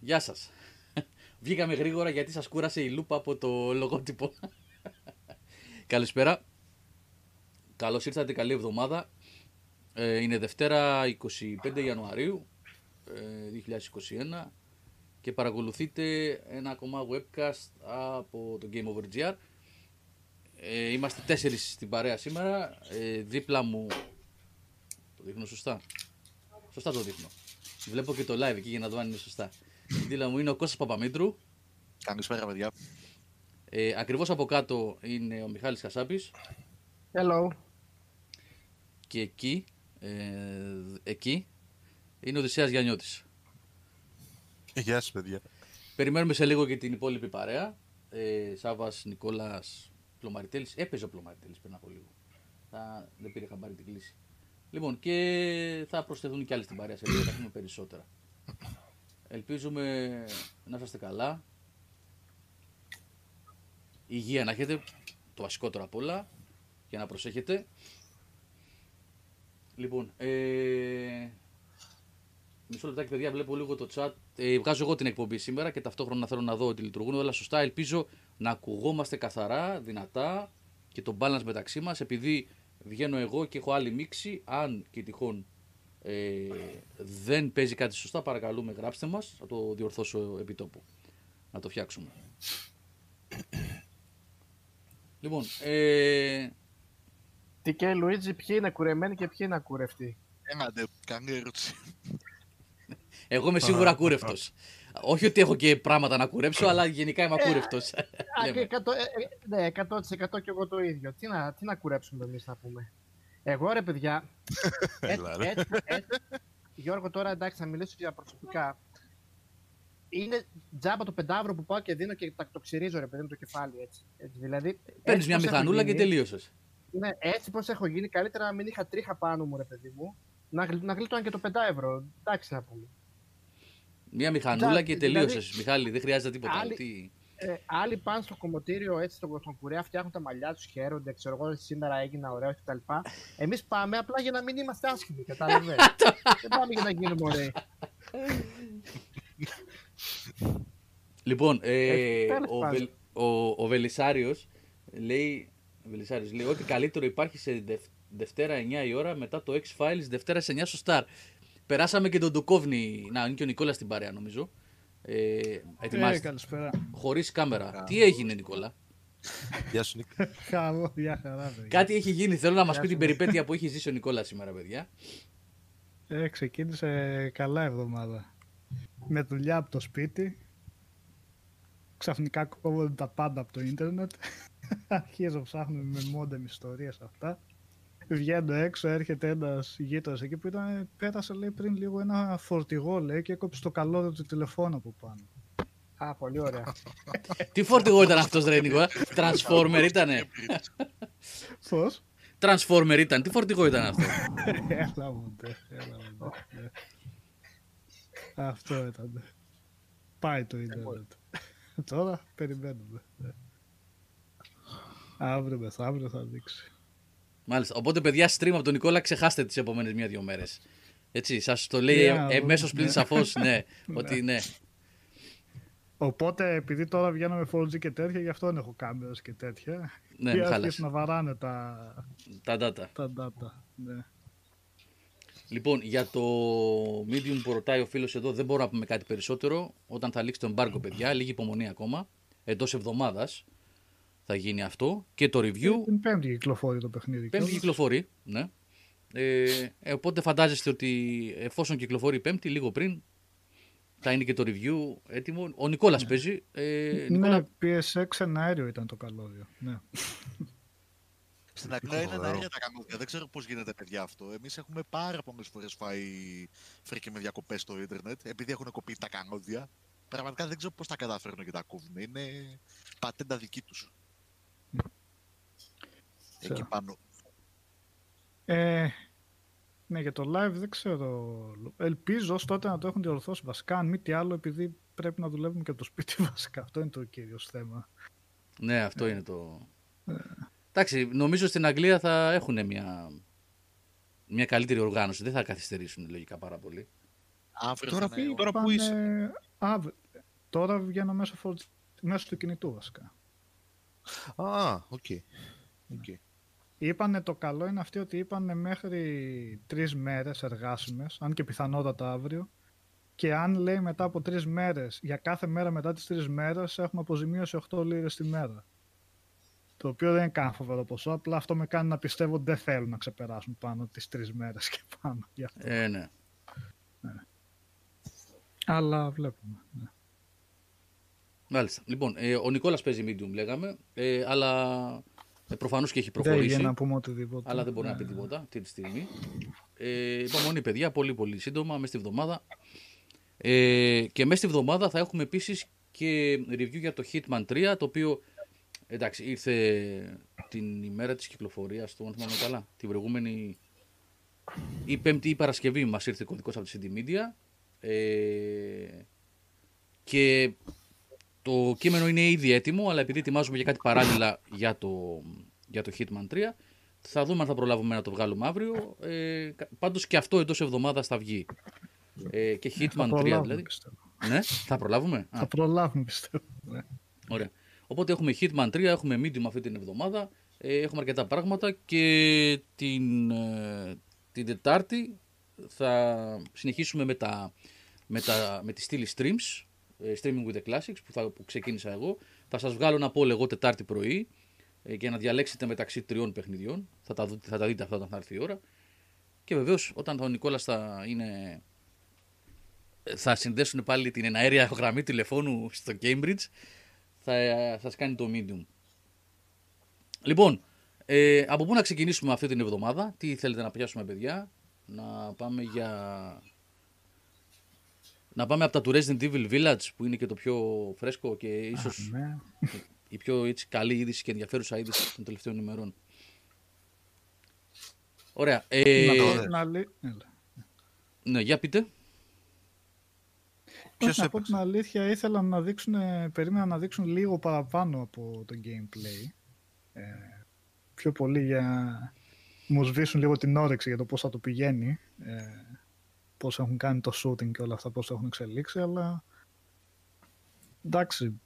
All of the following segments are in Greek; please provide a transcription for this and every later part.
γεια σας. Βγήκαμε γρήγορα γιατί σας κούρασε η λούπα από το λογότυπο. Καλησπέρα. Καλώς ήρθατε, καλή εβδομάδα. Ε, είναι Δευτέρα 25 Ιανουαρίου ε, 2021 και παρακολουθείτε ένα ακόμα webcast από το Game Over GR. Ε, είμαστε τέσσερις στην παρέα σήμερα. Ε, δίπλα μου... Το δείχνω σωστά; Σωστά το δείχνω. Βλέπω και το live εκεί για να δω αν είναι σωστά. Δίπλα μου είναι ο Κώστας Παπαμήτρου. Καλησπέρα, παιδιά. Ε, ακριβώς από κάτω είναι ο Μιχάλης Κασάπης. Hello. Και εκεί, ε, εκεί είναι ο Οδυσσέας Γιαννιώτης. Γεια σας, παιδιά. Περιμένουμε σε λίγο και την υπόλοιπη παρέα. Ε, Σάβας Νικόλας Πλωμαριτέλης. Έπαιζε ο Πλωμαριτέλης πριν από λίγο. Θα, δεν πήρε χαμπάρι την κλίση. Λοιπόν, και θα προσθεθούν και άλλοι στην παρέα σε λίγο, θα έχουμε περισσότερα. Ελπίζουμε να είστε καλά. Υγεία να έχετε, το βασικότερο απ' όλα, για να προσέχετε. Λοιπόν, ε, μισό λεπτάκι παιδιά, βλέπω λίγο το chat. Ε, βγάζω εγώ την εκπομπή σήμερα και ταυτόχρονα θέλω να δω ότι λειτουργούν όλα σωστά. Ελπίζω να ακουγόμαστε καθαρά, δυνατά και το balance μεταξύ μας, επειδή βγαίνω εγώ και έχω άλλη μίξη, αν και τυχόν ε, δεν παίζει κάτι σωστά, παρακαλούμε γράψτε μας, θα το διορθώσω επί τόπου. Να το φτιάξουμε. Λοιπόν, ε, Τι και Λουίτζι, ποιοι είναι κουρεμένοι και ποιοι είναι ακούρευτοι; Έναντε, καλή ερώτηση. εγώ είμαι σίγουρα ακούρευτος. Όχι ότι έχω και πράγματα να κουρέψω, αλλά γενικά είμαι ακούρευτος. Α, και εκατό- ε, ε, ναι, 100% και εγώ το ίδιο. Τι να, τι να κουρέψουμε εμείς να πούμε. Εγώ ρε παιδιά, έτσι, Έλα, ρε. έτσι, έτσι, Γιώργο τώρα εντάξει θα μιλήσω για προσωπικά. Είναι τζάμπα το πεντάβρο που πάω και δίνω και τα- το ξυρίζω ρε παιδί μου το κεφάλι έτσι. έτσι δηλαδή, Παίρνεις έτσι μια πως έχω μηχανούλα και γίνει- τελείωσες. Ναι, έτσι πως έχω γίνει, καλύτερα να μην είχα τρίχα πάνω μου ρε παιδί μου. Να, γλ- να γλίτωνα και το 5 ευρώ. Εντάξει να πούμε. Μια μηχανούλα Τζα- και δηλαδή- τελείωσες. Μιχάλη, δεν χρειάζεται τίποτα. Άλλη- Τι... Ε, άλλοι πάνε στο κομμωτήριο έτσι στον, στον κουρέα, φτιάχνουν τα μαλλιά τους, χαίρονται. Ξέρω εγώ, σήμερα έγινα ωραίος κτλ. Εμείς πάμε απλά για να μην είμαστε άσχημοι, κατάλαβες. Δεν πάμε για να γίνουμε ωραίοι. Λοιπόν, ε, Ε, τέλος ο, πάντων. Βελ, ο, ο Βελισάριος λέει, ο Βελισάριος λέει ότι καλύτερο υπάρχει σε Δευ- Δευτέρα 9 η ώρα μετά το X-Files Δευτέρα σε 9 στο Star. Περάσαμε και τον Ντοκόβνη, να είναι και ο Νικόλας στην παρέα νομίζω. Ε, Ε, ετοιμάζεται. καλησπέρα. Χωρίς κάμερα. Τι έγινε Νικόλα; Γεια σου, Νίκ. Χαλό, για χαρά, παιδιά. Κάτι έχει γίνει. Θέλω να μας πει Γεια την σου. περιπέτεια που έχει ζήσει ο Νικόλας σήμερα παιδιά. Ε, ξεκίνησε καλά εβδομάδα. Με δουλειά από το σπίτι. Ξαφνικά κόβονται τα πάντα από το ίντερνετ. Αρχίζω ψάχνω με μόντεμ ιστορίες αυτά. Βγαίνω έξω, έρχεται ένας γείτονας εκεί που ήταν, πέρασε λέει πριν λίγο ένα φορτηγό λέει και έκοψε το καλώδιο του τηλεφώνου από πάνω. Α, πολύ ωραία. Τι φορτηγό ήταν αυτός ρε Νικόλα. Transformer ήτανε. Πώς; Transformer ήταν. Τι φορτηγό ήταν αυτό; έλα μου ντε, έλα μου ντε, ναι. Αυτό ήταν. Πάει το ίντερνετ. Τώρα περιμένουμε. ναι. Αύριο μεθαύριο θα δείξει. Μάλιστα. Οπότε, παιδιά, stream από τον Νικόλα ξεχάστε τις επόμενες μία-δύο μέρες. Έτσι, σας το λέει Ναι, εμέσω πλην ναι. σαφώς, ναι. ότι ναι. Οπότε επειδή τώρα βγαίνω με 4G και τέτοια, γι' αυτό δεν έχω κάμερες και τέτοια. Ναι, και μην αρχίσει χάλασε. να βαράνε τα, Τα data. τα data. Ναι. Λοιπόν, για το medium που ρωτάει ο φίλος εδώ, δεν μπορώ να πούμε κάτι περισσότερο. Όταν θα λήξει το embargo, παιδιά, λίγη υπομονή ακόμα. Εντός εβδομάδας θα γίνει αυτό. Και το review. Την πέμπτη κυκλοφορεί το παιχνίδι. Πέμπτη κιόλας. κυκλοφορεί. Ναι. Ε, ε, οπότε φαντάζεστε ότι εφόσον κυκλοφορεί Πέμπτη, λίγο πριν, θα είναι και το review έτοιμο. Ο Νικόλας παίζει. Ε, Νικόλα, Ναι, PSX ένα αέριο ήταν το καλώδιο. Ναι. Στην Αγγλία είναι Φοβερό. αέρια τα κανόδια. Δεν ξέρω πώς γίνεται, παιδιά, αυτό. Εμείς έχουμε πάρα πολλές φορές φάει φρίκι με διακοπές στο Ιντερνετ επειδή έχουν κοπεί τα κανόδια. Πραγματικά δεν ξέρω πώς τα καταφέρνουν και τα κόβουν. Είναι πατέντα δική τους. Εκεί Ξέρω. πάνω. Ε, ναι, για το live δεν ξέρω. Ελπίζω ως τότε να το έχουν διορθώσει βασικά. Αν μη τι άλλο, επειδή πρέπει να δουλεύουμε και από το σπίτι βασικά. Αυτό είναι το κύριος θέμα. ναι, αυτό είναι το... Εντάξει, νομίζω στην Αγγλία θα έχουν μια, μια καλύτερη οργάνωση. Δεν θα καθυστερήσουν λογικά πάρα πολύ. Αύριο Τώρα θα είναι πει- ο- τώρα που Πάνε- είσαι. Α, β- τώρα βγαίνω μέσω, 4G μέσω του κινητού βασικά. Α, OK. OK. Είπανε το καλό είναι αυτή ότι είπανε μέχρι τρεις μέρες εργάσιμες, αν και πιθανότατα αύριο, και αν λέει μετά από τρεις μέρες, για κάθε μέρα μετά τις τρεις μέρες έχουμε αποζημίωση 8 λίρες τη μέρα. Το οποίο δεν είναι καν φοβερό ποσό, απλά αυτό με κάνει να πιστεύω ότι δεν θέλουν να ξεπεράσουν πάνω τις τρεις μέρες και πάνω. Γι' αυτό. Ε, ναι. Αλλά βλέπουμε. Ναι. Μάλιστα. Λοιπόν, ε, ο Νικόλας παίζει medium λέγαμε, ε, αλλά ε, προφανώς και έχει Δεν προχωρήσει. για να πούμε οτιδήποτε. αλλά δεν μπορεί να πει τίποτα αυτή τη στιγμή. Ε, υπομονή, παιδιά, πολύ πολύ σύντομα, μέσα στη βδομάδα. Ε, και μέσα στη βδομάδα θα έχουμε επίσης και review για το Hitman 3, το οποίο εντάξει, ήρθε την ημέρα της κυκλοφορίας του, αν θυμάμαι καλά, την προηγούμενη ή Πέμπτη ή Παρασκευή μας ήρθε κωδικός από τη CD Media. Ε, και το κείμενο είναι ήδη έτοιμο, αλλά επειδή ετοιμάζουμε για κάτι παράλληλα για το, για το Hitman 3, θα δούμε αν θα προλάβουμε να το βγάλουμε αύριο. Ε, κα- πάντως και αυτό εντός εβδομάδας θα βγει. Ε, και Θα Hitman 3 προλάβουμε, δηλαδή. πιστεύω. Ναι, θα προλάβουμε; Α, Θα προλάβουμε πιστεύω. Ναι. Ωραία. Οπότε έχουμε Hitman 3, έχουμε Medium αυτή την εβδομάδα, ε, έχουμε αρκετά πράγματα και την, ε, την Τετάρτη θα συνεχίσουμε με, τα, με, τα, με τη στήλη streams, ε, streaming with the classics που, θα, που ξεκίνησα εγώ. Θα σας βγάλω ένα poll εγώ Τετάρτη πρωί ε, για να διαλέξετε μεταξύ τριών παιχνιδιών. Θα τα, δω- θα τα δείτε αυτά όταν θα έρθει η ώρα. Και βεβαίως όταν ο Νικόλας θα είναι... Θα συνδέσουν πάλι την εναέρια γραμμή τηλεφώνου στο Cambridge θα ε, σας κάνει το medium. Λοιπόν, ε, από πού να ξεκινήσουμε αυτή την εβδομάδα, τι θέλετε να πιάσουμε παιδιά, να πάμε για... Να πάμε από τα του Resident Evil Village που είναι και το πιο φρέσκο και ίσως Ναι. η πιο έτσι, καλή είδηση και ενδιαφέρουσα είδηση των τελευταίων ημερών. Ωραία. Ε, Να πω ωραία. την αλή- Έλα. ναι, για πείτε. Ποιος να πω έπαιξε; την αλήθεια, ήθελα να δείξουν, περίμενα να δείξουν λίγο παραπάνω από το gameplay. Ε, πιο πολύ για μου σβήσουν λίγο την όρεξη για το πώς θα το πηγαίνει. Ε, πώς έχουν κάνει το shooting και όλα αυτά, πώς το έχουν εξελίξει, αλλά εντάξει,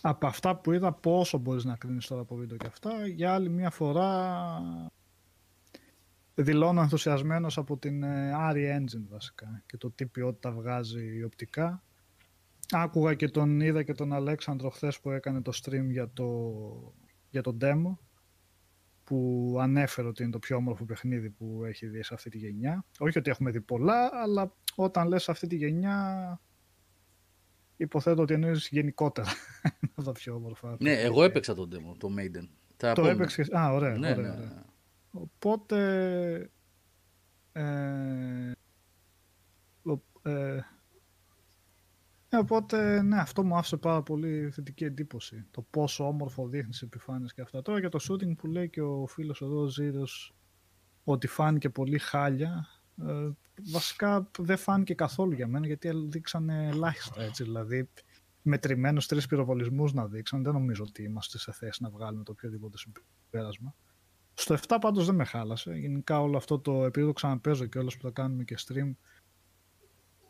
από αυτά που είδα πόσο μπορείς να κρίνεις τώρα από βίντεο και αυτά, για άλλη μια φορά δηλώνω ενθουσιασμένος από την ε, RE Engine βασικά και το τι ποιότητα βγάζει οπτικά. Άκουγα και τον είδα και τον Αλέξανδρο χθες που έκανε το stream για το, για το demo που ανέφερε ότι είναι το πιο όμορφο παιχνίδι που έχει δει σε αυτή τη γενιά. Όχι ότι έχουμε δει πολλά, αλλά όταν λες αυτή τη γενιά υποθέτω ότι εννοείς γενικότερα είναι τα πιο όμορφα. Ναι, εγώ έπαιξα το demo, το Maiden. Τα Το επόμενα. έπαιξες; Α, ωραία. Ναι, ωραία, ναι, ωραία. ναι. Οπότε. Ε, ο- ε, ε, οπότε, ναι, αυτό μου άφησε πάρα πολύ θετική εντύπωση. Το πόσο όμορφο δείχνεις τι επιφάνειες και αυτά. Τώρα για το shooting που λέει και ο φίλος εδώ, ο Ζήρος, ότι φάνηκε πολύ χάλια. Ε, βασικά δεν φάνηκε καθόλου για μένα γιατί δείξανε ελάχιστα έτσι. Δηλαδή, μετρημένους τρεις πυροβολισμούς να δείξαν, δεν νομίζω ότι είμαστε σε θέση να βγάλουμε το οποιοδήποτε συμπέρασμα. Στο 7 πάντως δεν με χάλασε. Γενικά όλο αυτό το, επειδή το ξαναπέζω και όλος που το κάνουμε και stream,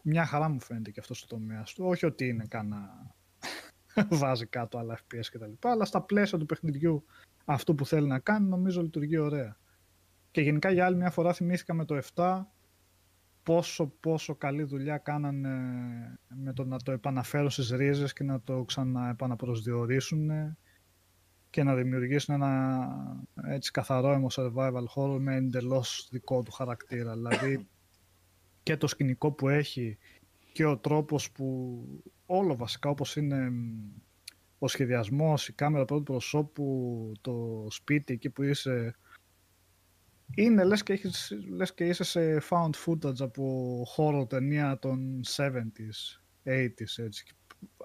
μια χαρά μου φαίνεται και αυτό στο τομέα του. Όχι ότι είναι κανένα βάζει κάτω άλλα FPS και τα λοιπά, αλλά στα πλαίσια του παιχνιδιού αυτό που θέλει να κάνει νομίζω λειτουργεί ωραία. Και γενικά για άλλη μια φορά θυμήθηκα με το 7 πόσο πόσο καλή δουλειά κάνανε με το να το επαναφέρουν στις ρίζες και να το ξαναεπαναπροσδιορίσουν και να δημιουργήσουν ένα έτσι καθαρό emo survival horror με εντελώς δικό του χαρακτήρα. Δηλαδή και το σκηνικό που έχει και ο τρόπος που όλο βασικά όπως είναι μ, ο σχεδιασμός, η κάμερα πρώτου προσώπου, το σπίτι εκεί που είσαι είναι λες και, έχεις, λες και είσαι σε found footage από χώρο ταινία των 70s, 80s έτσι.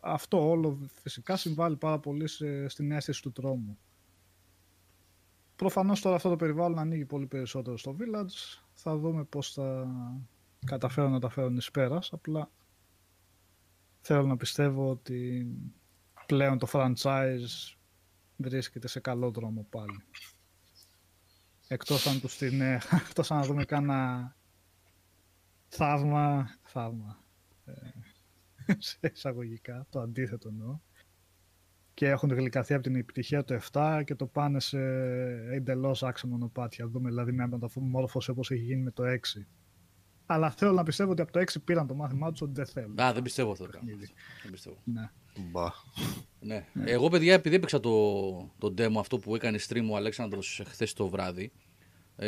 Αυτό όλο φυσικά συμβάλλει πάρα πολύ σε, στην αίσθηση του τρόμου. Προφανώς τώρα αυτό το περιβάλλον ανοίγει πολύ περισσότερο στο Village. Θα δούμε πώς θα καταφέρουν να τα φέρουν εις πέρας. Απλά θέλω να πιστεύω ότι πλέον το franchise βρίσκεται σε καλό δρόμο πάλι. Εκτός αν τους την... ε, εκτός αν να δούμε κάνα θαύμα, θαύμα. Ε, σε εισαγωγικά, το αντίθετο εννοώ. Και έχουν γλυκαθεί από την επιτυχία το 7 και το πάνε σε εντελώς άξιο μονοπάτια. Δούμε δηλαδή μια μεταμόρφωση όπως έχει γίνει με το 6. Αλλά θέλω να πιστεύω ότι από το 6 πήραν το μάθημά τους ότι δεν θέλουν. Α, δεν πιστεύω αυτό. Δεν πιστεύω. Ναι. Μπα. Ναι. Εγώ, παιδιά, επειδή έπαιξα το, το demo αυτό που έκανε stream ο Αλέξανδρος χθες το βράδυ. Ε,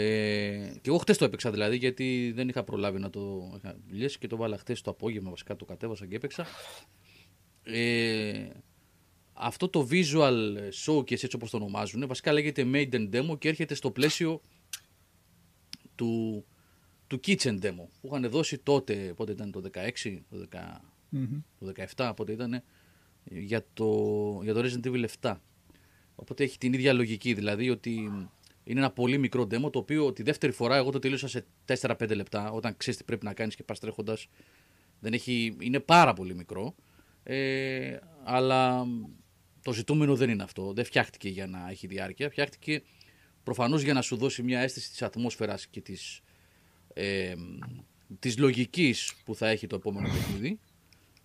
και εγώ χθες το έπαιξα δηλαδή, γιατί δεν είχα προλάβει να το. Είχα δουλειές και το βάλα χθες το απόγευμα. Βασικά το κατέβασα και έπαιξα. Ε, αυτό το visual showcase, έτσι όπως το ονομάζουν, βασικά λέγεται Maiden Demo και έρχεται στο πλαίσιο του, του Kitchen Demo που είχαν δώσει τότε, πότε ήταν το 16, το, 10, Μμμ. το 17, πότε ήταν, για το, για το Resident Evil 7. Οπότε έχει την ίδια λογική, δηλαδή ότι είναι ένα πολύ μικρό demo το οποίο τη δεύτερη φορά εγώ το τελείωσα σε 4-5 λεπτά όταν ξέρεις τι πρέπει να κάνεις και πας τρέχοντας. Δεν έχει, είναι πάρα πολύ μικρό. Ε, αλλά το ζητούμενο δεν είναι αυτό. Δεν φτιάχτηκε για να έχει διάρκεια. Φτιάχτηκε προφανώς για να σου δώσει μια αίσθηση της ατμόσφαιρας και της, ε, της λογικής που θα έχει το επόμενο παιχνίδι.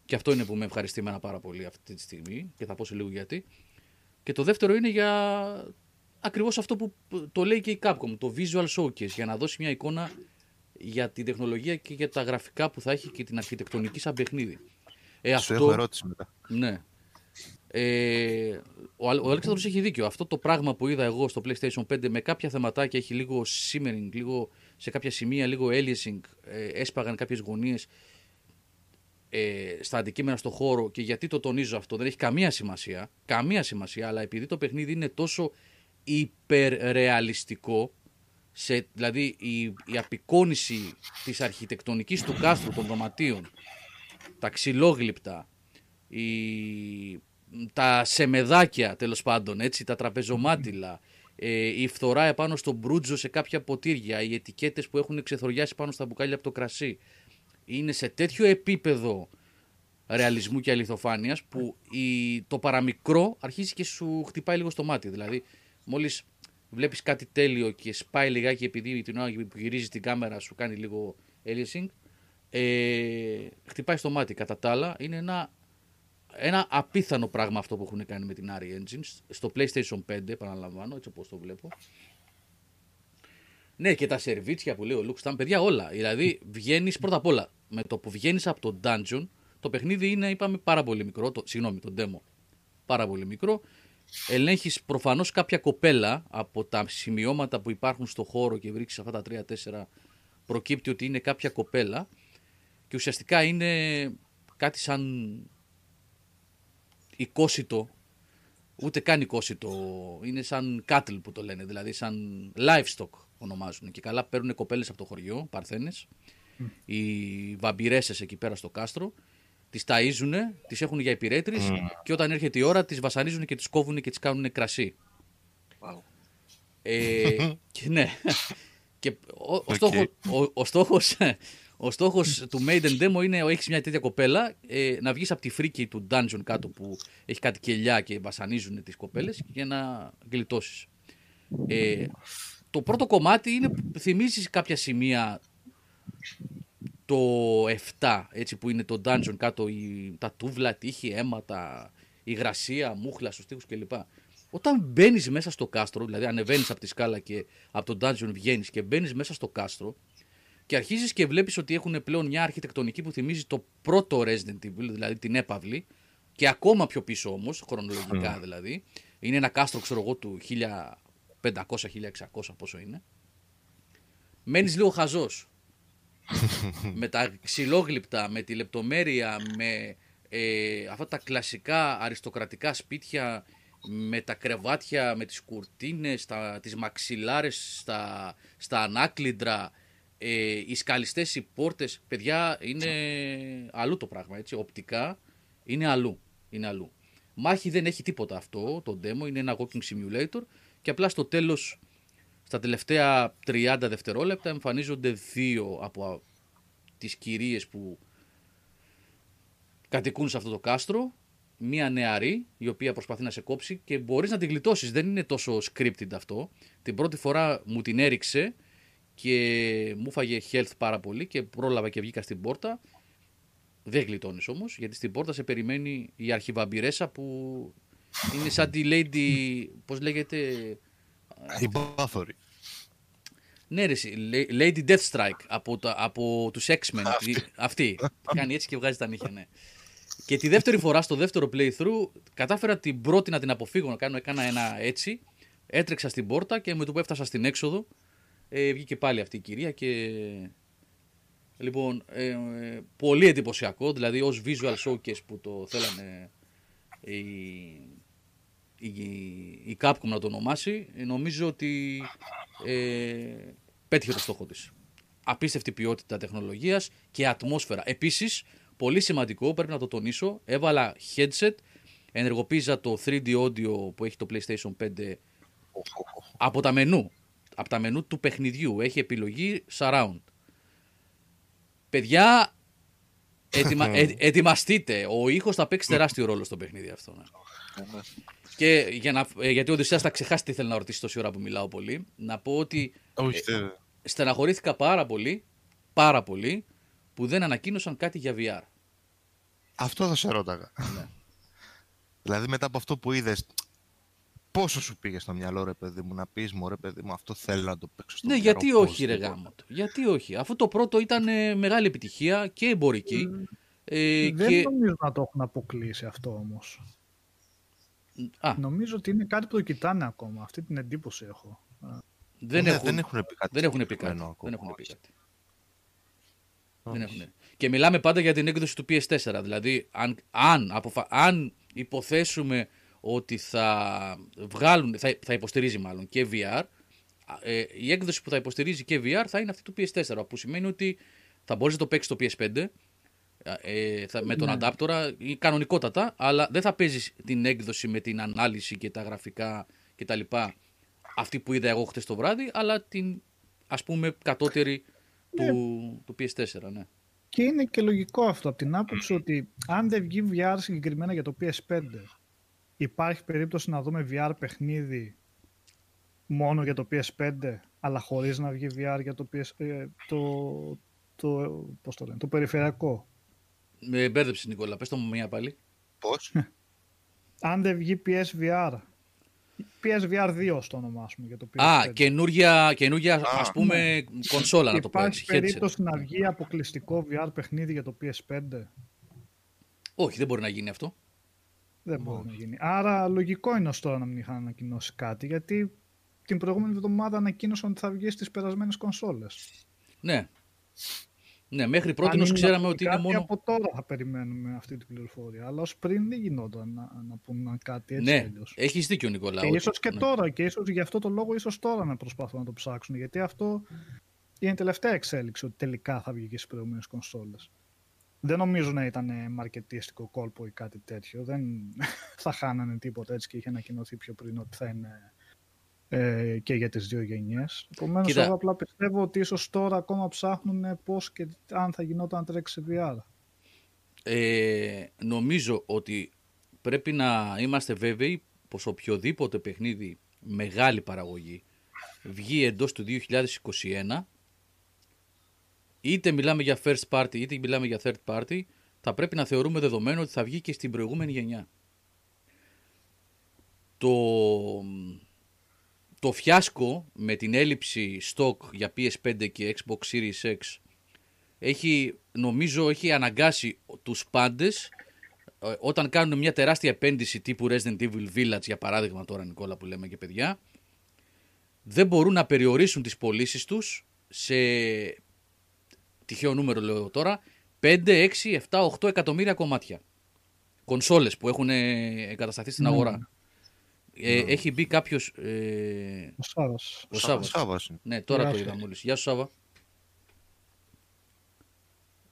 Και αυτό είναι που με ευχαριστεί εμένα πάρα πολύ αυτή τη στιγμή και θα πω σε λίγο γιατί. Και το δεύτερο είναι για ακριβώς αυτό που το λέει και η Capcom, το visual showcase, για να δώσει μια εικόνα για την τεχνολογία και για τα γραφικά που θα έχει και την αρχιτεκτονική σαν παιχνίδι. Ε, Σου έχω ερώτηση μετά. ναι. Ε, ο, Αλ- ο Αλέξανδρος έχει δίκιο. Αυτό το πράγμα που είδα εγώ στο PlayStation 5 με κάποια θεματάκια έχει λίγο simmering, λίγο σε κάποια σημεία, λίγο aliasing, ε, έσπαγαν κάποιες γωνίες ε, στα αντικείμενα στο χώρο και γιατί το τονίζω αυτό δεν έχει καμία σημασία, καμία σημασία, αλλά επειδή το παιχνίδι είναι τόσο υπερρεαλιστικό, σε, δηλαδή η, η απεικόνηση της αρχιτεκτονικής του κάστρου των δωματίων, τα ξυλόγλυπτα, η, τα σεμεδάκια τέλος πάντων, έτσι, τα τραπεζομάτιλα, ε, η φθορά επάνω στο μπρούτζο σε κάποια ποτήρια, οι ετικέτες που έχουν ξεθοριάσει πάνω στα μπουκάλια από το κρασί. Είναι σε τέτοιο επίπεδο ρεαλισμού και αληθοφάνειας που η, το παραμικρό αρχίζει και σου χτυπάει λίγο στο μάτι. Δηλαδή, μόλις βλέπεις κάτι τέλειο και σπάει λιγάκι επειδή την ώρα που γυρίζεις την κάμερα σου κάνει λίγο aliasing, ε, χτυπάει στο μάτι. Κατά τα άλλα, είναι ένα, ένα απίθανο πράγμα αυτό που έχουν κάνει με την Ari Engines στο PlayStation 5, επαναλαμβάνω, έτσι όπως το βλέπω. Ναι, και τα σερβίτσια που λέει ο Λουκ Σταμ, παιδιά όλα. Δηλαδή, βγαίνεις πρώτα απ' όλα με το που βγαίνεις από το dungeon, το παιχνίδι είναι, είπαμε, πάρα πολύ μικρό. Το, συγγνώμη, το demo. Πάρα πολύ μικρό. Ελέγχεις προφανώς κάποια κοπέλα από τα σημειώματα που υπάρχουν στο χώρο και βρίσκεις αυτά τα 3-4. Προκύπτει ότι είναι κάποια κοπέλα και ουσιαστικά είναι κάτι σαν οικόσιτο, ούτε καν οικόσιτο, είναι σαν cattle που το λένε, δηλαδή σαν livestock ονομάζουν. Και καλά παίρνουν κοπέλες από το χωριό, παρθένες, οι βαμπυρέσες εκεί πέρα στο κάστρο, τις ταΐζουν, τις έχουν για υπηρέτρες και όταν έρχεται η ώρα τις βασανίζουν και τις κόβουν και τις κάνουν κρασί. Ε, και ναι. Και ο, ο, Οκ. στόχος, ο, ο στόχος, ο στόχος του Maiden Demo είναι έχεις μια τέτοια κοπέλα ε, να βγεις από τη φρίκη του dungeon κάτω που έχει κάτι κελιά και βασανίζουν τις κοπέλες για να γλιτώσεις. Ε, το πρώτο κομμάτι είναι, θυμίζεις κάποια σημεία το 7, έτσι που είναι το dungeon κάτω, η, τα τούβλα, τείχη, αίματα, υγρασία, μούχλα στους τοίχους κλπ. Όταν μπαίνεις μέσα στο κάστρο, δηλαδή ανεβαίνεις από τη σκάλα και από το dungeon βγαίνεις και μπαίνεις μέσα στο κάστρο και αρχίζεις και βλέπεις ότι έχουν πλέον μια αρχιτεκτονική που θυμίζει το πρώτο Resident Evil, δηλαδή την έπαυλη, και ακόμα πιο πίσω όμως, χρονολογικά δηλαδή. Είναι ένα κάστρο, ξέρω εγώ, του 1500-1600 πόσο είναι. Μένεις λίγο χαζός. με τα ξυλόγλυπτα, με τη λεπτομέρεια, με ε, αυτά τα κλασικά αριστοκρατικά σπίτια, με τα κρεβάτια, με τις κουρτίνες, τα, τις μαξιλάρες στα, στα ανάκλυντρα, ε, οι σκαλιστές, οι πόρτες, παιδιά είναι αλλού το πράγμα, έτσι, οπτικά είναι αλλού, είναι αλλού. Μάχη δεν έχει τίποτα αυτό, το demo, είναι ένα walking simulator και απλά στο τέλος, στα τελευταία 30 δευτερόλεπτα εμφανίζονται δύο από τις κυρίες που κατοικούν σε αυτό το κάστρο μία νεαρή η οποία προσπαθεί να σε κόψει και μπορείς να την γλιτώσεις. Δεν είναι τόσο scripted αυτό. Την πρώτη φορά μου την έριξε και μου φάγε health πάρα πολύ και πρόλαβα και βγήκα στην πόρτα. Δεν γλιτώνεις όμως, γιατί στην πόρτα σε περιμένει η αρχιβαμπυρέσα που είναι σαν τη Lady. Πώς λέγεται. Η Μπάφορη. Ναι, ρε, εσύ, Lady- Lady Deathstrike από, τα, από τους X-Men. Τη- Αυτή. Κάνει έτσι και βγάζει τα νύχια, ναι. Και τη δεύτερη φορά, στο δεύτερο playthrough, κατάφερα την πρώτη να την αποφύγω, να κάνω έκανα ένα έτσι. Έτρεξα στην πόρτα και με το που έφτασα στην έξοδο, ε, βγήκε πάλι αυτή η κυρία και... Λοιπόν, ε, ε, πολύ εντυπωσιακό, δηλαδή ως visual showcase που το θέλανε η, η, η Capcom να το ονομάσει, ε, νομίζω ότι ε, πέτυχε το στόχο της. Απίστευτη ποιότητα τεχνολογίας και ατμόσφαιρα. Επίσης, πολύ σημαντικό, πρέπει να το τονίσω, έβαλα headset, ενεργοποίησα το 3D audio που έχει το PlayStation 5 από τα μενού. Από τα μενού του παιχνιδιού. Έχει επιλογή surround. Παιδιά, ετοιμα, ε, ετοιμαστείτε. Ο ήχος θα παίξει τεράστιο ρόλο στο παιχνίδι αυτό. ναι. Και για να, ε, γιατί ο Οδυσσέας θα ξεχάσει τι θέλει να ρωτήσει τόση ώρα που μιλάω πολύ, να πω ότι Όχι, δεν- στεναχωρήθηκα πάρα πολύ, πάρα πολύ, που δεν ανακοίνωσαν κάτι για VR. Αυτό θα σε ρώταγα. δηλαδή μετά από αυτό που είδες, πόσο σου πήγε στο μυαλό, ρε παιδί μου, να πεις μου, ρε παιδί μου, αυτό θέλω να το παίξω στο Ναι, VR, γιατί όχι ρε οπωσδήποτε». γάμο του. Γιατί όχι. Αφού το πρώτο ήταν ε, μεγάλη επιτυχία και εμπορική. Ε, Δεν και... νομίζω να το έχουν αποκλείσει αυτό όμως. Α, Νομίζω ότι είναι κάτι που το κοιτάνε ακόμα. Αυτή την εντύπωση έχω. δεν, Ναι, έχουν, δεν έχουν πει κάτι δεν έχουν πει κάτι. συγκεκριμένο Δεν ακόμα, έχουν πει όχι. κάτι. Δεν έχουν. Και μιλάμε πάντα για την έκδοση του PS4. Δηλαδή, αν, αν, αποφα... αν υποθέσουμε ότι θα βγάλουν, θα, θα υποστηρίζει μάλλον και VR, ε, η έκδοση που θα υποστηρίζει και VR θα είναι αυτή του PS4, που σημαίνει ότι θα μπορείς να το παίξεις στο PS5 ε, θα, με τον Ναι. adapter ή κανονικότατα, αλλά δεν θα παίζεις την έκδοση με την ανάλυση και τα γραφικά κτλ. Αυτή που είδα εγώ χτες το βράδυ, αλλά την ας πούμε κατώτερη του, του PS4, ναι. Και είναι και λογικό αυτό από την άποψη ότι αν δεν βγει VR συγκεκριμένα για το PS5, υπάρχει περίπτωση να δούμε VR παιχνίδι μόνο για το PS5, αλλά χωρίς να βγει VR για το, PS, ε, το, το, πώς το, λένε, το περιφερειακό; Με μπέρδεψε Νικόλα, πες το μου μία πάλι. Πώς; Αν δεν βγει PSVR, PSVR 2 στο ονομάσουμε για το PS5. Α, καινούργια, καινούργια Α, ας πούμε κονσόλα να το πω Υπάρχει έτσι, headset. περίπτωση να βγει αποκλειστικό VR παιχνίδι για το PS5. Όχι, δεν μπορεί να γίνει αυτό. Δεν μπορεί να γίνει. Άρα λογικό είναι ως τώρα να μην είχαν ανακοινώσει κάτι, γιατί την προηγούμενη εβδομάδα ανακοίνωσαν ότι θα βγει στις περασμένες κονσόλες. Ναι. Ναι, μέχρι Αν πρώτη είναι ξέραμε να ότι πούνε είναι κάτι, μόνο... Από τώρα θα περιμένουμε αυτή την πληροφορία. Αλλά ως πριν δεν γινόταν να, να πούνε κάτι έτσι Ναι, αλλιώς. έχεις δίκιο Νικόλα. Και ότι- ίσως και ναι. τώρα, και ίσως γι' αυτό το λόγο, ίσως τώρα να προσπαθούν να το ψάξουν. Γιατί αυτό είναι η τελευταία εξέλιξη, ότι τελικά θα βγει και στις προηγούμενες κονσόλες. Δεν νομίζω να ήταν μαρκετίστικο κόλπο ή κάτι τέτοιο. Δεν θα χάνανε τίποτα έτσι και είχε ανακοινωθεί πιο πριν ότι θα είναι ε, και για τις δύο γενιές. Επομένως, Κοίτα. εγώ απλά πιστεύω ότι ίσως τώρα ακόμα ψάχνουν πώς και αν θα γινόταν να τρέξει σε VR. Ε, νομίζω ότι πρέπει να είμαστε βέβαιοι πως οποιοδήποτε παιχνίδι μεγάλη παραγωγή βγει εντός του 2021 είτε μιλάμε για first party είτε μιλάμε για third party θα πρέπει να θεωρούμε δεδομένο ότι θα βγει και στην προηγούμενη γενιά. Το, το φιάσκο με την έλλειψη stock για PS5 και Xbox Series X έχει, νομίζω έχει αναγκάσει τους πάντες ε, όταν κάνουν μια τεράστια επένδυση τύπου Resident Evil Village για παράδειγμα τώρα Νικόλα που λέμε και παιδιά δεν μπορούν να περιορίσουν τις πωλήσεις τους σε τυχαίο νούμερο λέω τώρα 5, 6, 7, 8 εκατομμύρια κομμάτια κονσόλες που έχουν ε, εγκατασταθεί στην Ναι. αγορά ε, έχει μπει κάποιος ε, Ο Σάβας. ο Σάββας Σάββας είναι. ναι τώρα Γεια το σου. είδα μόλις Γεια σου Σάββα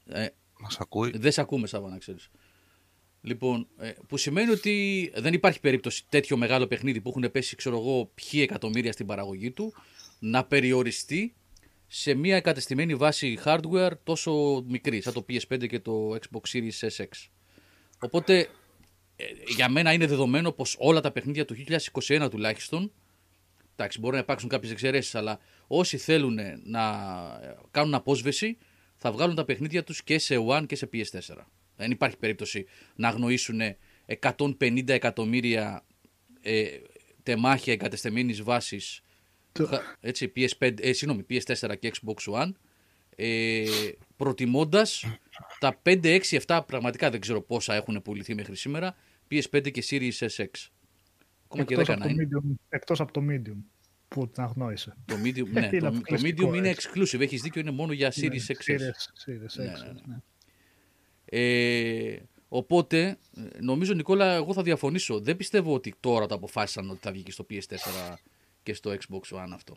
ε, Μας ακούει; δεν σε ακούμε, Σάβα, να ξέρεις. Λοιπόν, ε, που σημαίνει ότι δεν υπάρχει περίπτωση τέτοιο μεγάλο παιχνίδι που έχουν πέσει, ξέρω εγώ, ποιοι εκατομμύρια στην παραγωγή του, να περιοριστεί σε μια εγκατεστημένη βάση hardware τόσο μικρή, σαν το PS5 και το Xbox Series SX. Οπότε, ε, για μένα είναι δεδομένο πως όλα τα παιχνίδια του 2021 τουλάχιστον, εντάξει, μπορεί να υπάρξουν κάποιες εξαιρέσεις, αλλά όσοι θέλουν να ε, κάνουν απόσβεση, θα βγάλουν τα παιχνίδια τους και σε One και σε PS4. Δεν υπάρχει περίπτωση να αγνοήσουν 150 εκατομμύρια ε, τεμάχια εγκατεστημένης βάσης έτσι, PS5, ες, συγγνώμη, PS4 και Xbox One ε, προτιμώντας τα 5, 6, 7 πραγματικά δεν ξέρω πόσα έχουν πουληθεί μέχρι σήμερα PS5 και Series SX. Ακόμα και 10 Εκτός από, να το είναι. medium, εκτός από το medium που την αγνόησε. Το medium, ναι, Είναι το, το αποκλειστικό, medium είναι έτσι. exclusive. Έχεις δίκιο, είναι μόνο για Series Ναι, XS. Series, Series Ναι, X, ναι, ναι. ναι. Ε, οπότε, ε, νομίζω Νικόλα, εγώ θα διαφωνήσω. Δεν πιστεύω ότι τώρα το αποφάσισαν ότι θα βγει και στο PS4 και στο Xbox One αυτό.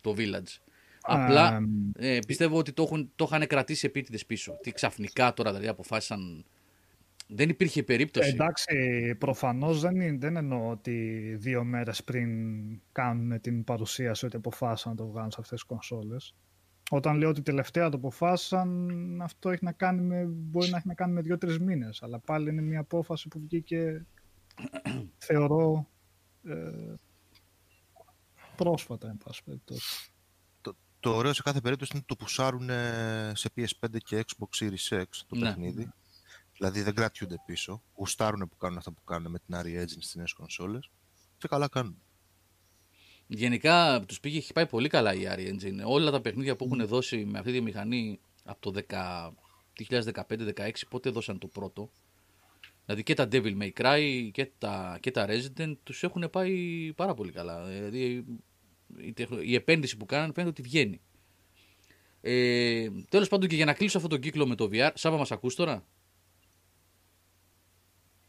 Το Village. Απλά ε, πιστεύω ότι το, έχουν, το είχαν κρατήσει επίτηδες πίσω. Τι ξαφνικά τώρα δηλαδή αποφάσισαν. Δεν υπήρχε περίπτωση. Εντάξει, προφανώς δεν, είναι, δεν εννοώ ότι δύο μέρες πριν κάνουν την παρουσίαση ότι αποφάσισαν να το βγάλουν σε αυτές τις κονσόλες. Όταν λέω ότι τελευταία το αποφάσισαν, αυτό έχει να κάνει με, μπορεί να έχει να κάνει με δύο-τρεις μήνες. Αλλά πάλι είναι μια απόφαση που βγήκε, θεωρώ, ε, πρόσφατα, εν πάση περιπτώσει. Το, το ωραίο σε κάθε περίπτωση είναι ότι το πουσάρουν ε, σε PS5 και Xbox Series X το Ναι. παιχνίδι. Δηλαδή δεν κρατιούνται πίσω. Γουστάρουν που κάνουν αυτά που κάνουν με την Ari Engine στις νέες κονσόλες. Και καλά κάνουν. Γενικά τους πήγε, έχει πάει πολύ καλά η Ari Engine. Όλα τα παιχνίδια που έχουν δώσει με αυτή τη μηχανή από το 10 2015-16, πότε δώσαν το πρώτο. Δηλαδή και τα Devil May Cry και τα, και τα Resident τους έχουν πάει πάρα πολύ καλά. Δηλαδή η, τεχνο- η επένδυση που κάνανε φαίνεται ότι βγαίνει. Ε, τέλος πάντων και για να κλείσω αυτό το κύκλο με το VR, Σάβα μας ακούς τώρα;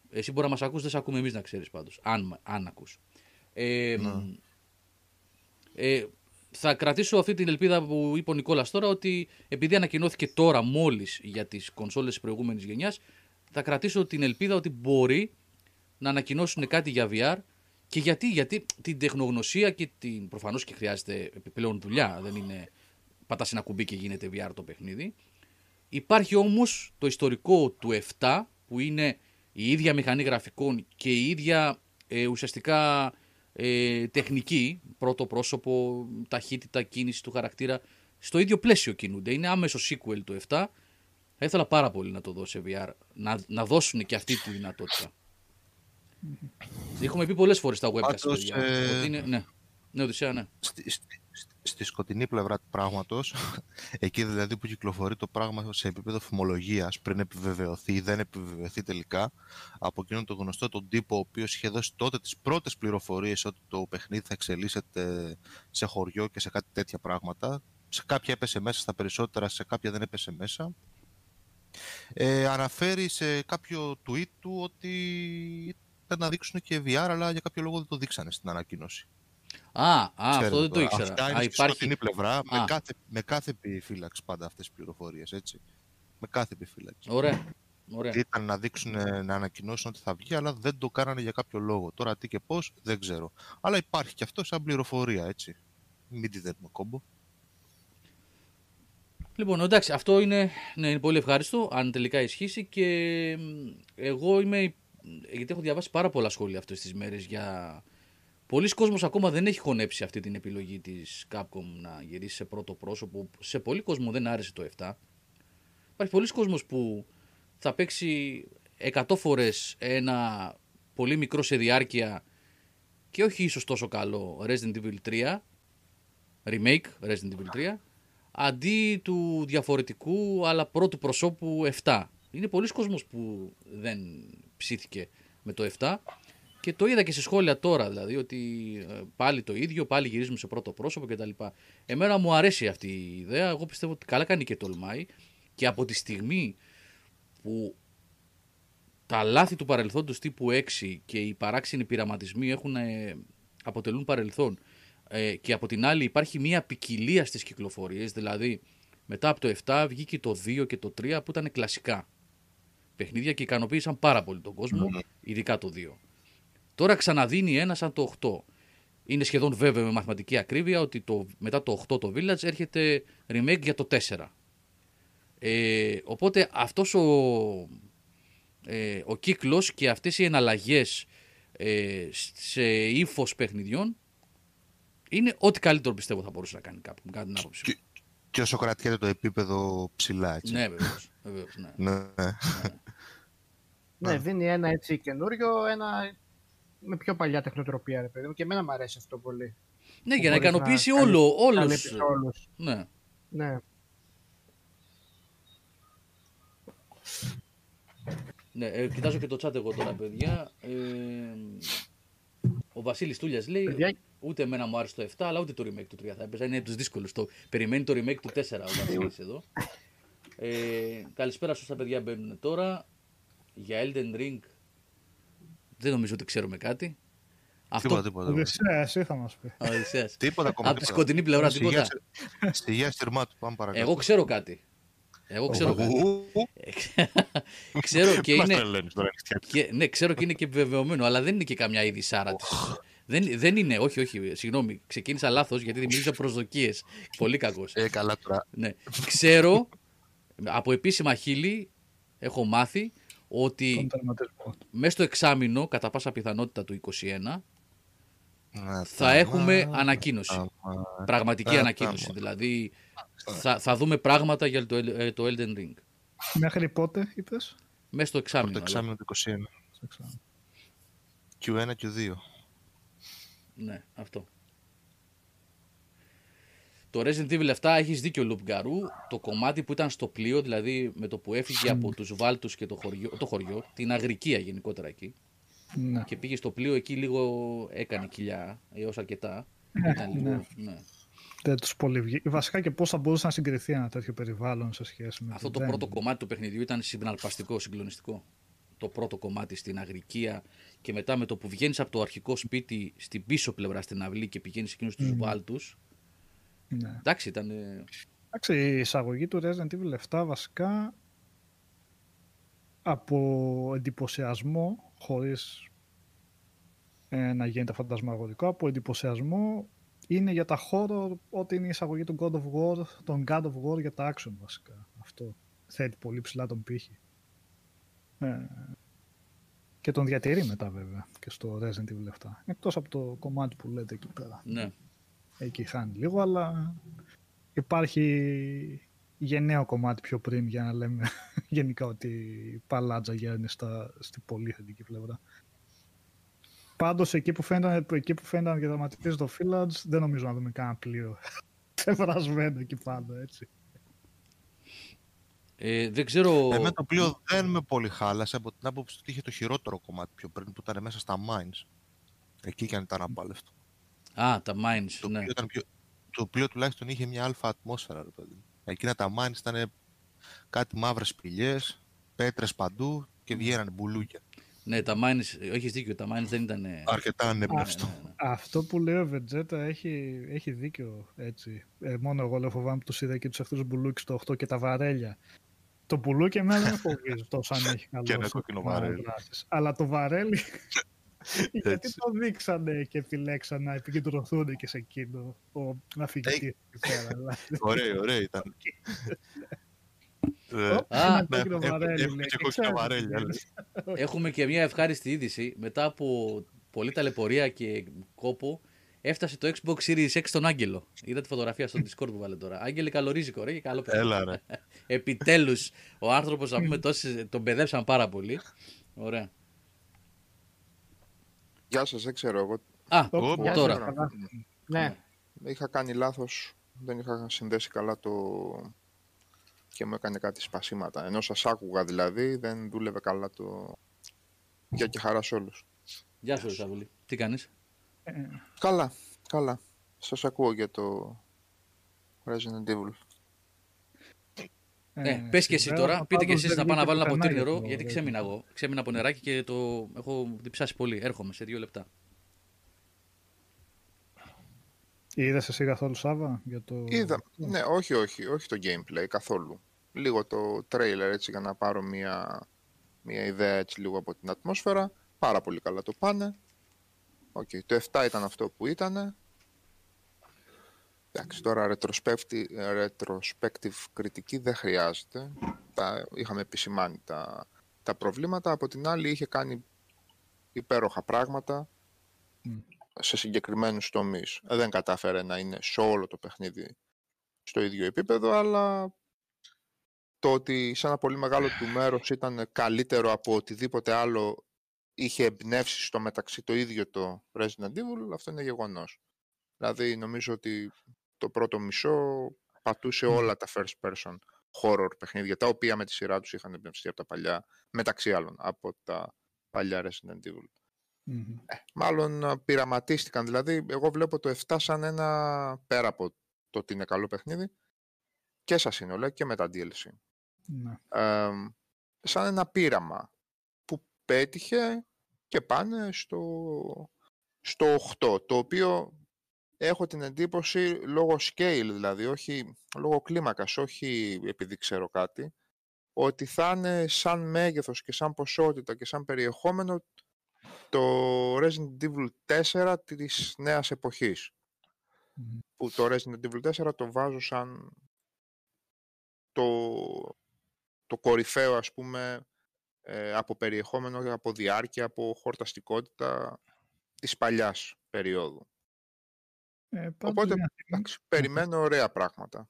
Εσύ μπορεί να μας ακούς, δεν σε ακούμε εμείς να ξέρεις πάντως, αν, αν ακούς. Ε, ε, θα κρατήσω αυτή την ελπίδα που είπε ο Νικόλας τώρα ότι επειδή ανακοινώθηκε τώρα μόλις για τις κονσόλες της προηγούμενης γενιάς θα κρατήσω την ελπίδα ότι μπορεί να ανακοινώσουν κάτι για VR και γιατί, γιατί την τεχνογνωσία και την, προφανώς και χρειάζεται επιπλέον δουλειά, δεν είναι πατάς ένα κουμπί και γίνεται VR το παιχνίδι. Υπάρχει όμως το ιστορικό του 7 που είναι η ίδια μηχανή γραφικών και η ίδια ε, ουσιαστικά ε, τεχνική, πρώτο πρόσωπο, ταχύτητα, κίνηση του χαρακτήρα, στο ίδιο πλαίσιο κινούνται. Είναι άμεσο sequel του 7. Θα ήθελα πάρα πολύ να το δω σε VR, να, να δώσουν και αυτή τη δυνατότητα. Έχουμε πει πολλές φορές στα webcast, Πάντως, παιδιά, ε, ότι είναι, ναι, ναι, Οδυσσέα, ναι. Στη, στη, στη σκοτεινή πλευρά του πράγματος, εκεί δηλαδή που κυκλοφορεί το πράγμα σε επίπεδο φημολογίας πριν επιβεβαιωθεί ή δεν επιβεβαιωθεί τελικά, από εκείνον τον γνωστό τον τύπο ο οποίος είχε δώσει τότε τις πρώτες πληροφορίες ότι το παιχνίδι θα εξελίσσεται σε χωριό και σε κάτι τέτοια πράγματα. Σε κάποια έπεσε μέσα, στα περισσότερα, σε κάποια δεν έπεσε μέσα. Ε, αναφέρει σε κάποιο tweet του ότι ήταν να δείξουν και VR, αλλά για κάποιο λόγο δεν το δείξανε στην ανακοίνωση. Α, α Ξέρετε αυτό δεν το τώρα, ήξερα. Αυτά είναι Α, στη υπάρχει... σκοτεινή πλευρά, με Α. κάθε, με κάθε επιφύλαξη πάντα αυτές τις πληροφορίες, έτσι. Με κάθε επιφύλαξη. Ωραία. Ωραία. Ήταν να δείξουν, να ανακοινώσουν ότι θα βγει, αλλά δεν το κάνανε για κάποιο λόγο. Τώρα τι και πώς, δεν ξέρω. Αλλά υπάρχει και αυτό σαν πληροφορία, έτσι. Μην τη δένουμε κόμπο. Λοιπόν, εντάξει, αυτό είναι, ναι, είναι πολύ ευχάριστο αν τελικά ισχύσει και μ, εγώ είμαι, γιατί έχω διαβάσει πάρα πολλά σχόλια αυτές τις μέρες για... Πολλοί κόσμος ακόμα δεν έχει χωνέψει αυτή την επιλογή της Capcom να γυρίσει σε πρώτο πρόσωπο. Σε πολλοί κόσμο δεν άρεσε το 7. Υπάρχει πολλοί κόσμος που θα παίξει 100 φορές ένα πολύ μικρό σε διάρκεια και όχι ίσως τόσο καλό Resident Evil 3, remake Resident Evil 3, αντί του διαφορετικού αλλά πρώτου προσώπου 7. Είναι πολλοί κόσμος που δεν ψήθηκε με το 7 και το είδα και σε σχόλια τώρα δηλαδή ότι ε, πάλι το ίδιο, πάλι γυρίζουμε σε πρώτο πρόσωπο κτλ. Εμένα μου αρέσει αυτή η ιδέα, εγώ πιστεύω ότι καλά κάνει και τολμάει και από τη στιγμή που τα λάθη του παρελθόντος τύπου 6 και οι παράξενοι πειραματισμοί έχουν, ε, αποτελούν παρελθόν ε, και από την άλλη υπάρχει μια ποικιλία στις κυκλοφορίες, δηλαδή μετά από το 7 βγήκε το 2 και το 3 που ήταν κλασικά παιχνίδια και ικανοποίησαν πάρα πολύ τον κόσμο, ειδικά το 2. Τώρα ξαναδίνει ένα σαν το 8. Είναι σχεδόν βέβαιο με μαθηματική ακρίβεια ότι το, μετά το 8 το Village έρχεται remake για το 4. Ε, οπότε αυτός ο, ε, ο κύκλος και αυτές οι εναλλαγές ε, σε ύφος παιχνιδιών είναι ό,τι καλύτερο πιστεύω θα μπορούσε να κάνει κάπου. Κατά την άποψη. μου. Και, Και όσο κρατιέται το επίπεδο ψηλά, έτσι. Ναι, βεβαίως. βεβαίως ναι. Ναι. Ναι, δίνει ένα έτσι καινούριο, ένα με πιο παλιά τεχνοτροπία, ρε παιδί μου. Και εμένα μου αρέσει αυτό πολύ. ναι, Που για να μπορείς ικανοποιήσει καλύ- όλο, όλους. καλύπτεις όλους. Ναι. Ναι. Ναι, ε, κοιτάζω και το chat εγώ τώρα, παιδιά. Ε, ο Βασίλης Τούλιας λέει, Παιδιά, ούτε εμένα μου άρεσε το 7, αλλά ούτε το remake του 3 θα έπαιζα. Είναι από τους δύσκολους. Το, περιμένει το remake του 4 ο Βασίλης εδώ. Ε, καλησπέρα σε όσα παιδιά μπαίνουν τώρα. Για Elden Ring δεν νομίζω ότι ξέρουμε κάτι. Αυτό Τίποτα, τίποτα. τίποτα. Οδυσσέας, εσύ θα μας πει. Α, Οδυσσέας. Τίποτα ακόμα. Από τη τίποτα. σκοτεινή πλευρά Στη γεία τίποτα. στη- Στη γεία στυρμά του, πάμε παρακάτω. Εγώ ξέρω κάτι. Εγώ ξέρω κάτι. Ου, ξέρω και μας είναι. τρελαίνεις τώρα, νυχτιάτη. Και, ναι, ξέρω και είναι και επιβεβαιωμένο, αλλά δεν είναι και καμιά είδη σάρα της. Δεν, δεν είναι, όχι, όχι, συγγνώμη. Ξεκίνησα λάθος γιατί δημιούργησα προσδοκίες. Πολύ κακός. Ε, καλά τώρα. Ναι. Ξέρω από επίσημα χείλη έχω μάθει Τον ότι τερματισμό. μέσα στο εξάμεινο, κατά πάσα πιθανότητα του 2021, Να θα τα έχουμε μα- ανακοίνωση. τα μα- Πραγματική Α, ανακοίνωση. τα μα. Δηλαδή θα, θα δούμε πράγματα για το, ε, το Elden Ring. Μέχρι πότε είπες; Μέσα στο εξάμεινο. Το εξάμεινο του 21. Στο εξάμεινο. Q1, Q2. Ναι, αυτό. Το Resident Evil 7 έχεις δίκιο Λουπγκαρού. Το κομμάτι που ήταν στο πλοίο, δηλαδή με το που έφυγε από τους Βάλτους και το χωριό, το χωριό την Αγρικία γενικότερα εκεί, Ναι. και πήγε στο πλοίο εκεί λίγο έκανε κοιλιά, έως αρκετά. Ε, Ήταν λίγο, ναι. ναι. Δεν τους πολύ βγει- Βασικά και πώς θα μπορούσε να συγκριθεί ένα τέτοιο περιβάλλον σε σχέση με Αυτό το δεν- πρώτο κομμάτι του παιχνιδιού ήταν συναρπαστικό, συγκλονιστικό. Το πρώτο κομμάτι στην Αγρικία και μετά με το που βγαίνεις από το αρχικό σπίτι στην πίσω πλευρά στην αυλή και πηγαίνεις εκείνους τους Μμμ. Βάλτους. Ναι. Εντάξει, ήταν... ε, Εντάξει, η εισαγωγή του Resident Evil 7 βασικά από εντυπωσιασμό, χωρίς ε, να γίνεται φαντασμαγορικό, από εντυπωσιασμό είναι για τα χώρο ό,τι είναι η εισαγωγή του God of War, των God of War για τα action βασικά. Αυτό θέτει πολύ ψηλά τον πύχη. Ε, και τον διατηρεί μετά βέβαια και στο Resident Evil 7. Εκτός από το κομμάτι που λέτε εκεί πέρα ναι. εκεί χάνει λίγο, αλλά υπάρχει γενναίο κομμάτι πιο πριν για να λέμε γενικά ότι η παλάτζα γέρνει στα, στη πολύ θετική πλευρά. Πάντως εκεί που φαίνονταν, εκεί που φαίνονταν και δραματίζει το Village δεν νομίζω να δούμε κανένα πλοίο ξεφρασμένο εκεί πάνω, έτσι. Ε, δεν ξέρω... Εμένα το πλοίο δεν με πολύ χάλασε από την άποψη ότι είχε το χειρότερο κομμάτι πιο πριν που ήταν μέσα στα mines. Εκεί και αν ήταν απάλευτο. Α, τα mines, Το, ναι. πλοίο ήταν πιο... το πλοίο τουλάχιστον είχε μια αλφα ατμόσφαιρα, ρε παιδί. Εκείνα τα mines ήταν κάτι μαύρες σπηλιές, πέτρες παντού και βγαίνανε μπουλούκια. Ναι, τα mines, έχεις δίκιο, τα mines δεν ήταν... ε, Αρκετά ανεμπνευστό. ναι, ναι. Αυτό που λέει ο Βετζέτα έχει, έχει δίκιο έτσι. Ε, μόνο εγώ λέω φοβάμαι που τους είδα και τους αυτούς μπουλούκι στο 8 και τα βαρέλια. Το μπουλούκι εμένα δεν με φοβίζει τόσο αν έχει καλό Και ένα σύστημα κόκκινο βαρέλι. δράσης. Αλλά το βαρέλι, γιατί Έτσι. το δείξανε και επιλέξαν να επικεντρωθούν και σε εκείνο ο ναυηγητής εκεί πέρα. δηλαδή. Ωραίο, ωραίο ήταν. Ε, Ω, Α, ένα ναι, κόκκινο έχω- βαρέλι, έχω λέει, και και κόκκινα ξέρεις τι βαρέλια, γίνεται. Έχουμε και μια ευχάριστη είδηση. Μετά από πολλή ταλαιπωρία και κόπο, έφτασε το Xbox Series X στον Άγγελο. Είδα τη φωτογραφία στο Discord που βάλε τώρα. Άγγελε, καλορίζικο, ρε, και καλό παιδί. Έλα ρε. Επιτέλους, ο άνθρωπος, να πούμε, τόσες, τον παιδεύσαν πάρα πολύ. Ωραία. Γεια σας, δεν ξέρω εγώ. Α, Ω, Ω, Γεια σας, τώρα. καλά. Ναι, Είχα κάνει λάθος, δεν είχα συνδέσει καλά το... και μου έκανε κάτι σπασίματα. Ενώ σας άκουγα δηλαδή, δεν δούλευε καλά το... Για και χαρά σε όλους. Γεια σου, ρε Σαβούλη. Τι κάνεις; Ε, Καλά, καλά. Σας ακούω για το Resident Evil. Ε, πες και εσύ σήμερα, τώρα, πείτε και πάντως εσείς δεν να πάω να βγήκε βάλω ένα πουθενά ποτήρι για νερό, το γιατί Resident ξέμεινα Evil. εγώ. Ξέμεινα από νεράκι και το έχω διψάσει πολύ. Έρχομαι σε δύο λεπτά. Είδες εσύ καθόλου Σάβα για το... Είδα, ναι, όχι, όχι, όχι το gameplay καθόλου. Λίγο το trailer έτσι για να πάρω μια, μια ιδέα έτσι λίγο από την ατμόσφαιρα. Πάρα πολύ καλά το πάνε. Οκ, το 7 ήταν αυτό που ήταν. Εντάξει, τώρα retrospective, retrospective κριτική δεν χρειάζεται. Τα, είχαμε επισημάνει τα, τα προβλήματα. Από την άλλη είχε κάνει υπέροχα πράγματα Μμ. σε συγκεκριμένους τομείς. Δεν κατάφερε να είναι σε όλο το παιχνίδι στο ίδιο επίπεδο, αλλά το ότι σε ένα πολύ μεγάλο του μέρος ήταν καλύτερο από οτιδήποτε άλλο είχε εμπνεύσει στο μεταξύ το ίδιο το Resident Evil, αυτό είναι γεγονός. Δηλαδή νομίζω ότι το πρώτο μισό πατούσε όλα τα first person horror παιχνίδια, τα οποία με τη σειρά τους είχαν εμπνευστεί από τα παλιά, μεταξύ άλλων από τα παλιά Resident Evil. Ε, μάλλον πειραματίστηκαν, δηλαδή εγώ βλέπω το 7 σαν ένα, πέρα από το ότι είναι καλό παιχνίδι, και σαν σύνολο και με τα DLC. Ναι. σαν ένα πείραμα που πέτυχε και πάνε στο, στο 8, το οποίο έχω την εντύπωση λόγω scale δηλαδή, όχι λόγω κλίμακας, όχι επειδή ξέρω κάτι, ότι θα είναι σαν μέγεθος και σαν ποσότητα και σαν περιεχόμενο το Resident Evil 4 της νέας εποχής. Που το Resident Evil 4 το βάζω σαν το, το κορυφαίο ας πούμε ε, από περιεχόμενο, από διάρκεια, από χορταστικότητα της παλιάς περίοδου. Ε, Οπότε, εντάξει, περιμένω ωραία πράγματα.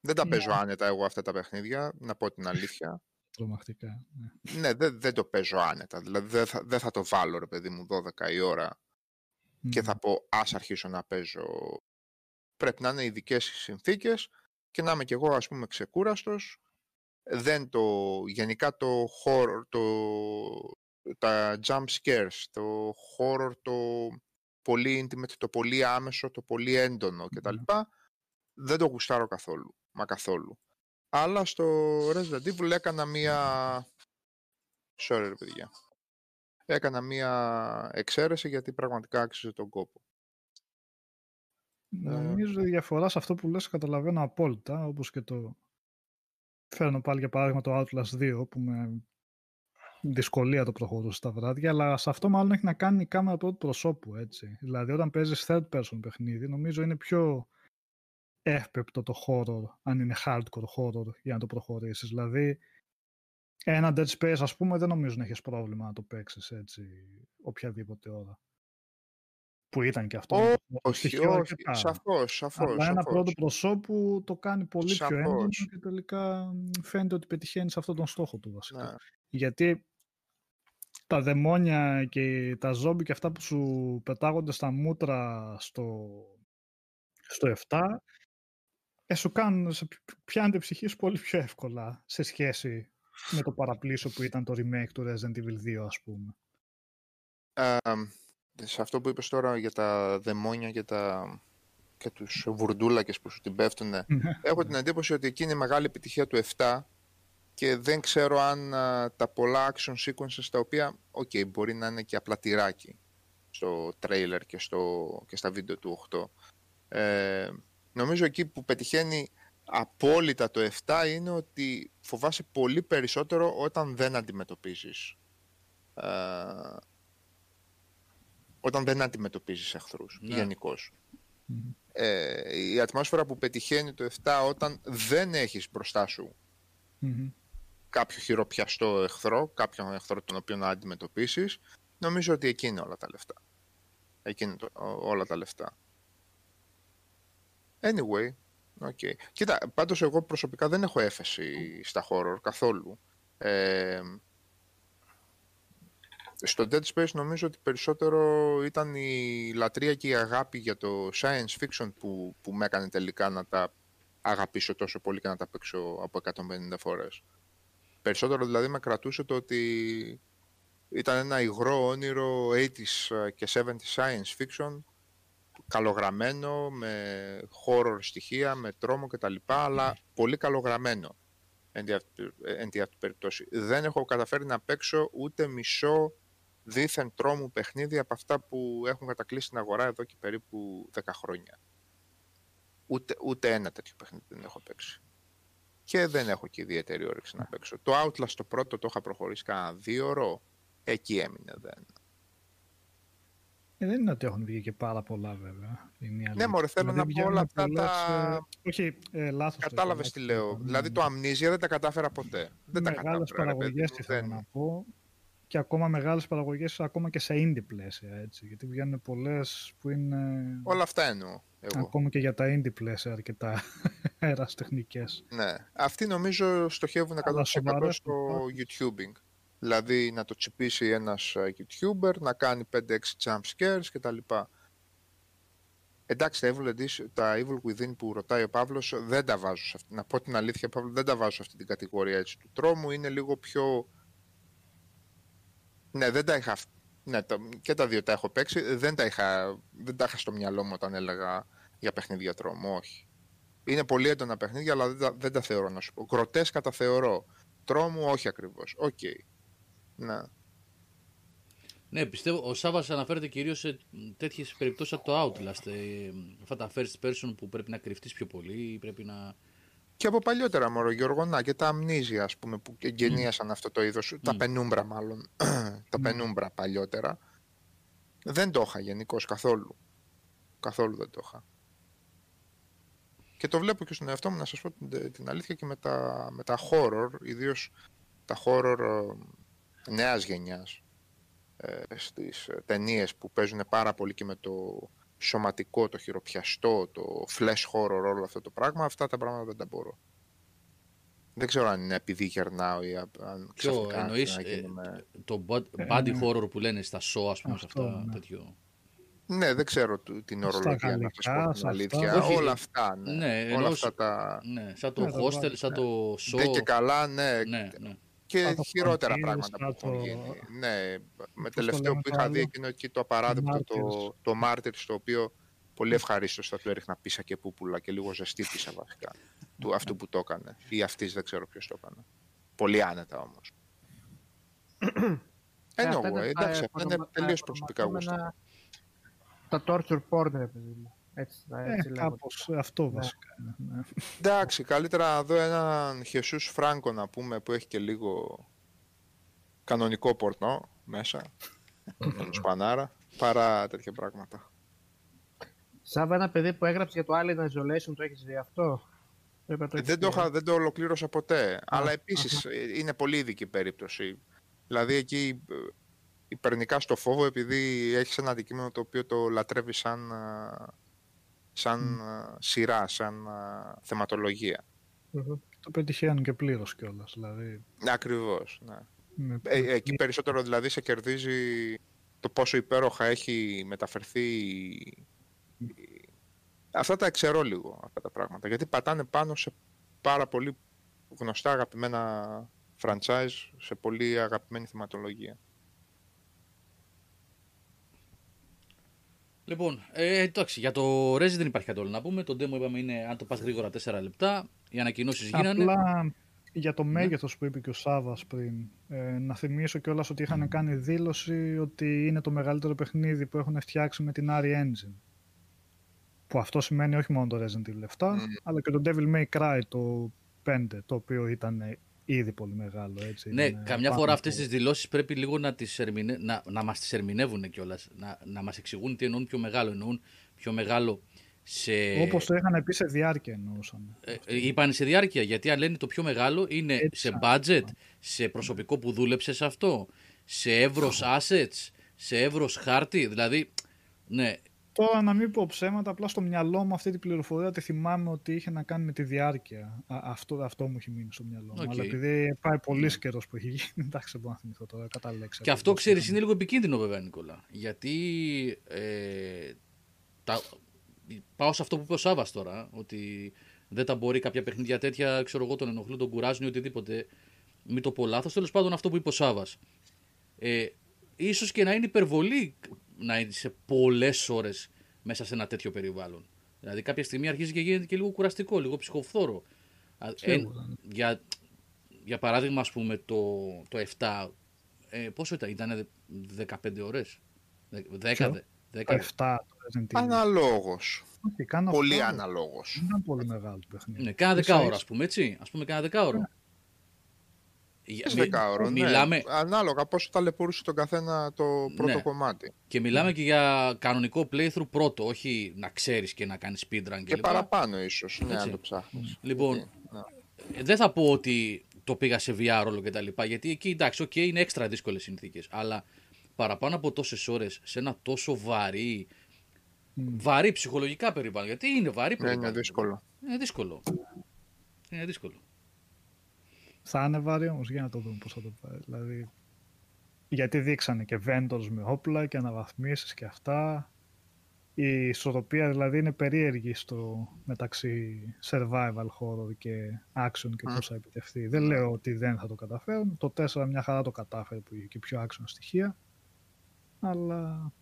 Δεν τα παίζω άνετα εγώ αυτά τα παιχνίδια, να πω την αλήθεια. Τρομακτικά. Ναι, ναι δεν, δεν το παίζω άνετα. Δηλαδή δεν θα, δεν θα το βάλω, ρε παιδί μου, 12 η ώρα και θα πω ας αρχίσω να παίζω. Πρέπει να είναι ειδικές συνθήκες και να είμαι κι εγώ ας πούμε ξεκούραστος. Δεν το, γενικά το horror, το, τα jump scares, το horror, το πολύ intimate, το πολύ άμεσο, το πολύ έντονο κτλ. Δεν το γουστάρω καθόλου, μα καθόλου. Αλλά στο Resident Evil έκανα μία... Sorry ρε παιδιά. Έκανα μία εξαίρεση γιατί πραγματικά άξιζε τον κόπο. Νομίζω η διαφορά σε αυτό που λες καταλαβαίνω απόλυτα, όπως και το... Φέρνω πάλι για παράδειγμα το Outlast 2, που με δυσκολία το προχωρούσε στα βράδια, αλλά σε αυτό μάλλον έχει να κάνει η κάμερα πρώτου προσώπου, έτσι. Δηλαδή όταν παίζεις third person παιχνίδι, νομίζω είναι πιο εύπεπτο το horror, αν είναι hardcore horror, για να το προχωρήσεις. Δηλαδή, ένα Dead Space, ας πούμε, δεν νομίζω να έχεις πρόβλημα να το παίξεις έτσι οποιαδήποτε ώρα. Που ήταν και αυτό. Όχι, όχι, όχι σαφώς, σαφώς. Αλλά ένα πρώτο προσώπου το κάνει πολύ πιο έντονο και τελικά φαίνεται ότι πετυχαίνει σε αυτόν τον στόχο του βασικά. Ναι. Γιατί τα δαιμόνια και τα ζόμπι και αυτά που σου πετάγονται στα μούτρα στο, στο 7 ε, σου κάνουν, σε πιάνεται ψυχή σου πολύ πιο εύκολα σε σχέση με το παραπλήσιο που ήταν το remake του Resident Evil 2 ας πούμε. σε αυτό που είπες τώρα για τα δαιμόνια και, τα, και τους βουρντούλακες που σου την πέφτουν ναι. έχω την εντύπωση ότι εκείνη η μεγάλη επιτυχία του 7 και δεν ξέρω αν τα πολλά action sequences τα οποία, ok, μπορεί να είναι και απλά τυράκι στο trailer και, στο, και στα βίντεο του 8. Ε, νομίζω εκεί που πετυχαίνει απόλυτα το 7 είναι ότι φοβάσαι πολύ περισσότερο όταν δεν αντιμετωπίζεις ε, όταν δεν αντιμετωπίζεις εχθρούς ναι. γενικώς. Ε, η ατμόσφαιρα που πετυχαίνει το 7 όταν δεν έχεις μπροστά σου κάποιο χειροπιαστό εχθρό, κάποιον εχθρό τον οποίο να αντιμετωπίσεις, νομίζω ότι εκεί είναι όλα τα λεφτά. Εκεί είναι το, όλα τα λεφτά. Anyway, okay. Κοίτα, πάντως εγώ προσωπικά δεν έχω έφεση στα horror καθόλου. Ε, στο Dead Space νομίζω ότι περισσότερο ήταν η λατρεία και η αγάπη για το science fiction που, που με έκανε τελικά να τα αγαπήσω τόσο πολύ και να τα παίξω από 150 φορές. Περισσότερο δηλαδή με κρατούσε το ότι ήταν ένα υγρό όνειρο 80s και 70s science fiction καλογραμμένο, με horror στοιχεία, με τρόμο κτλ. Αλλά πολύ καλογραμμένο εν τη αυτή περιπτώσει. Δεν έχω καταφέρει να παίξω ούτε μισό δίθεν τρόμου παιχνίδι από αυτά που έχουν κατακλείσει στην αγορά εδώ και περίπου 10 χρόνια. Ούτε, ούτε ένα τέτοιο παιχνίδι δεν έχω παίξει και δεν έχω και ιδιαίτερη όρεξη να παίξω. Το Outlast το πρώτο το είχα προχωρήσει κανένα δύο ώρο. Εκεί έμεινε, δεν. Ε, δεν είναι ότι έχουν βγει και πάρα πολλά βέβαια. ναι, μωρέ, θέλω δηλαδή, να πω όλα αυτά τα... Ε, όχι, ε, λάθος. Κατάλαβες τι λέω. Ναι. Δηλαδή το Amnesia δεν τα κατάφερα ποτέ. Δεν τα κατάφερα. παραγωγές θέλω να πω. Και ακόμα μεγάλες παραγωγές ακόμα και σε indie πλαίσια, έτσι. Γιατί βγαίνουν πολλές που είναι... Όλα αυτά εννοώ. Εγώ. Ακόμα και για τα indie πλαίσια αρκετά εραστεχνικές. Ναι. Αυτοί νομίζω στοχεύουν 100% Αλλά σοβαρά στο YouTubing. Δηλαδή να το τσιπήσει ένας ε, YouTuber, να κάνει 5-6 jump scares κτλ. Εντάξει, τα Evil, Edition, τα Evil Within που ρωτάει ο Παύλος δεν τα βάζω σε αυτή. Να πω την αλήθεια, Παύλο, δεν τα βάζω σε αυτή την κατηγορία έτσι, του τρόμου. Είναι λίγο πιο... Ναι, δεν τα είχα... Ναι, τα- και τα δύο τα έχω παίξει. Δεν τα, είχα... δεν τα είχα στο μυαλό μου όταν έλεγα για παιχνίδια τρόμου, όχι. Είναι πολύ έντονα παιχνίδια, αλλά δεν τα, δεν τα θεωρώ να σου πω. Γκροτέσκα τα θεωρώ. Τρόμου, όχι ακριβώς. Οκ. Ναι. Ναι, πιστεύω ο Σάβα αναφέρεται κυρίως σε τέτοιες περιπτώσεις από το Outlast. Ε, αυτά τα first person που πρέπει να κρυφτείς πιο πολύ ή πρέπει να. Και από παλιότερα, μωρέ Γιώργο, και τα Amnesia, ας πούμε, που εγκαινίασαν αυτό το είδος, τα Penumbra μάλλον, τα Penumbra παλιότερα, δεν το είχα γενικώ καθόλου. Καθόλου δεν το είχα. Και το βλέπω και στον εαυτό μου, να σας πω την, την αλήθεια, και με τα, με τα horror, ιδίως τα horror ε, νέας γενιάς, ε, στις ε, ταινίες που παίζουν πάρα πολύ και με το σωματικό, το χειροπιαστό, το flash horror, όλο αυτό το πράγμα, αυτά τα πράγματα δεν τα μπορώ. Δεν ξέρω αν είναι επειδή γερνάω ή αν Ποιο ξαφνικά εννοείς να γίνομαι... το body body horror που λένε στα show, ας πούμε, σε Αυτό, αυτά. ναι. Τέτοιο; Ναι, δεν ξέρω του- την Στα ορολογία να σας γαλλικά, πω σε την αυτά. αλήθεια. Όχι, όλα ε, αυτά, ναι. ναι, όλα εννοώς αυτά σου- τα... Ναι, σαν το Ναι, το hostel, βάζω, σαν το show. Δεν και καλά, ναι. Ναι, ναι. Και Σαν το χειρότερα Frontiers, πράγματα που σαν έχουν το- γίνει. Ναι, με το τελευταίο λέμε που το είχα άλλο; δει εκείνο εκεί το απαράδεκτο, το, Martyrs. το Martyrs, το οποίο πολύ ευχαρίστως θα του έριχνα πίσα και πούπουλα και λίγο ζεστή πίσα βασικά. του αυτού που το έκανε. Ή αυτής δεν ξέρω ποιος το έκανε. Πολύ άνετα όμως. Ε, αυτά Anyway, είναι τα εντάξει, αυτά είναι εφορμα- τα τελείως προσωπικά γούστα. εφορμαζόμενα- Τα torture porn, ρε παιδί μου. Έτσι, Ε, έτσι λέγονται. κάπως αυτό βασικά. είναι, ναι. Εντάξει, καλύτερα να δω έναν Χεσούς Φράγκο να πούμε που έχει και λίγο κανονικό πορνό μέσα. τον Σπανάρα, παρά τέτοια πράγματα. Σάβα ένα παιδί που έγραψε για το Alien Isolation, το έχεις δει αυτό; Πρέπει να το Ε, έχεις δεν, το δει, είχα, ε. δεν το ολοκλήρωσα ποτέ. αλλά επίσης ε, είναι πολύ ειδική περίπτωση. Δηλαδή εκεί ε, υπερνικά στο φόβο επειδή έχεις ένα αντικείμενο το οποίο το λατρεύεις σαν, ε, σαν ε, σειρά, σαν ε, θεματολογία. Μμμ. Το πετυχαίνουν και πλήρως κιόλας. Δηλαδή, Ακριβώς, ναι. με- Ε, εκεί περισσότερο δηλαδή σε κερδίζει το πόσο υπέροχα έχει μεταφερθεί η- η- αυτά τα εξαιρώ λίγο αυτά τα πράγματα γιατί πατάνε πάνω σε πάρα πολύ γνωστά αγαπημένα franchise σε πολύ αγαπημένη θεματολογία. Λοιπόν, ε, εντάξει, για το Rezi δεν υπάρχει κάτι άλλο να πούμε. Το demo είπαμε είναι αν το πας γρήγορα 4 λεπτά. Οι ανακοινώσεις γίνανε. Απλά για το Ναι. μέγεθος που είπε και ο Σάβας πριν, ε, να θυμίσω κιόλας ότι είχαν κάνει δήλωση ότι είναι το μεγαλύτερο παιχνίδι που έχουν φτιάξει με την RE Engine. Που αυτό σημαίνει όχι μόνο το Resident Evil 7, αλλά και το Devil May Cry το 5, το οποίο ήταν ήδη πολύ μεγάλο. Έτσι, Ναι, Είναι καμιά πάνω φορά από- αυτές τις δηλώσεις πρέπει λίγο να, τις ερμηνε... να, να μας τις ερμηνεύουν κιόλας. Να, να μας εξηγούν τι εννοούν πιο μεγάλο. Εννοούν πιο μεγάλο σε. Όπως το είχαν πει σε διάρκεια εννοούσαν. Ε, ε, είπαν σε διάρκεια. Γιατί αν λένε το πιο μεγάλο είναι Έτσι σε σαν- budget, σε προσωπικό που δούλεψες σε αυτό, σε εύρος assets, σε εύρος χάρτη. Δηλαδή, ναι, Τώρα να μην πω ψέματα, απλά στο μυαλό μου αυτή την πληροφορία τη θυμάμαι ότι είχε να κάνει με τη διάρκεια. Α, αυτό, αυτό μου έχει μείνει στο μυαλό μου. Οκ. Αλλά επειδή πάει πολύς καιρός που έχει γίνει, εντάξει, δεν μπορώ να θυμηθώ τώρα κατά λέξη. Και αυτό ξέρεις είναι λίγο επικίνδυνο βέβαια, Νικόλα. Γιατί ε, τα, πάω σε αυτό που είπε ο Σάβα τώρα, ότι δεν τα μπορεί κάποια παιχνίδια τέτοια, ξέρω εγώ, τον ενοχλούν, τον κουράζουν ή οτιδήποτε. Μην το πω λάθος. Τέλος πάντων, αυτό που είπε ο Σάβα. Ε, ίσως και να είναι υπερβολή να είσαι πολλές ώρες μέσα σε ένα τέτοιο περιβάλλον. Δηλαδή, κάποια στιγμή αρχίζει και γίνεται και λίγο κουραστικό, λίγο ψυχοφθόρο. Α, ε, Σίγουρα. για, για παράδειγμα, ας πούμε, το, το 7, ε, πόσο ήταν, ήταν 15 ώρες, 10, Ποιο; 10, Το 7 το Resident Evil. Αναλόγως. Όχι, κάνω Πολύ αυτό. αναλόγως. Δεν ήταν πολύ μεγάλο το παιχνίδι. ναι, κάνα Ίσα 10 ίσα. ώρα, ας πούμε, έτσι, ας πούμε, κάνα 10 ώρα. Για- Τις μι- δεκάωρο, ναι. μιλάμε, Ανάλογα πόσο ταλαιπωρούσε τον καθένα το πρώτο Ναι. κομμάτι. και μιλάμε και για κανονικό playthrough πρώτο, όχι να ξέρεις και να κάνεις speedrun Και κλπ. παραπάνω ίσως, ναι, Έτσι. αν το ψάχνεις. Λοιπόν, Ναι. Ε, δεν θα πω ότι το πήγα σε VR όλο και τα λοιπά. Γιατί εκεί εντάξει, okay, είναι έξτρα δύσκολες συνθήκες. Αλλά παραπάνω από τόσες ώρες σε ένα τόσο βαρύ. Βαρύ ψυχολογικά περιβάλλον. Γιατί είναι βαρύ Ναι, περιβάλλον. είναι δύσκολο. Είναι δύσκολο. Είναι δύσκολο. Θα είναι βαρύ όμως, για να το δούμε πώς θα το πάει. Δηλαδή, γιατί δείξανε και vendors με όπλα και αναβαθμίσεις και αυτά. Η ισορροπία δηλαδή είναι περίεργη στο μεταξύ survival horror και action και Μμ. πώς θα επιτευχθεί. Δεν λέω ότι δεν θα το καταφέρουν. Το 4 μια χαρά το κατάφερε που είχε και πιο action στοιχεία. Αλλά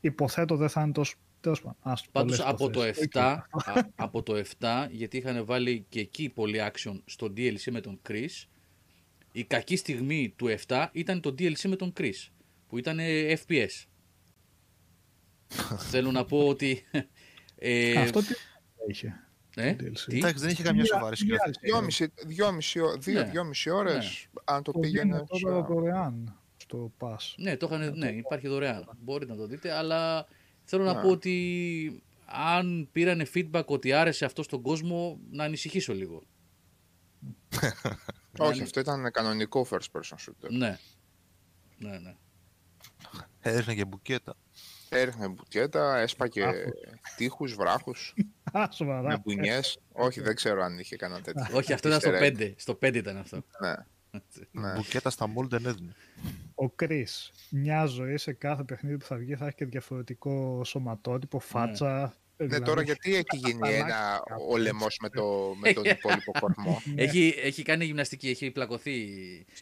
υποθέτω δεν θα είναι τόσο... Τέλος πάντων, ας το Πάντως λες από το, θες. 7, α, από το 7, γιατί είχαν βάλει και εκεί πολύ action στο DLC με τον Chris, η κακή στιγμή του 7 ήταν το DLC με τον Chris, που ήταν ε, FPS. Θέλω να πω ότι... ε, Αυτό τι είχε. ε, το DLC. τι; Εντάξει, δεν είχε καμιά Μία- σοβαρή μία- σκέψη. Δυόμιση, δυόμιση, ώ- δύο, Ναι. δυόμιση ώρες, αν το Το πήγαινε... δίνει τώρα δωρεάν στο Pass. Ναι, το είχαν, ναι, υπάρχει δωρεάν. Μπορείτε να το δείτε, αλλά θέλω να Ναι. πω ότι αν πήρανε feedback ότι άρεσε αυτό στον κόσμο, να ανησυχήσω λίγο. Όχι, αυτό ήταν κανονικό first person shooter. Ναι. Ναι, ναι. Έδειχνε και μπουκέτα. Έριχνε μπουτιέτα, έσπαγε τείχους, βράχους, Α, με σοβαρά. μπουνιές. Όχι, δεν ξέρω αν είχε κανένα τέτοιο. Όχι, αυτό ήταν στο Easter egg. 5. Στο 5 ήταν αυτό. Ναι, ναι. Μπουκέτα στα μόλ δεν έδινε. Ο Κρι, μια ζωή σε κάθε παιχνίδι που θα βγει θα έχει και διαφορετικό σωματότυπο, φάτσα. Ναι, δηλαδή, τώρα γιατί έχει γίνει ένα ο λαιμός με, το, με τον υπόλοιπο κορμό. Έχει, έχει κάνει γυμναστική, έχει πλακωθεί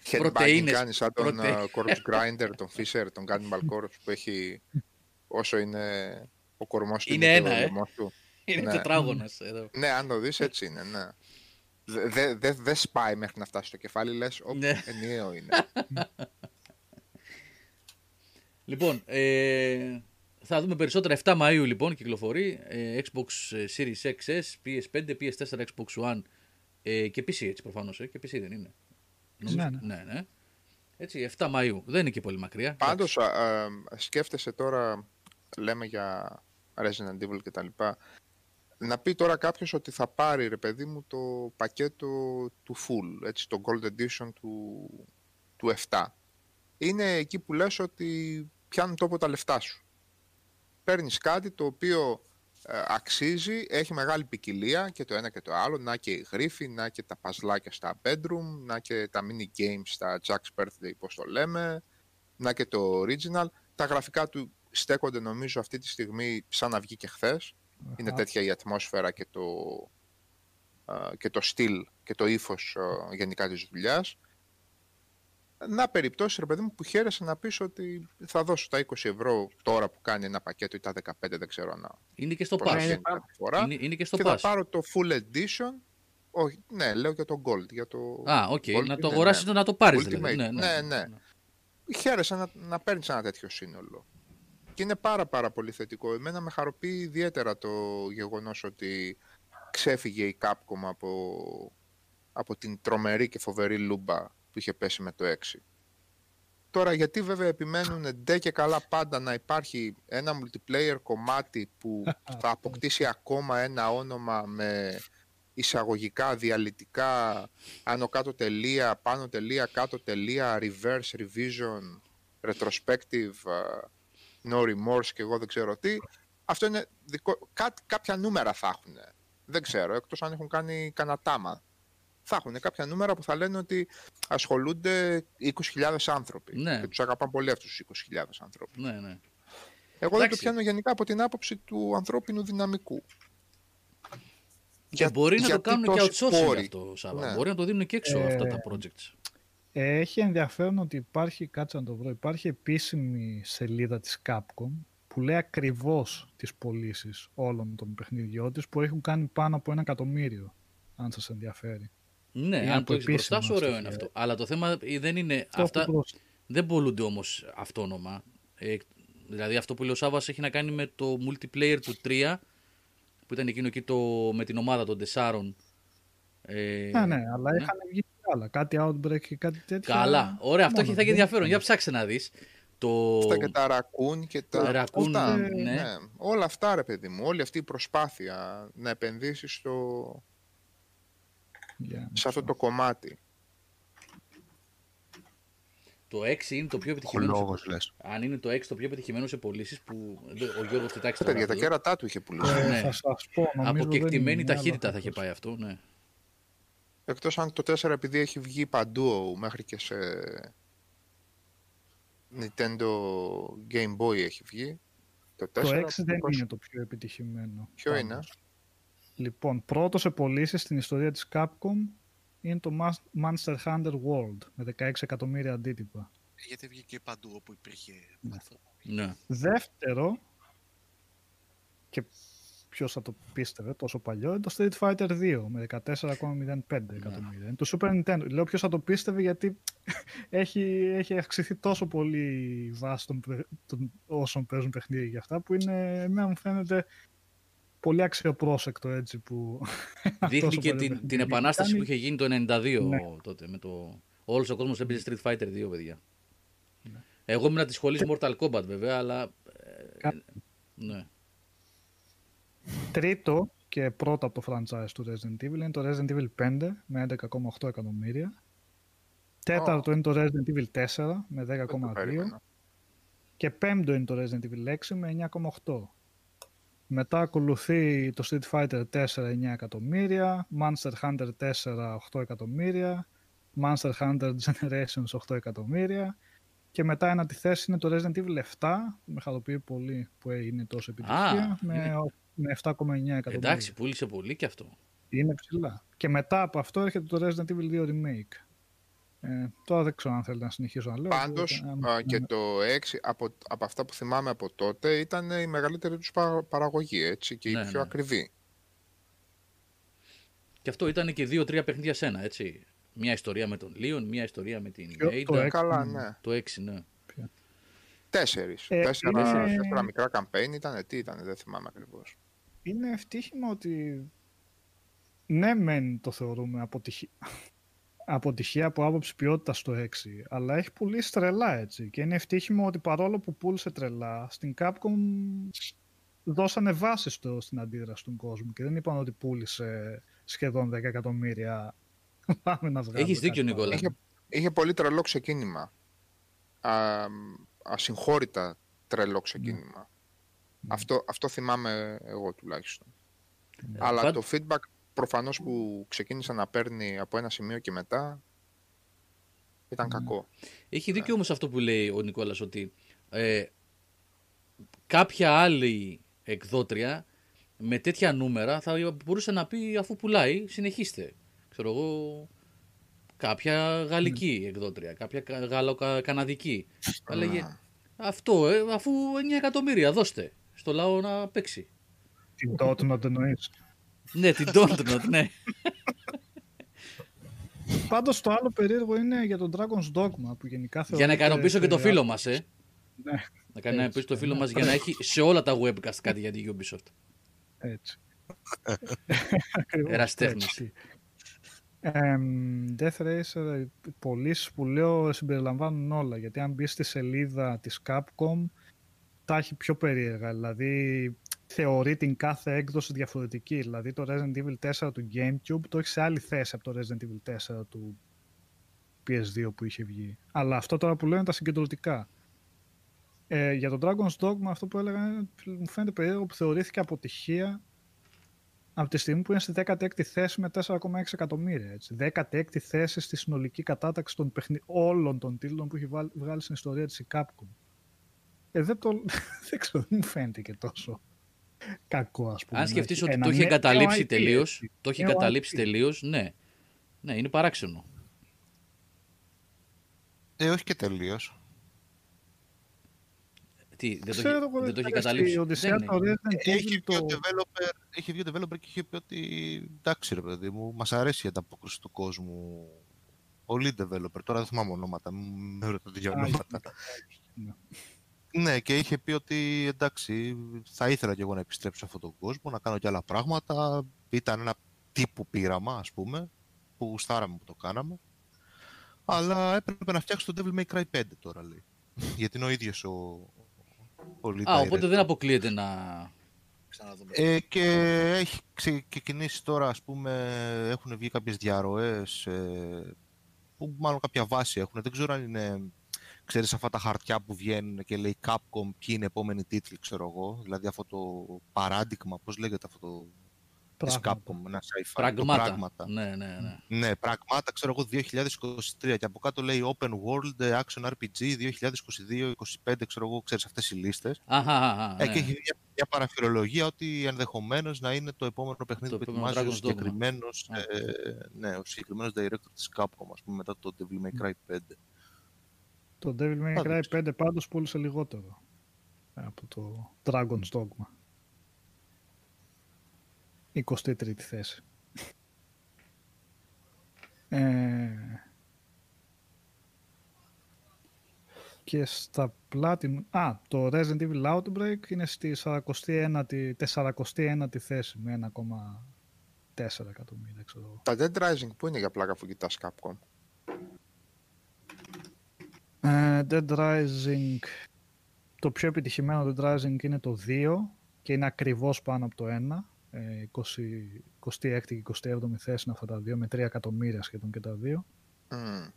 Headbanging πρωτεΐνες. κάνει σαν τον Πρωτε- uh, Corpse Grinder, τον Fisher, τον Cannibal Corpse που έχει όσο είναι ο κορμός του Είναι και ένα, ο ε. λαιμός του. Είναι Ναι. τετράγωνος εδώ. Ναι, αν το δεις έτσι είναι, ναι. Δεν δε, δε, δε σπάει μέχρι να φτάσει στο κεφάλι, λες, «Οπ, Ναι. ενιαίο είναι. Λοιπόν, ε, θα δούμε περισσότερα 7 Μαΐου λοιπόν κυκλοφορεί ε, Xbox Series XS, PS5, PS4, Xbox One ε, και PC έτσι προφανώς ε, και PC δεν είναι. Ναι, ναι. ναι, ναι. Έτσι, 7 Μαΐου. Δεν είναι και πολύ μακριά. Πάντως, α, α, σκέφτεσαι τώρα, λέμε για Resident Evil και τα λοιπά, να πει τώρα κάποιος ότι θα πάρει, ρε παιδί μου, το πακέτο του full, έτσι, το Gold Edition του, του 7. Είναι εκεί που λες ότι πιάνουν τόπο τα λεφτά σου. Παίρνεις κάτι το οποίο ε, αξίζει, έχει μεγάλη ποικιλία και το ένα και το άλλο, να και η γρίφη, να και τα παζλάκια στα bedroom, να και τα mini games στα Jack's Birthday, πώς το λέμε, να και το original. Τα γραφικά του στέκονται νομίζω αυτή τη στιγμή σαν να βγει και χθες. Είναι Αχα. τέτοια η ατμόσφαιρα και το, α, και το στυλ και το ύφος α, γενικά της δουλειάς. Να περιπτώσεις, ρε παιδί μου, που χαίρεσαι να πεις ότι θα δώσω τα 20 ευρώ τώρα που κάνει ένα πακέτο ή τα 15, δεν ξέρω να Είναι και στο πώς Pass. βγαίνει κάθε φορά. Είναι, είναι και στο και Pass. θα πάρω το full edition. Όχι, ναι, λέω για το gold. Για το Α, οκ. gold Να το είναι, αγοράσεις, ναι. να το πάρεις Ultimate. δηλαδή. Ναι, ναι. Ναι, ναι. Χαίρεσαι να, να παίρνεις ένα τέτοιο σύνολο. Και είναι πάρα πάρα πολύ θετικό. Εμένα με χαροποιεί ιδιαίτερα το γεγονός ότι ξέφυγε η Capcom από, από την τρομερή και φοβερή λούμπα που είχε πέσει με το 6. Τώρα γιατί βέβαια επιμένουν ντε και καλά πάντα να υπάρχει ένα multiplayer κομμάτι που θα αποκτήσει ακόμα ένα όνομα με εισαγωγικά, διαλυτικά, άνω κάτω τελεία, πάνω τελεία, κάτω τελεία, reverse revision, retrospective, α, no remorse και εγώ δεν ξέρω τι. Αυτό είναι δικό, κά, κάποια νούμερα θα έχουν. Δεν ξέρω, εκτός αν έχουν κάνει κανατάμα. Θα έχουν κάποια νούμερα που θα λένε ότι ασχολούνται 20.000 άνθρωποι. Ναι. Και τους αγαπάνε πολύ αυτούς τους 20.000 ανθρώπους. ναι, ναι. Εγώ δεν το Εντάξει. πιάνω γενικά από την άποψη του ανθρώπινου δυναμικού. Και Για- μπορεί να το γιατί κάνουν και τόσοι outsourcing πόροι. αυτό, Σάβα. Ναι. Μπορεί να το δίνουν και έξω Ε, αυτά τα projects. Έχει ενδιαφέρον ότι υπάρχει, κάτσε να το βρω, υπάρχει επίσημη σελίδα της Capcom που λέει ακριβώς τις πωλήσεις όλων των παιχνιδιών της που έχουν κάνει πάνω από ένα εκατομμύριο, αν σας ενδιαφέρει. Ναι, είναι αν από το έχεις μπροστά επίσημα σου, ωραίο στοιχεία. είναι αυτό. Αλλά το θέμα ε, δεν είναι. Το Αυτά έχω μπροστά. δεν πολλούνται όμως αυτόνομα. Ε, δηλαδή αυτό που λέει ο Σάβα έχει να κάνει με το multiplayer του 3 που ήταν εκείνο εκεί το, με την ομάδα των τεσσάρων. Ε, Ναι, ναι, αλλά ναι. είχαν βγει και άλλα. Κάτι Outbreak και κάτι τέτοιο. Καλά. Ωραία, αυτό μόνο, έχει, θα έχει δεν ενδιαφέρον. ήταν. Για ψάξε να δεις. Το... Αυτά και τα ρακούν και τα. Raccoon, αυτά, ναι. Όλα αυτά, ρε παιδί μου. Όλη αυτή η προσπάθεια να επενδύσεις στο. Για... σε αυτό το κομμάτι. Το 6 είναι το πιο Ο επιτυχημένο. σε- λόγος λες. Αν είναι το 6 το πιο επιτυχημένο σε πωλήσεις που ο Γιώργος Τετάκη Παιδιά, τα κέρατά του είχε πουλήσει. Ε, ναι. Θα σας πω, νομίζω Από δεν κεκτημένη είναι, ταχύτητα αλλά θα είχε πάει αυτό, ναι. Εκτός αν το 4 επειδή έχει βγει παντού μέχρι και σε Nintendo Game Boy έχει βγει. Το 4 Το 6 δεν πώς- είναι το πιο επιτυχημένο. Ποιο πάντως. είναι; Λοιπόν, πρώτος σε πωλήσει στην ιστορία της Capcom είναι το Mas- Monster Hunter World με 16 εκατομμύρια αντίτυπα. Γιατί βγήκε παντού όπου υπήρχε Ναι. άνθρωπο. ναι. Δεύτερο, και ποιος θα το πίστευε τόσο παλιό, είναι το Street Fighter 2 με 14,05 εκατομμύρια. Είναι το Super Nintendo. Λέω ποιος θα το πίστευε γιατί έχει, έχει αυξηθεί τόσο πολύ η βάση των, παι- των όσων παίζουν παιχνίδια για αυτά που είναι, εμένα μου φαίνεται πολύ αξιοπρόσεκτο έτσι που Δείχνει τόσο και πολύ την, παιχνίδι. την επανάσταση Κάνει- που είχε γίνει το 92 Ναι. τότε. Με το... Όλος ο κόσμος έπαιζε Street Fighter 2, παιδιά. Ναι. Εγώ ήμουν της σχολής Mortal Kombat, βέβαια, αλλά. ε, Κα- ναι. Τρίτο και πρώτο από το franchise του Resident Evil είναι το Resident Evil 5 με 11,8 εκατομμύρια. Τέταρτο είναι το Resident Evil 4 με Δεν το 10,2 περίμενα. και πέμπτο είναι το Resident Evil 6 με 9,8. Μετά ακολουθεί το Street Fighter 4 9 εκατομμύρια, Monster Hunter 4 8 εκατομμύρια, Monster Hunter Generations 8 εκατομμύρια και μετά ένα τη θέση είναι το Resident Evil 7 που με χαροποιεί πολύ που είναι τόσο επιτυχία με, είναι- με 7,9 εκατομμύρια. Εντάξει, πούλησε πολύ και αυτό. Είναι ψηλά. Και μετά από αυτό έρχεται το Resident Evil 2 Remake. Ε, τώρα δεν ξέρω αν θέλετε να συνεχίσω να λέω. Πάντως αν- α, και το 6 από, από αυτά που θυμάμαι από τότε ήταν η μεγαλύτερη τους πα- παραγωγή έτσι, και Ναι, η πιο ναι. ακριβή. Και αυτό ήταν και δύο-τρία παιχνίδια σένα, έτσι. Μια ιστορία με τον Λίον, μια ιστορία με την Ποιο- το Ada. έξι. Καλά, ναι. ναι. Το 6, ναι. Τέσσερις. Ε, τέσσερα, είναι- τέσσερα μικρά campaign ήταν, τι ήταν, δεν θυμάμαι ακριβώς. Είναι ευτύχημα ότι ναι μεν το θεωρούμε αποτυχία, αποτυχία από άποψη ποιότητας στο 6, αλλά έχει πουλήσει τρελά έτσι. Και είναι ευτύχημα ότι παρόλο που πούλησε τρελά, στην Capcom δώσανε βάση στο, στην αντίδραση του κόσμου και δεν είπαν ότι πούλησε σχεδόν 10 εκατομμύρια. Πάμε να βγάλουμε Έχεις κάτι δίκιο, παραπάνω. Νικόλα. Είχε, είχε πολύ τρελό ξεκίνημα. Α, ασυγχώρητα τρελό ξεκίνημα. Αυτό, αυτό θυμάμαι εγώ τουλάχιστον. Αλλά Πάντ- το feedback προφανώς που ξεκίνησε να παίρνει από ένα σημείο και μετά ήταν κακό. Έχει δίκιο όμως αυτό που λέει ο Νικόλας ότι ε, κάποια άλλη εκδότρια με τέτοια νούμερα θα μπορούσε να πει αφού πουλάει συνεχίστε. Ξέρω εγώ κάποια γαλλική εκδότρια, κάποια κα- γαλλοκαναδική. Θα λέγε αυτό ε, αφού 9 εκατομμύρια δώστε στο λαό να παίξει. Την τότε να το εννοείς. Ναι την Dontnod, ναι. Πάντως το άλλο περίεργο είναι για τον Dragon's Dogma που γενικά Για να θεωρείται ικανοποιήσω και το σε- φίλο μας, ε. Ναι, Να κάνει να το φίλο μας για να έχει σε όλα τα webcast κάτι για την Ubisoft. έτσι. Ακριβώς, Εραστέχνης. έτσι. Εμ, Death Racer, οι πωλήσεις που λέω συμπεριλαμβάνουν όλα. Γιατί αν μπεις στη σελίδα της Capcom, τα έχει πιο περίεργα. Δηλαδή, θεωρεί την κάθε έκδοση διαφορετική. Δηλαδή, το Resident Evil 4 του GameCube το έχει σε άλλη θέση από το Resident Evil 4 του PS2 που είχε βγει. Αλλά αυτό τώρα που λέω είναι τα συγκεντρωτικά. Ε, για τον Dragon's Dogma αυτό που έλεγα είναι- μου φαίνεται περίεργο που θεωρήθηκε αποτυχία από τη στιγμή που είναι στη 16η θέση με 4,6 εκατομμύρια. Έτσι. 16η θέση στη συνολική κατάταξη των παιχνι... όλων των τίτλων που έχει βάλει- βγάλει στην ιστορία της η Capcom. Ε, δεν, το... δεν ξέρω, δεν μου φαίνεται και τόσο κακό, ας πούμε. Αν σκεφτείς να ότι έχει το ένα είχε νέο καταλήψει IP, τελείως, έτσι. το είχε Νέο καταλήψει IP. τελείως, ναι. Ναι, είναι παράξενο. Ε, όχι και τελείως. Τι, δεν το, Ξέρω είχε- εγώ, δεν το είχε εντάξει, καταλήψει. Η Οδυσσέα Δεν το είναι. Resident Έχει Evil βγει, ο το... developer, έχει βγει ο developer και είχε πει ότι εντάξει ρε παιδί μου, μας αρέσει η ανταπόκριση του κόσμου. Πολύ developer, τώρα δεν θυμάμαι ονόματα, μην με ρωτάτε για Α, ονόματα. Ναι. Ναι, και είχε πει ότι εντάξει, θα ήθελα και εγώ να επιστρέψω σε αυτόν τον κόσμο, να κάνω και άλλα πράγματα. Ήταν ένα τύπου πείραμα, ας πούμε, που γουστάραμε που το κάναμε. Αλλά έπρεπε να φτιάξει το Devil May Cry 5 τώρα, λέει. Γιατί είναι ο ίδιος ο, ο lead Α, οπότε director. δεν αποκλείεται να, Ξαναδούμε. Ε, και έχει ξεκινήσει τώρα, ας πούμε, έχουν βγει κάποιες διαρροές ε, που μάλλον κάποια βάση έχουν. Δεν ξέρω αν είναι, ξέρεις, αυτά τα χαρτιά που βγαίνουν και λέει Capcom ποιοι είναι οι επόμενοι τίτλοι, ξέρω εγώ. Δηλαδή αυτό το παράδειγμα, πώς λέγεται αυτό το... Της Πράγματα. Capcom, ένα sci-fi. το Πραγμάτα. πράγματα. Ναι, ναι, ναι. Ναι, πραγμάτα, ξέρω εγώ, 2023 και από κάτω λέει Open World ε, Action RPG 2022-2025, ξέρω εγώ, ξέρεις αυτές οι λίστες. Αχα, αχα, Ε, ναι. και έχει μια, μια παραφυρολογία ότι ενδεχομένως να είναι το επόμενο παιχνίδι Το που επόμενο ετοιμάζει ο Dragon's Dogma. συγκεκριμένος, Α. ε, ναι, ο συγκεκριμένος director της Capcom, ας πούμε, μετά το Devil May Cry 5. Το Devil May Πάντως. Cry 5 πάντως πούλησε λιγότερο από το Dragon's Dogma. 23η θέση. Ε, και στα Platinum... Α, το Resident Evil Outbreak είναι στη 41η, 41η θέση με 1,4 εκατομμύρια, ξέρω εγώ. Τα Dead Rising που είναι για πλάκα αφού κοιτάς Capcom; Ε, Dead Rising. Το πιο επιτυχημένο Dead Rising είναι το 2 και είναι ακριβώς πάνω από το 1. Ε, 20, 26η και 27η θέση είναι αυτά τα δύο με 3 εκατομμύρια σχεδόν και τα δύο. Μμμ.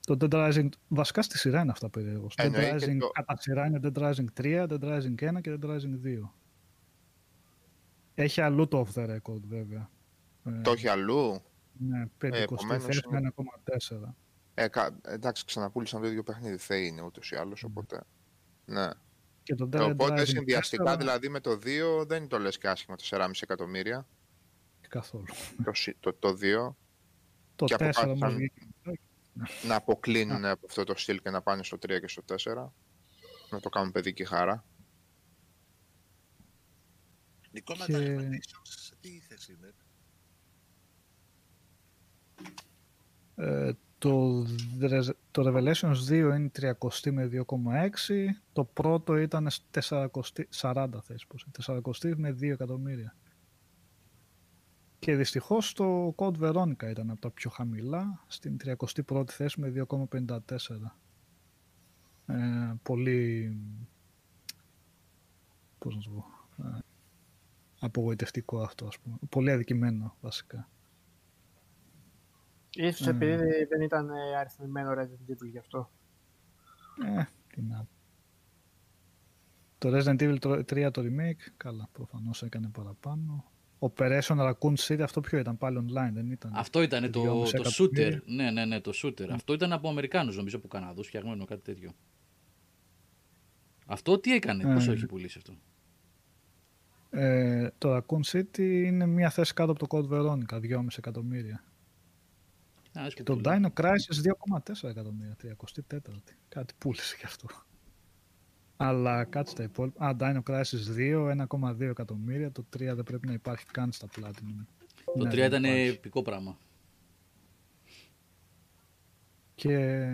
Το Dead Rising, βασικά στη σειρά είναι αυτά περίεργως. Dead Εννοεί και Rising το- κατά σειρά είναι Dead Rising 3, Dead Rising 1 και Dead Rising 2. Έχει αλλού το off the record βέβαια. Ε, Το έχει αλλού; Ναι, 50 επομένως θέση με είναι- 1,4. Ε, κα- εντάξει, ξαναπούλησαν το ίδιο παιχνίδι. Θεοί είναι ούτως ή άλλως, οπότε. Ναι. Και το Ε, Dead Οπότε Rising συνδυαστικά 4, δηλαδή με το 2 δεν το λες και άσχημα 4,5 εκατομμύρια. Καθόλου. Το, σι- το, το 2 Το Και από 4 κάτω όμως θα- βγήκε. να αποκλίνουν από αυτό το στυλ και να πάνε στο 3 και στο 4. Να το κάνουν παιδική χαρά. Νικό με Και- τα Revelations, σε τι θέση είναι. Ε, το, Res- το Revelations 2 είναι 30 με 2,6. Το πρώτο ήταν 40, 40 θέση, πώς είναι, 40 με 2 εκατομμύρια. Και δυστυχώς το Code Veronica ήταν από τα πιο χαμηλά, στην 31η θέση με 2,54. Ε, πολύ, πώς να σου πω, ε, απογοητευτικό αυτό, ας πούμε. Πολύ αδικημένο, βασικά. Ίσως Mm. επειδή δεν ήταν ε, αριθμημένο Resident Evil γι' αυτό. Ε, τι να... Το Resident Evil τρο- 3 το remake, καλά, προφανώς έκανε παραπάνω. Operation Raccoon City, αυτό ποιο ήταν, πάλι online, δεν ήταν. Αυτό ήταν το, 2,5 το shooter. εκατομμύρια. Ναι, ναι, ναι, το shooter. Αυτό ήταν από Αμερικάνους νομίζω από Καναδούς φτιαγμένο κάτι τέτοιο. Αυτό τι έκανε, Ε. πόσο έχει πουλήσει αυτό; Ε, το Raccoon City είναι μία θέση κάτω από το Code Veronica, 2,5 εκατομμύρια. Α, ας Και που το πουλάει. Dino Crisis 2,4 εκατομμύρια, 34η. Κάτι πούλησε γι' αυτό. Αλλά κάτσε τα υπόλοιπα. Α, Dino Crisis 2, 1,2 εκατομμύρια. Το 3 δεν πρέπει να υπάρχει καν στα Platinum. Το Ναι, 3 δεν ήταν υπάρχει. επικό πράγμα. Και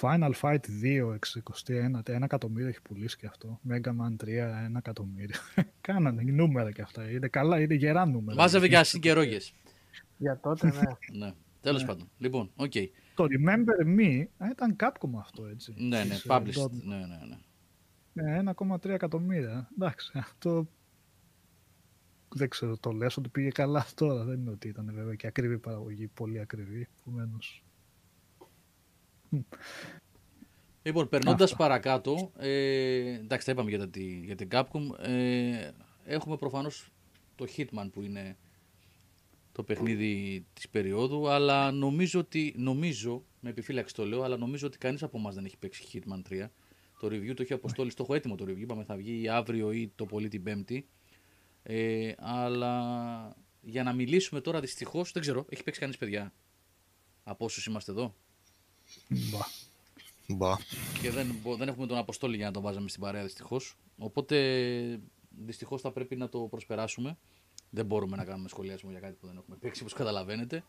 Final Fight 2, 61, 1 εκατομμύριο έχει πουλήσει και αυτό. Mega Man 3, 1 εκατομμύριο. Κάνανε νούμερα και αυτά. Είναι καλά, είναι γερά νούμερα. Μάζευε κι ας είν' και ρώγες. Για τότε, ναι. Ναι. Τέλος πάντων. Λοιπόν, οκ. Το Remember Me α, ήταν Capcom αυτό, έτσι. Ναι, ναι, Της, ε, published. Dot- Ναι, ναι, ναι. Ναι, 1,3 εκατομμύρια. Εντάξει, αυτό δεν ξέρω, το λες ότι πήγε καλά τώρα. Δεν είναι ότι ήταν βέβαια και ακριβή παραγωγή, πολύ ακριβή. Επομένως, Λοιπόν, περνώντας Αυτά. παρακάτω, ε, εντάξει, τα είπαμε για, τη, για την Capcom. Ε, έχουμε προφανώς το Hitman που είναι το παιχνίδι της περίοδου, αλλά νομίζω ότι, νομίζω, με επιφύλαξη το λέω, αλλά νομίζω ότι κανείς από εμάς δεν έχει παίξει Hitman 3. Το review το έχει αποστόλει, το έχω έτοιμο το review, είπαμε θα βγει αύριο ή το πολύ την Πέμπτη. Ε, αλλά για να μιλήσουμε τώρα δυστυχώς, δεν ξέρω, έχει παίξει κανείς παιδιά; Από όσους είμαστε εδώ. μπα. Μπα. και δεν, μπο- δεν έχουμε τον Αποστόλη για να τον βάζαμε στην παρέα δυστυχώς. Οπότε δυστυχώς θα πρέπει να το προσπεράσουμε. Δεν μπορούμε να κάνουμε σχολιασμό για κάτι που δεν έχουμε παίξει, όπως καταλαβαίνετε.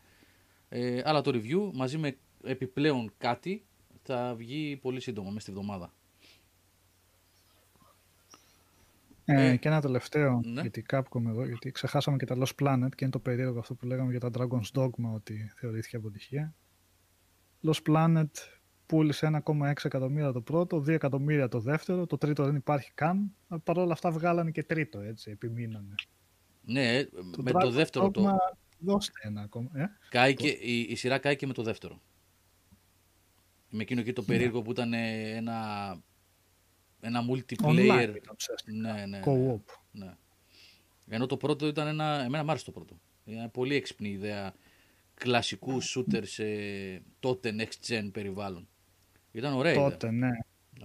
Ε, αλλά το review μαζί με επιπλέον κάτι θα βγει πολύ σύντομα, μέσα στη βδομάδα. Ε, Ε, και ένα τελευταίο ναι. για την Capcom εδώ, γιατί ξεχάσαμε και τα Lost Planet και είναι το περίεργο αυτό που λέγαμε για τα Dragon's Dogma ότι θεωρήθηκε αποτυχία. Lost Planet πούλησε 1,6 εκατομμύρια το πρώτο, 2 εκατομμύρια το δεύτερο, το τρίτο δεν υπάρχει καν. Παρ' όλα αυτά βγάλανε και τρίτο, έτσι, επιμείνανε. Ναι, Το με το Dragon's δεύτερο το. Dogma, Δώστε ένα ακόμα. Ε; Κάει και, η, η σειρά κάει και με το δεύτερο. Με εκείνο εκεί το περίεργο που ήταν ε, ένα, ένα multiplayer. Online ήταν ουσιαστικά. Ναι, ναι, ναι, Co-op. ναι. Ενώ το πρώτο ήταν ένα. Εμένα μου άρεσε το πρώτο. Είναι μια πολύ έξυπνη ιδέα κλασικού shooter σε τότε next gen περιβάλλον. Ήταν ωραία ιδέα. Τότε, ναι.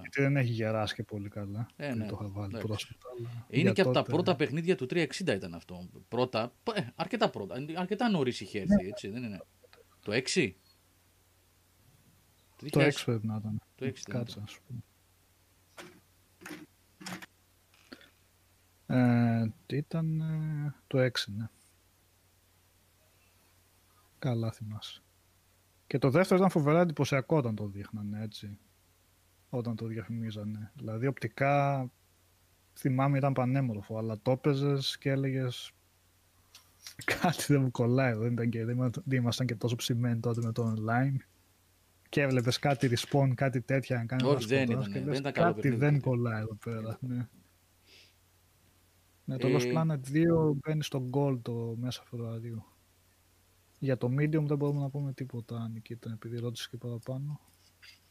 Γιατί δεν έχει γεράσει και πολύ καλά. Ε, Δεν ναι. το είχα βάλει Εντάξει. πρόσφατα. αλλά Είναι για και από τα τότε- πρώτα παιχνίδια του 360 ήταν αυτό. Πρώτα, ε, αρκετά πρώτα. Αρκετά νωρίς είχε Ναι. έρθει, έτσι, δεν είναι. Το 6. Το 2000. 6 πρέπει να ήταν. Το 6 δεν Κάτσε να σου πω. Ε, τι ήταν ε, το 6, ναι. Καλά θυμάσαι. Και το δεύτερο ήταν φοβερά εντυπωσιακό όταν το δείχνανε έτσι. Όταν το διαφημίζανε. Δηλαδή οπτικά θυμάμαι ήταν πανέμορφο, αλλά το έπαιζες και έλεγες κάτι δεν μου κολλάει. Δεν, ήταν και, δεν είμα- δεν ήμασταν και τόσο ψημένοι τότε με το online. Και έβλεπες κάτι respawn, κάτι τέτοια να κάνεις Όχι, να δεν σκοτώσεις ήταν, και δεν λες, ήταν καλό Κάτι παιχνίδι δεν τότε. κολλάει εδώ πέρα. Ναι. Ναι, το Ε, Lost Planet 2 μπαίνει στο Gold το μέσα Φεβρουαρίου. Για το Medium δεν μπορούμε να πούμε τίποτα, Νικήτα, επειδή ρώτησες και παραπάνω.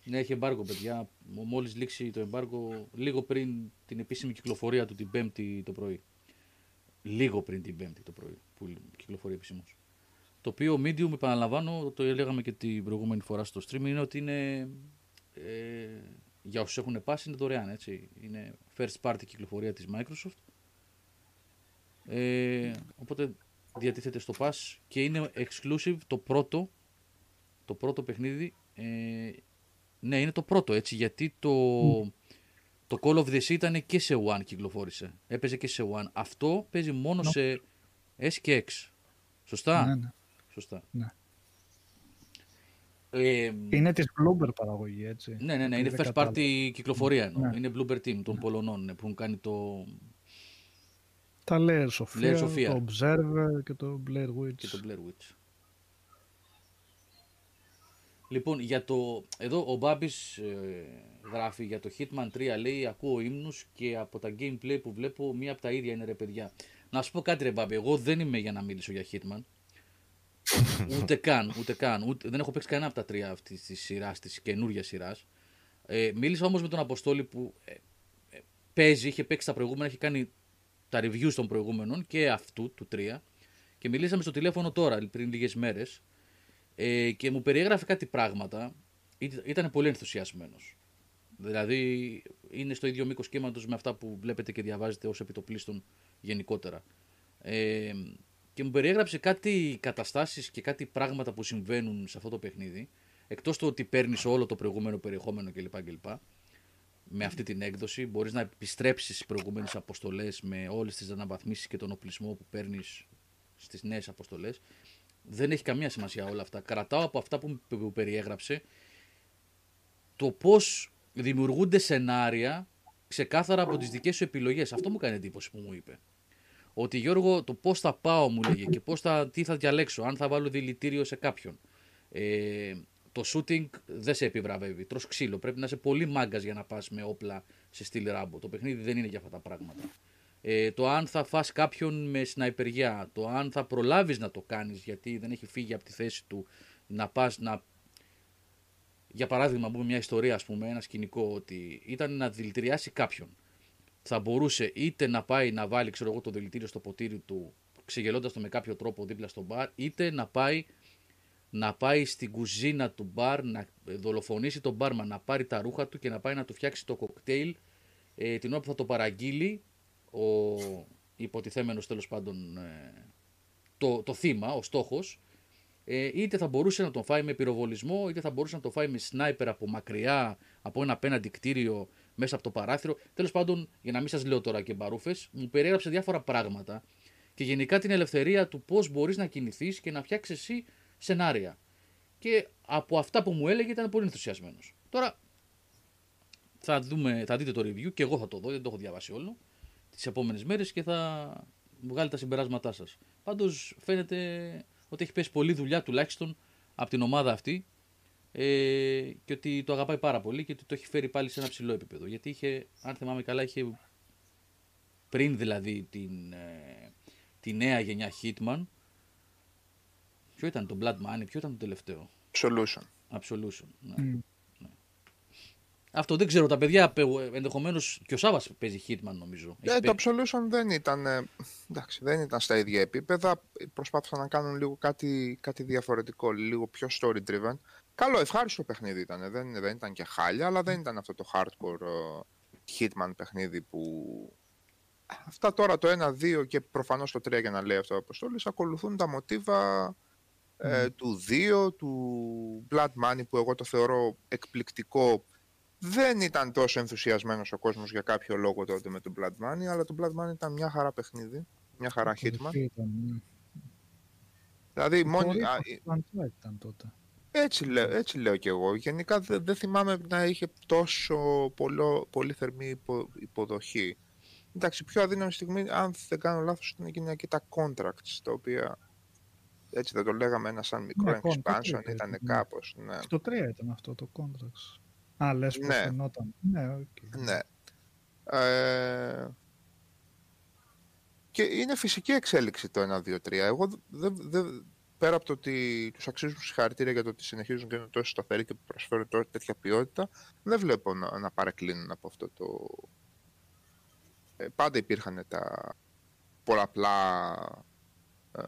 Ναι, έχει εμπάργκο, παιδιά. Μόλις λήξει το εμπάργκο, λίγο πριν την επίσημη κυκλοφορία του την Πέμπτη το πρωί. Λίγο πριν την Πέμπτη το πρωί που κυκλοφορεί επισήμω. Το οποίο medium, επαναλαμβάνω, το έλεγαμε και την προηγούμενη φορά στο stream, είναι ότι είναι. Ε, για όσους έχουν πάσει είναι δωρεάν, έτσι. Είναι first party κυκλοφορία της Microsoft. Ε, οπότε διατίθεται στο Pass και είναι exclusive το πρώτο το πρώτο παιχνίδι ε, ναι είναι το πρώτο έτσι γιατί το, το Call of the Sea ήταν και σε One κυκλοφόρησε έπαιζε και σε One αυτό παίζει μόνο σε S και X σωστά; Ναι, ναι. σωστά Ναι. Ε, Είναι της Bloomberg παραγωγή, έτσι. ναι, ναι, ναι, είναι Δεν first κατάλαβα. party κυκλοφορία εννοώ. Ναι. Είναι Bloober Team των Πολωνών ναι, που έχουν κάνει το. Τα Layers of Fear, Layers of Fear. το Observer και το Blair Witch. και το Blair Witch. Λοιπόν, για το... εδώ ο Μπάμπης ε, γράφει για το Hitman 3, λέει ακούω ύμνους και από τα gameplay που βλέπω μία από τα ίδια είναι ρε παιδιά. Να σου πω κάτι ρε Μπάμπη, εγώ δεν είμαι για να μιλήσω για Hitman. ούτε καν, ούτε καν. Ούτε, δεν έχω παίξει κανένα από τα τρία αυτής της σειράς, της καινούργια σειράς. Ε, μίλησα όμως με τον Αποστόλη που ε, ε, παίζει, είχε παίξει τα προηγούμενα, έχει κάνει τα reviews των προηγούμενων και αυτού του 3. Και μιλήσαμε στο τηλέφωνο τώρα, πριν λίγες μέρες. Ε, και μου περιέγραφε κάτι πράγματα. Ή- Ήταν πολύ ενθουσιασμένος. Δηλαδή είναι στο ίδιο μήκος κύματος με αυτά που βλέπετε και διαβάζετε ως επιτοπλίστων γενικότερα. Ε, και μου περιέγραψε κάτι καταστάσεις και κάτι πράγματα που συμβαίνουν σε αυτό το παιχνίδι. Εκτός του ότι παίρνεις όλο το προηγούμενο περιεχόμενο κλπ. κλπ με αυτή την έκδοση μπορείς να επιστρέψεις στις προηγούμενες αποστολές με όλες τις αναβαθμίσεις και τον οπλισμό που παίρνεις στις νέες αποστολές. Δεν έχει καμία σημασία όλα αυτά. Κρατάω από αυτά που μου που περιέγραψε το πώς δημιουργούνται σενάρια ξεκάθαρα από τις δικές σου επιλογές. Αυτό μου κάνει εντύπωση που μου είπε. Ότι Γιώργο, το πώς θα πάω μου λέγε και πώς θα, τι θα διαλέξω, αν θα βάλω δηλητήριο σε κάποιον. Ε, το shooting δεν σε επιβραβεύει. Τρως ξύλο. Πρέπει να είσαι πολύ μάγκας για να πας με όπλα σε στυλ ράμπο. Το παιχνίδι δεν είναι για αυτά τα πράγματα. Ε, το αν θα φας κάποιον με σναϊπεριά, το αν θα προλάβεις να το κάνεις γιατί δεν έχει φύγει από τη θέση του να πας να... Για παράδειγμα, πούμε μια ιστορία, ας πούμε, ένα σκηνικό ότι ήταν να δηλητηριάσει κάποιον. Θα μπορούσε είτε να πάει να βάλει, ξέρω εγώ, το δηλητήριο στο ποτήρι του, ξεγελώντας το με κάποιο τρόπο δίπλα στο μπαρ, είτε να πάει να πάει στην κουζίνα του μπαρ, να δολοφονήσει τον μπάρμα, να πάρει τα ρούχα του και να πάει να του φτιάξει το κοκτέιλ ε, την ώρα που θα το παραγγείλει ο υποτιθέμενος τέλος πάντων ε, το, το θύμα, ο στόχος ε, είτε θα μπορούσε να τον φάει με πυροβολισμό είτε θα μπορούσε να τον φάει με σνάιπερ από μακριά από ένα απέναντι κτίριο μέσα από το παράθυρο τέλος πάντων για να μην σας λέω τώρα και μπαρούφες μου περιέγραψε διάφορα πράγματα και γενικά την ελευθερία του πώς μπορείς να κινηθείς και να φτιάξεις εσύ σενάρια. Και από αυτά που μου έλεγε ήταν πολύ ενθουσιασμένος. Τώρα θα, δούμε, θα δείτε το review και εγώ θα το δω, δεν το έχω διαβάσει όλο, τις επόμενες μέρες και θα βγάλει τα συμπεράσματά σας. Πάντως φαίνεται ότι έχει πέσει πολλή δουλειά τουλάχιστον από την ομάδα αυτή ε, και ότι το αγαπάει πάρα πολύ και ότι το έχει φέρει πάλι σε ένα ψηλό επίπεδο. Γιατί είχε, αν θυμάμαι καλά, είχε πριν δηλαδή την, ε, τη νέα γενιά Hitman. Ποιο ήταν το Blood Money, ποιο ήταν το τελευταίο; Absolution. Absolution. Ναι. Μμ. Αυτό δεν ξέρω. Τα παιδιά ενδεχομένως και ο Σάβα παίζει Hitman νομίζω. Έχει Ε, το παί- Absolution δεν ήταν, ε, εντάξει, δεν ήταν στα ίδια επίπεδα. Προσπάθησαν να κάνουν λίγο κάτι, κάτι διαφορετικό, λίγο πιο story driven. Καλό, ευχάριστο παιχνίδι ήταν. Δεν, δεν ήταν και χάλια, αλλά δεν ήταν αυτό το hardcore ε, Hitman παιχνίδι που... Αυτά τώρα το 1-2 και προφανώς το 3 για να λέει αυτό ο Αποστόλης ακολουθούν τα μοτίβα ε, του 2, του Blood Money που εγώ το θεωρώ εκπληκτικό δεν ήταν τόσο ενθουσιασμένος ο κόσμος για κάποιο λόγο τότε με το Blood Money, αλλά το Blood Money ήταν μια χαρά παιχνίδι, μια χαρά Hitman. Κορυφή ήταν, ναι. Δηλαδή, μόνη, Πολύ α, franchise ήταν τότε. έτσι, λέω, έτσι λέω κι εγώ. Γενικά δεν δεν θυμάμαι να είχε τόσο πολλο, πολύ θερμή υπο- υποδοχή. Εντάξει, πιο αδύναμη στιγμή, αν δεν κάνω λάθος, ήταν εκείνα και τα contracts, τα οποία έτσι δεν το λέγαμε ένα σαν μικρό Ναι, contract expansion, ήταν, ήταν ναι. κάπως, ναι. Στο 3 ήταν αυτό το contract. Α, λες πως Ναι. φαινόταν. Ναι, οκ. Ναι. Ε, και είναι φυσική εξέλιξη το 1-2-3. Εγώ δεν, δεν, πέρα από το ότι τους αξίζουν συγχαρητήρια για το ότι συνεχίζουν και είναι τόσο σταθεροί και προσφέρουν τόσο τέτοια ποιότητα, δεν βλέπω να, να παρεκκλίνουν από αυτό το... Ε, πάντα υπήρχαν τα πολλαπλά ε,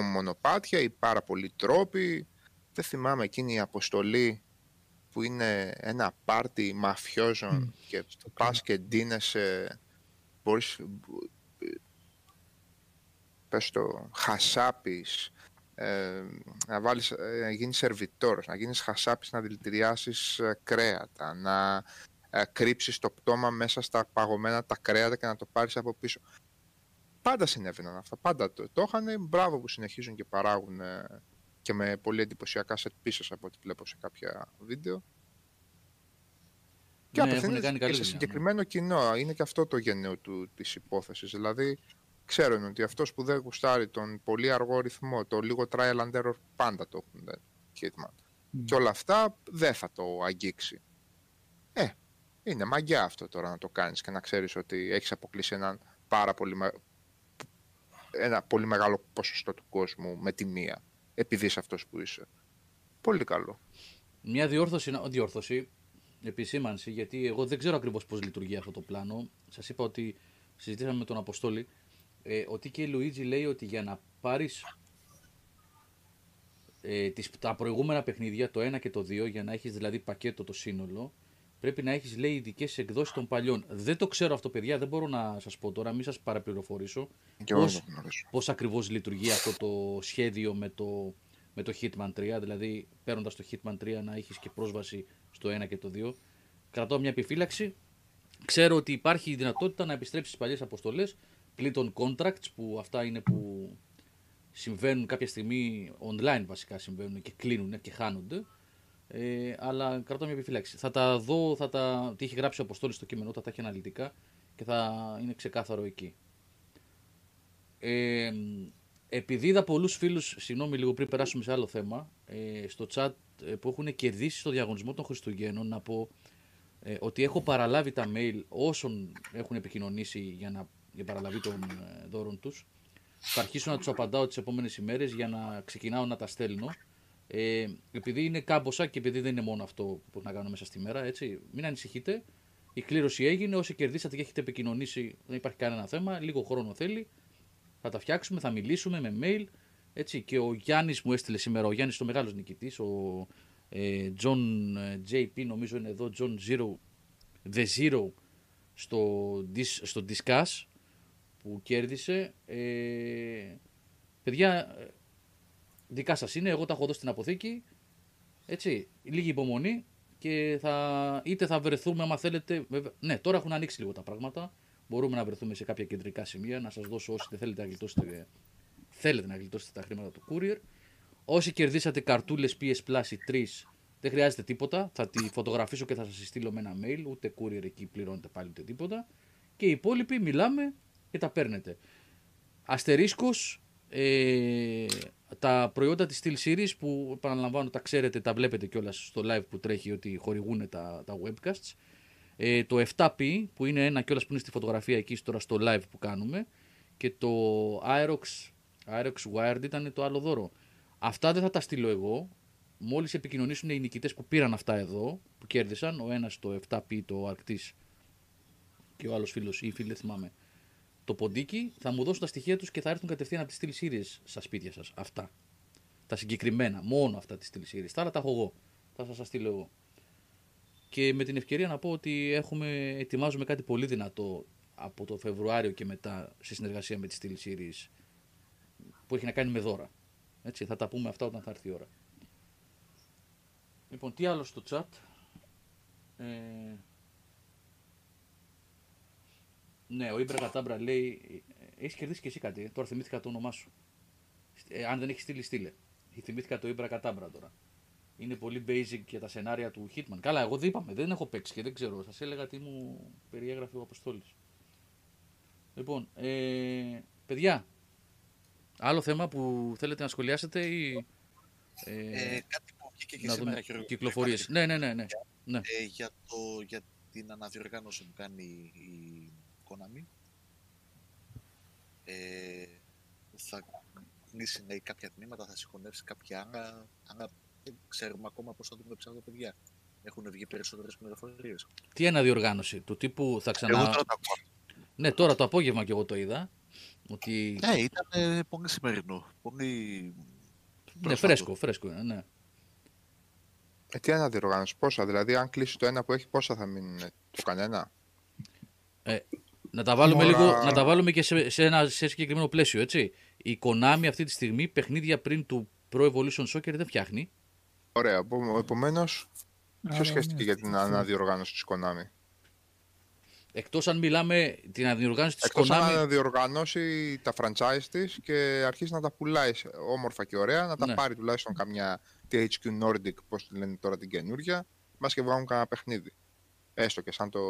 μονοπάτια, οι πάρα πολλοί τρόποι. Δεν θυμάμαι εκείνη η αποστολή που είναι ένα πάρτι μαφιόζων Μμ, και στο πας και ντύνεσαι, μπορείς, πες το, χασάπης, ε, να, βάλεις, ε, να γίνεις σερβιτόρος, να γίνεις χασάπης, να δηλητηριάσεις ε, κρέατα, να ε, κρύψεις το πτώμα μέσα στα παγωμένα τα κρέατα και να το πάρεις από πίσω. Πάντα συνέβαιναν αυτά, πάντα το, το είχαν. Μπράβο που συνεχίζουν και παράγουν ε, και με πολύ εντυπωσιακά set pieces από ό,τι βλέπω σε κάποια βίντεο. Και Ναι, απευθύνεται έχουν κάνει και καλή σε δουλειά, ναι. συγκεκριμένο κοινό. Είναι και αυτό το γενναίο του, της υπόθεσης. Δηλαδή, ξέρουν ότι αυτός που δεν γουστάρει τον πολύ αργό ρυθμό, το λίγο trial and error, πάντα το έχουν ε, Hitman. Μμ. Και όλα αυτά δεν θα το αγγίξει. Ε, είναι μαγιά αυτό τώρα να το κάνεις και να ξέρεις ότι έχεις αποκλείσει έναν πάρα πολύ, με- ένα πολύ μεγάλο ποσοστό του κόσμου με τη μία, επειδή είσαι αυτός που είσαι. Πολύ καλό. Μια διόρθωση, να- διόρθωση, επισήμανση, γιατί εγώ δεν ξέρω ακριβώς πώς λειτουργεί αυτό το πλάνο. Σας είπα ότι συζητήσαμε με τον Αποστόλη, ε, ότι και η Λουίτζι λέει ότι για να πάρεις ε, τις, τα προηγούμενα παιχνίδια, το 1 και το 2, για να έχεις δηλαδή πακέτο το σύνολο, πρέπει να έχεις λέει ειδικές εκδόσεις των παλιών. Δεν το ξέρω αυτό παιδιά, δεν μπορώ να σας πω τώρα, μην σας παραπληροφορήσω Και εγώ Πώς- δεν το γνωρίζω. πώς ακριβώς λειτουργεί αυτό το σχέδιο με το, με το Hitman 3, δηλαδή παίρνοντας το Hitman 3 να έχεις και πρόσβαση στο 1 και το 2. Κρατώ μια επιφύλαξη. Ξέρω ότι υπάρχει η δυνατότητα να επιστρέψεις στις παλιές αποστολές πλην των contracts που αυτά είναι που συμβαίνουν κάποια στιγμή online βασικά συμβαίνουν και κλείνουν και χάνονται. Ε, αλλά κρατώ μια επιφύλαξη. Θα τα δω, θα τα, τι έχει γράψει ο Αποστόλης στο κείμενο, θα τα έχει αναλυτικά και θα είναι ξεκάθαρο εκεί. Ε, επειδή είδα πολλούς φίλους, συγγνώμη λίγο πριν περάσουμε σε άλλο θέμα, ε, στο chat ε, που έχουν κερδίσει στο διαγωνισμό των Χριστουγέννων, να πω ε, ότι έχω παραλάβει τα mail όσων έχουν επικοινωνήσει για να για παραλαβή των ε, δώρων τους. Θα αρχίσω να τους απαντάω τις επόμενες ημέρες για να ξεκινάω να τα στέλνω. Ε, επειδή είναι κάμποσα και επειδή δεν είναι μόνο αυτό που μπορώ να κάνω μέσα στη μέρα, έτσι, μην ανησυχείτε. Η κλήρωση έγινε, όσοι κερδίσατε και έχετε επικοινωνήσει δεν υπάρχει κανένα θέμα, λίγο χρόνο θέλει. Θα τα φτιάξουμε, θα μιλήσουμε με mail. Έτσι, και ο Γιάννης μου έστειλε σήμερα, ο Γιάννης το μεγάλος νικητής, ο ε, John ε, JP νομίζω είναι εδώ, John Zero, The Zero στο, Dis- στο Discuss που κέρδισε. Ε, παιδιά, ε, δικά σας είναι, εγώ τα έχω δώσει στην αποθήκη. Έτσι, λίγη υπομονή και θα, είτε θα βρεθούμε άμα θέλετε. βέβαια- ναι, τώρα έχουν ανοίξει λίγο τα πράγματα. Μπορούμε να βρεθούμε σε κάποια κεντρικά σημεία, να σας δώσω όσοι δεν θέλετε να γλιτώσετε, θέλετε να γλιτώσετε τα χρήματα του courier. Όσοι κερδίσατε καρτούλες PS Plus ή 3, δεν χρειάζεται τίποτα. Θα τη φωτογραφίσω και θα σας στείλω με ένα mail. Ούτε courier εκεί πληρώνετε πάλι ούτε τίποτα. Και οι υπόλοιποι μιλάμε και τα παίρνετε. Αστερίσκος, ε, τα προϊόντα της SteelSeries που επαναλαμβάνω τα ξέρετε, τα βλέπετε κιόλας στο live που τρέχει ότι χορηγούν τα, τα webcasts. Ε, το 7P που είναι ένα κιόλας που είναι στη φωτογραφία εκεί τώρα στο live που κάνουμε και το Aerox, Aerox Wired ήταν το άλλο δώρο. Αυτά δεν θα τα στείλω εγώ. Μόλις επικοινωνήσουν οι νικητές που πήραν αυτά εδώ, που κέρδισαν, ο ένας το 7P, το Arctis και ο άλλος φίλος ή φίλη δεν θυμάμαι, το ποντίκι, θα μου δώσουν τα στοιχεία τους και θα έρθουν κατευθείαν από τη Steel Series στα σπίτια σας. Αυτά. Τα συγκεκριμένα, μόνο αυτά τη Steel Series. Τα άλλα τα έχω εγώ. Θα σας τα στείλω εγώ. Και με την ευκαιρία να πω ότι έχουμε, ετοιμάζουμε κάτι πολύ δυνατό από το Φεβρουάριο και μετά σε συνεργασία με τη Steel Series που έχει να κάνει με δώρα. Έτσι, θα τα πούμε αυτά όταν θα έρθει η ώρα. Λοιπόν, τι άλλο στο chat; Ε, ναι, ο Ήμπρα Κατάμπρα λέει: Έχεις κερδίσει και εσύ κάτι. ε. Τώρα θυμήθηκα το όνομά σου. Ε, αν δεν έχεις στείλει, στείλε. Θυμήθηκα το Ήμπρα Κατάμπρα τώρα. Είναι πολύ basic για τα σενάρια του Hitman. Καλά, εγώ δεν είπαμε, δεν έχω παίξει και δεν ξέρω. Σας έλεγα τι μου περιέγραφε ο Αποστόλης. Λοιπόν, ε, παιδιά, άλλο θέμα που θέλετε να σχολιάσετε ή. Ε, κάτι που βγήκε και να σήμερα δούμε Γιώργο, κυκλοφορίες. κάτι Ναι, ναι, ναι, ναι. ναι. ε, για, το, για την αναδιοργάνωση που κάνει η Konami. Ε, θα κλείσει ναι, κάποια τμήματα, θα συγχωνεύσει κάποια άλλα, αλλά δεν ξέρουμε ακόμα πώς θα δουλέψουν τα παιδιά. Έχουν βγει περισσότερες πληροφορίες. Τι αναδιοργάνωση, του τύπου θα ξανά. Εγώ τώρα τα ακούω. Ναι, τώρα το απόγευμα και εγώ το είδα. Ότι. Ναι, ήταν ε, πολύ σημερινό. Πολύ... ναι, πρόσφατο. φρέσκο, φρέσκο είναι, ναι. Ε, τι αναδιοργάνωση, πόσα. Δηλαδή, αν κλείσει το ένα που έχει, πόσα θα μείνουν. Του κανένα; Να τα βάλουμε, Ώρα- λίγο, να τα βάλουμε και σε, σε ένα σε συγκεκριμένο πλαίσιο, έτσι. Η Konami αυτή τη στιγμή παιχνίδια πριν του Pro Evolution Soccer δεν φτιάχνει. Ωραία. Επομένως, ποιος Άρα, σχέστηκε ναι, για την αυτό. αναδιοργάνωση της Konami; Εκτός αν μιλάμε την αναδιοργάνωση της Εκτός αν Konami. αναδιοργανώσει τα franchise της και αρχίσει να τα πουλάει σε- όμορφα και ωραία, να τα Ναι. πάρει τουλάχιστον καμιά THQ Nordic, πώς τη λένε τώρα την καινούργια, μα και βγάλουν κανένα παιχνίδι. Έστω και σαν το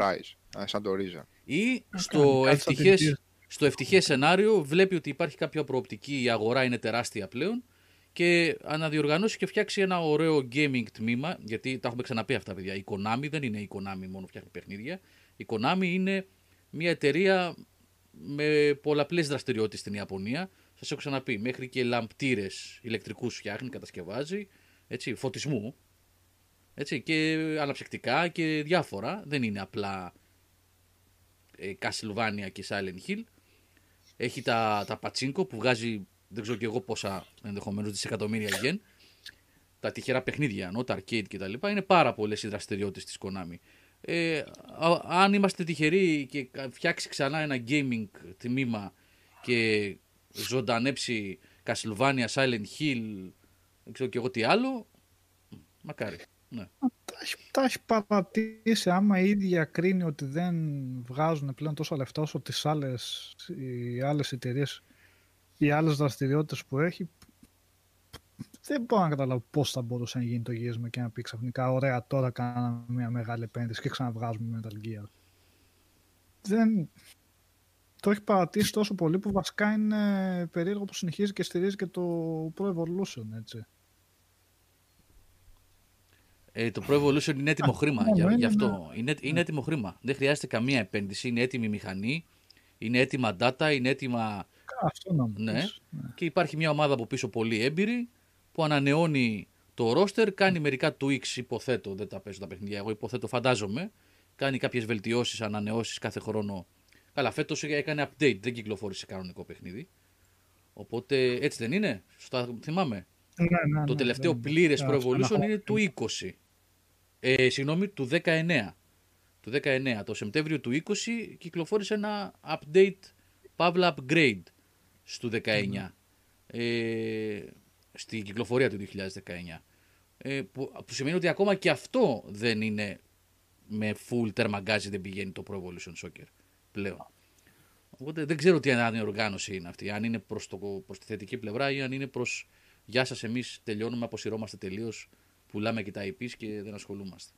Rise, ε, σαν το Risa. Ή Να στο κάνει κάτι σαν ευτυχές, την στο ευτυχές σενάριο βλέπει ότι υπάρχει κάποια προοπτική, η αγορά είναι τεράστια πλέον και αναδιοργανώσει και φτιάξει ένα ωραίο gaming τμήμα, γιατί τα έχουμε ξαναπεί αυτά παιδιά, η Konami δεν είναι η Konami μόνο φτιάχνει παιχνίδια, η Konami είναι μια εταιρεία με πολλαπλές δραστηριότητες στην Ιαπωνία, σας έχω ξαναπεί, μέχρι και λαμπτήρες ηλεκτρικούς φτιάχνει, κατασκευάζει, έτσι, φωτισμού, έτσι, και αναψυκτικά και διάφορα, δεν είναι απλά ε, Castlevania και Silent Hill. Έχει τα, τα πατσίνκο που βγάζει δεν ξέρω και εγώ πόσα ενδεχομένως δισεκατομμύρια γεν. Τα τυχερά παιχνίδια, ενώ τα arcade κτλ. Είναι πάρα πολλές οι δραστηριότητες της Konami. Ε, α- αν είμαστε τυχεροί και κα- φτιάξει ξανά ένα gaming τμήμα και ζωντανέψει Castlevania, Silent Hill, δεν ξέρω και εγώ τι άλλο, μακάρι. Ναι. Τα έχει, τα έχει παρατήσει άμα η ίδια κρίνει ότι δεν βγάζουν πλέον τόσα λεφτά όσο τις άλλες, οι άλλες εταιρείες οι άλλες δραστηριότητες που έχει δεν μπορώ να καταλάβω πώς θα μπορούσε να γίνει το γύρισμα και να πει ξαφνικά ωραία τώρα κάναμε μια μεγάλη επένδυση και ξαναβγάζουμε Metal Gear. Δεν... Το έχει παρατήσει τόσο πολύ που βασικά είναι περίεργο που συνεχίζει και στηρίζει και το Pro Evolution, έτσι. Ε, το Pro Evolution είναι έτοιμο χρήμα. ναι, για, ναι, γι' ναι. αυτό. Είναι, είναι έτοιμο χρήμα. Δεν χρειάζεται καμία επένδυση. Είναι έτοιμη μηχανή. Είναι έτοιμα data. Είναι έτοιμα. Αυτό να μου Ναι. πεις. Και υπάρχει μια ομάδα από πίσω πολύ έμπειρη που ανανεώνει το roster. Κάνει μερικά tweaks, υποθέτω. Δεν τα παίζω τα παιχνίδια. Εγώ υποθέτω, φαντάζομαι. Κάνει κάποιες βελτιώσεις, ανανεώσεις κάθε χρόνο. Καλά, φέτος έκανε update. Δεν κυκλοφόρησε κανονικό παιχνίδι. Οπότε έτσι δεν είναι. Σωστά θυμάμαι. Ναι, ναι, Το ναι, τελευταίο δεν- πλήρες Α, Pro αυτό να Evolution έχω- είναι του 20. Ε, συγγνώμη, του 19. Του 19. Το Σεπτέμβριο του 20 κυκλοφόρησε ένα update, παύλα upgrade στο 19. Ε, στη κυκλοφορία του 2019. Ε, που, που σημαίνει ότι ακόμα και αυτό δεν είναι με full τερμαγκάζι δεν πηγαίνει το Pro Evolution Soccer πλέον. Οπότε δεν ξέρω τι αναδιοργάνωση είναι αυτή. Αν είναι προς, το, προς τη θετική πλευρά ή αν είναι προς γεια σας εμείς τελειώνουμε, αποσυρώμαστε τελείως, πουλάμε και τα IPs και δεν ασχολούμαστε.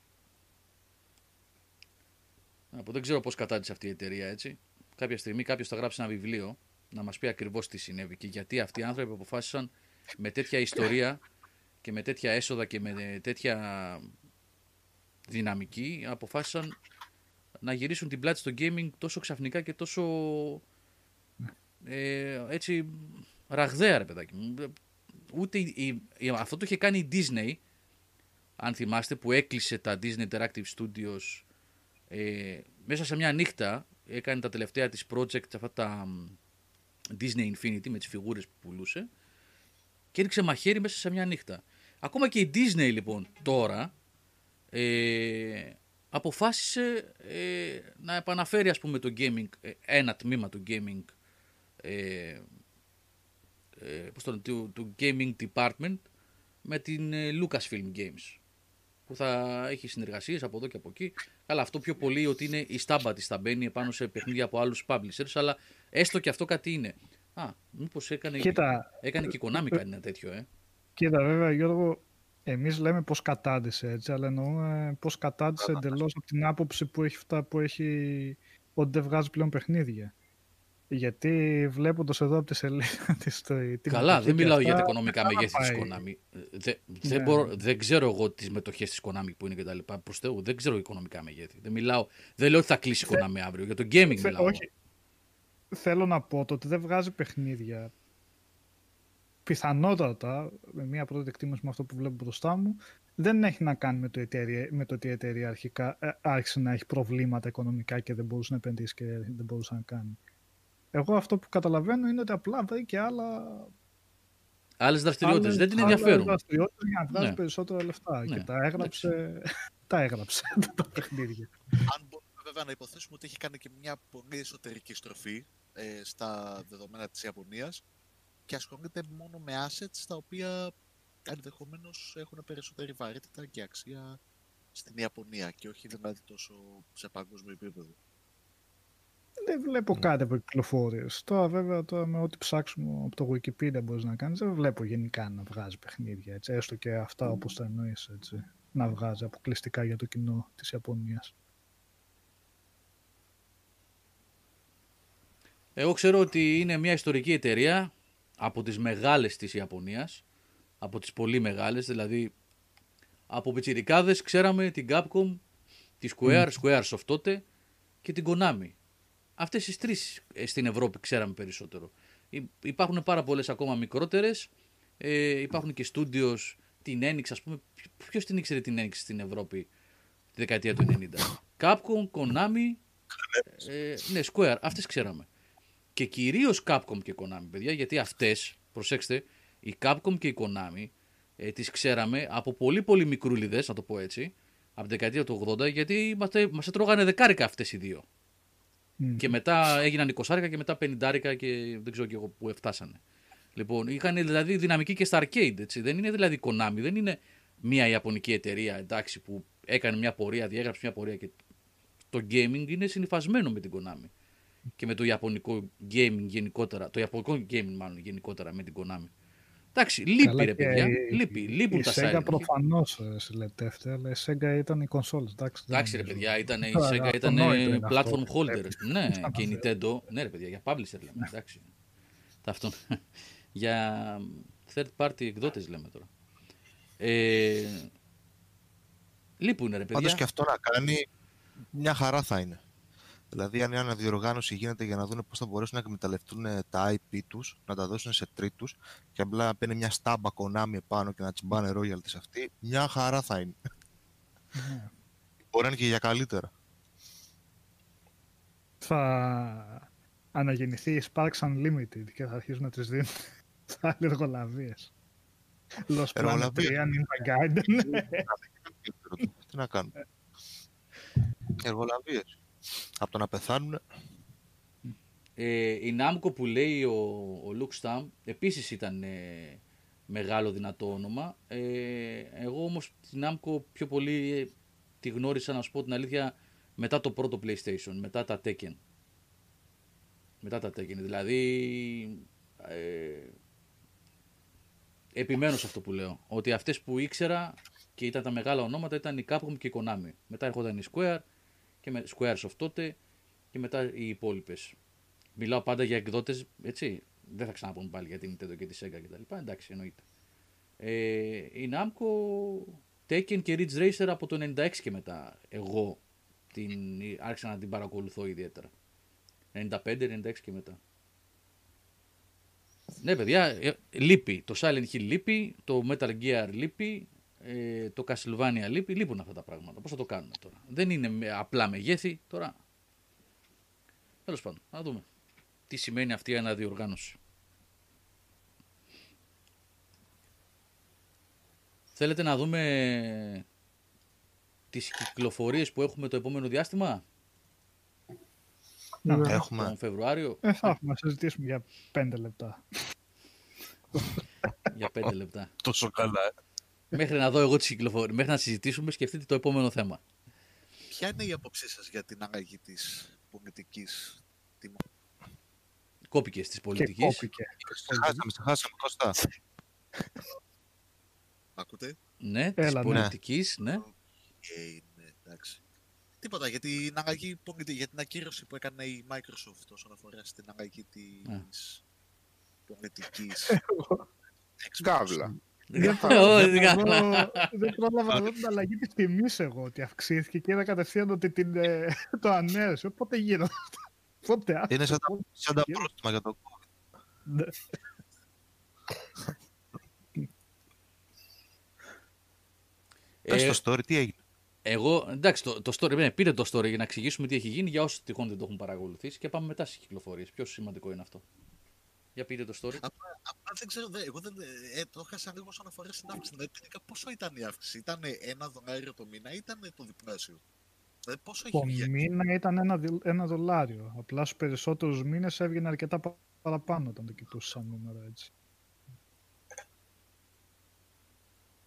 Από, δεν ξέρω πώς κατάντησε αυτή η εταιρεία έτσι. Κάποια στιγμή κάποιος θα γράψει ένα βιβλίο να μας πει ακριβώς τι συνέβη και γιατί αυτοί οι άνθρωποι αποφάσισαν με τέτοια ιστορία και με τέτοια έσοδα και με τέτοια δυναμική αποφάσισαν να γυρίσουν την πλάτη στο gaming τόσο ξαφνικά και τόσο ε, έτσι ραγδαία ρε παιδάκι μου. Ούτε η, η- αυτό το είχε κάνει η Disney αν θυμάστε που έκλεισε τα Disney Interactive Studios ε, μέσα σε μια νύχτα έκανε τα τελευταία της project αυτά τα μ, Disney Infinity με τις φιγούρες που πουλούσε και έριξε μαχαίρι μέσα σε μια νύχτα. Ακόμα και η Disney λοιπόν τώρα ε, αποφάσισε ε, να επαναφέρει ας πούμε το gaming, ε, ένα τμήμα του gaming ε, ε, πώς το λένε, του, του gaming department με την ε, Lucasfilm Games που θα έχει συνεργασίες από εδώ και από εκεί. Καλά, αυτό πιο πολύ ότι είναι η στάμπα της θα μπαίνει επάνω σε παιχνίδια από άλλους publishers, αλλά έστω και αυτό κάτι είναι. Α, μήπως έκανε, Κοίτα, έκανε και η Konami κάτι ένα τέτοιο, ε. κοίτα βέβαια Γιώργο, εμείς λέμε πώς κατάντησε έτσι, αλλά εννοούμε πώς κατάντησε εντελώς από την άποψη που έχει φτά, που έχει ότι δεν βγάζει πλέον παιχνίδια. Γιατί βλέποντας εδώ από τη σελίδα της το- την Καλά, εποχή δεν και μιλάω για τα αυτά, οικονομικά καλά μεγέθη της πάει. Konami. Ε, δε- δεν, Ναι. μπορώ, δεν ξέρω εγώ τις μετοχές της Konami που είναι και τα λοιπά. Προς Θεού, δεν ξέρω οικονομικά μεγέθη. Δεν, μιλάω, δεν λέω ότι θα κλείσει η Konami αύριο. Για το gaming Θε- μιλάω. όχι. Θέλω να πω το ότι δεν βγάζει παιχνίδια. Πιθανότατα, με μια πρώτη εκτίμηση με αυτό που βλέπω μπροστά μου, δεν έχει να κάνει με το, εταιρεία, με το ότι η εταιρεία αρχικά ε, άρχισε να έχει προβλήματα οικονομικά και δεν μπορούσε να επενδύσει και δεν μπορούσε να κάνει. Εγώ αυτό που καταλαβαίνω είναι ότι απλά βρήκε άλλα. Άλλες δραστηριότητες. άλλες- δεν την άλλες ενδιαφέρουν. δραστηριότητες για να βγάζεις Ναι. περισσότερα λεφτά. Ναι, Και τα έγραψε. τα έγραψε τα παιχνίδια. Αν μπορούμε βέβαια να υποθέσουμε ότι έχει κάνει και μια πολύ εσωτερική στροφή ε, στα δεδομένα της Ιαπωνίας και ασχολείται μόνο με assets τα οποία ενδεχομένως έχουν περισσότερη βαρύτητα και αξία στην Ιαπωνία και όχι δηλαδή τόσο σε παγκόσμιο επίπεδο. Δεν βλέπω Ναι. κάτι από κυκλοφορίες. Τώρα βέβαια τώρα με ό,τι ψάξουμε από το Wikipedia μπορείς να κάνεις, δεν βλέπω γενικά να βγάζει παιχνίδια. Έτσι. Έστω και αυτά όπως τα εννοείς έτσι. Να βγάζει αποκλειστικά για το κοινό της Ιαπωνίας. Εγώ ξέρω ότι είναι μια ιστορική εταιρεία από τις μεγάλες της Ιαπωνίας, από τις πολύ μεγάλες, δηλαδή από πιτσιρικάδες ξέραμε την Capcom, τη Square, Squaresoft τότε και την Konami. Αυτές τις τρεις ε, στην Ευρώπη ξέραμε περισσότερο. Υ- Υπάρχουν πάρα πολλές ακόμα μικρότερες, ε, υπάρχουν και studios, την Enix ας πούμε, Ποιο- ποιος την ήξερε την Enix στην Ευρώπη τη δεκαετία του 90. Capcom, Konami, ε, ναι, Square, αυτές ξέραμε και κυρίως Capcom και Konami, παιδιά, γιατί αυτές, προσέξτε, η Capcom και η Konami ε, τις ξέραμε από πολύ πολύ μικρούλιδες, να το πω έτσι, από την δεκαετία του 80, γιατί μας έτρωγανε δεκάρικα αυτές οι δύο. Μμ. Και μετά έγιναν 20 και μετά 50 και δεν ξέρω και εγώ που φτάσανε. Λοιπόν, είχαν δηλαδή δυναμική και στα arcade, έτσι. Δεν είναι δηλαδή Konami, δεν είναι μια ιαπωνική εταιρεία, εντάξει, που έκανε μια πορεία, διέγραψε μια πορεία και το gaming είναι συνυφασμένο με την Konami και με το ιαπωνικό gaming γενικότερα, το ιαπωνικό gaming μάλλον γενικότερα με την Konami. Εντάξει, λείπει Καλά ρε και παιδιά, η- λείπει, λείπουν η τα Sega Silent Hill. προφανώς ε, συλλετεύεται, αλλά η Sega ήταν η κονσόλες. Εντάξει, δεν Εντάξει ρε νομίζω. παιδιά, ήταν, η Τώρα, Sega ήταν αυτονόητο είναι platform αυτό. holder. Ναι, Σαν και η να Nintendo. Ναι ρε παιδιά, για publisher λέμε. Εντάξει. Τα αυτόν. για third party εκδότες λέμε τώρα. Ε, λείπουν ρε Πάντως παιδιά. και αυτό να κάνει μια χαρά θα είναι. Δηλαδή, αν η αναδιοργάνωση γίνεται για να δουν πώς θα μπορέσουν να εκμεταλλευτούν ε, τα IP τους, να τα δώσουν σε τρίτους και απλά να παίρνει μια στάμπα Konami επάνω και να τσιμπάνε royalties αυτοί, μια χαρά θα είναι. Ναι. Μπορεί να είναι και για καλύτερα. Θα αναγεννηθεί η Sparks Unlimited και θα αρχίσουν να τις δίνουν θα άλλοι εργολαβίες. Lost Planet 3, Εργολαβίες. Ninja Gaiden. Τι να κάνουν. Εργολαβίε. Από το να πεθάνουν. Ε, η Namco που λέει ο, ο Luke Stam επίσης ήταν ε, μεγάλο δυνατό όνομα. Ε, εγώ όμως την Namco πιο πολύ ε, τη γνώρισα να σου πω την αλήθεια μετά το πρώτο PlayStation, μετά τα Tekken. Μετά τα Tekken, δηλαδή ε, επιμένω σε αυτό που λέω. Ότι αυτές που ήξερα και ήταν τα μεγάλα ονόματα ήταν η Capcom και η Konami. Μετά έρχονταν η Square και με Squaresoft τότε και μετά οι υπόλοιπες. μιλάω πάντα για εκδότες, έτσι. Δεν θα ξαναπούμε πάλι για την Nintendo και τη Sega κτλ. Εντάξει, εννοείται. Ε, η Namco Tekken και Ridge Racer από το 96 και μετά. Εγώ την, άρχισα να την παρακολουθώ ιδιαίτερα. 95-96 και μετά. Ναι, παιδιά, ε, λείπει. Το Silent Hill λείπει, το Metal Gear λείπει, ε, το Castlevania λείπει. Λείπουν αυτά τα πράγματα. Πώς θα το κάνουμε τώρα; Δεν είναι με- απλά μεγέθη τώρα. Τέλος πάντων, να δούμε. Τι σημαίνει αυτή η αναδιοργάνωση. Θέλετε να δούμε τις κυκλοφορίες που έχουμε το επόμενο διάστημα, Ναι. Έχουμε. τον Φεβρουάριο, Ε, θα έχουμε να συζητήσουμε για πέντε λεπτά. για 5 λεπτά. Τόσο καλά. Ε. Μέχρι να δω εγώ τις κυκλοφορίες, μέχρι να συζητήσουμε, σκεφτείτε το επόμενο θέμα. Ποια είναι η άποψή σας για την αλλαγή της πολιτικής τιμών; Κόπηκες της Και πολιτικής. κόπηκε. Σε χάσαμε, σε χάσαμε, Κώστα. Ακούτε; Ναι, της Έλα, ναι. πολιτικής, ναι. Ε, ναι, εντάξει. Τίποτα για την αλλαγή, πολιτι- για την ακύρωση που έκανε η Microsoft όσον αφορά στην αλλαγή Α. της πολιτικής. Καύλα. Δεν Ω, πρόλαβα δεν να καλά. δω- δεν πρόλαβα να δω την αλλαγή της τιμής εγώ ότι αυξήθηκε και είδα κατευθείαν ότι την, ε, το ανέρεσε. Πότε γίνονται αυτά; Πότε Είναι άφησε, σαν τα, πότε σαν τα γίνονται; πρόστιμα για το COVID. Ναι. Πες Ε, το story, τι έγινε. Εγώ, εντάξει, το, το story, ναι, πείτε το story για να εξηγήσουμε τι έχει γίνει για όσοι τυχόν δεν το έχουν παρακολουθήσει και πάμε μετά στις κυκλοφορίες. Πιο σημαντικό είναι αυτό. Για πείτε το story. Απλά δεν ξέρω, δε, εγώ δεν, ε, το έχασα λίγο όσον αφορά στην αύξηση. Δηλαδή, τελικά πόσο ήταν η αύξηση, ήταν ένα δολάριο το μήνα ή ήταν το διπλάσιο; Δηλαδή, πόσο έχει Το βγει; μήνα ήταν ένα, δι- ένα δολάριο. Απλά στους περισσότερους μήνες έβγαινε αρκετά πα- παραπάνω όταν το κοιτούσες σαν νούμερο έτσι.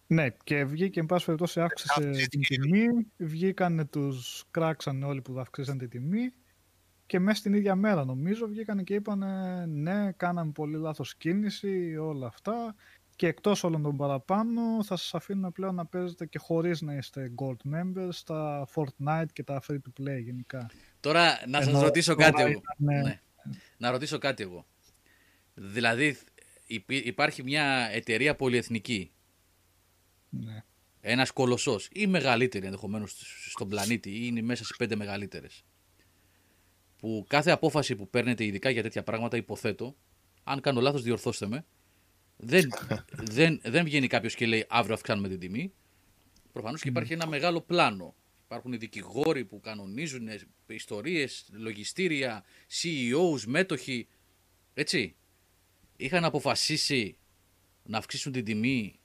Ναι, και βγήκε, εν πάση περιπτώσει, αύξησε αυξήθηκε την η- τιμή. Βγήκανε τους, κράξανε όλοι που αυξήσαν τη τιμή. Και μέσα στην ίδια μέρα, νομίζω, βγήκανε και είπανε ναι, κάναμε πολύ λάθος κίνηση, όλα αυτά. Και εκτός όλων των παραπάνω, θα σας αφήνουμε πλέον να παίζετε και χωρίς να είστε gold members στα Fortnite και τα free to play γενικά. Τώρα να σας Ενώ ρωτήσω τώρα κάτι εγώ. ήταν, Ναι. Να ρωτήσω κάτι εγώ. Δηλαδή υπή- υπάρχει μια εταιρεία πολυεθνική, ναι. ένας κολοσσός ή μεγαλύτερη ενδεχομένως στον πλανήτη ή είναι μέσα στις πέντε μεγαλύτερες που κάθε απόφαση που παίρνετε ειδικά για τέτοια πράγματα υποθέτω, αν κάνω λάθος διορθώστε με, δεν, δεν, δεν βγαίνει κάποιος και λέει αύριο αυξάνουμε την τιμή. Προφανώς και υπάρχει ένα μεγάλο πλάνο. Υπάρχουν οι δικηγόροι που κανονίζουν ιστορίες, λογιστήρια, CEOs, μέτοχοι. Έτσι. Είχαν αποφασίσει να αυξήσουν την τιμή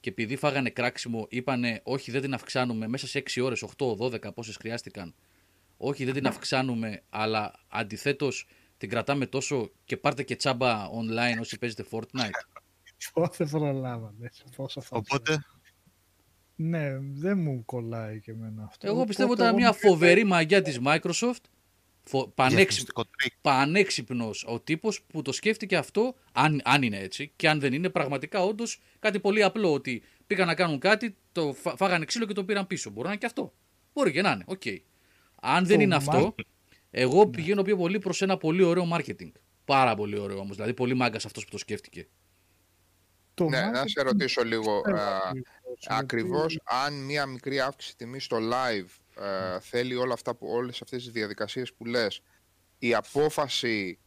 και επειδή φάγανε κράξιμο είπανε όχι δεν την αυξάνουμε μέσα σε 6 ώρες, 8, 12 πόσες χρειάστηκαν. Όχι δεν την αυξάνουμε αλλά αντιθέτως την κρατάμε τόσο και πάρτε και τσάμπα online όσοι παίζετε Fortnite. Ω, δεν προλάβανε. Πόσο θα Οπότε, Ναι, δεν μου κολλάει και εμένα αυτό. Εγώ πιστεύω Οπότε ήταν εγώ μια φοβερή μαγκιά της Microsoft. Φο... Πανέξυπ... διαφημιστικό τρικ. Πανέξυπνος ο τύπος που το σκέφτηκε αυτό, αν, αν είναι έτσι, και αν δεν είναι πραγματικά όντως κάτι πολύ απλό. Ότι πήγαν να κάνουν κάτι, το φα- φάγανε ξύλο και το πήραν πίσω. Μπορεί να είναι και αυτό. Μπορεί και να είναι. Οκ. Αν δεν Το είναι mar- αυτό, εγώ πηγαίνω πιο πολύ προς ένα πολύ ωραίο marketing. Πάρα πολύ ωραίο όμως. Δηλαδή, πολύ μάγκας αυτός που το σκέφτηκε. το Ναι, να σε marketing ρωτήσω λίγο. ξέρω α, ακριβώς, γιατί- Ακριβώς αν μία μικρή αύξηση τιμή στο live ε, θέλει όλα αυτά που, όλες αυτές τις διαδικασίες που λες η απόφαση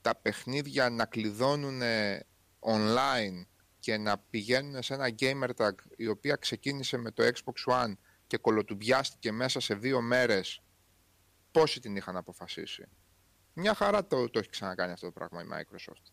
τα παιχνίδια να κλειδώνουν online και να πηγαίνουν σε ένα gamer tag η οποία ξεκίνησε με το Xbox One και κολοτουμπιάστηκε μέσα σε δύο μέρες πόσοι την είχαν αποφασίσει. Μια χαρά το, το έχει ξανακάνει αυτό το πράγμα η Microsoft.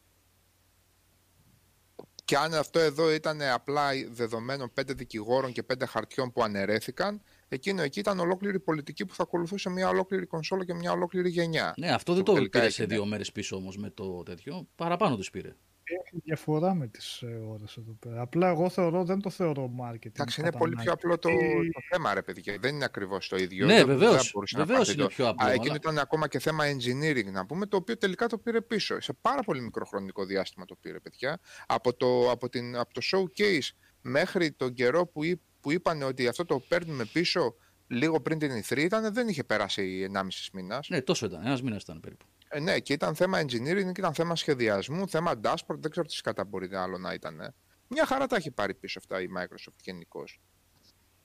Και αν αυτό εδώ ήταν απλά δεδομένων πέντε δικηγόρων και πέντε χαρτιών που αναιρέθηκαν, εκείνο εκεί ήταν ολόκληρη πολιτική που θα ακολουθούσε μια ολόκληρη κονσόλα και μια ολόκληρη γενιά. Ναι, αυτό δεν που το τελικά πήρε σε έγινε. δύο μέρες πίσω όμως με το τέτοιο. Παραπάνω τους πήρε. Έχει διαφορά με τις ε, ώρες εδώ πέρα. Απλά εγώ θεωρώ, δεν το θεωρώ marketing. Εντάξει, είναι κατά πολύ πιο ανάγκη. απλό το, Ε, το θέμα, ρε παιδιά. Δεν είναι ακριβώς το ίδιο. Ναι, Δεν- βεβαίως. δεν μπορούσε να Βεβαίως πάρεις είναι το- πιο απλό, Α, εκείνο αλλά- ήταν ακόμα και θέμα engineering, να πούμε, το οποίο τελικά το πήρε πίσω. Σε πάρα πολύ μικρό χρονικό διάστημα το πήρε, παιδιά. Από το, από την, από το showcase μέχρι τον καιρό που, εί- που είπαν ότι αυτό το παίρνουμε πίσω λίγο πριν την E3 ήταν, δεν είχε περάσει 1,5 μήνας. Ναι, τόσο ήταν. Ένας μήνας ήταν περίπου. Ε, ναι, και ήταν θέμα engineering και ήταν θέμα σχεδιασμού, θέμα dashboard, δεν ξέρω τι κατά μπορεί άλλο να ήταν. ε. Μια χαρά τα έχει πάρει πίσω αυτά η Microsoft γενικώς.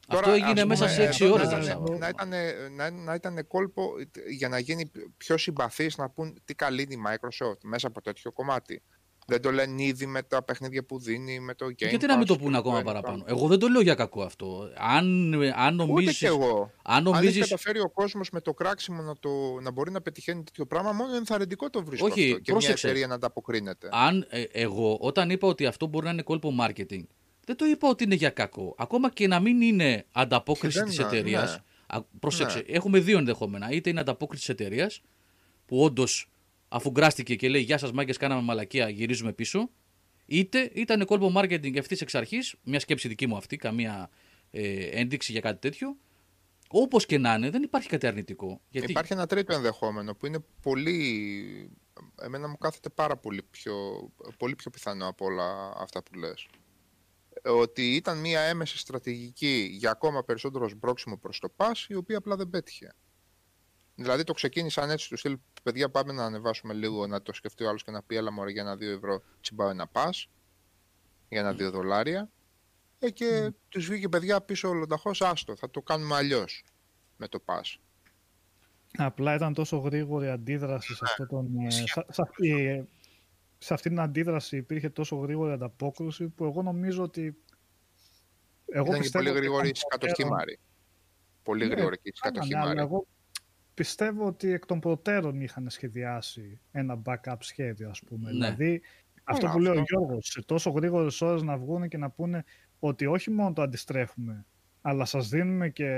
Αυτό έγινε μέσα σε 6 εδώ ώρες. Να, ρε ήταν- Σάββα. να, ήταν, να, να ήταν κόλπο για να γίνει πιο συμπαθής να πούν τι καλή είναι η Microsoft μέσα από τέτοιο κομμάτι. Δεν το λένε ήδη με τα παιχνίδια που δίνει, με το Game Γιατί να μην Pass, το πούνε το ακόμα Game παραπάνω; Pass. Εγώ δεν το λέω για κακό αυτό. Αν, αν Ούτε νομίζεις, και εγώ. αν Αν έχει νομίζεις καταφέρει ο κόσμος με το κράξιμο να, το, να μπορεί να πετυχαίνει τέτοιο πράγμα, μόνο ενθαρρυντικό το βρίσκω Όχι, αυτό. Και πρόσεξε. μια εταιρεία να ανταποκρίνεται. αν ε, εγώ όταν είπα ότι αυτό μπορεί να είναι κόλπο marketing, δεν το είπα ότι είναι για κακό. Ακόμα και να μην είναι ανταπόκριση Και δεν της είναι, εταιρεία. ναι. Πρόσεξε, έχουμε δύο ενδεχόμενα. Είτε είναι ανταπόκριση της εταιρείας, που όντως αφού γκράστηκε και λέει Γεια σας, μάγκες, κάναμε μαλακία, γυρίζουμε πίσω. Είτε ήταν κόλπο marketing ευθύς εξ αρχής, μια σκέψη δική μου αυτή, καμία ε, ένδειξη για κάτι τέτοιο. Όπως και να είναι, δεν υπάρχει κάτι αρνητικό. Γιατί Υπάρχει ένα τρίτο ενδεχόμενο που είναι πολύ. Εμένα μου κάθεται πάρα πολύ πιο, πολύ πιο πιθανό από όλα αυτά που λες. Ότι ήταν μια έμεση στρατηγική για ακόμα περισσότερο σμπρόξιμο προς το πας, η οποία απλά δεν πέτυχε. Δηλαδή το ξεκίνησαν έτσι τους στυλ, παιδιά πάμε να ανεβάσουμε λίγο, να το σκεφτεί ο άλλος και να πει έλα μωρέ για ένα 2 ευρώ τσιμπάω ένα πας, για ένα 2 δολάρια. Ε, και τους βγήκε παιδιά πίσω ολοταχώς, άστο, θα το κάνουμε αλλιώς με το πας. Απλά ήταν τόσο γρήγορη αντίδραση σε, αυτό τον, ε, σε, σε αυτή, ε, σε αυτή την αντίδραση υπήρχε τόσο γρήγορη ανταπόκριση που εγώ νομίζω ότι εγώ Ήταν και πιστεύω πολύ ότι γρήγορη η εκ των κατοχή προτέρων- Μάρη. Πολύ Ναι, γρήγορη και η κάνανε, κατοχή αλλά Μάρη. εγώ πιστεύω ότι εκ των προτέρων είχαν σχεδιάσει ένα backup σχέδιο, ας πούμε. Ναι. Δηλαδή, αυτό Καλά, που λέει ο αυτό. Γιώργος, σε τόσο γρήγορες ώρες να βγουν και να πούνε ότι όχι μόνο το αντιστρέφουμε, αλλά σας δίνουμε και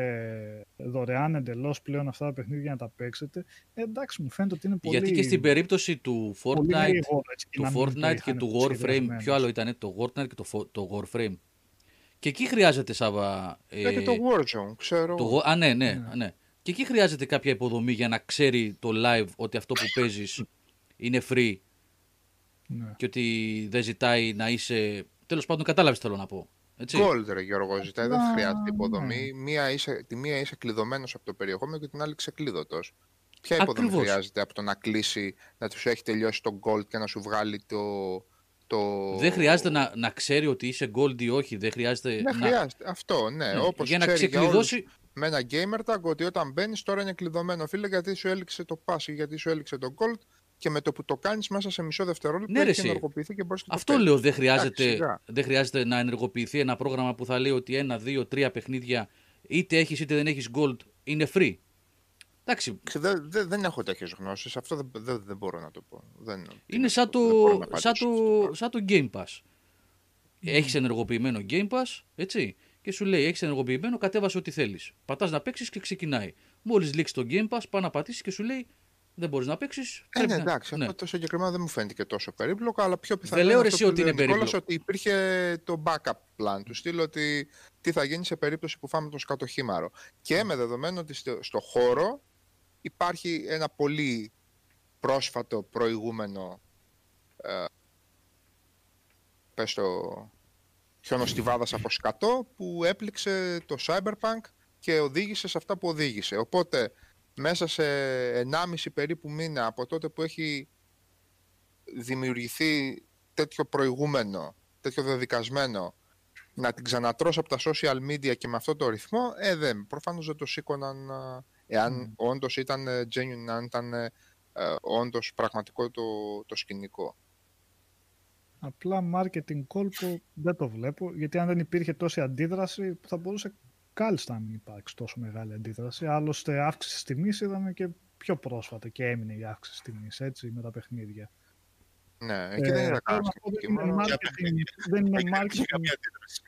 δωρεάν εντελώς πλέον αυτά τα παιχνίδια για να τα παίξετε. Ε, εντάξει, μου φαίνεται ότι είναι πολύ... Γιατί και στην περίπτωση του πολύ Fortnite, γρήγορο, έτσι, και του να μην το Fortnite και είχαν του Warframe, σχεδιασμένο. ποιο άλλο ήταν, το Fortnite και το, Fo- το Warframe. Και εκεί χρειάζεται, Σάβα... Ε, και το Warzone, ξέρω. το War- Α, ναι, ναι, ναι. Και εκεί χρειάζεται κάποια υποδομή για να ξέρει το live ότι αυτό που παίζεις είναι free Ναι. και ότι δεν ζητάει να είσαι... Τέλος πάντων, κατάλαβες τι θέλω να πω. Έτσι. Gold, ρε Γιώργο, ζητάει, δεν Α, χρειάζεται ναι. υποδομή. Μία είσαι, τη μία είσαι κλειδωμένος από το περιεχόμενο και την άλλη ξεκλείδωτος. Ποια υποδομή Ακριβώς. χρειάζεται από το να κλείσει, να τους έχει τελειώσει το gold και να σου βγάλει το. το... Δεν χρειάζεται να, να ξέρει ότι είσαι gold ή όχι. Δεν χρειάζεται Δεν να... χρειάζεται. Αυτό, ναι. Ναι, Όπως για να ξέρει για όλους ξεκλειδώσει... με ένα gamer tag ότι όταν μπαίνεις τώρα είναι κλειδωμένο φίλε γιατί σου έληξε το pass ή γιατί σου έληξε το gold και με το που το κάνεις μέσα σε μισό δευτερόλεπτο Ναι, ρε, έχει εσύ. ενεργοποιηθεί και μπορείς και το Αυτό παίζεις. λέω, δεν χρειάζεται, Εντάξει, σιγά. δεν χρειάζεται να ενεργοποιηθεί ένα πρόγραμμα που θα λέει ότι ένα, δύο, τρία παιχνίδια είτε έχεις είτε δεν έχεις gold είναι free. Εντάξει, Δεν, δεν, δεν έχω τέτοιες γνώσεις. Αυτό δεν, δεν, δεν μπορώ να το πω. Δεν, είναι σαν το, δεν μπορώ να σαν, απαντήσω σε αυτό το, σαν το Game Pass. Έχεις ενεργοποιημένο Game Pass, έτσι, και σου λέει έχεις ενεργοποιημένο, κατέβασε ό,τι θέλεις. Πατάς να παίξεις και ξεκινάει. Μόλις λήξει το Game Pass, πάει να πατήσεις και σου λέει δεν μπορείς να παίξεις. Ε, ναι, πρέπει να- εντάξει, ναι. αυτό το συγκεκριμένο δεν μου φαίνεται και τόσο περίπλοκο, αλλά πιο πιθανό Δεν λέω, είναι ρε, αυτό εσύ, που ότι λέει είναι ο Νικόλας, περίπλοκο. ότι υπήρχε το backup plan του, στείλω ότι τι θα γίνει σε περίπτωση που φάμε τον σκατοχήμαρο. Και με δεδομένο ότι στο, στο χώρο υπάρχει ένα πολύ πρόσφατο προηγούμενο ε, πες το χιονοστιβάδας από σκατό που έπληξε το Cyberpunk και οδήγησε σε αυτά που οδήγησε. Οπότε μέσα σε 1,5 περίπου μήνα από τότε που έχει δημιουργηθεί τέτοιο προηγούμενο, τέτοιο δεδικασμένο, να την ξανατρώσω από τα social media και με αυτό το ρυθμό, ε, δεν. Προφανώς δεν το σήκωναν α, εάν όντως ήταν ε, genuine, αν ήταν ε, ε, όντως πραγματικό το, το σκηνικό. Απλά marketing κόλπο δεν το βλέπω, γιατί αν δεν υπήρχε τόση αντίδραση θα μπορούσε κάλλιστα να μην υπάρξει τόσο μεγάλη αντίδραση. Άλλωστε αύξηση τιμής είδαμε και πιο πρόσφατα και έμεινε η αύξηση τιμής έτσι με τα παιχνίδια. Ναι, εκεί δεν Ε, είδα θέλω κανένα να πω, σκηνικό. δεν είναι μόνο- marketing, δεν είναι Δεν υπήρχε marketing καμία αντίδραση.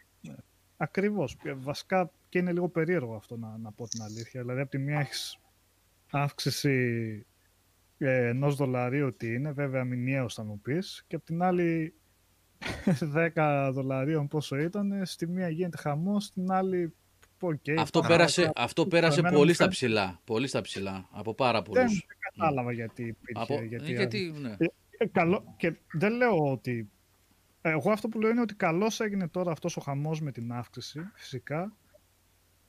Ακριβώς. Και Βασικά και είναι λίγο περίεργο αυτό να, να πω την αλήθεια. Δηλαδή από τη μία έχεις αύξηση ε, ενός δολαρίου ότι είναι, βέβαια μηνιαίος θα μου πεις, και από την άλλη 10 δολαρίων πόσο ήταν, στη μία γίνεται χαμός, στην άλλη οκ. Αυτό πάμε πέρασε, να- αυτό πέρασε εμένα πολύ μου στα φαίνεται- ψηλά. Πολύ στα ψηλά. Από πάρα Δεν, πολλούς. δεν κατάλαβα γιατί υπήρχε. Από, γιατί, γιατί, ναι. Ε, καλό, και δεν λέω ότι. Εγώ αυτό που λέω είναι ότι καλώς έγινε τώρα αυτός ο χαμός με την αύξηση, φυσικά.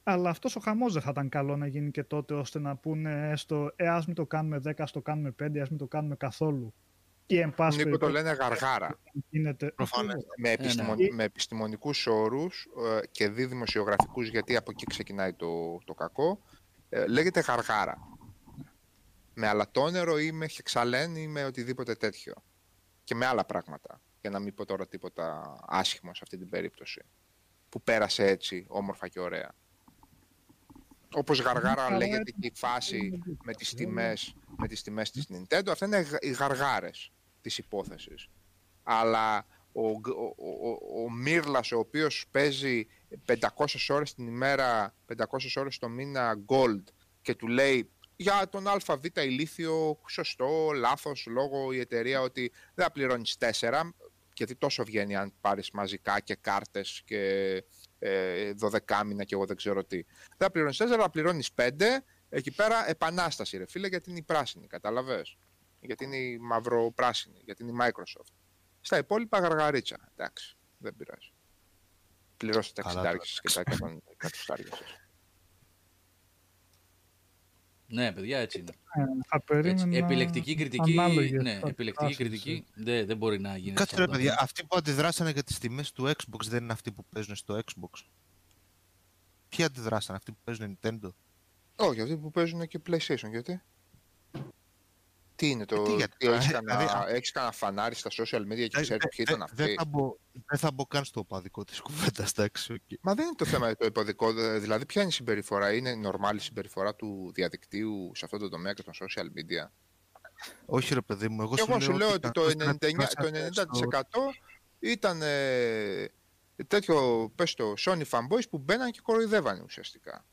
Αλλά αυτός ο χαμός δεν θα ήταν καλό να γίνει και τότε ώστε να πούνε έστω, ε, ας μην το κάνουμε 10, ας το κάνουμε 5, ας μην το κάνουμε καθόλου. Ή εν πάση Νίκο το περιπτώσει, λένε γαργάρα. γίνεται. Προφανές. με, επιστημον... ναι. με επιστημονικούς όρους ε, και δι δημοσιογραφικούς, γιατί από εκεί ξεκινάει το, το κακό, ε, λέγεται γαργάρα. Με αλατόνερο ή με χεξαλέν ή με οτιδήποτε τέτοιο. Και με άλλα πράγματα. Για να μην πω τώρα τίποτα άσχημο σε αυτή την περίπτωση. Που πέρασε έτσι, όμορφα και ωραία. Όπως γαργάρα καλά, λέγεται και η φάση με τις τιμές, με τις τιμές της Nintendo. Αυτά είναι γα- οι γαργάρες της υπόθεσης. Αλλά ο, Γκ- ο, ο, ο, ο Μύρλας, ο οποίος παίζει 500 ώρες την ημέρα, 500 ώρες το μήνα gold και του λέει για τον ΑΒ ηλίθιο, σωστό, λάθος, λόγω η εταιρεία ότι δεν θα πληρώνεις 4, γιατί τόσο βγαίνει αν πάρεις μαζικά και κάρτες και ε, 12 μήνα και εγώ δεν ξέρω τι. Δεν θα πληρώνεις 4, θα πληρώνεις 5, εκεί πέρα επανάσταση ρε φίλε, γιατί είναι η πράσινη, καταλαβες. Γιατί είναι η μαυρο-πράσινη, γιατί είναι η Microsoft. Στα υπόλοιπα γαργαρίτσα. Εντάξει, δεν πειράζει. Πληρώστε τα Καλά, 60 και τα 100 εκατοστάρια σας. Ναι, παιδιά, έτσι είναι. Ε, θα περίμενα Έτσι, επιλεκτική κριτική, ανάλογες ναι, επιλεκτική καταστάσεις, κριτική δεν, δεν μπορεί να γίνει. Κάτσε ρε αυτό. παιδιά, αυτοί που αντιδράσανε για τις τιμές του Xbox δεν είναι αυτοί που παίζουν στο Xbox. Ποιοι αντιδράσανε, αυτοί που παίζουν Nintendo; Όχι, αυτοί που παίζουν και PlayStation, γιατί; Τι είναι το. Ε, τι, γιατί, τι, έχεις, δηλαδή, κανένα, α- έχεις κανένα φανάρι στα social media και Ε, ξέρεις ε, ποιοι ήταν ε, αυτοί; Δεν θα, μπω, δεν θα μπω καν στο οπαδικό της κουβέντας, εντάξει. οκ. Μα δεν είναι το θέμα το οπαδικό. δε- Δηλαδή, ποια είναι η συμπεριφορά, είναι η νορμάλ η συμπεριφορά του διαδικτύου σε αυτό το τομέα και των social media; Όχι ρε παιδί μου, εγώ, Και εγώ σου λέω ότι το 99%, το 90% 90% ήταν ε, τέτοιο, πες το, Sony fanboys που μπαίναν και κοροϊδεύανε ουσιαστικά.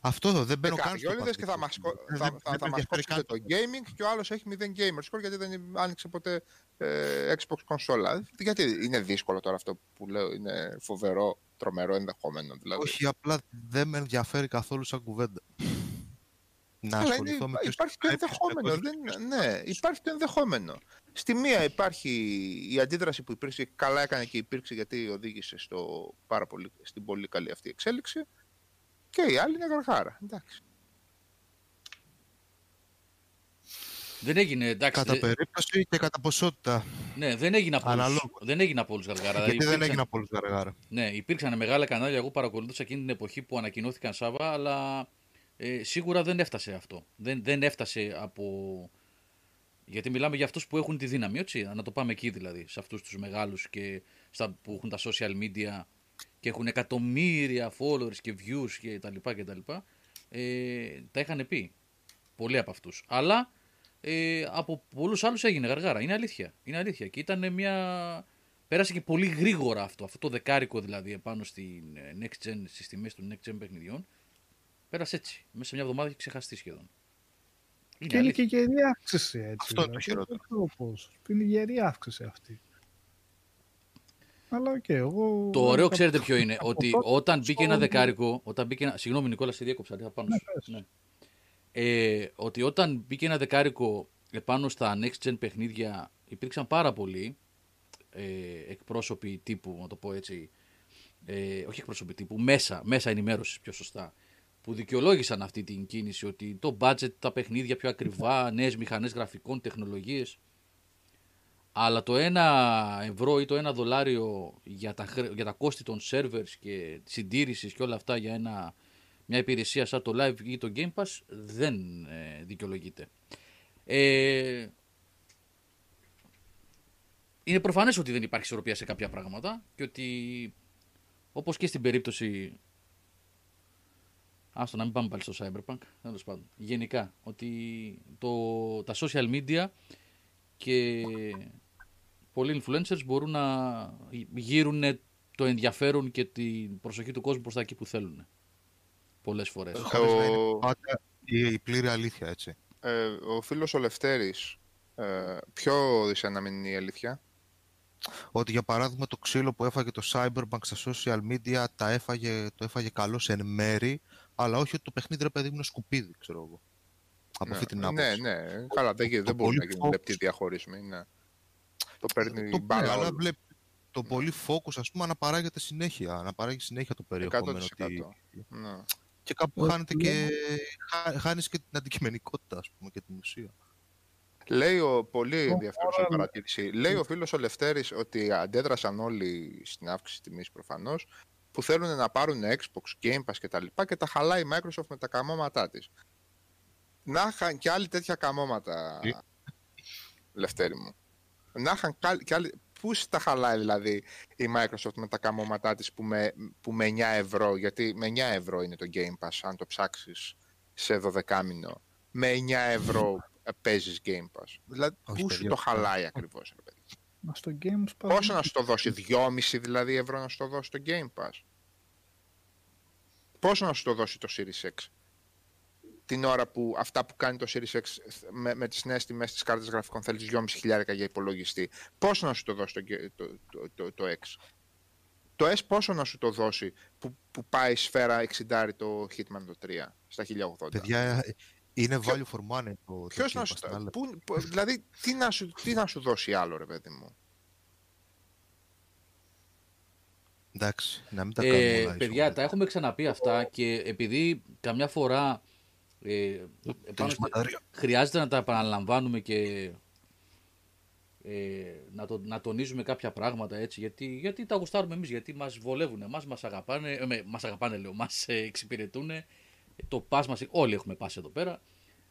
Αυτό εδώ δεν μπαίνω καν στο Δεκαριόλιδες και θα μας, οπαδικό. κο- Δεν- θα, δεν- θα, δεν θα με μας ενδιαφέρει κόψετε καν το gaming και ο άλλος έχει 0 gamer score γιατί δεν άνοιξε ποτέ ε, Xbox κονσόλα. Γιατί είναι δύσκολο τώρα αυτό που λέω, είναι φοβερό, τρομερό ενδεχόμενο δηλαδή. Όχι, απλά δεν με ενδιαφέρει καθόλου σαν κουβέντα. Να Αλλά είναι, ασχοληθώ με ποιος υπάρχει το πρέπει, ενδεχόμενο. ποιος Δεν, ναι, υπάρχει το ενδεχόμενο. Στη μία υπάρχει η αντίδραση που υπήρξε, καλά έκανε και υπήρξε γιατί οδήγησε στο πάρα πολύ, στην πολύ καλή αυτή εξέλιξη. Και η άλλη είναι γαργάρα. Εντάξει. Δεν έγινε, εντάξει. Κατά δεν- περίπτωση και κατά ποσότητα. ναι, δεν έγινε από όλους. Αναλόγως. Δεν έγινε από όλους γαργάρα. Γιατί Δηλαδή, δεν υπήρξαν- έγινε από όλους γαργάρα. Ναι, υπήρξαν μεγάλα κανάλια. Εγώ παρακολουθούσα εκείνη την εποχή που ανακοινώθηκαν Σάβα, αλλά ε, σίγουρα δεν έφτασε αυτό. Δεν, δεν έφτασε από. Γιατί μιλάμε για αυτούς που έχουν τη δύναμη, έτσι. Να το πάμε εκεί δηλαδή. Σε αυτούς τους μεγάλους και στα, που έχουν τα social media και έχουν εκατομμύρια followers και views και τα λοιπά και τα λοιπά. Ε, τα είχαν πει. Πολλοί από αυτούς. Αλλά ε, από πολλούς άλλους έγινε γαργάρα. Είναι αλήθεια. Είναι αλήθεια. Και ήταν μια... Πέρασε και πολύ γρήγορα αυτό. Αυτό το δεκάρικο δηλαδή επάνω στην ε, next gen, στις τιμές των next gen παιχνιδιών. Πέρασε έτσι. Μέσα σε μια εβδομάδα έχει ξεχαστεί σχεδόν. Είναι Και είναι αλήθεια. και γερή αύξηση έτσι. Αυτό είναι το δηλαδή. χειρότερο. Δεν ξέρω πώς. Είναι γερή αύξηση αυτή. Αλλά οκ, εγώ... Το ωραίο από- ξέρετε ποιο είναι. από ότι τότε όταν μπήκε ένα στο- δεκάρικο. Όταν μπήκε ένα... Συγγνώμη, Νικόλα, σε διέκοψα. Δεν θα πάνω Ναι, σου. πες. Ναι. Ε, ότι όταν μπήκε ένα δεκάρικο επάνω στα next gen παιχνίδια υπήρξαν πάρα πολλοί ε, εκπρόσωποι τύπου, να το πω έτσι, ε, όχι εκπρόσωποι τύπου, μέσα, μέσα ενημέρωσης πιο σωστά, που δικαιολόγησαν αυτή την κίνηση ότι το budget, τα παιχνίδια πιο ακριβά, νέες μηχανές γραφικών, τεχνολογίες, αλλά το ένα ευρώ ή το ένα δολάριο για τα, χρε- για τα κόστη των servers και συντήρησης και όλα αυτά για ένα, μια υπηρεσία σαν το Live ή το Game Pass δεν ε, δικαιολογείται. Ε, είναι προφανές ότι δεν υπάρχει ισορροπία σε κάποια πράγματα και ότι όπως και στην περίπτωση Άστο να μην πάμε πάλι στο Cyberpunk, τέλος πάντων. Γενικά, ότι το, τα social media και πολλοί influencers μπορούν να γύρουν το ενδιαφέρον και την προσοχή του κόσμου προς τα εκεί που θέλουν. Πολλές φορές. Χωρίς να είναι Ο, πάντα η, η πλήρη αλήθεια, έτσι. ε, ο φίλος ο Λευτέρης, ε, ποιο δεις να μην είναι η αλήθεια; Ότι για παράδειγμα το ξύλο που έφαγε το Cyberpunk στα social media τα έφαγε, το έφαγε καλώς εν μέρη, αλλά όχι ότι το παιχνίδι ρε παιδί μου είναι σκουπίδι, ξέρω εγώ. Από ναι, αυτή την ναι, άποψη. ναι, καλά, δεν, γι- το δεν μπορούν πολύ να γίνουν focus. λεπτοί διαχωρισμοί. Ναι. Το παίρνει Το μπάλα πήρε, αλλά όλους. βλέπει, το πολύ focus, ας πούμε, να παράγεται συνέχεια, να παράγει συνέχεια το περιεχόμενο. 100%. Ότι... Ναι. Και κάπου Ε, χάνεται και, χά- χάνεις και την αντικειμενικότητα, ας πούμε, και την ουσία. Λέει ο, πολύ ενδιαφέρουσα άρα- παρατήρηση. Λέει ο φίλος ο Λευτέρης ότι αντέδρασαν όλοι στην αύξηση τιμής προφανώς που θέλουν να πάρουν Xbox, Game Pass και τα λοιπά και τα χαλάει η Microsoft με τα καμώματά της. Να είχαν και άλλοι τέτοια καμώματα, Τι; Λευτέρη μου. Να είχαν κα- και άλλοι... Πού τα χαλάει δηλαδή η Microsoft με τα καμώματά της που με, που με 9 ευρώ, γιατί με 9 ευρώ είναι το Game Pass αν το ψάξεις σε 12 μήνο. Με 9 ευρώ παίζεις Game Pass. Δηλαδή, Όχι, πού σου παιδιά. το χαλάει ακριβώς, ρε παιδί. Μα στο Games Pass. Πόσο να σου το δώσει, 2,5 δηλαδή ευρώ να σου το δώσει το Game Pass. Πόσο να σου το δώσει το Series X. Την ώρα που αυτά που κάνει το Series X με, με τις νέες τιμές της κάρτας γραφικών θέλεις 2,5 χιλιάρικα για υπολογιστή. Πόσο να σου το δώσει το, ге- το, το, το, το X; Το S πόσο να σου το δώσει που, που πάει σφαίρα 60 το Hitman το 3 στα 1080. Παιδιά, είναι value for money το, το Ποιος Game να Pass, σου, την άλλη. πού, πού- δηλαδή, τι να, σου, τι να σου δώσει άλλο, ρε παιδί μου; Εντάξει, να μην τα κάνουμε Ε, όλα παιδιά, ίσως. τα έχουμε ξαναπεί αυτά και επειδή καμιά φορά ε, επάνω Τέλος στο- μπαταρία. χρειάζεται να τα επαναλαμβάνουμε και ε, να, το, να τονίζουμε κάποια πράγματα έτσι, γιατί, γιατί τα γουστάρουμε εμείς, γιατί μας βολεύουν εμάς, μας αγαπάνε, ε, με- μας αγαπάνε λέω, μας ε, εξυπηρετούν, το πας μας, όλοι έχουμε πάσει εδώ πέρα,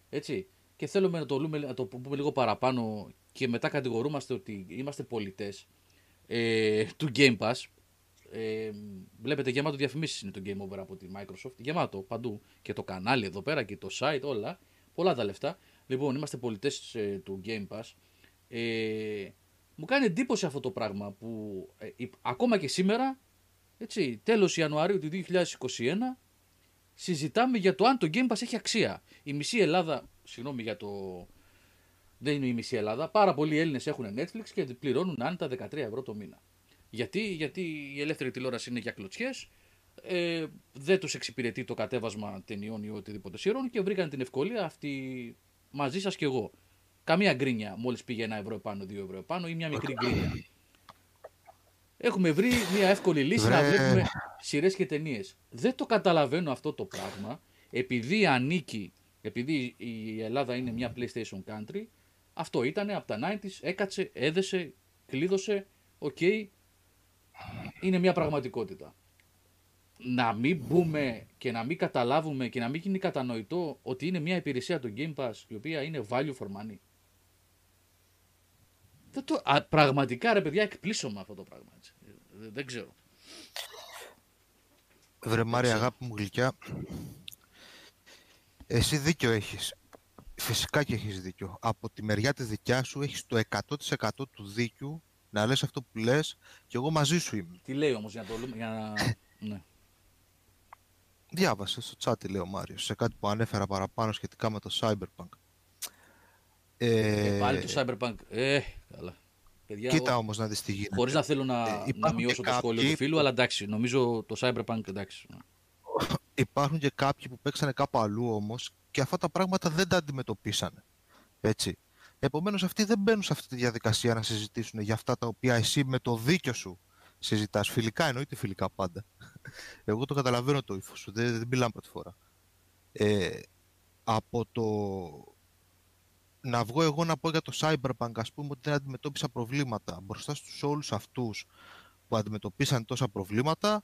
έτσι, και θέλουμε να το, λούμε, να το πούμε λίγο παραπάνω και μετά κατηγορούμαστε ότι είμαστε πολιτές ε, του Game Pass, ε, βλέπετε γεμάτο διαφημίσεις είναι το Game Over από τη Microsoft, γεμάτο παντού και το κανάλι εδώ πέρα και το site όλα, πολλά τα λεφτά. Λοιπόν, είμαστε πολιτές ε, του Game Pass. Ε, μου κάνει εντύπωση αυτό το πράγμα που ε, υ- ακόμα και σήμερα, έτσι, τέλος Ιανουαρίου του 2021, συζητάμε για το αν το Game Pass έχει αξία. Η μισή Ελλάδα, συγγνώμη για το... Δεν είναι η μισή Ελλάδα. Πάρα πολλοί Έλληνες έχουν Netflix και πληρώνουν άνετα 13 ευρώ το μήνα. Γιατί, γιατί η ελεύθερη τηλεόραση είναι για κλωτσιές, ε, δεν τους εξυπηρετεί το κατέβασμα ταινιών ή οτιδήποτε σειρών και βρήκαν την ευκολία αυτή μαζί σας και εγώ. Καμία γκρίνια μόλις πήγε ένα ευρώ επάνω, δύο ευρώ επάνω ή μια μικρή γκρίνια. Έχουμε βρει μια εύκολη λύση να Βρε. βλέπουμε σειρές και ταινίες. Δεν το καταλαβαίνω αυτό το πράγμα επειδή ανήκει, επειδή η Ελλάδα είναι μια PlayStation country, αυτό ήταν από τα 90s, έκατσε, έδεσε, κλείδωσε, οκ, είναι μια πραγματικότητα. Να μην μπούμε και να μην καταλάβουμε και να μην γίνει κατανοητό ότι είναι μια υπηρεσία το Game Pass η οποία είναι value for money. Δεν το, α, πραγματικά ρε παιδιά εκπλήσω με αυτό το πράγμα. Έτσι. Ε, Δεν ξέρω. Βρε Μάρια, αγάπη μου γλυκιά, εσύ δίκιο έχεις. Φυσικά και έχεις δίκιο. Από τη μεριά της δικιάς σου έχεις το 100% του δίκιου να λες αυτό που λες και εγώ μαζί σου είμαι. Τι λέει όμως για να το λέμε, για να... ναι. Διάβασε στο chat τι λέει ο Μάριος, σε κάτι που ανέφερα παραπάνω σχετικά με το Cyberpunk. Ε, Ε, πάλι το Cyberpunk. Ε, καλά. Παιδιά, κοίτα εγώ- όμως να δεις τι γίνεται. Χωρίς να θέλω να, Ε, να υπάρχουν μειώσω και το σχόλιο κάποιοι του φίλου, που- αλλά εντάξει, νομίζω το Cyberpunk εντάξει. Υπάρχουν και κάποιοι που παίξανε κάπου αλλού όμως και αυτά τα πράγματα δεν τα αντιμετωπίσανε. Έτσι. Επομένως αυτοί δεν μπαίνουν σε αυτή τη διαδικασία να συζητήσουν για αυτά τα οποία εσύ με το δίκιο σου συζητάς. Φιλικά εννοείται φιλικά πάντα. Εγώ το καταλαβαίνω το ύφος σου, δεν, δεν μιλάμε πρώτη φορά. Ε, από το να βγω εγώ να πω για το Cyberpunk ας πούμε ότι δεν αντιμετώπισα προβλήματα μπροστά στους όλους αυτούς που αντιμετωπίσαν τόσα προβλήματα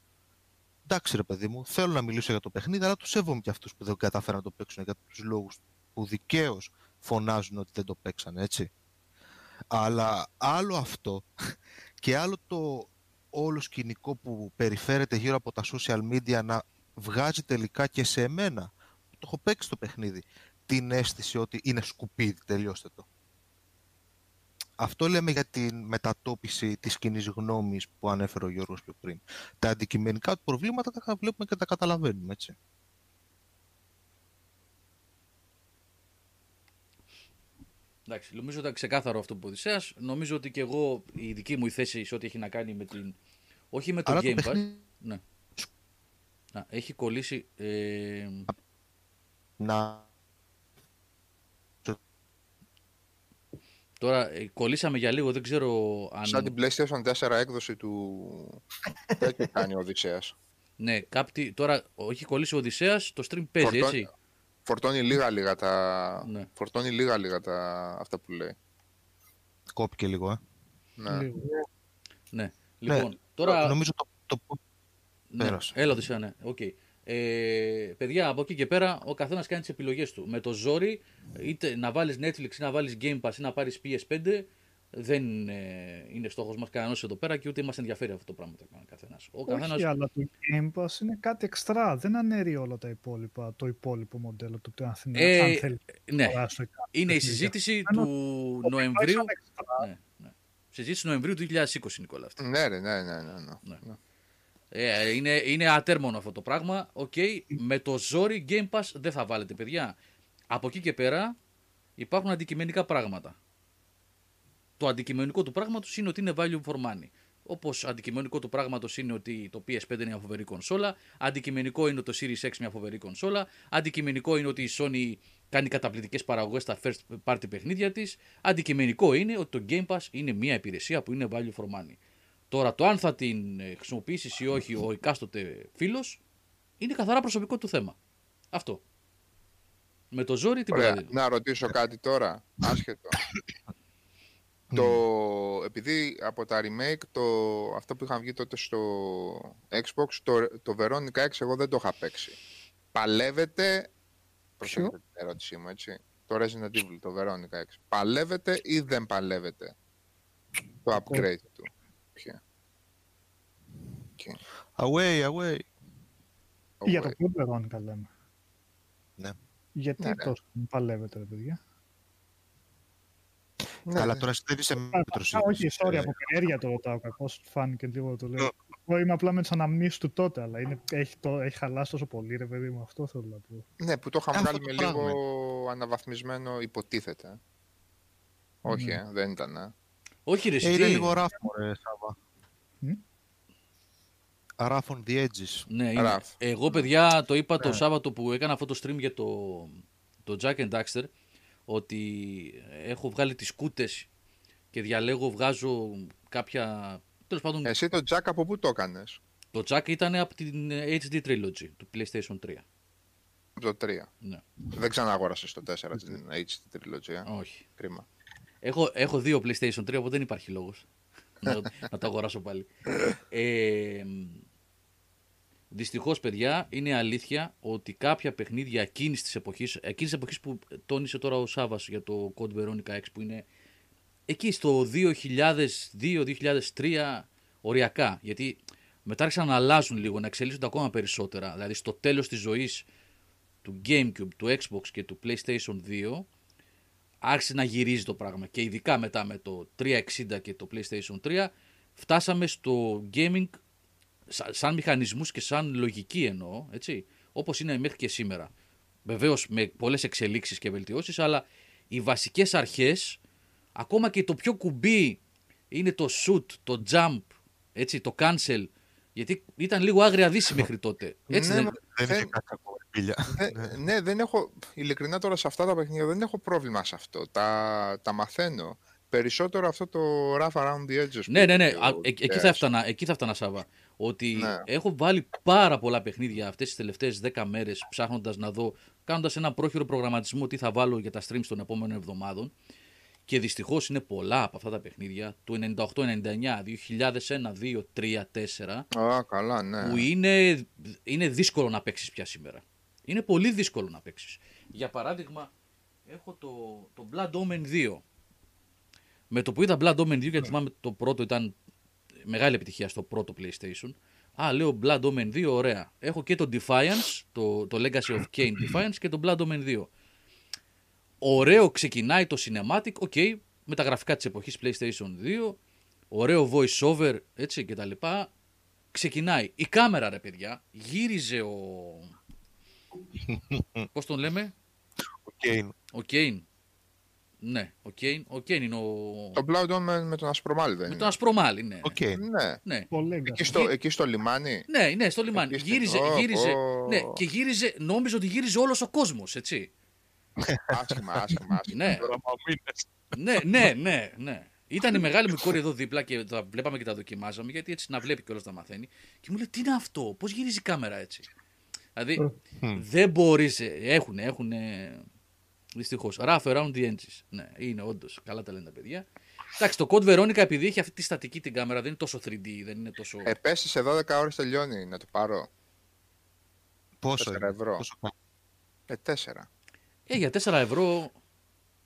εντάξει ρε παιδί μου, θέλω να μιλήσω για το παιχνίδι, αλλά τους σέβομαι και αυτούς που δεν κατάφεραν να το παίξουν για τους λόγους που δικαίως φωνάζουν ότι δεν το παίξαν, έτσι. Αλλά άλλο αυτό και άλλο το όλο σκηνικό που περιφέρεται γύρω από τα social media να βγάζει τελικά και σε εμένα, που το έχω παίξει το παιχνίδι, την αίσθηση ότι είναι σκουπίδι, τελειώστε το. Αυτό λέμε για την μετατόπιση της κοινή γνώμης που ανέφερε ο Γιώργος πιο πριν. Τα αντικειμενικά του προβλήματα τα βλέπουμε και τα καταλαβαίνουμε, έτσι. Εντάξει, νομίζω ότι ήταν ξεκάθαρο αυτό που είπες ο Οδυσσέας. Νομίζω ότι και εγώ η δική μου η θέση σε ό,τι έχει να κάνει με την. Όχι με το Αλλά το Game Pass. παιχνίδι- Ναι. Να, έχει κολλήσει. Ε, Να... Τώρα ε, κολλήσαμε για λίγο, δεν ξέρω αν. Σαν την PlayStation 4 έκδοση του. τέτοιου κάνει ο Οδυσσέας. Ναι, κάποιοι. Τώρα, όχι κολλήσει ο Οδυσσέας, το stream παίζει, Φορτώνει- έτσι; Φορτώνει λίγα λίγα τα. Ναι. Φορτώνει λίγα λίγα τα. αυτά που λέει. Κόπηκε λίγο, ε. Ναι. Λίγο. Ναι. Λοιπόν, τώρα. Νομίζω το, το... Ναι, Πέρασε. Έλα, Οδυσσέα, ναι. Οκ. Ε, παιδιά, από εκεί και πέρα ο καθένας κάνει τις επιλογές του. Με το ζόρι, είτε να βάλεις Netflix ή να βάλεις Game Pass ή να πάρεις PS5, δεν ε, είναι στόχος μας κανένας εδώ πέρα και ούτε μας ενδιαφέρει αυτό το πράγμα το κάνει καθένας. Ο Όχι, καθένας... αλλά το Game Pass είναι κάτι εξτρά. Δεν αναιρεί όλα τα υπόλοιπα, το υπόλοιπο μοντέλο του αν θέλει, Ε, αν θέλει Ναι, να αγοράσει το κάθε είναι η παιχνίδι. συζήτηση Ενώ του Το Νοεμβρίου. σαν εξτρά, Ναι, ναι. Συζήτηση Νοεμβρίου του 2020, Νικόλα. αυτή. Ναι, ρε, ναι, ναι, ναι. ναι. Ναι. ναι. Ε, είναι, είναι ατέρμονο αυτό το πράγμα. Οκ, με το ζόρι Game Pass δεν θα βάλετε, παιδιά. Από εκεί και πέρα υπάρχουν αντικειμενικά πράγματα. Το αντικειμενικό του πράγματος είναι ότι είναι value for money. Όπως αντικειμενικό του πράγματος είναι ότι το PS5 είναι μια φοβερή κονσόλα. Αντικειμενικό είναι ότι το Series X μια φοβερή κονσόλα. Αντικειμενικό είναι ότι η Sony κάνει καταπληκτικές παραγωγές στα first party παιχνίδια της. Αντικειμενικό είναι ότι το Game Pass είναι μια υπηρεσία που είναι value for money. Τώρα το αν θα την ε, χρησιμοποιήσεις ή όχι ο εκάστοτε φίλος είναι καθαρά προσωπικό του θέμα. Αυτό. Με το ζόρι την Ωραία. δίνω. Να ρωτήσω κάτι τώρα. Άσχετο. το, επειδή από τα remake, το, αυτό που είχαν βγει τότε στο Xbox, το, το Veronica 6 εγώ δεν το είχα παίξει. Παλεύεται, προσέξτε την ερώτησή μου έτσι, το Resident Evil, το Veronica 6, παλεύεται ή δεν παλεύεται; Το upgrade του. Ποια. Away, away. Για το Away. πρώτο Veronica λέμε. Ναι. Γιατί Ναι, ναι. τόσο παλεύετε, ρε παιδιά; Ναι, Αλλά ναι. τώρα δεν είσαι Α, μέτρος. α, όχι, είπες, sorry, ε, από περιέργεια το ρωτάω. Κακώ φάνηκε λίγο το Ναι. λέω. Εγώ είμαι απλά με τις αναμνήσεις του τότε, αλλά είναι, έχει, το, έχει χαλάσει τόσο πολύ, ρε παιδί μου. Αυτό θέλω να πω. Ναι, που το είχαμε Αυτό βγάλει το με λίγο πράγμα αναβαθμισμένο υποτίθεται. Όχι, Ναι. ε, δεν ήταν. ε. Όχι, ρε, Ε, εσύ, είναι τι; λίγο ράφο, ρε Σάβα. Μμ; Rough on the edges. Ναι, είναι. Ραφ. Εγώ, παιδιά, το είπα το Ναι. Σάββατο που έκανα αυτό το stream για το, το Jack and Daxter ότι έχω βγάλει τις κούτες και διαλέγω, βγάζω κάποια... Τέλος πάντων, Εσύ το Jack από πού το έκανες, το Jack ήταν από την HD Trilogy του PlayStation 3. από το 3. Ναι, Δεν ξαναγόρασες το 4 την HD Trilogy. ε; όχι. Κρίμα. Έχω, έχω δύο PlayStation 3, οπότε δεν υπάρχει λόγος να, να το αγοράσω πάλι. Ε, Δυστυχώς, παιδιά, είναι αλήθεια ότι κάποια παιχνίδια εκείνης της εποχής, εκείνης της εποχής που τόνισε τώρα ο Σάβα για το Code Veronica X, που είναι εκεί στο 2002-2003 οριακά. Γιατί μετά άρχισαν να αλλάζουν λίγο, να εξελίσσονται ακόμα περισσότερα. Δηλαδή, στο τέλος της ζωής του GameCube, του Xbox και του PlayStation 2, άρχισε να γυρίζει το πράγμα. Και ειδικά μετά με το 360 και το PlayStation 3, φτάσαμε στο gaming σαν, σαν μηχανισμούς και σαν λογική εννοώ, έτσι, όπως είναι μέχρι και σήμερα. Βεβαίως με πολλές εξελίξεις και βελτιώσεις, αλλά οι βασικές αρχές, ακόμα και το πιο κουμπί είναι το shoot, το jump, έτσι, το cancel, γιατί ήταν λίγο άγρια δύση μέχρι τότε. Έτσι Ναι, δεν... μα- Δεν Δεν- είναι κάτι ακόμα, φίλια. Ε, ναι, δεν έχω. Ειλικρινά τώρα σε αυτά τα παιχνίδια δεν έχω πρόβλημα σε αυτό. Τα, τα μαθαίνω. Περισσότερο αυτό το rough around the edges. που Ναι, ναι, ναι. είπε ο Α, ε- εκεί, θα Γκέας. έφτανα, εκεί θα έφτανα, Σάβα. Ότι Ναι. έχω βάλει πάρα πολλά παιχνίδια αυτές τις τελευταίες 10 μέρες ψάχνοντας να δω, κάνοντας ένα πρόχειρο προγραμματισμό τι θα βάλω για τα streams των επόμενων εβδομάδων. Και δυστυχώς είναι πολλά από αυτά τα παιχνίδια του 98, 99, 2001, 2, 3, 4 Α, καλά, ναι. που είναι, είναι δύσκολο να παίξεις πια σήμερα. Είναι πολύ δύσκολο να παίξεις. Για παράδειγμα, έχω το, το Blood Omen 2. Με το που είδα Blood Omen 2, γιατί θυμάμαι το πρώτο ήταν μεγάλη επιτυχία στο πρώτο PlayStation. Α, λέω Blood Omen 2, ωραία. Έχω και το Defiance, το, το Legacy of Kain Defiance και το Blood Omen 2. Ωραίο ξεκινάει το cinematic, ok, με τα γραφικά της εποχής PlayStation 2, ωραίο voice over, έτσι και τα λοιπά. Ξεκινάει. Η κάμερα, ρε παιδιά, γύριζε ο... Πώς τον λέμε; Οκ. Ο Κέιν. Ναι, ο Κέιν, ο Κέιν είναι ο... Το Blood Omen με τον Ασπρομάλλη δεν Με είναι. τον Ασπρομάλλη, ναι. Οκ. Ναι. Ναι. Το Legacy. Εκεί στο, εκεί στο λιμάνι. Ναι, ναι, στο λιμάνι. Εκεί στη- Γύριζε, Ω, γύριζε. πω. Ναι, και γύριζε, νόμιζε ότι γύριζε όλος ο κόσμος, έτσι. άσχημα, άσχημα, άσχημα. Ναι. ναι, ναι, ναι, ναι. Ήταν η μεγάλη μου κόρη εδώ δίπλα και τα βλέπαμε και τα δοκιμάζαμε γιατί έτσι να βλέπει κιόλας να μαθαίνει. Και μου λέει τι είναι αυτό, πώς γυρίζει η κάμερα έτσι; Δηλαδή δεν μπορείς. Έχουν, έχουν. Δυστυχώς. Rough around the edges. Ναι, είναι όντως. Καλά τα λένε τα παιδιά. Εντάξει, το Code Veronica επειδή έχει αυτή τη στατική την κάμερα δεν είναι τόσο 3D, δεν είναι τόσο. Ε, πέσει σε 12 ώρες τελειώνει, να το πάρω. Πόσο 4 είναι, ευρώ. πόσο- Ε, 4. Ε, για 4 ευρώ.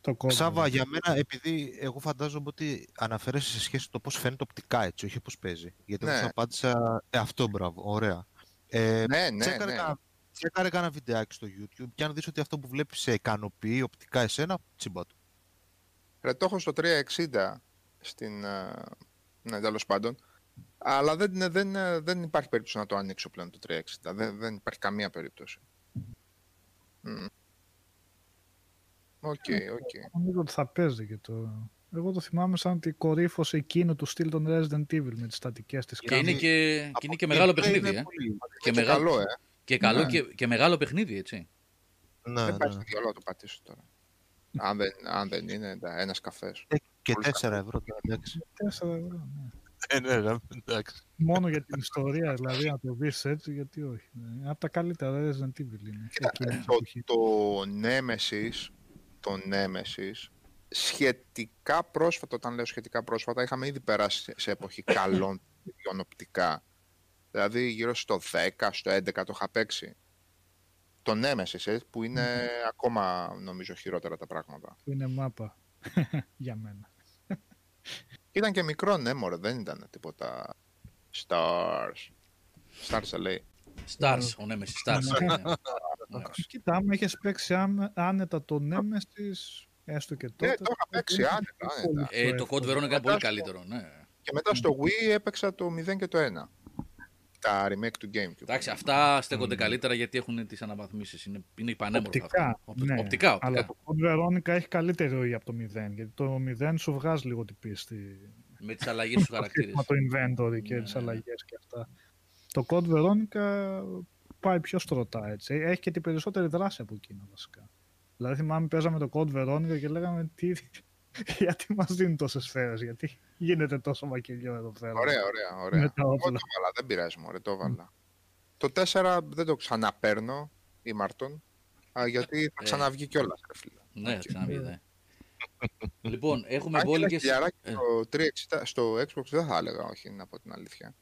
Το κόμμα. Σάβα, για μένα, επειδή εγώ φαντάζομαι ότι αναφέρεσαι σε σχέση με το πώς φαίνεται οπτικά έτσι, όχι πώς παίζει. Γιατί Ναι. ναι. απάντησα. Ε, αυτό μπράβο, ωραία. Ε, Ναι, ναι, τσέκαρε, ναι. Κάνα, τσέκαρε κάνα βιντεάκι στο YouTube και αν δεις ότι αυτό που βλέπεις σε ικανοποιεί οπτικά εσένα, τσίμπα του. Ρε, το έχω στο 360 στην. ε, Ναι, τέλος πάντων. Αλλά δεν, δεν, ε, δεν υπάρχει περίπτωση να το ανοίξω πλέον το 360. Δεν, δεν υπάρχει καμία περίπτωση. Μμ. Ok, ok. Νομίζω ότι θα παίζει και το. Εγώ το θυμάμαι σαν την κορύφωση εκείνο του στυλ των Resident Evil με τις στατικές της Και είναι κάμερας. και, και, είναι και μεγάλο παιχνίδι. Ε. Πολύ... Και, Και μεγάλο, καλό, ε. Και, καλό Ναι. και, και μεγάλο παιχνίδι, έτσι. Ναι, Δεν πάει ναι. στο διάλογο να το πατήσω τώρα. Αν δεν, αν δεν είναι ένας καφές. Ε, Και Πολύ 4 ευρώ τώρα, εντάξει. 4 ευρώ, ναι. Ε, ναι, ρε, εντάξει. Μόνο για την ιστορία, δηλαδή να το δεις έτσι, γιατί όχι. Ναι. Από τα καλύτερα Resident Evil είναι. Κοίτα, Εκείνη την το, εποχή. το Nemesis, το Nemesis, σχετικά πρόσφατα, όταν λέω σχετικά πρόσφατα, είχαμε ήδη περάσει σε- σε εποχή καλών παιδιών οπτικά. Δηλαδή γύρω στο 10, στο 11 το είχα παίξει. Το Nemesis, ε, που είναι ακόμα νομίζω χειρότερα τα πράγματα. Που είναι μάπα για μένα. Ήταν και μικρό, ναι, μωρέ, δεν ήταν τίποτα Stars. Stars LA. Stars, ο Nemesis Stars. Ναι. ναι. Κοίτα, άμα έχεις παίξει άν- άνετα το Nemesis, έστω και τότε. Ναι, το είχα παίξει είναι άνετα, πολύ άνετα. Ε, πιο το Code εύκολο. Veronica είναι πολύ καλύτερο, ναι. Και μετά στο Wii έπαιξα το 0 και το 1. Τα remake του GameCube. Εντάξει, αυτά στέκονται καλύτερα γιατί έχουν τις αναβαθμίσεις. Είναι, είναι πανέμορφα. Οπτικά, αυτά. Οπ- ναι. Οπτικά, οπτικά. Αλλά το Code Veronica έχει καλύτερη ροή από το 0, γιατί το 0 σου βγάζει λίγο την πίστη. Με τις αλλαγές στους χαρακτήρες. Με το inventory και Ναι, τις ναι. αλλαγές και αυτά. Το Code Veronica πάει πιο στρωτά έτσι. Έχει και την περισσότερη δράση από εκείνο βασικά. Δηλαδή θυμάμαι παίζαμε το Code Veronica και λέγαμε τι... γιατί μας δίνουν τόσες σφαίρες, γιατί γίνεται τόσο μακελιό εδώ πέρα. Ωραία, ωραία, Με ωραία. τα Εγώ όπλα. το βάλα, δεν πειράζει, μωρέ, το βάλα. Το 4 δεν το ξαναπαίρνω, η Μάρτον, α, γιατί θα Ε. ξαναβγεί κιόλας, ρε φίλε. Ναι, Οκ. ξαναβεί, ναι. Λοιπόν, έχουμε Αν και ένα μπόλικε. χιλιαράκι Ε. στο, 360, στο Xbox δεν θα έλεγα, όχι, να πω την αλήθεια.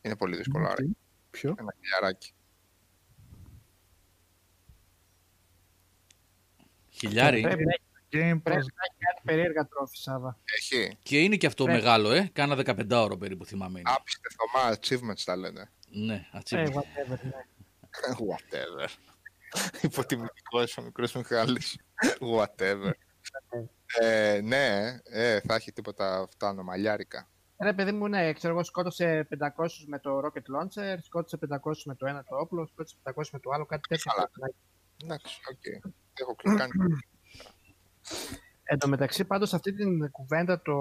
Είναι πολύ δύσκολο, άρα. Τι; Ποιο; Ένα χιλιαράκι. Χιλιάρι. Πρέπει να έχει- Game πρέπει Pass. να έχει κάτι περίεργα τρόφι, Σάβα. Έχει Και είναι και αυτό Ναι. μεγάλο, ε. Κάνα 15 ώρο περίπου θυμάμαι. είναι. άπιστευτο μα achievements τα λένε. Ναι, Ε, achieve. whatever, ναι. Whatever. Υποτιμητικός ο μικρός Μιχάλης. Whatever. ε, ναι, ε, θα έχει τίποτα αυτά ανομαλιάρικα. Ρε παιδί μου, ναι, ξέρω εγώ, σκότωσε 500 με το rocket launcher, σκότωσε 500 με το ένα το όπλο, σκότωσε 500 με το άλλο, κάτι τέτοιο. Καλά. πρέπει να έχει. Εντάξει, οκ. Έχω κλικάνει. Εν τω μεταξύ, πάντως αυτή την κουβέντα το...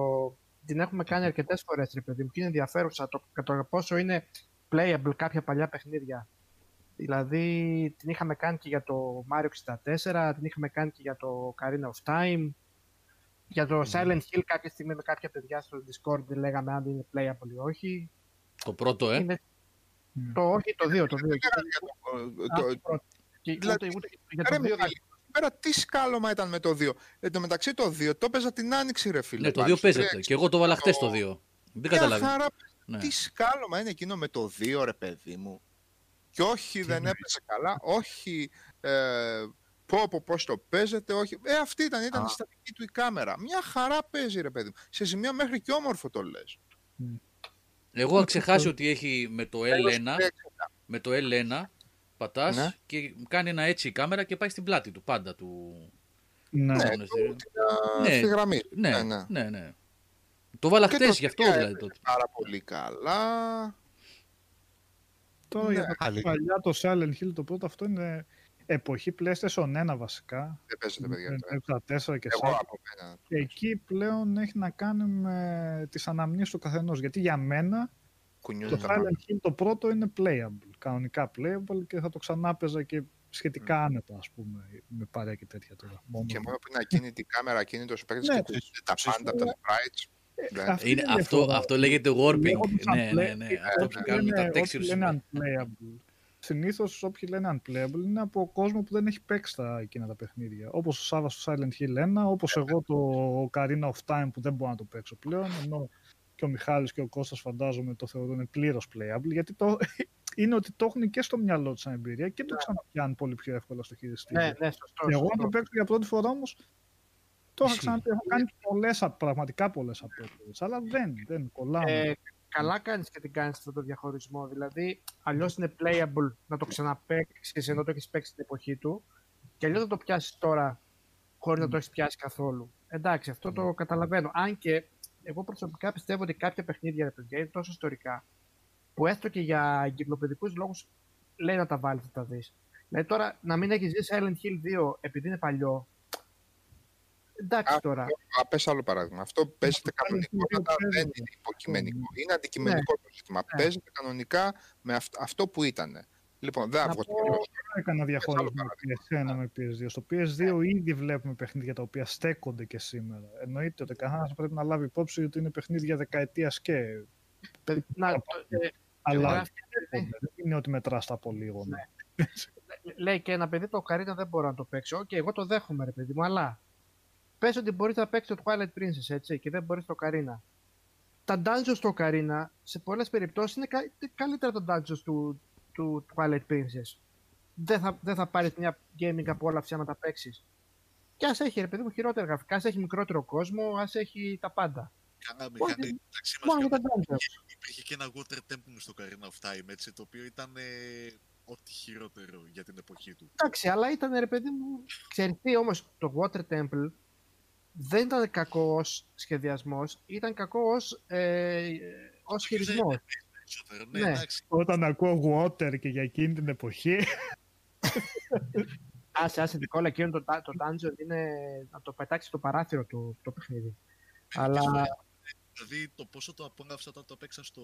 την έχουμε κάνει αρκετές φορές, ρε παιδί μου, και είναι ενδιαφέρουσα το κατά πόσο είναι playable κάποια παλιά παιχνίδια. Δηλαδή, την είχαμε κάνει και για το Mario 64, την είχαμε κάνει και για το Carina of Time. Για το Silent Hill κάποια στιγμή με κάποια παιδιά στο Discord δεν λέγαμε αν είναι playable ή όχι. Το πρώτο, ε; Είναι Mm. το όχι, το δύο, το δύο. Για το- Α, το- το πρώτο. Και δηλαδή, ούτε, ούτε, για Ρε το δύο Μιχάλη, πέρα τι σκάλωμα ήταν με το 2. Εν τω μεταξύ το 2 το έπαιζα την άνοιξη, ρε φίλε. Ναι, το πάλι 2 στο παίζεται. 360. Και εγώ το βάλα χτες το- το 2. Δεν Μια καταλαβαίνω. χαρά, Ναι. τι σκάλωμα είναι εκείνο με το 2, ρε παιδί μου. Και όχι, δεν εννοείς; έπαιζε καλά, όχι ε, πω πω πώς το παίζετε, όχι. Ε, αυτή ήταν, ήταν η στατική του η κάμερα. Μια χαρά παίζει, ρε παιδί μου. Σε σημείο μέχρι και όμορφο το λες. Εγώ είχα ξεχάσει ότι έχει με το L1, 360. με το L1 πατάς Ναι. και κάνει ένα έτσι η κάμερα και πάει στην πλάτη του πάντα του. Ναι. Ναι, Ναι, το- ναι. την, Ναι. α, στη γραμμή. Ναι, Ναι, ναι, ναι. ναι. Το βάλα Και χτες το γι' αυτό 3 δηλαδή έπαιζε τότε. Πάρα πολύ καλά. Τώρα Ναι, για τα αλήθεια. παλιά το Silent Hill το πρώτο αυτό είναι εποχή PlayStation 1 βασικά. Δεν παίζεται, παιδιά. Με το τα 4 και Εγώ 4. από μένα. Και εκεί πλέον έχει να κάνει με τις αναμνήσεις του καθενός. Γιατί για μένα Κουνιούνται το τα μάτια. Silent Hill το πρώτο είναι playable. Κανονικά playable και θα το ξανά παίζα και σχετικά άνετα, ας πούμε, με παρέα και τέτοια τώρα. Μόνο... Και μόνο που είναι ακίνητη η κάμερα, ακίνητος ο παίκτης Ναι, και κουνιούνται τα πάντα από τα sprites. Δεν- Αυτή Είναι, είναι η αυτό, διαφορά. αυτό λέγεται warping. Λέγοντας Ναι, ναι, unplay- ναι. ε, Αυτό που όποιοι κάνουν τα λένε- textures. όποιοι λένε unplayable. Συνήθως όποιοι λένε unplayable είναι από κόσμο που δεν έχει παίξει τα εκείνα τα παιχνίδια. Όπως ο Σάβα στο Silent Hill 1, όπως εγώ το Ocarina of Time που δεν μπορώ να το παίξω πλέον. Ενώ και ο Μιχάλης και ο Κώστας φαντάζομαι το θεωρούν πλήρως playable. Γιατί το, είναι ότι το έχουν και στο μυαλό του σαν εμπειρία και το ξαναπιάνουν πολύ πιο εύκολα στο χειριστήριο. Ναι, ναι, σωστό. Και εγώ να σωστό. το παίξω για πρώτη φορά όμως. Το είχα Ισχύει. ξαναπεί. Έχω κάνει πολλές, α- πραγματικά πολλές απόπειρε. Αλλά δεν, δεν κολλάμε. Ε, καλά κάνεις και την κάνεις αυτό το διαχωρισμό. Δηλαδή, αλλιώς είναι playable να το ξαναπέξει ενώ το έχεις παίξει την εποχή του, και αλλιώς να το πιάσεις τώρα χωρίς να το έχεις πιάσει καθόλου. Εντάξει, αυτό το καταλαβαίνω. Αν και εγώ προσωπικά πιστεύω ότι κάποια παιχνίδια ρε παιδιά είναι τόσο ιστορικά, που έστω και για εγκυκλοπαιδικούς λόγους λέει να τα βάλεις να τα δεις. Δηλαδή τώρα να μην έχεις δει Silent Hill 2 επειδή είναι παλιό. Εντάξει Α, τώρα. Α, πες άλλο παράδειγμα. Αυτό παίζεται το κανονικά, Silent Hill αλλά παίζουμε. δεν είναι υποκειμενικό. Είναι αντικειμενικό το ζήτημα. Ναι. Παίζεται κανονικά με αυ- αυτό που ήταν. Λοιπόν, δεν Να αύγω πω- το Έκανα διαχωρισμό άλλο PS1 με PS2. Στο PS2 ήδη βλέπουμε παιχνίδια τα οποία στέκονται και σήμερα. Εννοείται ότι καθένα πρέπει να λάβει υπόψη ότι είναι παιχνίδια δεκαετίας και. Να, το- ε, Αλλά γράφει- δεν είναι ότι μετράς τα πολύγωνα. λέει και ένα παιδί το Ocarina δεν μπορώ να το παίξω. Οκ, εγώ το δέχομαι, ρε παιδί μου, αλλά πες ότι μπορείς να παίξεις το Twilight Princess έτσι και δεν μπορείς το Ocarina. Τα dungeons στο Ocarina σε πολλές περιπτώσεις είναι κα- καλύτερα τα dungeons του, του Twilight Princess. Δεν θα, δεν θα πάρεις μια gaming απόλαυση άμα τα παίξεις. Και ας έχει, ρε παιδί μου, χειρότερα γραφικά, ας έχει μικρότερο κόσμο, ας έχει τα πάντα. Κάναμε, Όχι, είχαμε μεταξύ μας Μόνο και για τα dungeons. υπήρχε και ένα water temple στο Carina of Time, έτσι, το οποίο ήταν ε, ό,τι χειρότερο για την εποχή του. Εντάξει, αλλά ήταν ρε παιδί μου. Ξέρεις τι όμως το Water Temple δεν ήταν κακό ως σχεδιασμός, ήταν κακό ως, ε, ως χειρισμός. Περισσότερο, ναι, Ναι. εντάξει. Όταν ακούω water και για εκείνη την εποχή. Άσε, άσε, Νικόλα, εκείνο το, το dungeon είναι να το πετάξεις το παράθυρο του το παιχνίδι. Αλλά Δηλαδή το πόσο το απόλαυσα όταν το παίξα στο,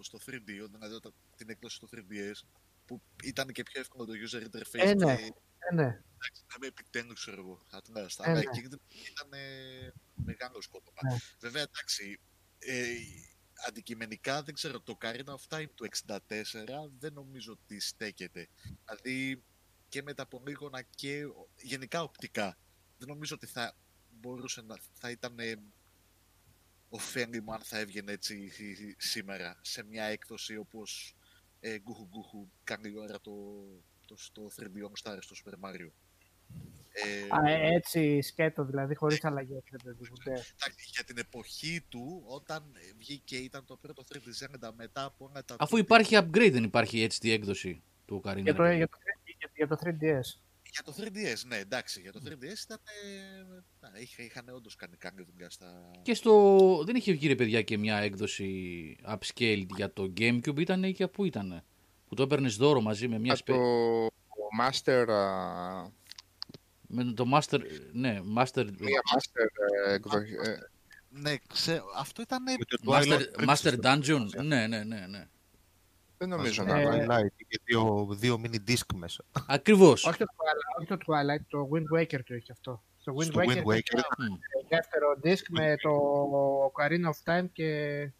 στο 3D, δηλαδή όταν, την έκδοση στο 3DS, που ήταν και πιο εύκολο το user interface. Ε, ναι. και, ε, ναι, εντάξει, είχαμε επιτέλους, ξέρω εγώ, ατλάστα. Ε, Αλλά ναι. εκεί ήταν, ήταν ε, μεγάλο σκότωμα. Ναι. Βέβαια, εντάξει, ε, αντικειμενικά δεν ξέρω, το Carina of Time του 64 δεν νομίζω ότι στέκεται. Δηλαδή και με τα πολύγωνα και γενικά οπτικά. Δεν νομίζω ότι θα μπορούσε να θα ήταν ε, ωφέλιμο αν θα έβγαινε έτσι σήμερα σε μια έκδοση όπως ε, γκουχου γκουχου κάνει ώρα το, το, το 3D All Stars στο Super Mario. Ε, Α, ε, έτσι σκέτο δηλαδή, χωρίς αλλαγές. ρε παιδί μου, ναι. εντάξει, για την εποχή του, όταν ε, βγήκε ήταν το πρώτο 3D Zelda μετά από όλα τα... Αφού υπάρχει upgrade, δεν υπάρχει έτσι τη έκδοση του Ocarina. Για το, ρε για, το, για, για το 3DS. Για το 3DS, ναι, εντάξει, για το 3DS ήταν... Ε, να, είχα, είχαν όντως κάνει καλή δουλειά στα... Και στο. Δεν είχε βγει ρε παιδιά και μια έκδοση upscale για το Gamecube, ήταν και πού ήταν. Που το έπαιρνες δώρο μαζί με μια Α, σπε... το Master, α, με το Master. Ναι, Master. μία Master ε, εκδοχή. ε, Ναι, ξέρω, αυτό ήταν... Με το Master, Twilight Master Princess, Dungeon. το Ναι, ναι, ναι. ναι. Δεν νομίζω Μαζί να με Ε, το Twilight, είχε δύο, δύο mini disc μέσα. Ακριβώς. Όχι το, Twilight, όχι το Twilight, το Wind Waker το είχε αυτό. Στο Wind Στο Waker, Wind Waker είχε ήταν ένα δεύτερο disc με το Ocarina of Time και...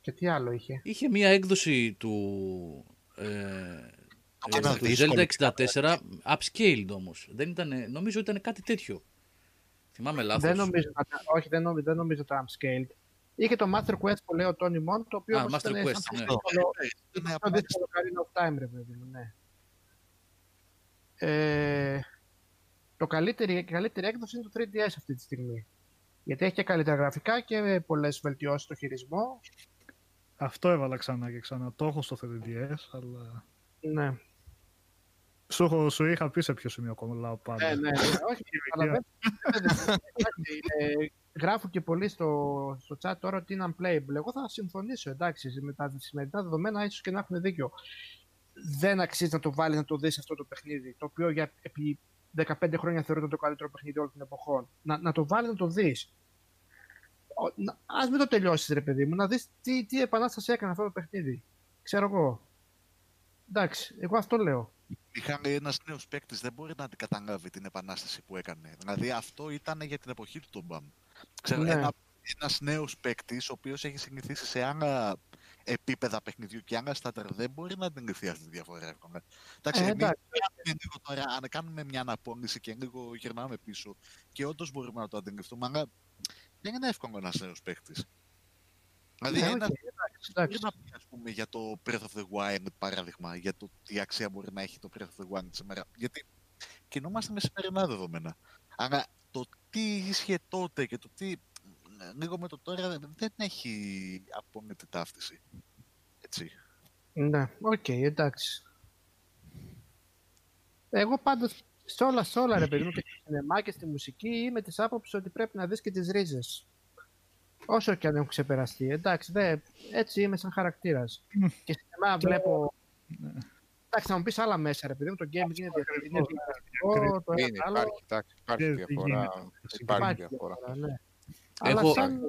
Και τι άλλο είχε; Είχε μια έκδοση του. Ε, Το ε, ένα του δύσκολο. Zelda 64 upscaled όμως. Νομίζω ήταν κάτι τέτοιο. Θυμάμαι λάθος. Δεν νομίζω, να τα- όχι, δεν νομίζω, δεν νομίζω το upscaled. Είχε το Master Quest που λέει ο Tony Mon, το οποίο Α, όμως Master ήταν Quest, σαν ναι. το δύσκολο- Ήταν το απλά δύσκολο Ocarina of Time, ρε παιδί μου, ναι. Ε, το καλύτερη, η καλύτερη έκδοση είναι το 3DS αυτή τη στιγμή. Γιατί έχει και καλύτερα γραφικά και πολλές βελτιώσεις στο χειρισμό. Αυτό έβαλα ξανά και ξανά. Το έχω στο 3DS, αλλά. Ναι, Σου, έχω- σου είχα πει σε ποιο σημείο κολλάω πάντα. ναι, ναι. ναι. Όχι, καταλαβαίνω. Εντάξει, ε, γράφω και πολύ στο, στο chat τώρα ότι είναι unplayable. Εγώ θα συμφωνήσω, εντάξει, με τα σημερινά δεδομένα ίσως και να έχουν δίκιο. Δεν αξίζει να το βάλεις να το δεις αυτό το παιχνίδι, το οποίο για επί 15 χρόνια θεωρείται το καλύτερο παιχνίδι όλων των εποχών. Να, να το βάλεις να το δεις. Ο- να- Ας μην το τελειώσεις ρε παιδί μου, να δεις τι, τι επανάσταση έκανε αυτό το παιχνίδι. Ξέρω εγώ. Εντάξει, εγώ αυτό λέω. Είχαν ένας νέος παίκτης, δεν μπορεί να καταλάβει την επανάσταση που έκανε. Δηλαδή αυτό ήταν για την εποχή του τον Μπαμ. Ξέρω, Ναι. ένα, ένας νέος παίκτης, ο οποίος έχει συνηθίσει σε άλλα επίπεδα παιχνιδιού και άλλα στάτερ, δεν μπορεί να αντιληφθεί αυτή τη διαφορά εύκολα. Εντάξει, Ε, εμείς εντάξει. κάνουμε λίγο τώρα, αν κάνουμε μια αναπώνηση και λίγο γυρνάμε πίσω και όντως μπορούμε να το αντιληφθούμε, αλλά δεν είναι εύκολο ένας νέος παίκτης. Δηλαδή, Ναι, ένας οκ, εντάξει, εντάξει. Μπορεί να πει, ας πούμε, για το Breath of the Wild, παράδειγμα, για το τι αξία μπορεί να έχει το Breath of the Wild σήμερα. Γιατί κινούμαστε με σημερινά δεδομένα. Αλλά το τι ίσχυε τότε και το τι λίγο με το τώρα δεν έχει απόλυτη ταύτιση. Έτσι. Ναι, οκ, εντάξει. Εγώ πάντως σε όλα, σε όλα ρε παιδί μου και στο σινεμά και στη μουσική είμαι της άποψης ότι πρέπει να δεις και τις ρίζες. Όσο και αν έχουν ξεπεραστεί. Εντάξει, δε, έτσι είμαι σαν χαρακτήρας. και σινεμά βλέπω. Εντάξει, θα μου πεις άλλα μέσα, ρε παιδί μου. Το gaming είναι διαφορετικό. Είναι διαφορετικό, το Είναι, ένα άλλο. υπάρχει, εντάξει, υπάρχει Και τι διαφορά. γίνεται. Υπάρχει Υπάρχει διαφορά. διαφορά, ναι. Έχω- Αλλά σαν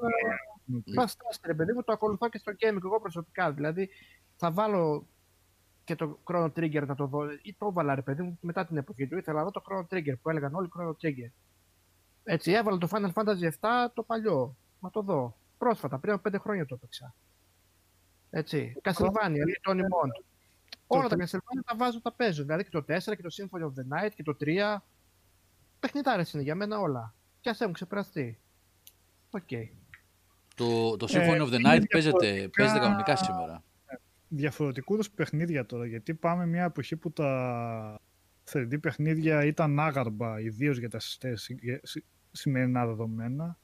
Ok. Fast Fast, ρε παιδί μου, το ακολουθώ και στο gaming εγώ προσωπικά. Δηλαδή, θα βάλω και το Chrono Trigger να το δω. Ή το έβαλα, ρε παιδί μου, μετά την εποχή του. Ήθελα να δω το Chrono Trigger που έλεγαν όλοι Chrono Trigger. Έτσι, έβαλα το Final Fantasy VII το παλιό. Να το δω. Πρόσφατα, πριν από πέντε χρόνια το έπαιξα. Έτσι. Castlevania, ή Tony Mont. Όλα τα Castlevania τα βάζω, τα παίζω. Δηλαδή και το 4 και το Symphony of the Night και το 3. Παιχνιδάρες είναι για μένα όλα. Κι ας έχουν ξεπεραστεί. Οκ. Το, το Symphony Ε, of the είναι Night παίζεται, διαφορετικά- παίζεται κανονικά σήμερα. διαφορετικούς είδους παιχνίδια τώρα, γιατί πάμε μια εποχή που τα 3D παιχνίδια ήταν άγαρμπα, ιδίως για τα συστε- συ- συ- σημερινά δεδομένα.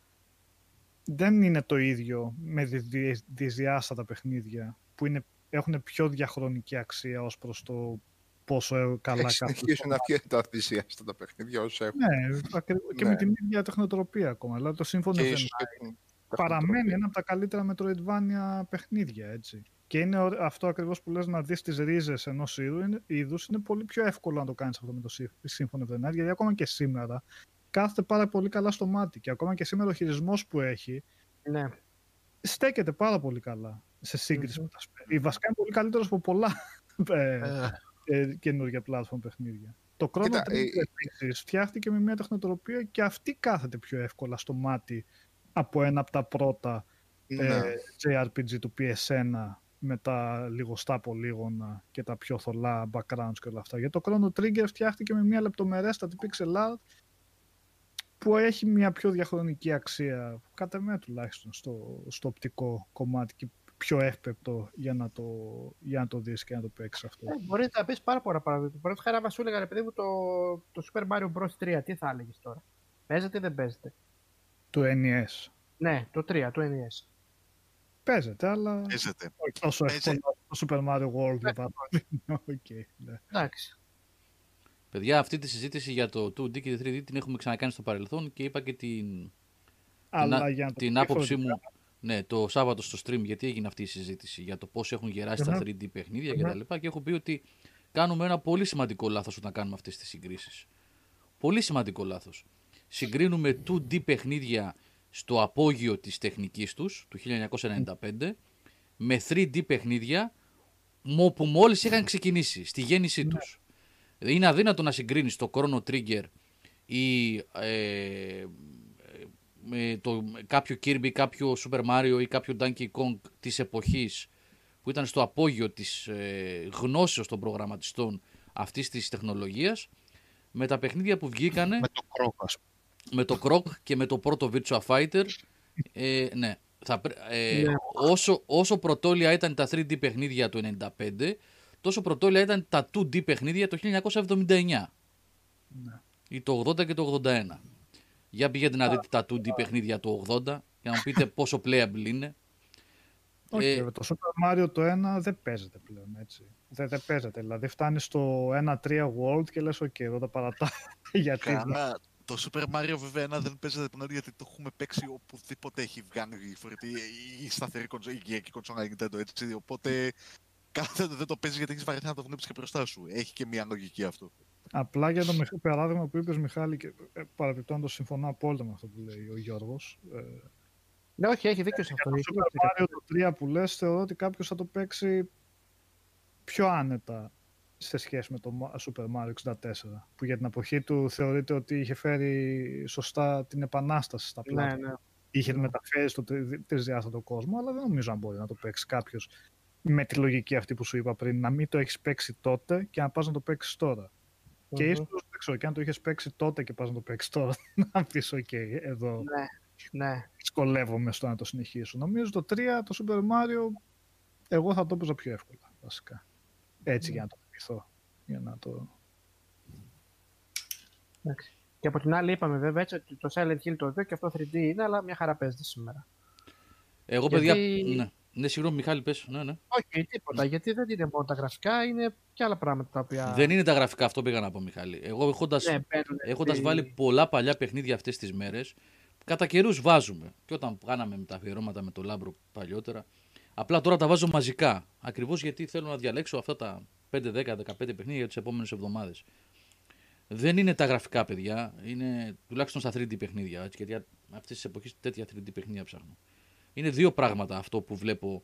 Δεν είναι το ίδιο με δι- δι- δυσδιάστατα παιχνίδια που είναι, έχουν πιο διαχρονική αξία ως προς το πόσο ε, καλά Έχει συνεχίσουν να βγαίνουν τα θυσιάστα τα παιχνίδια όσο έχουν. Ναι, ακρι- και Ναι. με την ίδια τεχνοτροπία ακόμα. Δηλαδή το Symphony Και of the ίσως και την παραμένει τεχνοτροπία. ένα από τα καλύτερα Metroidvania παιχνίδια, έτσι. Και είναι ωραίο- αυτό ακριβώς που λες να δεις τις ρίζες ενός είδου, είναι, είδους, είναι πολύ πιο εύκολο να το κάνεις αυτό με το Sy- Symphony of the Night, γιατί ακόμα και σήμερα κάθεται πάρα πολύ καλά στο μάτι και ακόμα και σήμερα ο χειρισμός που έχει Ναι. στέκεται πάρα πολύ καλά σε συγκριση με τα σπέλ. Η βασικά είναι πολύ καλύτερος από πολλά ε, ε, καινούργια platform παιχνίδια. Το Chrono Κοίτα, Trigger ε, επίσης φτιάχτηκε με μια τεχνοτροπία και αυτή κάθεται πιο εύκολα στο μάτι από ένα από τα πρώτα Ναι. ε, JRPG του PS1 με τα λιγοστά πολύγωνα και τα πιο θολά backgrounds και όλα αυτά. Γιατί το Chrono Trigger φτιάχτηκε με μια λεπτομερέστατη pixel art που έχει μια πιο διαχρονική αξία, κατά εμέ τουλάχιστον, στο, στο οπτικό κομμάτι και πιο εύπεπτο για να το, για να το δεις και να το παίξεις αυτό. Ε, μπορείς να πεις πάρα πολλά πράγματα. Παραδείγματος χάρη, άμα σου έλεγα ρε παιδί μου το, το Super Mario Bros. 3, τι θα έλεγες τώρα; Παίζεται ή δεν παίζεται; Του NES. Ναι, το 3, το NES. Παίζεται, αλλά Παίζεται. όχι τόσο Παίζει. εύκολα το Super Mario World για παράδειγμα. Οκ, ναι. Εντάξει. Παιδιά, αυτή τη συζήτηση για το 2D και το 3D την έχουμε ξανακάνει στο παρελθόν και είπα και την, Αλλά την, για να το την πω άποψή μου διαφορετικά, ναι, το Σάββατο στο stream γιατί έγινε αυτή η συζήτηση για το πώς έχουν γεράσει τα Μμμ. 3D παιχνίδια Μμμ. και τα λοιπά και έχω πει ότι κάνουμε ένα πολύ σημαντικό λάθος όταν κάνουμε αυτές τις συγκρίσεις. Πολύ σημαντικό λάθος. Συγκρίνουμε 2D παιχνίδια στο απόγειο της τεχνικής τους, του 1995, με 3D παιχνίδια μο- που μόλις είχαν ξεκινήσει, στη γέννησή τους. Είναι αδύνατο να συγκρίνεις το Chrono Trigger ή ε, με το, με κάποιο Kirby, κάποιο Super Mario ή κάποιο Donkey Kong της εποχής που ήταν στο απόγειο της ε, γνώσεως των προγραμματιστών αυτής της τεχνολογίας με τα παιχνίδια που βγήκανε Με το κρόκο, ας πούμε. με το Croc και με το πρώτο Virtua Fighter. Ε, ναι. Θα, πρέ- ε, Ναι. όσο, όσο πρωτόλεια ήταν τα 3D παιχνίδια του 95, τόσο πρωτόλεια ήταν τα 2D παιχνίδια το 1979. Ή το 80 και το 81. Για πηγαίνετε να δείτε τα 2D παιχνίδια του 80 για να μου πείτε πόσο playable είναι. Όχι, Ε, βέβαια, το Super Mario το 1 δεν παίζεται πλέον έτσι. Δεν, δεν παίζεται. Δηλαδή φτάνει στο 1-3 World και λες, οκ, εδώ τα παρατάω. Γιατί Καλά. Το Super Mario βέβαια ένα δεν παίζεται πλέον γιατί το έχουμε παίξει οπουδήποτε έχει βγάλει η φορητή η σταθερή κονσόλα, η γιακή κονσόλα Nintendo έτσι. Οπότε κάθε δεν το παίζεις γιατί έχεις βαρεθεί να το βλέπεις και μπροστά σου. Έχει και μια λογική αυτό. απλά για το μιχ- παράδειγμα που είπες Μιχάλη, και ε, παραπιπτόντως συμφωνώ απόλυτα με αυτό που λέει ο Γιώργος. Ε, Ναι, όχι, έχει δίκιο σε αυτό. το Ισχύει Super αυτό. Mario το 3 που λες, θεωρώ ότι κάποιος θα το παίξει πιο άνετα σε σχέση με το Ma- Super Mario 64, που για την εποχή του θεωρείται ότι είχε φέρει σωστά την επανάσταση στα Ναι, πλάτα. ναι. Είχε μεταφέρει στο τρι- τρισδιάστατο κόσμο, αλλά δεν νομίζω αν μπορεί να το παίξει κάποιος με τη λογική αυτή που σου είπα πριν, να μην το έχεις παίξει τότε και να πας να το παίξεις τώρα. Και Μμμ. ίσως δεν ξέρω, και αν το είχες παίξει τότε και πας να το παίξεις τώρα, να πεις: OK, εδώ Ναι, ναι. δυσκολεύομαι στο να το συνεχίσω. Νομίζω το 3, το Super Mario, εγώ θα το έπαιζα πιο εύκολα, βασικά. Έτσι για να το θυμηθώ. Για να το... Εντάξει. Και από την άλλη είπαμε βέβαια έτσι ότι το Silent Hill το 2 και αυτό 3D είναι, αλλά μια χαρά παίζεται σήμερα. Εγώ, Γιατί- παιδιά. Ναι, ναι συγγνώμη, Μιχάλη, πες. Ναι, ναι. Όχι, τίποτα, γιατί δεν είναι μόνο τα γραφικά, είναι και άλλα πράγματα τα οποία... Δεν είναι τα γραφικά, αυτό πήγα να πω, Μιχάλη. Εγώ έχοντας, Ναι, μπαίνουν έχοντας στη- βάλει πολλά παλιά παιχνίδια αυτές τις μέρες, κατά καιρούς βάζουμε. Και όταν κάναμε με τα αφιερώματα με το Λάμπρο παλιότερα, απλά τώρα τα βάζω μαζικά. Ακριβώς γιατί θέλω να διαλέξω αυτά τα 5, 10, 15 παιχνίδια για τις επόμενες εβδομάδες. Δεν είναι τα γραφικά, παιδιά. Είναι τουλάχιστον στα 3D παιχνίδια. Έτσι, γιατί αυτές τις εποχές τέτοια 3D παιχνίδια ψάχνω. Είναι δύο πράγματα αυτό που βλέπω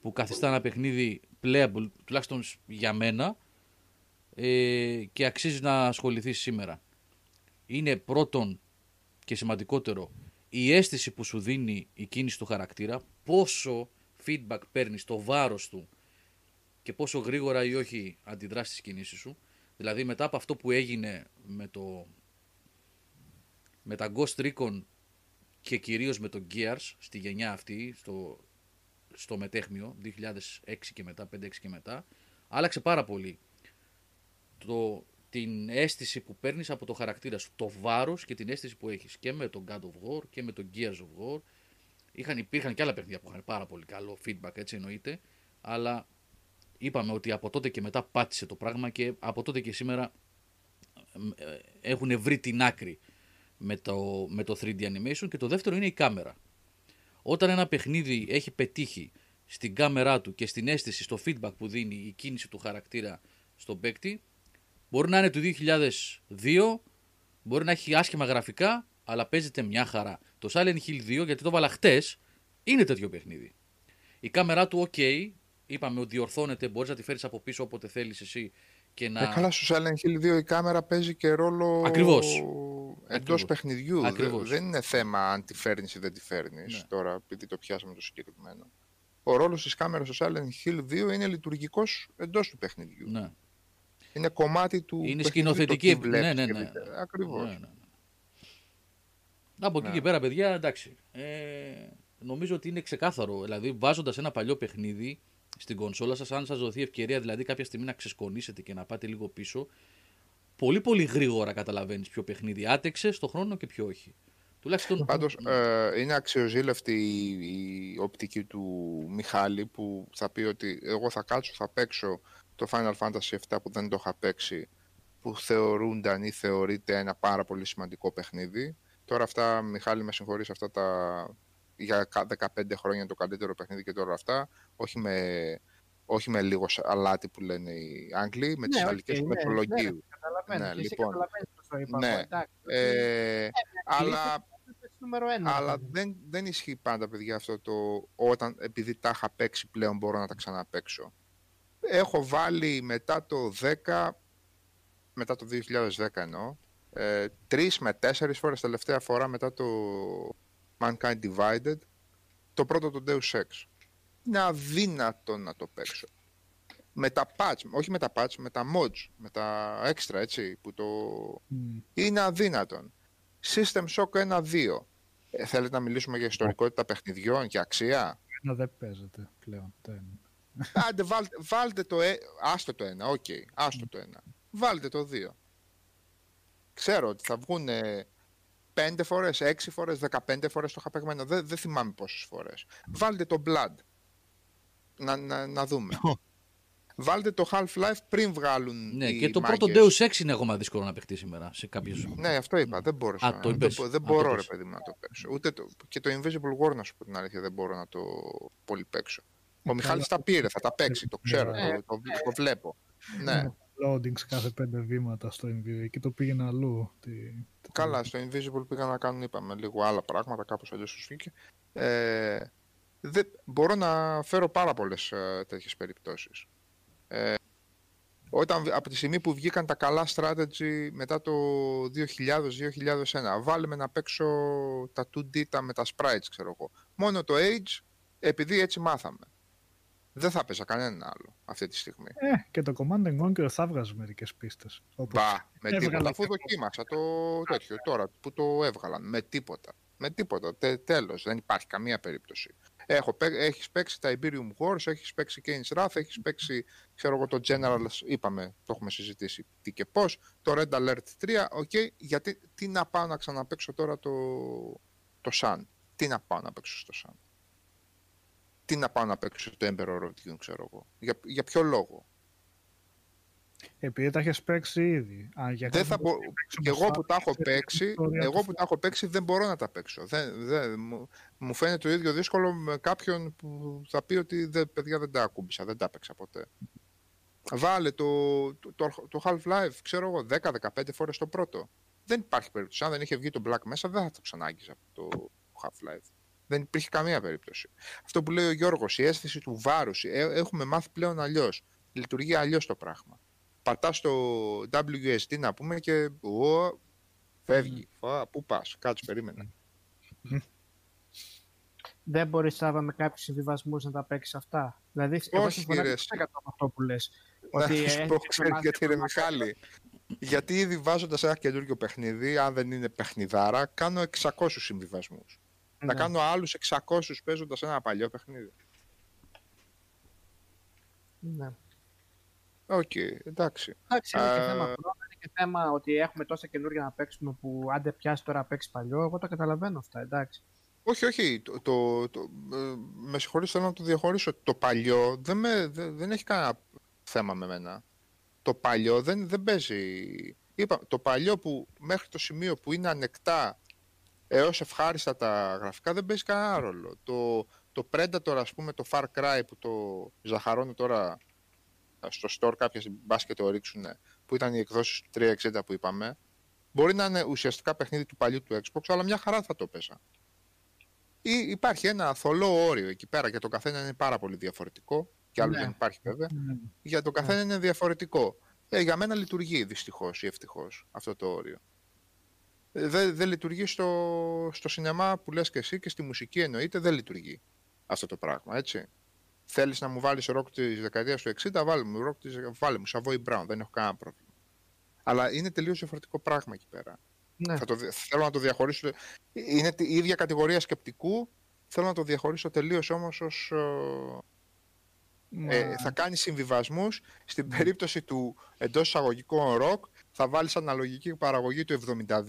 που καθιστά ένα παιχνίδι playable, τουλάχιστον για μένα, ε, και αξίζει να ασχοληθείς σήμερα. Είναι πρώτον και σημαντικότερο η αίσθηση που σου δίνει η κίνηση του χαρακτήρα, πόσο feedback παίρνεις, το βάρος του και πόσο γρήγορα ή όχι αντιδράσει στις κινήσεις σου. Δηλαδή μετά από αυτό που έγινε με το με τα Ghost Recon και κυρίως με το Gears στη γενιά αυτή, στο, στο μετέχμιο 2006 και μετά, 5-6 και μετά, άλλαξε πάρα πολύ το, την αίσθηση που παίρνεις από το χαρακτήρα σου, το βάρος και την αίσθηση που έχεις και με το God of War και με το Gears of War. Είχαν, υπήρχαν και άλλα παιχνίδια που είχαν πάρα πολύ καλό feedback, έτσι εννοείται, αλλά είπαμε ότι από τότε και μετά πάτησε το πράγμα και από τότε και σήμερα ε, έχουν βρει την άκρη με το, με το 3D animation και το δεύτερο είναι η κάμερα. Όταν ένα παιχνίδι έχει πετύχει στην κάμερά του και στην αίσθηση, στο feedback που δίνει η κίνηση του χαρακτήρα στον παίκτη, μπορεί να είναι του 2002, μπορεί να έχει άσχημα γραφικά, αλλά παίζεται μια χαρά. Το Silent Hill 2, γιατί το βάλα χτες, είναι τέτοιο παιχνίδι. Η κάμερά του, ok, είπαμε ότι διορθώνεται, μπορείς να τη φέρεις από πίσω όποτε θέλεις εσύ και να... Ε, καλά, στο Silent Hill 2 η κάμερα παίζει και ρόλο Ακριβώς. εντός Ακριβώς. παιχνιδιού. Δε- Ακριβώς. Δεν είναι θέμα αν τη φέρνεις ή δεν τη φέρνεις Ναι. τώρα, επειδή το πιάσαμε το συγκεκριμένο. Ο ρόλος της κάμερας στο Silent Hill 2 είναι λειτουργικός εντός του παιχνιδιού. Ναι. Είναι κομμάτι του Είναι παιχνιδιού, σκηνοθετική. το τι βλέπεις Ναι, ναι, και ναι. δείτε. Ακριβώς. Ναι, ναι, ναι. Από εκεί Ναι. και πέρα, παιδιά, εντάξει. Ε, νομίζω ότι είναι ξεκάθαρο. Δηλαδή, βάζοντας ένα παλιό παιχνίδι στην κονσόλα σας, αν σας δοθεί ευκαιρία δηλαδή κάποια στιγμή να ξεσκονίσετε και να πάτε λίγο πίσω, πολύ πολύ γρήγορα καταλαβαίνεις ποιο παιχνίδι άτεξε στο χρόνο και ποιο όχι. Τουλάχιστον. Πάντως ε, είναι αξιοζήλευτη η, η οπτική του Μιχάλη που θα πει ότι εγώ θα κάτσω, θα παίξω το Final Fantasy VII που δεν το είχα παίξει που θεωρούνταν ή θεωρείται ένα πάρα πολύ σημαντικό παιχνίδι. Τώρα αυτά, Μιχάλη με συγχωρείς, αυτά τα για κα- 15 χρόνια το καλύτερο παιχνίδι και τώρα αυτά, όχι με, όχι με λίγο σ- αλάτι που λένε οι Άγγλοι, με τις Ναι, αλληλικές οκ, του ναι, μεθολογίου. ναι, Καταλαβαίνω. Ναι, και εσύ λοιπόν. καταλαβαίνεις πώς το είπα. Ναι. εγώ, εντάξει. Ε, αλλά Είναι νούμερο ένα. αλλά παιδί μου. δεν, δεν ισχύει πάντα, παιδιά, αυτό το όταν επειδή τα είχα παίξει πλέον μπορώ να τα ξαναπαίξω. Έχω βάλει μετά το 10, μετά το 2010 εννοώ, ε, τρεις με τέσσερις φορές τελευταία φορά μετά το Mankind Divided, το πρώτο το Deus Ex. Είναι αδύνατο να το παίξω. Με τα patch, όχι με τα patch, με τα mods, με τα extra, έτσι, που το Μμ. είναι αδύνατον. System Shock 1-2. Ε, θέλετε να μιλήσουμε για ιστορικότητα παιχνιδιών και αξία; Ένα δεν παίζεται πλέον. Δεν. Άντε, βάλτε, βάλτε το. Ε, άστο το ένα, οκ. άστο το ένα. Βάλτε το δύο. Ξέρω ότι θα βγουν 5 φορές, 6 φορές, 15 φορές το είχα παιγμένο. Δεν, δεν θυμάμαι πόσες φορές. Βάλτε το Blood. Να, να, να δούμε. Βάλτε το Half-Life πριν βγάλουν Ναι, οι και το πρώτο μάγκες. Deus Ex είναι ακόμα δύσκολο να παιχτεί σήμερα σε κάποιους. Ναι, αυτό είπα. Δεν μπορούσα. Α, να- το δεν, είπες. μπο- δεν Α, το μπορώ, ρε είπες. παιδί μου, να το παίξω. Ούτε το, και το Invisible War, να σου πω την αλήθεια, δεν μπορώ να το πολύ παίξω. Ο Μιχάλης τα πήρε, θα τα παίξει, το ξέρω, Ναι. το, το, το βλέπω. Ναι, Loadings κάθε πέντε βήματα στο NVIDIA. Εκεί το πήγαινε αλλού. Τι, τι- καλά, στο Invisible πήγαν να κάνουν, είπαμε, λίγο άλλα πράγματα, κάπως αλλιώς τους βγήκε. Ε, δεν, μπορώ να φέρω πάρα πολλές ε, τέτοιες περιπτώσεις. Ε, Όταν, από τη στιγμή που βγήκαν τα καλά strategy μετά το 2000-2001, βάλουμε να παίξω τα 2D τα με τα sprites, ξέρω εγώ. Μόνο το Age, επειδή έτσι μάθαμε. Δεν θα παίζα κανένα άλλο αυτή τη στιγμή. Ε, και το Command Conquer θα βγάζει μερικές πίστες. Μπα, με τίποτα. Αφού δοκίμασα το τέτοιο τώρα που το έβγαλαν. Με τίποτα. Με τίποτα. Τε, τέλος. Δεν υπάρχει καμία περίπτωση. Έχω, έχεις παίξει τα Tiberium Wars, έχεις παίξει Kane's Wrath, έχεις παίξει, ξέρω εγώ, το Generals, είπαμε, το έχουμε συζητήσει τι και πώς, το Red Alert 3, οκ, γιατί τι να πάω να ξαναπαίξω τώρα το, το Sun, τι να πάω να παίξω στο Sun. Τι να πάω να παίξω το Emperor of Dune, ξέρω εγώ. Για, για ποιο λόγο; Επειδή τα έχεις παίξει ήδη. Α, για δεν θα μπο... Και εγώ που τα έχω παίξει, εγώ που τα έχω παίξει δεν μπορώ να τα παίξω. Δεν, δεν, μου, μου φαίνεται το ίδιο δύσκολο με κάποιον που θα πει ότι δεν, παιδιά δεν τα ακούμπησα, δεν τα παίξα ποτέ. Βάλε το, το, το, το Half-Life, ξέρω εγώ, 10-15 φορές το πρώτο. Δεν υπάρχει περίπτωση. Αν δεν είχε βγει το Black μέσα, δεν θα το ξανάγγιζα το Half-Life. Δεν υπήρχε καμία περίπτωση. Αυτό που λέει ο Γιώργος, η αίσθηση του βάρους, ε, έχουμε μάθει πλέον αλλιώς. Λειτουργεί αλλιώς το πράγμα πατάς το WSD να πούμε και ο, φεύγει. Mm. πού πας, κάτσε, περίμενε. Δεν μπορείς Σάβα με κάποιους συμβιβασμούς να τα παίξεις αυτά. Δηλαδή, όχι, κύριε. αυτό που λες. Να σου πω, γιατί ρε Μιχάλη. γιατί ήδη βάζοντας ένα καινούριο παιχνίδι, αν δεν είναι παιχνιδάρα, κάνω 600 συμβιβασμούς. Να ναι. κάνω άλλους 600 παίζοντας ένα παλιό παιχνίδι. Ναι. Οκ, okay, εντάξει. Εντάξει, είναι και θέμα πρόβλημα, είναι και θέμα ότι έχουμε τόσα καινούργια να παίξουμε που αν δεν πιάσει τώρα να παίξει παλιό, εγώ το καταλαβαίνω αυτά, εντάξει. Όχι, όχι. Το, το, το, ε, με συγχωρείτε, θέλω να το διαχωρίσω. Το παλιό δεν, με, δεν, δεν έχει κανένα θέμα με μένα. Το παλιό δεν, δεν παίζει. Είπα, το παλιό που μέχρι το σημείο που είναι ανεκτά έως ευχάριστα τα γραφικά δεν παίζει κανένα ρόλο. Το, το Predator, ας πούμε, το Far Cry που το ζαχαρώνω τώρα στο store κάποια μπας και το ρίξουν που ήταν οι εκδόσεις του 360 που είπαμε μπορεί να είναι ουσιαστικά παιχνίδι του παλιού του Xbox αλλά μια χαρά θα το πέσα ή υπάρχει ένα θολό όριο εκεί πέρα για το καθένα είναι πάρα πολύ διαφορετικό και άλλο ναι. δεν υπάρχει βέβαια ναι. για το καθένα είναι διαφορετικό ε, για μένα λειτουργεί δυστυχώς ή ευτυχώς αυτό το όριο ε, δεν δε λειτουργεί στο, στο σινεμά που λες και εσύ και στη μουσική εννοείται δεν λειτουργεί αυτό το πράγμα έτσι Θέλεις να μου βάλεις ροκ της δεκαετίας του 60, βάλε μου ροκ της, βάλε μου Savoy Brown, δεν έχω κανένα πρόβλημα. Αλλά είναι τελείως διαφορετικό πράγμα εκεί πέρα. Ναι. Θα το, θέλω να το διαχωρίσω. Είναι η ίδια κατηγορία σκεπτικού. Θέλω να το διαχωρίσω τελείως όμως ως. Ε, θα κάνει συμβιβασμούς στην περίπτωση του εντός εισαγωγικών ροκ θα βάλεις αναλογική παραγωγή του 72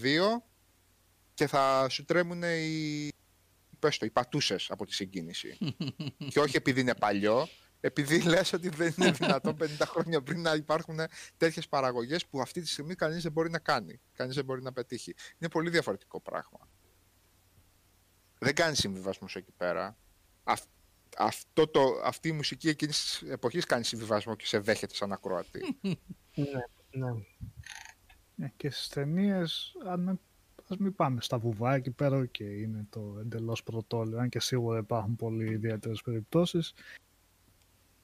και θα σου τρέμουν οι πες το, οι πατούσες από τη συγκίνηση. και όχι επειδή είναι παλιό, επειδή λες ότι δεν είναι δυνατόν 50 χρόνια πριν να υπάρχουν τέτοιες παραγωγές που αυτή τη στιγμή κανείς δεν μπορεί να κάνει, κανείς δεν μπορεί να πετύχει. Είναι πολύ διαφορετικό πράγμα. Δεν κάνει συμβιβασμούς εκεί πέρα. αυτό το, αυτή η μουσική εκείνης της εποχής κάνει συμβιβασμό και σε δέχεται σαν ακροατή. ναι, ναι. Ναι και στις ταινίες, αν ας μην πάμε στα βουβά, εκεί πέρα και είναι το εντελώς πρωτόλιο, αν και σίγουρα υπάρχουν πολύ ιδιαίτερες περιπτώσεις.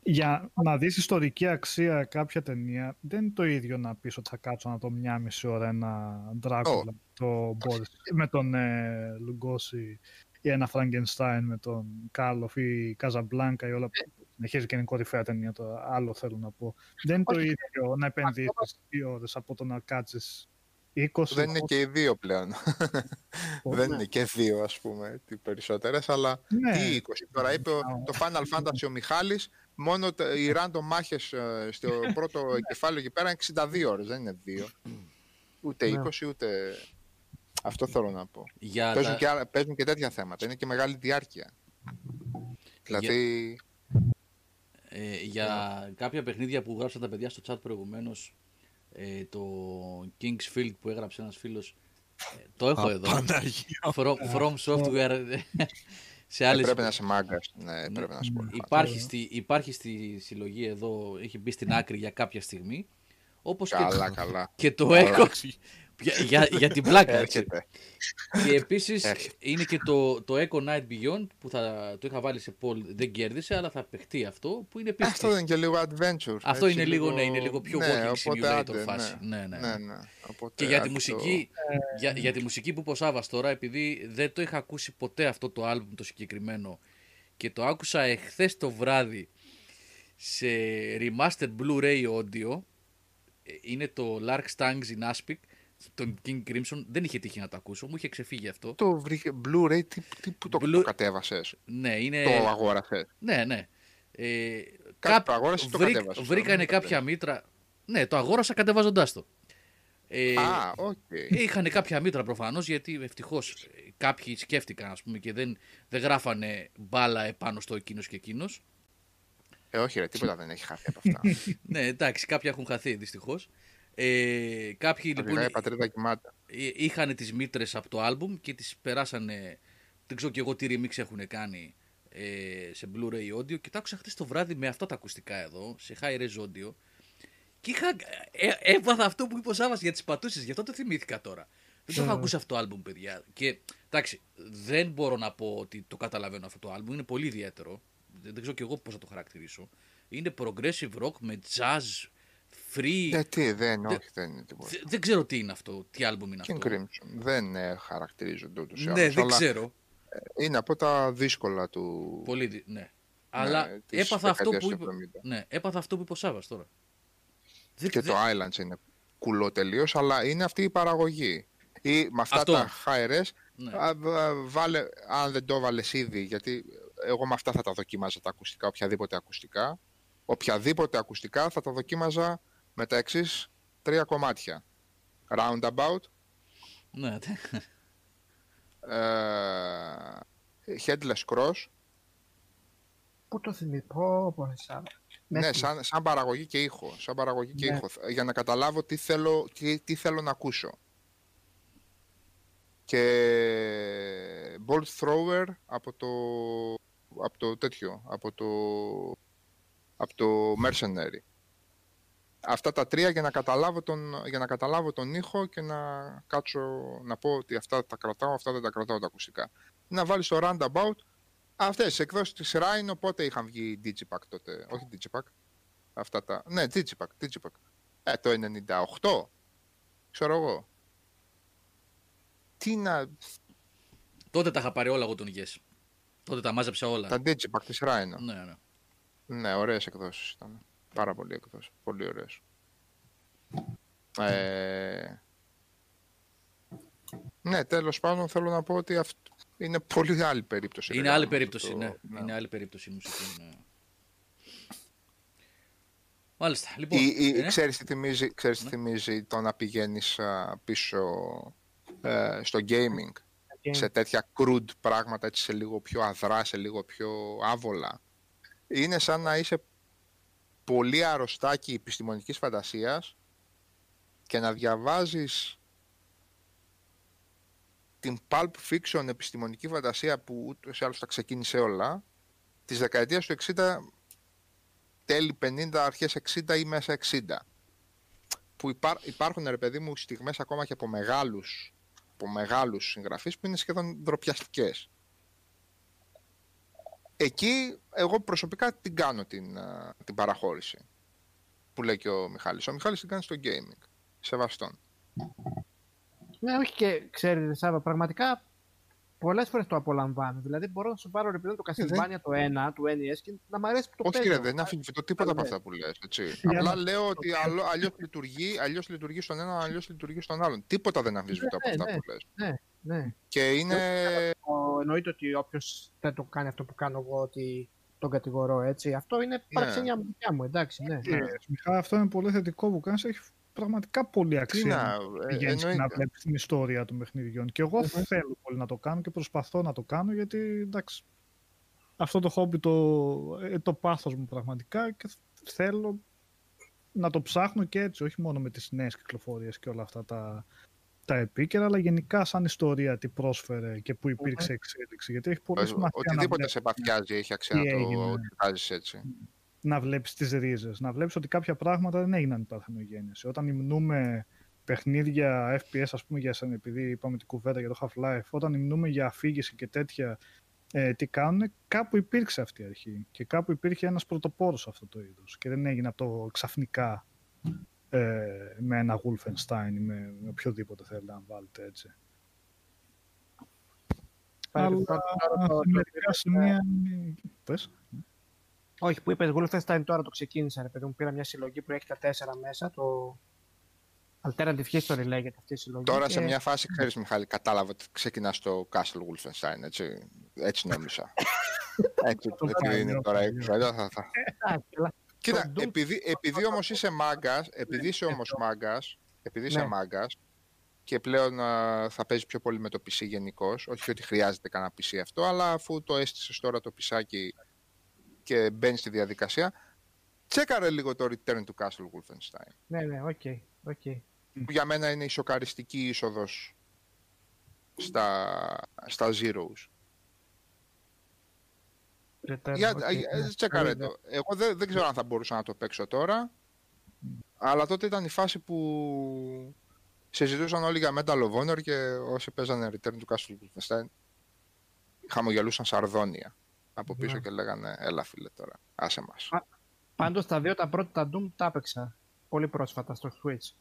Για να δεις ιστορική αξία κάποια ταινία, δεν είναι το ίδιο να πεις ότι θα κάτσω να το μια μισή ώρα ένα Ντράκουλα το με τον ε, Λουγκώση ή ένα Φραγκενστάιν με τον Κάρλοφ ή Καζαμπλάνκα ή όλα Συνεχίζει και είναι κορυφαία ταινία το άλλο θέλω να πω. Δεν είναι το ίδιο να επενδύσεις δύο ώρες από το να κάτσεις 20, δεν είναι και οι δύο πλέον. δεν είναι και δύο, ας πούμε, τι περισσότερες, αλλά ναι. τι 20. Τώρα είπε το Final Fantasy ο Μιχάλης, μόνο οι random μάχες ε, στο πρώτο κεφάλαιο εκεί πέρα είναι 62 ώρες, δεν είναι δύο. Ούτε 20, ναι. ούτε... Αυτό θέλω να πω. Για παίζουν, τα... και, παίζουν και τέτοια θέματα. Είναι και μεγάλη διάρκεια. Δηλαδή... Ε, για κάποια παιχνίδια που γράψαν τα παιδιά στο chat προηγουμένως ε, το Kingsfield που έγραψε ένας φίλος ε, το έχω εδώ. From, from software σε άλλες... πρέπει να είσαι μάγκας. Ναι, πρέπει να υπάρχει, στη, υπάρχει στη συλλογή εδώ έχει μπει στην άκρη για κάποια στιγμή όπως καλά, και, καλά. και το έχω για, για, για την πλάκα, έτσι. Έρχεται. Και επίσης Έρχεται. είναι και το, το Echo Night Beyond που θα, το είχα βάλει σε poll, δεν κέρδισε, αλλά θα παιχτεί αυτό που είναι επίση. Αυτό είναι και λίγο adventure. Αυτό έτσι, είναι λίγο, ναι, είναι λίγο πιο ναι, walking οπότε simulator άντε, φάση. Ναι, Ναι, ναι. ναι, ναι. Οπότε Και για τη άντε μουσική, για, για τη μουσική που ποσάβας τώρα, επειδή δεν το είχα ακούσει ποτέ αυτό το άλμπουμ το συγκεκριμένο και το άκουσα εχθές το βράδυ σε remastered Blu-ray audio, ε, είναι το Lark Stangs in Aspic, τον King Crimson, δεν είχε τύχει να το ακούσω, μου είχε ξεφύγει αυτό. Το βρήκε Blu-ray, τι, τι, που το, Blu- το κατέβασες, Ναι, είναι... το αγόρασες; Ναι, ναι. Ε, Κάτι το αγόρασες ή το βρήκ- κατέβασες, Βρήκανε δεν το κάποια μήτρα. Ναι, το αγόρασα κατεβάζοντάς το. Ε, Α, οκ. Είχαν κάποια μήτρα προφανώς γιατί ευτυχώς κάποιοι σκέφτηκαν ας πούμε, και δεν, δεν γράφανε μπάλα επάνω στο εκείνος και εκείνος. Ε, όχι ρε, τίποτα δεν έχει χάθει από αυτά. ναι, εντάξει, κάποιοι έχουν χαθεί δυστυχώς. Ε, κάποιοι λοιπόν Οδηγάει η πατρίδα κοιμάται. ε, είχαν τις μήτρες από το άλμπουμ και τις περάσανε, δεν ξέρω και εγώ τι remix έχουν κάνει ε, σε Blu-ray audio και τα άκουσα χτες το βράδυ με αυτά τα ακουστικά εδώ, σε high res audio και είχα, ε, έπαθα αυτό που είπε ο Σάββας για τις πατούσεις, γι' αυτό το θυμήθηκα τώρα. Δεν το είχα Mm. ακούσει αυτό το άλμπουμ, παιδιά. Και εντάξει, δεν μπορώ να πω ότι το καταλαβαίνω αυτό το άλμπουμ, είναι πολύ ιδιαίτερο. Δεν, δεν ξέρω και εγώ πώς θα το χαρακτηρίσω. Είναι progressive rock με jazz, free. Ε, τι, δεν, Δεν- όχι, δεν είναι τίποτα. Δε- δεν ξέρω τι είναι αυτό, τι άλμπουμ είναι King αυτό. Crimson. Δεν ε, χαρακτηρίζονται ούτως ή Ναι, άλλως, δεν αλλά ξέρω. είναι από τα δύσκολα του... Πολύ, δι- ναι. Αλλά της έπαθα αυτό, που δεκαετίας είπε, του 70. ναι, έπαθα αυτό που είπε ο Σάββας τώρα. Δεν- Και δεν- το Islands είναι κουλό τελείως, αλλά είναι αυτή η παραγωγή. Ή με αυτά Αυτό. τα high res, ναι. α, β- βάλε, αν δεν το έβαλες ήδη, γιατί εγώ με αυτά θα τα δοκίμαζα τα ακουστικά, οποιαδήποτε ακουστικά. Οποιαδήποτε ακουστικά θα τα δοκίμαζα με τα εξής τρία κομμάτια. Roundabout, ναι, ε, Headless Cross, Πού το θυμήθηκα, πω, πω, εσά. ναι, σαν, σαν παραγωγή και ήχο. Σαν παραγωγή και Ναι. ήχο. Για να καταλάβω τι θέλω, τι, τι θέλω να ακούσω. Και Bolt Thrower από το, από το τέτοιο, από το, από το Mercenary. Αυτά τα τρία για να, καταλάβω τον, για να καταλάβω τον ήχο και να κάτσω να πω ότι αυτά τα κρατάω, αυτά δεν τα κρατάω τα ακουστικά. Να βάλεις το Roundabout, αυτές τις εκδόσεις της Rhino πότε είχαν βγει οι Digipack τότε, όχι Digipack, αυτά τα, ναι Digipack, Digipack. Ε, το 98, ξέρω εγώ. Τι να, Τότε τα είχα πάρει όλα εγώ τον Yes. Τότε τα μάζεψα όλα. τα Digipack της Rhino. Ναι, ναι. Ναι, ωραίες εκδόσεις ήταν. Πάρα πολύ εκδόσεις. Πολύ ωραίες. Ε... Ναι, τέλος πάντων θέλω να πω ότι αυτό είναι πολύ άλλη περίπτωση. Είναι ρε, άλλη γάμο, περίπτωση, το- ναι. Είναι άλλη περίπτωση η μουσική. Ναι. Μάλιστα. Λοιπόν, Ή, ή, ε, ξέρεις τι θυμίζει, ξέρεις τι θυμίζει το να πηγαίνεις α, πίσω ε, στο gaming σε τέτοια crude πράγματα, έτσι σε λίγο πιο αδρά, σε λίγο πιο άβολα. Είναι σαν να είσαι πολύ αρρωστάκι επιστημονικής φαντασίας και να διαβάζεις την pulp fiction επιστημονική φαντασία που ούτως ή άλλως τα ξεκίνησε όλα της δεκαετίας του 60 τέλη 50, αρχές 60 ή μέσα 60 που υπά, υπάρχουν ρε παιδί μου στιγμές ακόμα και από μεγάλους από μεγάλους συγγραφείς που είναι σχεδόν ντροπιαστικές. Εκεί εγώ προσωπικά την κάνω την, α, την παραχώρηση που λέει και ο Μιχάλης. Ο Μιχάλης την κάνει στο gaming. Σεβαστόν. Ναι, όχι και ξέρετε, Σάβα, πραγματικά πολλές φορές το απολαμβάνω. Δηλαδή, μπορώ να σου πάρω ρε παιδί μου, το Castlevania το 1 του NES και να μ' αρέσει που το Όχι παίζω. ρε, δεν αφιλοφητώ τίποτα από ναι. αυτά που λες. Έτσι. Για Απλά να- λέω ότι αλλο- αλλιώς λειτουργεί, αλλιώς λειτουργεί στον έναν, αλλιώς λειτουργεί στον άλλον. Τίποτα δεν αμφισβητώ από Ναι, αυτά ναι. που λες. Ναι. Και είναι... Ο- Εννοείται ότι όποιος δεν το κάνει αυτό που κάνω εγώ, ότι τον κατηγορώ έτσι. Αυτό είναι παραξενιά μου δικιά μου, εντάξει, ναι. Ναι. Μιχά, αυτό είναι πολύ θετικό που κάνεις. Έχει πραγματικά πολύ Τι αξία. να... να ε, πηγαίνεις και να εννοείται. βλέπεις την ιστορία των παιχνιδιών. Και εγώ Μμμ. θέλω πολύ να το κάνω και προσπαθώ να το κάνω γιατί εντάξει, αυτό το χόμπι το, ε, το πάθος μου πραγματικά και θέλω να το ψάχνω και έτσι, όχι μόνο με τις νέες κυκλοφορίες και όλα αυτά τα, τα επίκαιρα, αλλά γενικά σαν ιστορία τι πρόσφερε και που υπήρξε εξέλιξη. Γιατί έχει πολύ Ε, σημασία να, Οτιδήποτε βλέπεις, σε παθιάζει έχει αξία τι να το έγινε. κοιτάζεις έτσι. Να βλέπεις τις ρίζες, να βλέπεις ότι κάποια πράγματα δεν έγιναν η παρθενογέννηση. Όταν υμνούμε παιχνίδια FPS, ας πούμε, για σαν, επειδή είπαμε την κουβέντα για το Half-Life, όταν μιλούμε για αφήγηση και τέτοια, ε, τι κάνουν, κάπου υπήρξε αυτή η αρχή και κάπου υπήρχε ένας πρωτοπόρος σε αυτό το είδος και δεν έγινε αυτό ξαφνικά ε, με ένα Wolfenstein ή με, με οποιοδήποτε θέλετε να βάλετε έτσι. Πάλι Αλλά τώρα το- το- σε μερικά σημεία... Πες. Όχι, που είπες Wolfenstein τώρα το ξεκίνησα, ρε παιδί μου. Πήρα μια συλλογή που έχει τα τέσσερα μέσα, το Alternative History λέγεται αυτή η συλλογή. Τώρα και- σε μια φάση, ξέρεις Μιχάλη, κατάλαβα ότι ξεκινάς το Castle Wolfenstein, έτσι, έτσι νόμιζα. έτσι, Το επειδή είναι κάνω, τώρα η το κουβέντα, θα, θα... Εντάξει, αλλά Κοίτα, Doom- επειδή, επειδή όμως είσαι μάγκας, επειδή είσαι όμως μάγκας, επειδή είσαι Ναι. μάγκας και πλέον α, θα παίζει πιο πολύ με το PC γενικώς, όχι ότι χρειάζεται κανένα PC αυτό, αλλά αφού το έστησε τώρα το πισάκι και μπαίνει στη διαδικασία, τσέκαρε λίγο το Return to Castle Wolfenstein, Ναι, ναι, οκ. οκ. που για μένα είναι η σοκαριστική είσοδος στα, στα Zeros. Return, Για, οκ, α, για- ναι. τσεκάρε Καλή το. Εγώ δεν, δεν ξέρω αν θα μπορούσα να το παίξω τώρα. Αλλά τότε ήταν η φάση που συζητούσαν όλοι για Medal of Honor και όσοι παίζανε Return to Castle Wolfenstein χαμογελούσαν σαρδόνια από πίσω Ναι. και λέγανε έλα φίλε τώρα, άσε μας. Α. Πάντως τα δύο τα πρώτα τα Doom τα έπαιξα πολύ πρόσφατα στο Switch.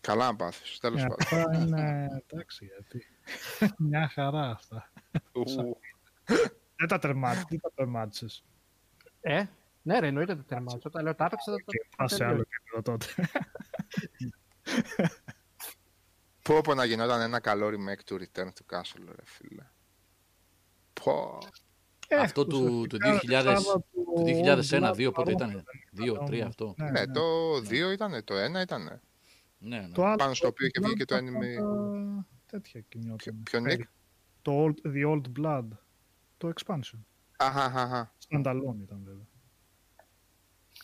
Καλά να πάθεις, τέλος Ε, πάντων. Αυτά είναι εντάξει γιατί. Μια χαρά αυτά. Ου, Δεν τα τερμάτισες, δεν τα τερμάτισες. Ε, ναι ρε, εννοείται τα τερμάτια. Όταν λέω τα έπαιξα, τα Και πας σε άλλο επίπεδο τότε. Πω πω να γινόταν ένα καλό remake του Return to Castle ρε φίλε. Πω. Αυτό του- του 2000 Το 2001-2 πότε ήταν. 2-3 αυτό. Ναι, το 2 ήταν, το 1 ήταν. Ναι, ναι. Το άλλο Πάνω στο οποίο είχε βγει και το αυτά anime. τα- Τέτοια Ποιο- κινιόταν. Ποιο Nick? Το old, The Old Blood. Το expansion. Αχα, αχα, αχα. Standalone ήταν βέβαια.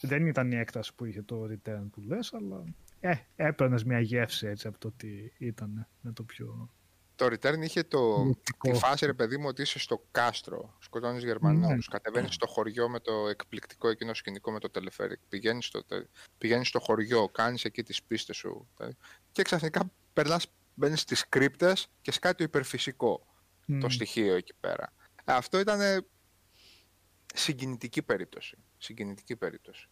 Δεν ήταν η έκταση που είχε το Return που λες, αλλά ε, έπαιρνες μια γεύση έτσι από το τι ήταν με το πιο Το Return είχε το, μυστικό. τη φάση, ρε παιδί μου, ότι είσαι στο κάστρο, σκοτώνεις Γερμανούς, Ναι. κατεβαίνεις στο χωριό με το εκπληκτικό εκείνο σκηνικό με το τελεφέρικ, πηγαίνεις στο, τε- πηγαίνεις στο χωριό, κάνεις εκεί τις πίστες σου τε- και ξαφνικά περνάς, μπαίνεις στις κρύπτες και σκάει το υπερφυσικό Μμ. το στοιχείο εκεί πέρα. Αυτό ήταν συγκινητική περίπτωση. Συγκινητική περίπτωση.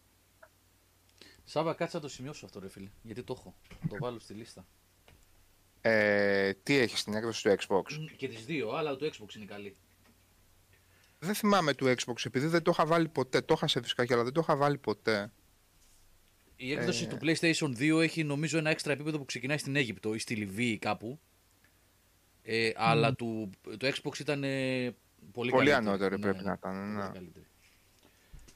Σάβα, κάτσε να το σημειώσω αυτό, ρε φίλε. Γιατί το έχω. Να το βάλω στη λίστα. Ε, τι έχεις στην έκδοση του Xbox; Και τις δύο, αλλά το Xbox είναι καλή. Δεν θυμάμαι του Xbox επειδή δεν το είχα βάλει ποτέ. Το είχα σε δισκάκι, αλλά δεν το είχα βάλει ποτέ. Η έκδοση Ε. του PlayStation 2 έχει νομίζω ένα έξτρα επίπεδο που ξεκινάει στην Αίγυπτο ή στη Λιβύη κάπου. Ε, Αλλά του, το Xbox ήταν ε, πολύ, Πολύ καλύτερη. ανώτερη Ναι, πρέπει ναι, να ήταν, πολύ ναι.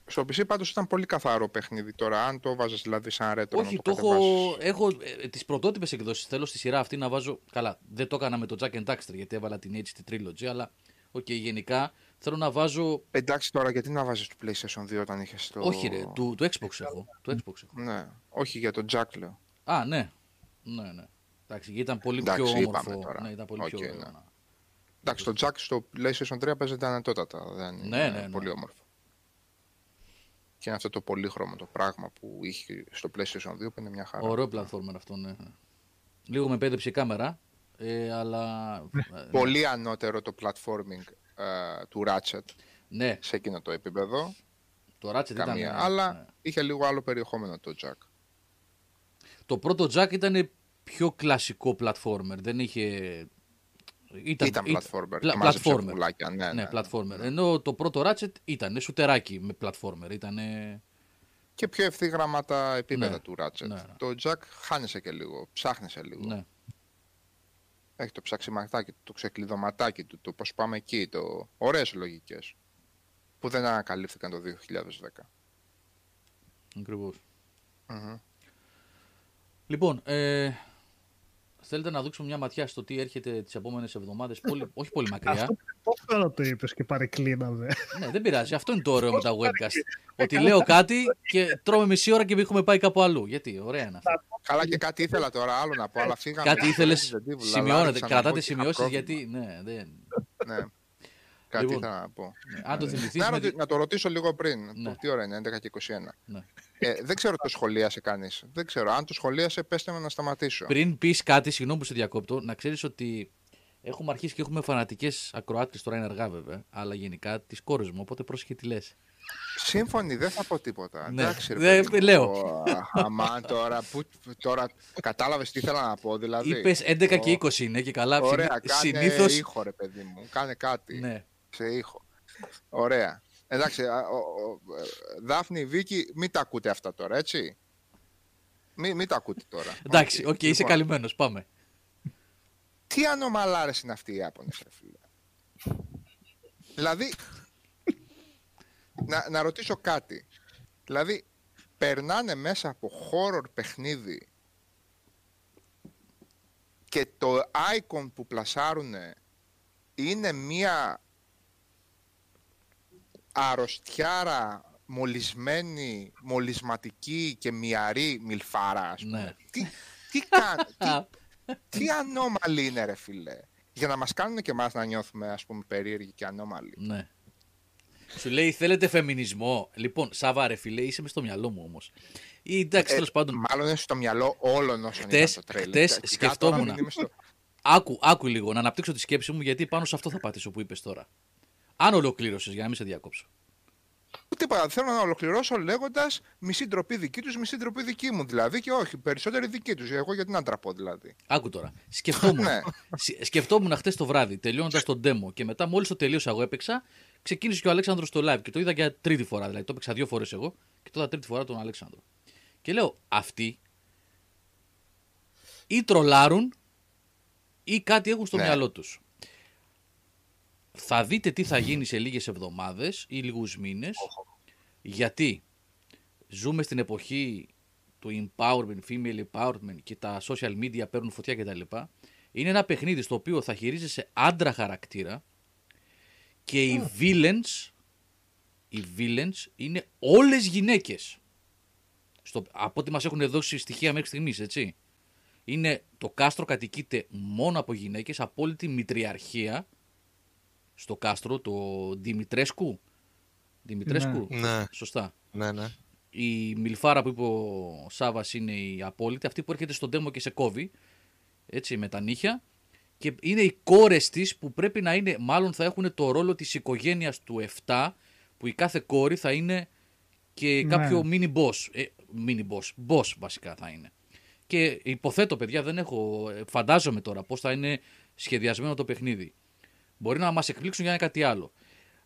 Καλύτερη. Στο PC πάντως ήταν πολύ καθαρό παιχνίδι τώρα. Αν το βάζεις δηλαδή σαν retro Όχι, να το το έχω, κατεβάσεις. έχω ε, τις πρωτότυπες εκδόσεις. Θέλω στη σειρά αυτή να βάζω. Καλά, δεν το έκανα με το Jak and Daxter γιατί έβαλα την HD Trilogy, αλλά οκ, γενικά θέλω να βάζω. Εντάξει τώρα γιατί να βάζεις το PlayStation 2 όταν είχες το... Όχι, ρε, του, του Xbox έχω. Το Xbox έχω. Ναι, όχι για το Jak λέω. Α, ναι. Ναι, ναι. Εντάξει, γιατί ήταν πολύ Εντάξει, πιο είπαμε όμορφο. τώρα. Ναι, ήταν πολύ Οκ, πιο ναι. ωραίο. να- Εντάξει, το Jak στο PlayStation 3 παίζεται ανετότατα. Δεν Ναι, είναι ναι, ναι. πολύ όμορφο. Και είναι αυτό το πολύχρωμο το πράγμα που είχε στο PlayStation 2 που είναι μια χαρά. Ωραίο platformer αυτό, ναι. Λίγο με πέδεψε η κάμερα, ε, αλλά... ε, Πολύ ανώτερο το platforming ε, του Ratchet Ναι, σε εκείνο το επίπεδο. το Ratchet ήταν... Καμία. ναι, αλλά ναι. είχε λίγο άλλο περιεχόμενο το Jack. Το πρώτο Jack ήταν πιο κλασικό platformer, δεν είχε... Ήταν, Ήταν platformer. πλα- και μάζεψε platformer. πουλάκια, Ναι, Ναι, ναι. platformer. Ενώ το πρώτο Ratchet ήταν σουτεράκι με platformer. Ήταν. Και πιο ευθύγραμμα τα επίπεδα Ναι, του Ratchet. ναι, ναι. Το Jack χάνεσαι και λίγο, ψάχνεσαι λίγο. Ναι. Έχει το ψαξιματάκι του, το ξεκλειδωματάκι του, το πώς πάμε εκεί, το... ωραίες λογικές που δεν ανακαλύφθηκαν το 2010. Ακριβώς. Μμμ. Λοιπόν, ε, θέλετε να δείξουμε μια ματιά στο τι έρχεται τις επόμενες εβδομάδες. Πολύ, όχι πολύ μακριά. Αυτό πώς τώρα το είπες και παρεκκλίναμε. ναι, δεν πειράζει. Αυτό είναι το ωραίο με τα webcast. Ότι λέω κάτι και τρώμε μισή ώρα και έχουμε πάει κάπου αλλού. Γιατί, ωραία είναι αυτό. Καλά και κάτι ήθελα τώρα άλλο να πω, αλλά φύγαμε. Κάτι ήθελες; Resident Evil, αλλά Σημειώνετε, άρχισα να κρατάτε πω ότι είχα σημειώσεις πρόβλημα. γιατί. Ναι, δεν. Ναι. Κάτι Λοιπόν, ήθελα να πω. Ναι, Αν το θυμηθείς. Να, ρωτη- να το ρωτήσω λίγο πριν. Ναι. Το, τι ώρα είναι, 11 και 21. Ναι. Ε, δεν ξέρω το σχολίασε κανείς. Δεν ξέρω. Αν το σχολίασε, πέστε με να σταματήσω. Πριν πεις κάτι, συγγνώμη που σε διακόπτω, να ξέρεις ότι έχουμε αρχίσει και έχουμε φανατικές ακροάτριες τώρα είναι αργά βέβαια, αλλά γενικά τις κόρες μου, οπότε πρόσεχε τι λες. Σύμφωνοι, δεν θα πω τίποτα. Ναι. Εντάξει, ρε Δεν- παιδί μου. λέω. Ω, Αμάν τώρα, που, τώρα κατάλαβες τι ήθελα να πω. Δηλαδή. Είπες 11 και Ω, 20 είναι και καλά. Ωραία, κάνε Συνήθω. ήχο, ρε παιδί μου. Κάνε κάτι Ναι. Σε ήχο. Ωραία. Εντάξει, α, ο, ο, ε, Δάφνη, Βίκη, μην τα ακούτε αυτά τώρα, έτσι; Μην, μην τα ακούτε τώρα. Εντάξει, οκ, Όχι. είσαι Λοιπόν, καλυμμένος. Πάμε. Τι ανομαλάρες είναι αυτοί οι Ιάπωνες, ρε φίλε. δηλαδή, να, να ρωτήσω κάτι. Δηλαδή, περνάνε μέσα από horror παιχνίδι και το icon που πλασάρουνε είναι μία αρρωστιάρα μολυσμένη, μολυσματική και μυαρή μιλφάρα, ας πούμε. Ναι. Τι, τι κάνει, τι, τι ανώμαλοι είναι ρε φίλε. Για να μας κάνουν και εμάς να νιώθουμε ας πούμε περίεργοι και ανώμαλοι. Ναι. Σου λέει θέλετε φεμινισμό; Λοιπόν, Σάβα ρε φίλε, είσαι μες στο μυαλό μου όμως. Ή εντάξει, Ε, τέλος πάντων. Μάλλον είναι στο μυαλό όλων όσων Χτες- είδαν το τρέιλερ. χτες Και σκεφτόμουν. τώρα μην είμαι στο- Άκου, άκου λίγο, να αναπτύξω τη σκέψη μου γιατί πάνω σε αυτό θα πατήσω που είπες τώρα. Αν ολοκλήρωσες, για να μην σε διακόψω. Τίποτα. Θέλω να ολοκληρώσω λέγοντας μισή ντροπή δική τους, μισή ντροπή δική μου δηλαδή. Και όχι, περισσότερη δική τους. Εγώ γιατί να ντραπώ δηλαδή. Άκου τώρα. Σκεφτόμουν. Ναι. Σ- σκεφτόμουν χτε το βράδυ, τελειώνοντας τον demo και μετά μόλις το τελείωσα εγώ έπαιξα, ξεκίνησε και ο Αλέξανδρος στο live και το είδα για τρίτη φορά. Δηλαδή το έπαιξα δύο φορές εγώ και το είδα τρίτη φορά τον Αλέξανδρο. Και λέω, αυτοί ή τρολάρουν ή κάτι έχουν στο Ναι. μυαλό τους. Θα δείτε τι θα γίνει σε λίγες εβδομάδες ή λίγους μήνες γιατί ζούμε στην εποχή του empowerment, female empowerment και τα social media παίρνουν φωτιά κτλ. Είναι ένα παιχνίδι στο οποίο θα χειρίζεσαι άντρα χαρακτήρα και οι villains, οι villains είναι όλες γυναίκες. Στο, από ό,τι μας έχουν δώσει στοιχεία μέχρι στιγμής, έτσι. Είναι, το κάστρο κατοικείται μόνο από γυναίκες, απόλυτη μητριαρχία στο κάστρο, το Δημητρέσκου. Δημητρέσκου, Ναι. σωστά. Ναι, ναι. Η μιλφάρα που είπε ο Σάβας είναι η απόλυτη, αυτή που έρχεται στον demo και σε κόβει, έτσι, με τα νύχια. Και είναι οι κόρες της που πρέπει να είναι, μάλλον θα έχουν το ρόλο της οικογένειας του 7, που η κάθε κόρη θα είναι και Ναι. κάποιο mini boss. Ε, mini boss, boss βασικά θα είναι. Και υποθέτω, παιδιά, δεν έχω. ε, Φαντάζομαι τώρα πώς θα είναι σχεδιασμένο το παιχνίδι. Μπορεί να μας εκπλήξουν για ένα κάτι άλλο.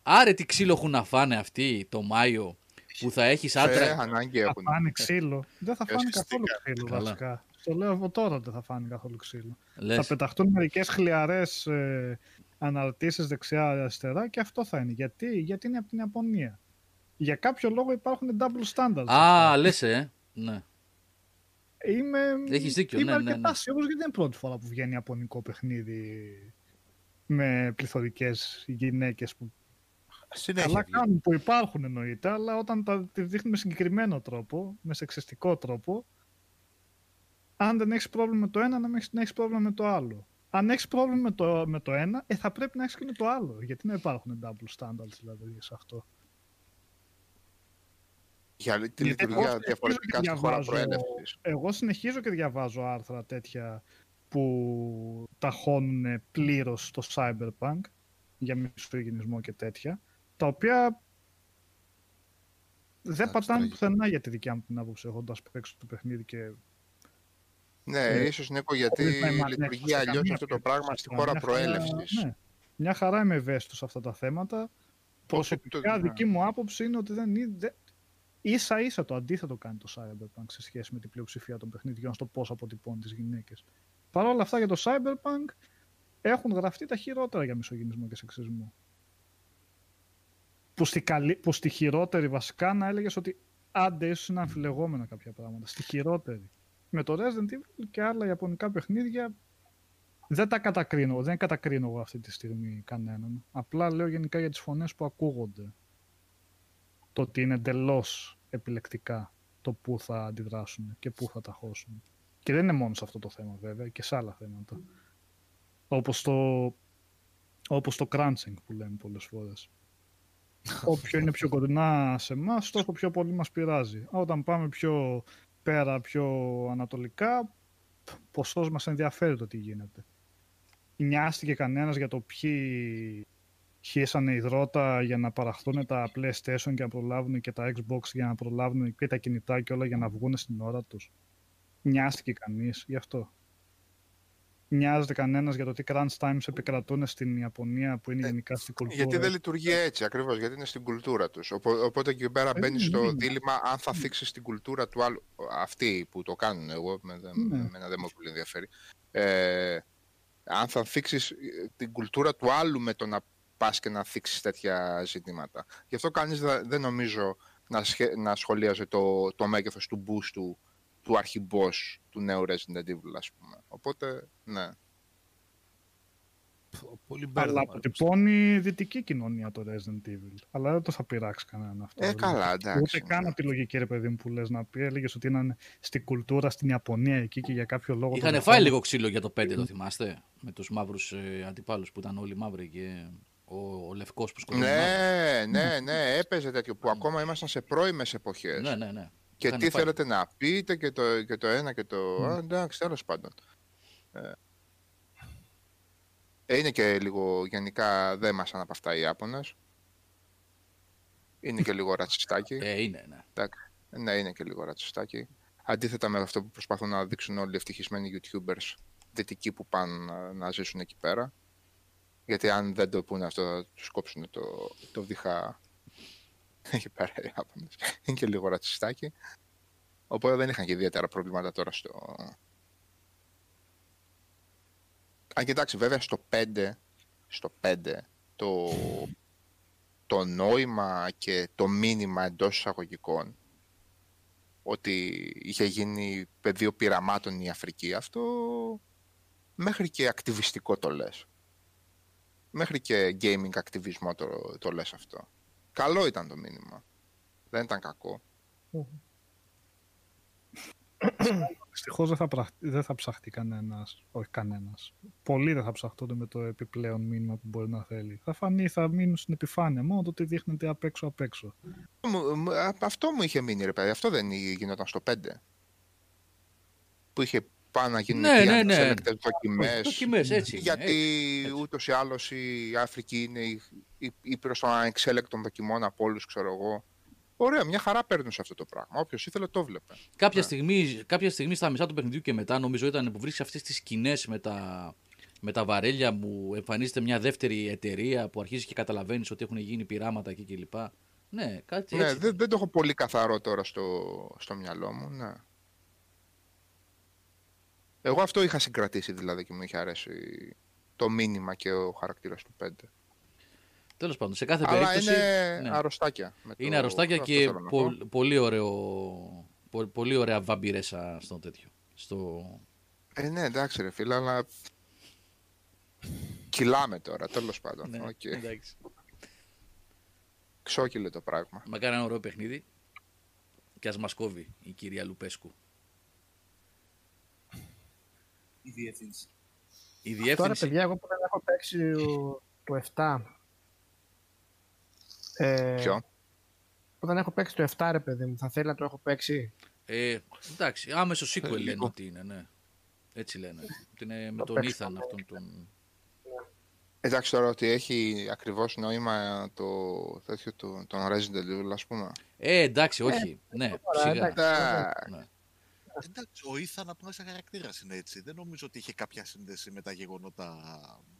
Άρε τι ξύλο έχουν να φάνε αυτοί το Μάιο που θα έχεις Ε, άντρα. ανάγκη Θα έχουν. φάνε ξύλο. Δεν θα Ε, φάνε ουσιαστικά. καθόλου ξύλο Καλά. βασικά. Το λέω από τώρα ότι δεν θα φάνε καθόλου ξύλο. Λες. Θα πεταχτούν μερικές χλιαρές ε, αναρτήσεις δεξιά-αριστερά και αυτό θα είναι. Γιατί, Γιατί είναι από την Ιαπωνία. Για κάποιο λόγο υπάρχουν double standards. Α, λες, ε. Ναι. Είμαι, Έχεις δίκιο, είμαι ναι, ναι, αρκετά ναι. σίγουρος γιατί δεν είναι πρώτη φορά που βγαίνει ιαπωνικό παιχνίδι με πληθωρικές γυναίκες που Συνέχεια. καλά βγαίνει. κάνουν που υπάρχουν εννοείται, αλλά όταν τα τη δείχνουν με συγκεκριμένο τρόπο, με σεξιστικό τρόπο, αν δεν έχεις πρόβλημα με το ένα, να μην έχεις- να έχεις πρόβλημα με το άλλο. Αν έχεις πρόβλημα με το, με το ένα, ε, θα πρέπει να έχεις και με το άλλο. Γιατί να υπάρχουν double standards δηλαδή σε αυτό. Για τη Γιατί λειτουργία εγώ διαφορετικά στη συνεχίζω χώρα και διαβάζω- προέλευσης. Εγώ συνεχίζω και διαβάζω άρθρα τέτοια που ταχώνουν πλήρως το cyberpunk για μισογενισμό και τέτοια, τα οποία δεν Εντάξει, πατάνε τραγικό. πουθενά για τη δικιά μου την άποψη, έχοντας παίξει το παιχνίδι και Ναι, Ε, ίσως Νίκο, γιατί χωρίς να είμαι λειτουργεί ανέκδοτος σε αλλιώς καμία αυτό το περίπτωση. πράγμα στη Μια χώρα χαρά- προέλευσης. Ναι, μια χαρά είμαι ευαίσθητος σε αυτά τα θέματα. Προσωπικά ναι. δική μου άποψη είναι ότι δεν είναι. δεν- Ίσα ίσα το αντίθετο κάνει το Cyberpunk σε σχέση με την πλειοψηφία των παιχνιδιών στο πώς αποτυπώνει τις γυναίκες. Παρ' όλα αυτά για το Cyberpunk έχουν γραφτεί τα χειρότερα για μισογυνισμό και σεξισμό. Που στη, καλή, που στη χειρότερη βασικά να έλεγες ότι άντε ίσως είναι αμφιλεγόμενα κάποια πράγματα. Στη χειρότερη. Με το Resident Evil και άλλα ιαπωνικά παιχνίδια δεν τα κατακρίνω. Δεν κατακρίνω εγώ αυτή τη στιγμή κανέναν. Απλά λέω γενικά για τις φωνές που ακούγονται. Το ότι είναι εντελώς επιλεκτικά το πού θα αντιδράσουν και πού θα τα χώσουν. Και δεν είναι μόνο σε αυτό το θέμα βέβαια, και σε άλλα θέματα. Όπως το Όπως το crunching που λέμε πολλές φορές. Όποιο είναι πιο κοντινά σε εμάς, τόσο πιο πολύ μας πειράζει. Όταν πάμε πιο πέρα, πιο ανατολικά, ποσός μας ενδιαφέρει το τι γίνεται. Νοιάστηκε κανένας για το ποιοι χύσανε υδρότα για να παραχθούν τα PlayStation και να προλάβουν και τα Xbox για να προλάβουν και τα κινητά και όλα για να βγουν στην ώρα τους. Νοιάστηκε κανείς γι' αυτό. Νοιάζεται κανένας για το τι crunch times επικρατούν στην Ιαπωνία που είναι γενικά στην κουλτούρα. Γιατί δεν λειτουργεί έτσι ακριβώς, γιατί είναι στην κουλτούρα τους. Οπότε εκεί πέρα Ε, μπαίνεις στο ναι. δίλημα αν θα θίξεις την κουλτούρα του άλλου. Αυτοί που το κάνουν, εγώ με, Ναι. με, δεν με πολύ ενδιαφέρει. Ε, αν θα θίξεις την κουλτούρα του άλλου με το να πας και να θίξεις τέτοια ζητήματα. Γι' αυτό κανείς δεν νομίζω να, σχε- να σχολίαζε το, το μέγεθος του boost του, του αρχιμπός του νέου Resident Evil, ας πούμε. Οπότε, ναι. Πολύ Αλλά μπέρδεμα. αποτυπώνει δυτική κοινωνία το Resident Evil. Αλλά δεν το θα πειράξει κανέναν αυτό. Ε, δηλαδή. καλά, εντάξει, Ούτε καν ναι. από τη λογική, ρε παιδί μου, που λες να πει. Έλεγες ότι είναι στην κουλτούρα στην Ιαπωνία εκεί και για κάποιο λόγο. Είχαν το φάει δεχόταν. λίγο ξύλο για το 5, το θυμάστε; Με τους μαύρους ε, αντιπάλους που ήταν όλοι μαύροι και ο, ο λευκός που σκοτώθηκε. Ναι, ναι, ναι, έπαιζε τέτοιο που ακόμα ήμασταν σε πρώιμες εποχές. ναι, ναι, ναι. Και Είχαν τι φάει. θέλετε να πείτε και το, και το ένα και το... Μμ. Α, εντάξει, τέλος πάντων. Ε, ε, είναι και λίγο γενικά δέμασαν από αυτά οι Ιάπωνες. Είναι και λίγο ρατσιστάκι. Ε, είναι, ναι. Ναι, είναι και λίγο ρατσιστάκι. Αντίθετα με αυτό που προσπαθούν να δείξουν όλοι οι ευτυχισμένοι YouTubers δυτικοί που πάνε να, να ζήσουν εκεί πέρα. Γιατί αν δεν το πούνε αυτό θα τους κόψουν το, το διχά εκεί πέρα οι Ιάπωνες. Είναι και λίγο ρατσιστάκι. Οπότε δεν είχαν και ιδιαίτερα προβλήματα τώρα στο... Αν κοιτάξει βέβαια στο 5, στο 5 το, το νόημα και το μήνυμα εντός εισαγωγικών ότι είχε γίνει πεδίο πειραμάτων η Αφρική, αυτό μέχρι και ακτιβιστικό το λες. Μέχρι και gaming ακτιβισμό το, το λες αυτό. Καλό ήταν το μήνυμα. Δεν ήταν κακό. Δυστυχώς δεν, θα πραχ- δεν θα ψαχτεί κανένας. Όχι κανένας. Πολλοί δεν θα ψαχτούν με το επιπλέον μήνυμα που μπορεί να θέλει. Θα φανεί, θα μείνουν στην επιφάνεια. Μόνο το ότι δείχνεται απ' έξω απ' έξω. Μου- μου- α- Αυτό μου είχε μείνει ρε παιδί. Αυτό δεν γινόταν στο 5. Που είχε πάει να γίνουν Ναι, εκεί ναι, ναι. ανεξέλεγκτες δοκιμές. Δοκιμές, έτσι. είναι, Γιατί έτσι, έτσι. ούτως ή άλλως η Αφρική είναι η, η, ήπειρος των ανεξέλεκτων δοκιμών από όλους, ξέρω εγώ. Ωραία, μια χαρά παίρνουν σε αυτό το πράγμα. Όποιος ήθελε το βλέπε. Κάποια, Ναι. στιγμή, κάποια στιγμή στα μισά του παιχνιδιού και μετά, νομίζω ήταν που βρίσκεις αυτές τις σκηνές με τα, με τα βαρέλια που εμφανίζεται μια δεύτερη εταιρεία που αρχίζεις και καταλαβαίνεις ότι έχουν γίνει πειράματα εκεί κλπ. Ναι, κάτι Ναι, έτσι. δεν, δεν το έχω πολύ καθαρό τώρα στο, στο μυαλό μου. Ναι. Εγώ αυτό είχα συγκρατήσει δηλαδή και μου είχε αρέσει το μήνυμα και ο χαρακτήρας του 5. Τέλος πάντων, σε κάθε Αλλά περίπτωση. είναι ναι. αρρωστάκια. με Είναι το- αρρωστάκια αυτό και θέλω να πω. πο- πολύ, ωραίο, πο- πολύ ωραία βαμπυρέσα στο τέτοιο. Στο... Ε, ναι, εντάξει ρε φίλε, αλλά κυλάμε τώρα, τέλος πάντων. Ναι, Οκ. εντάξει. Ξώκειλε το πράγμα. Μακάρι ένα ωραίο παιχνίδι. Και ας μας κόβει η κυρία Λουπέσκου. Η διεύθυνση. Η Τώρα, διεύθυνση. παιδιά, εγώ που δεν έχω παίξει το- το 7. Ε, Ποιο; Που δεν έχω παίξει το 7, ρε παιδί μου, θα θέλει να το έχω παίξει; Ε, εντάξει, άμεσο sequel λένε λίγο. ότι είναι, ναι. Έτσι λένε. Ότι είναι με Το τον παίξω, Ethan ναι. αυτόν τον. Εντάξει τώρα ότι έχει ακριβώς νόημα το τέτοιο του, τον Resident Evil, ας πούμε. Ε, εντάξει, όχι. ναι, τώρα, σιγά. εντάξει. Τα- Ναι. Εντάξει, ο Ήθαν απλά σαν χαρακτήρας είναι έτσι. Δεν νομίζω ότι είχε κάποια σύνδεση με τα γεγονότα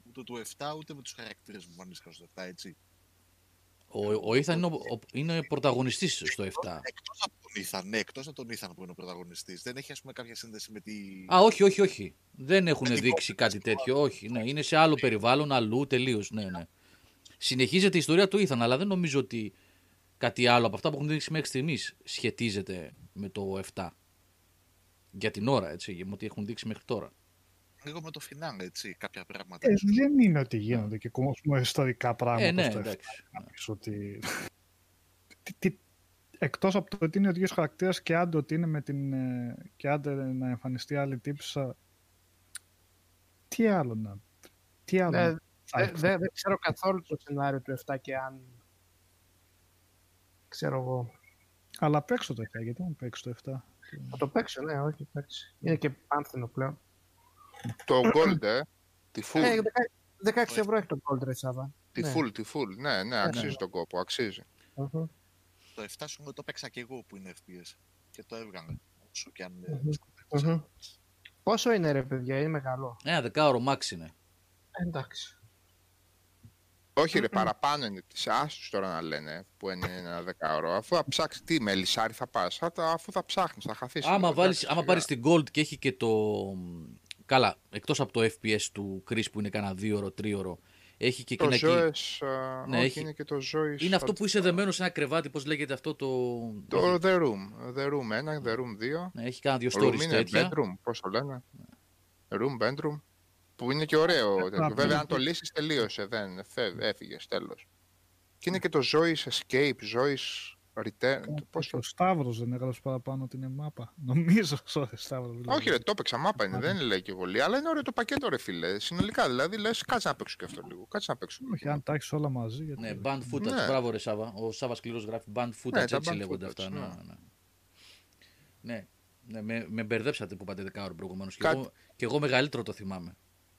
ούτε του 7 ούτε με τους χαρακτήρες που εμφανίστηκαν στο 7, έτσι. Ο, ο Ethan είναι, ο, ο- είναι πρωταγωνιστής στο 7. Εκτός από τον Ήθαν, ναι, εκτός από τον Ήθαν που είναι ο πρωταγωνιστής. Δεν έχει, ας πούμε, κάποια σύνδεση με τη. Α, όχι, όχι, όχι. Δεν έχουν Δεν δείξει κάτι τέτοιο. Όχι, ναι. Είναι σε άλλο περιβάλλον, αλλού τελείως. Ναι, ναι. Συνεχίζεται η ιστορία του Ethan, αλλά δεν νομίζω ότι κάτι άλλο από αυτά που έχουν δείξει μέχρι στιγμής σχετίζεται με το 7. Για την ώρα, έτσι, με ό,τι έχουν δείξει μέχρι τώρα. Λίγο με το φινάλε, έτσι, κάποια πράγματα. Ε, ίσως. δεν είναι ότι γίνονται και κόσμο ιστορικά πράγματα Ε, ναι, στο εντάξει. ναι. Κάποιος ότι... τι, τι, εκτός από το ότι είναι ο ίδιος χαρακτήρας και άντε ότι είναι με την... ε, και άντε να εμφανιστεί άλλη τύψα... Τι άλλο να... Τι άλλο Ναι, να... Δεν δε, δεν ξέρω καθόλου το σενάριο του 7 και αν. Ξέρω εγώ. Αλλά παίξω το 7, γιατί δεν παίξω το 7. Θα το παίξω, ναι, όχι, εντάξει. Είναι και πάνθυνο πλέον. Το Gold, ε. Τη full. Ε, 16 ευρώ έχει το Gold, ρε Σάβα. Τη ναι. full, τη full. Ναι, ναι, αξίζει τον κόπο, αξίζει. Μμμ. Το 7 σου το παίξα και εγώ που είναι FPS. Και το έβγαλε. Όσο και αν είναι Μμμ. δυσκολεύει. Μμμ. Πόσο είναι, ρε παιδιά, είναι μεγάλο. Ένα δεκάωρο max είναι. Ε, εντάξει. Όχι, ρε, παραπάνω είναι τη άσου τώρα να λένε που είναι ένα δεκάωρο. Αφού θα ψάξεις, τι με λισάρι θα πας. Αφού θα ψάχνεις, θα χαθείς. Άμα, βάλεις, άμα πάρεις την Gold και έχει και το... Καλά, εκτός από το FPS του Chris που είναι κανένα δύο ώρο, τρίωρο, έχει και Το εκείνα εκεί. Zoes, Ναι, όχι, έχει- είναι και το Zoes. Είναι αυτό που είσαι δεμένος σε ένα κρεβάτι, πώς λέγεται αυτό το... Το The Room. The Room 1, The Room 2. Ναι, έχει κάνα δύο Room stories είναι τέτοια. bedroom, πώς το λένε. Room, bedroom. Που είναι και ωραίο. τέτοιο. ναι. Βέβαια, αν το λύσεις, τελείωσε. Δεν έφυγες, τέλος. Και είναι και το Zoe's Escape, Zoe's Return. το πώς το... Ο Σταύρος δεν έγραψε παραπάνω ότι είναι μάπα. Νομίζω, sorry, Σταύρος. δηλαδή. Όχι, ρε, το έπαιξα μάπα είναι, Α, δεν λέει και πολύ. Αλλά είναι ωραίο το πακέτο, ρε φίλε. Συνολικά δηλαδή, λες, κάτσε να παίξω και αυτό λίγο. Κάτσε να παίξω. Όχι, αν τα έχεις όλα μαζί. Γιατί... Ναι, band footage. Ναι. Μπράβο, ρε Σάβα. Ο Σάβας Σκληρός γράφει band footage, Ναι, τα έτσι band λέγονται footage, αυτά. Ναι, ναι. ναι, ναι. ναι, ναι με, με μπερδέψατε που είπατε δεκάωρο προηγουμένως. Και, Κάτι- εγώ, και εγώ μεγαλύτερο το θυμάμαι.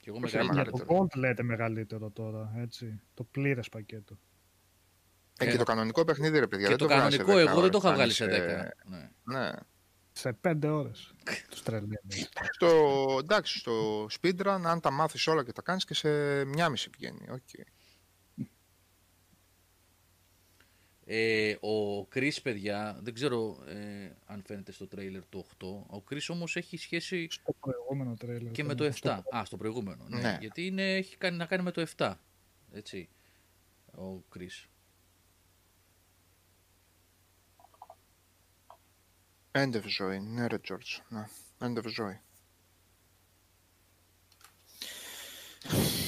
Και εγώ Όχι, μεγαλύτερο. Για το μεγαλύτερο. Gold λέτε μεγαλύτερο τώρα, έτσι. Το πλήρες πακέτο. Ε, και το κανονικό παιχνίδι, ρε παιδιά. Και δεν το βγάζεις σε κανονικό 10 εγώ δεν το είχα ώρες, βγάλει σε φτάνει 10. Ναι. Ναι. Σε πέντε ώρες. Τους τρελαίνεις. Στο, εντάξει, στο speedrun, αν τα μάθεις όλα και τα κάνεις και σε μια μισή πηγαίνει. Okay. Ε, ο Chris, παιδιά, δεν ξέρω ε, αν φαίνεται στο τρέιλερ το 8. Ο Chris όμως έχει σχέση Στο προηγούμενο τρέλερ. και με το 7. Α, στο προηγούμενο. Ναι, Ναι. Γιατί είναι, έχει κάνει, να κάνει με το 7. Έτσι. Ο Chris. End of ζωή. Ναι, ρε George. Ναι. End of ζωή.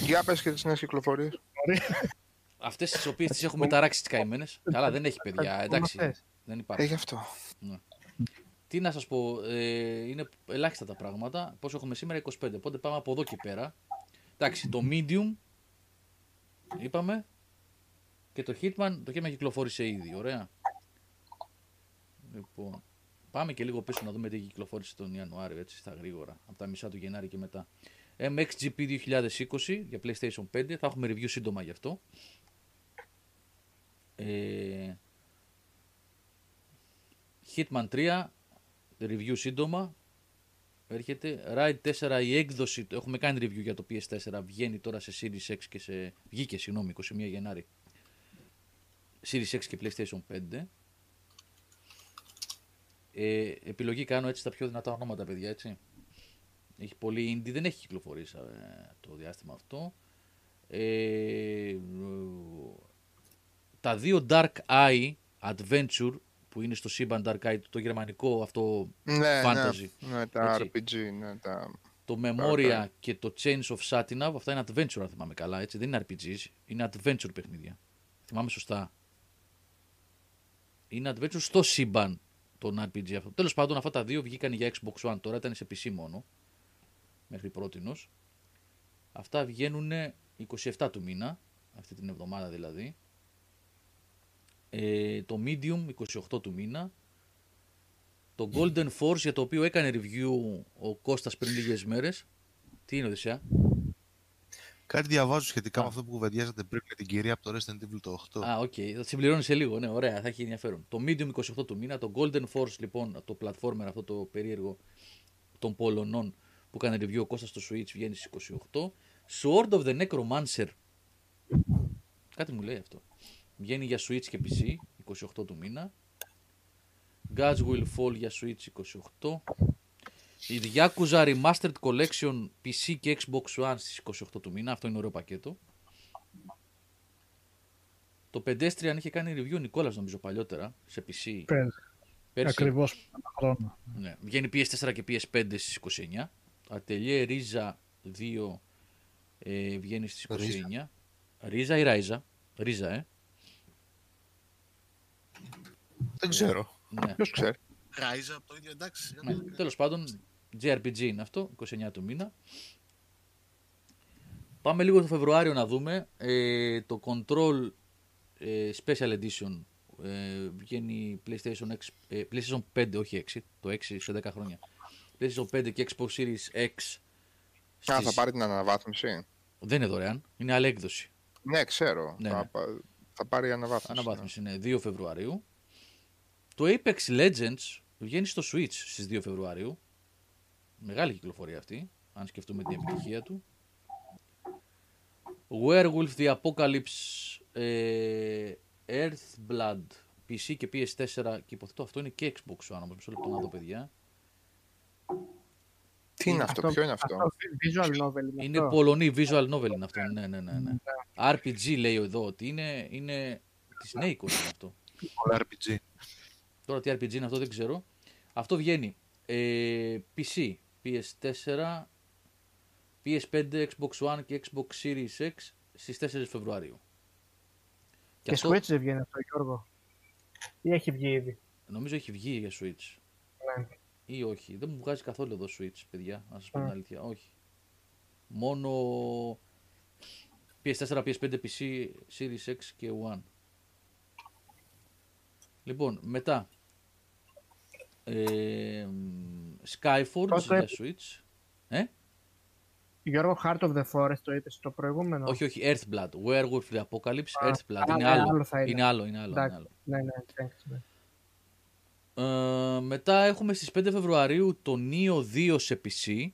Για πες και τις νέες κυκλοφορίες. Αυτές τις οποίες τις έχουμε ταράξει τις καημένες. Καλά, δεν έχει παιδιά. Εντάξει. αυτές. Δεν Ε, υπάρχει. γι' αυτό. Τι να σας πω, ε, είναι ελάχιστα τα πράγματα. Πόσο έχουμε σήμερα, 25. Οπότε πάμε από εδώ και πέρα. Εντάξει, το medium είπαμε. Και το Hitman, το Hitman κυκλοφόρησε ήδη. Ωραία. Λοιπόν, πάμε και λίγο πίσω να δούμε τι κυκλοφόρησε τον Ιανουάριο, έτσι στα γρήγορα. Από τα μισά του Γενάρη και μετά. MXGP 2020 για PlayStation 5. Θα έχουμε review σύντομα γι' αυτό. Ε, Hitman 3, review σύντομα. Έρχεται. Ride 4 η έκδοση, το έχουμε κάνει review για το PS4, βγαίνει τώρα σε Series X και σε... Βγήκε, συγγνώμη, 21 Γενάρη. Series X και PlayStation 5. Ε, επιλογή κάνω έτσι τα πιο δυνατά ονόματα, παιδιά, έτσι. Έχει πολύ indie, δεν έχει κυκλοφορήσει ε, το διάστημα αυτό. Ε, τα δύο Dark Eye Adventure που είναι στο σύμπαν Dark Eye, το γερμανικό αυτό Ναι, fantasy. ναι, ναι, τα Έτσι. RPG, ναι, τα... Το Memoria και το Chains of Satinav, αυτά είναι adventure αν θυμάμαι καλά, έτσι. Δεν είναι RPGs, είναι adventure παιχνίδια. Θυμάμαι σωστά. Είναι adventure στο σύμπαν των RPG αυτό. Τέλος πάντων αυτά τα δύο βγήκαν για Xbox One τώρα, ήταν σε PC μόνο. Μέχρι πρότινος. Αυτά βγαίνουν 27 του μήνα, αυτή την εβδομάδα δηλαδή. Ε, το Medium 28 του μήνα. Το Golden Force για το οποίο έκανε review ο Κώστας πριν λίγες μέρες. Τι είναι Οδυσσέα; Κάτι διαβάζω σχετικά Α. με αυτό που κουβεντιάζατε πριν με την κυρία από το Resident Evil το 8. Α, οκ. Θα τη συμπληρώνεις σε λίγο. Ναι, ωραία, θα έχει ενδιαφέρον. Το Medium 28 του μήνα. Το Golden Force, λοιπόν, το platformer αυτό το περίεργο των Πολωνών που έκανε review ο Κώστας στο Switch βγαίνει στις 28. Sword of the Necromancer. Κάτι μου λέει αυτό. Βγαίνει για Switch και PC 28 του μήνα. Gods Will Fall για Switch 28. Η Yakuza Remastered Collection PC και Xbox One στις 28 του μήνα. Αυτό είναι ωραίο πακέτο. Το Pedestrian είχε κάνει review ο Νικόλας νομίζω παλιότερα σε PC. Πες, Πέρσι. ακριβώς ένα χρόνο. Ναι. Βγαίνει PS4 και PS5 στις 29. Atelier Riza 2 ε, βγαίνει στις 29. Ρίζα ή Ράιζα. Ρίζα, ε. Δεν ξέρω. Ναι. Ποιος ξέρει. Rise από το ίδιο εντάξει. ναι. Τέλος πάντων, JRPG είναι αυτό, 29 του μήνα. Πάμε λίγο το Φεβρουάριο να δούμε. Ε, το Control ε, Special Edition ε, βγαίνει PlayStation, X, ε, PlayStation 5, όχι 6, το 6 σε 10 χρόνια. PlayStation 5 και Xbox Series X. Α, θα στις- πάρει την αναβάθμιση; Δεν είναι δωρεάν, είναι άλλη έκδοση. Ναι, ξέρω. Ναι, θα, ναι. πα- θα πάρει αναβάθμιση. Αναβάθμιση είναι 2 Φεβρουαρίου. Το Apex Legends βγαίνει στο Switch στις 2 Φεβρουαρίου. Μεγάλη κυκλοφορία αυτή, αν σκεφτούμε την επιτυχία του. Werewolf The Apocalypse ε, Earthblood PC και PS4 και υποθέτω αυτό είναι και Xbox One όμως μισό λεπτό να δω παιδιά. Τι είναι αυτό, ποιο είναι αυτό; visual novel είναι Είναι αυτό. Πολωνή visual novel είναι αυτό, ναι ναι ναι. ναι. RPG λέει εδώ ότι είναι, είναι της Nacos είναι αυτό. Όλα RPG. Τώρα τι RPG είναι αυτό δεν ξέρω. Αυτό βγαίνει ε, PC, PS4, PS5, Xbox One και Xbox Series X στις 4 Φεβρουαρίου. Και Switch δεν βγαίνει αυτό, Γιώργο; Ή έχει βγει ήδη; Νομίζω έχει βγει για Switch. Ναι. Ή όχι. Δεν μου βγάζει καθόλου εδώ Switch, παιδιά, να σας πω την Α. αλήθεια. Όχι. Μόνο PS4, PS5, PC, Series X και One. Λοιπόν, μετά. Ε, Skyforge Πόσο για έ- Switch. Ε; Γιώργο, Heart of the Forest το είπες στο προηγούμενο. Όχι, όχι, Earthblood. Werewolf the Apocalypse, Α, Earthblood. α, είναι ναι, άλλο. άλλο θα είναι. είναι άλλο, είναι άλλο. είναι Εντάξει. άλλο. Ναι, ναι, thanks, ναι. Ε, μετά έχουμε στις 5 Φεβρουαρίου το Neo 2 σε PC.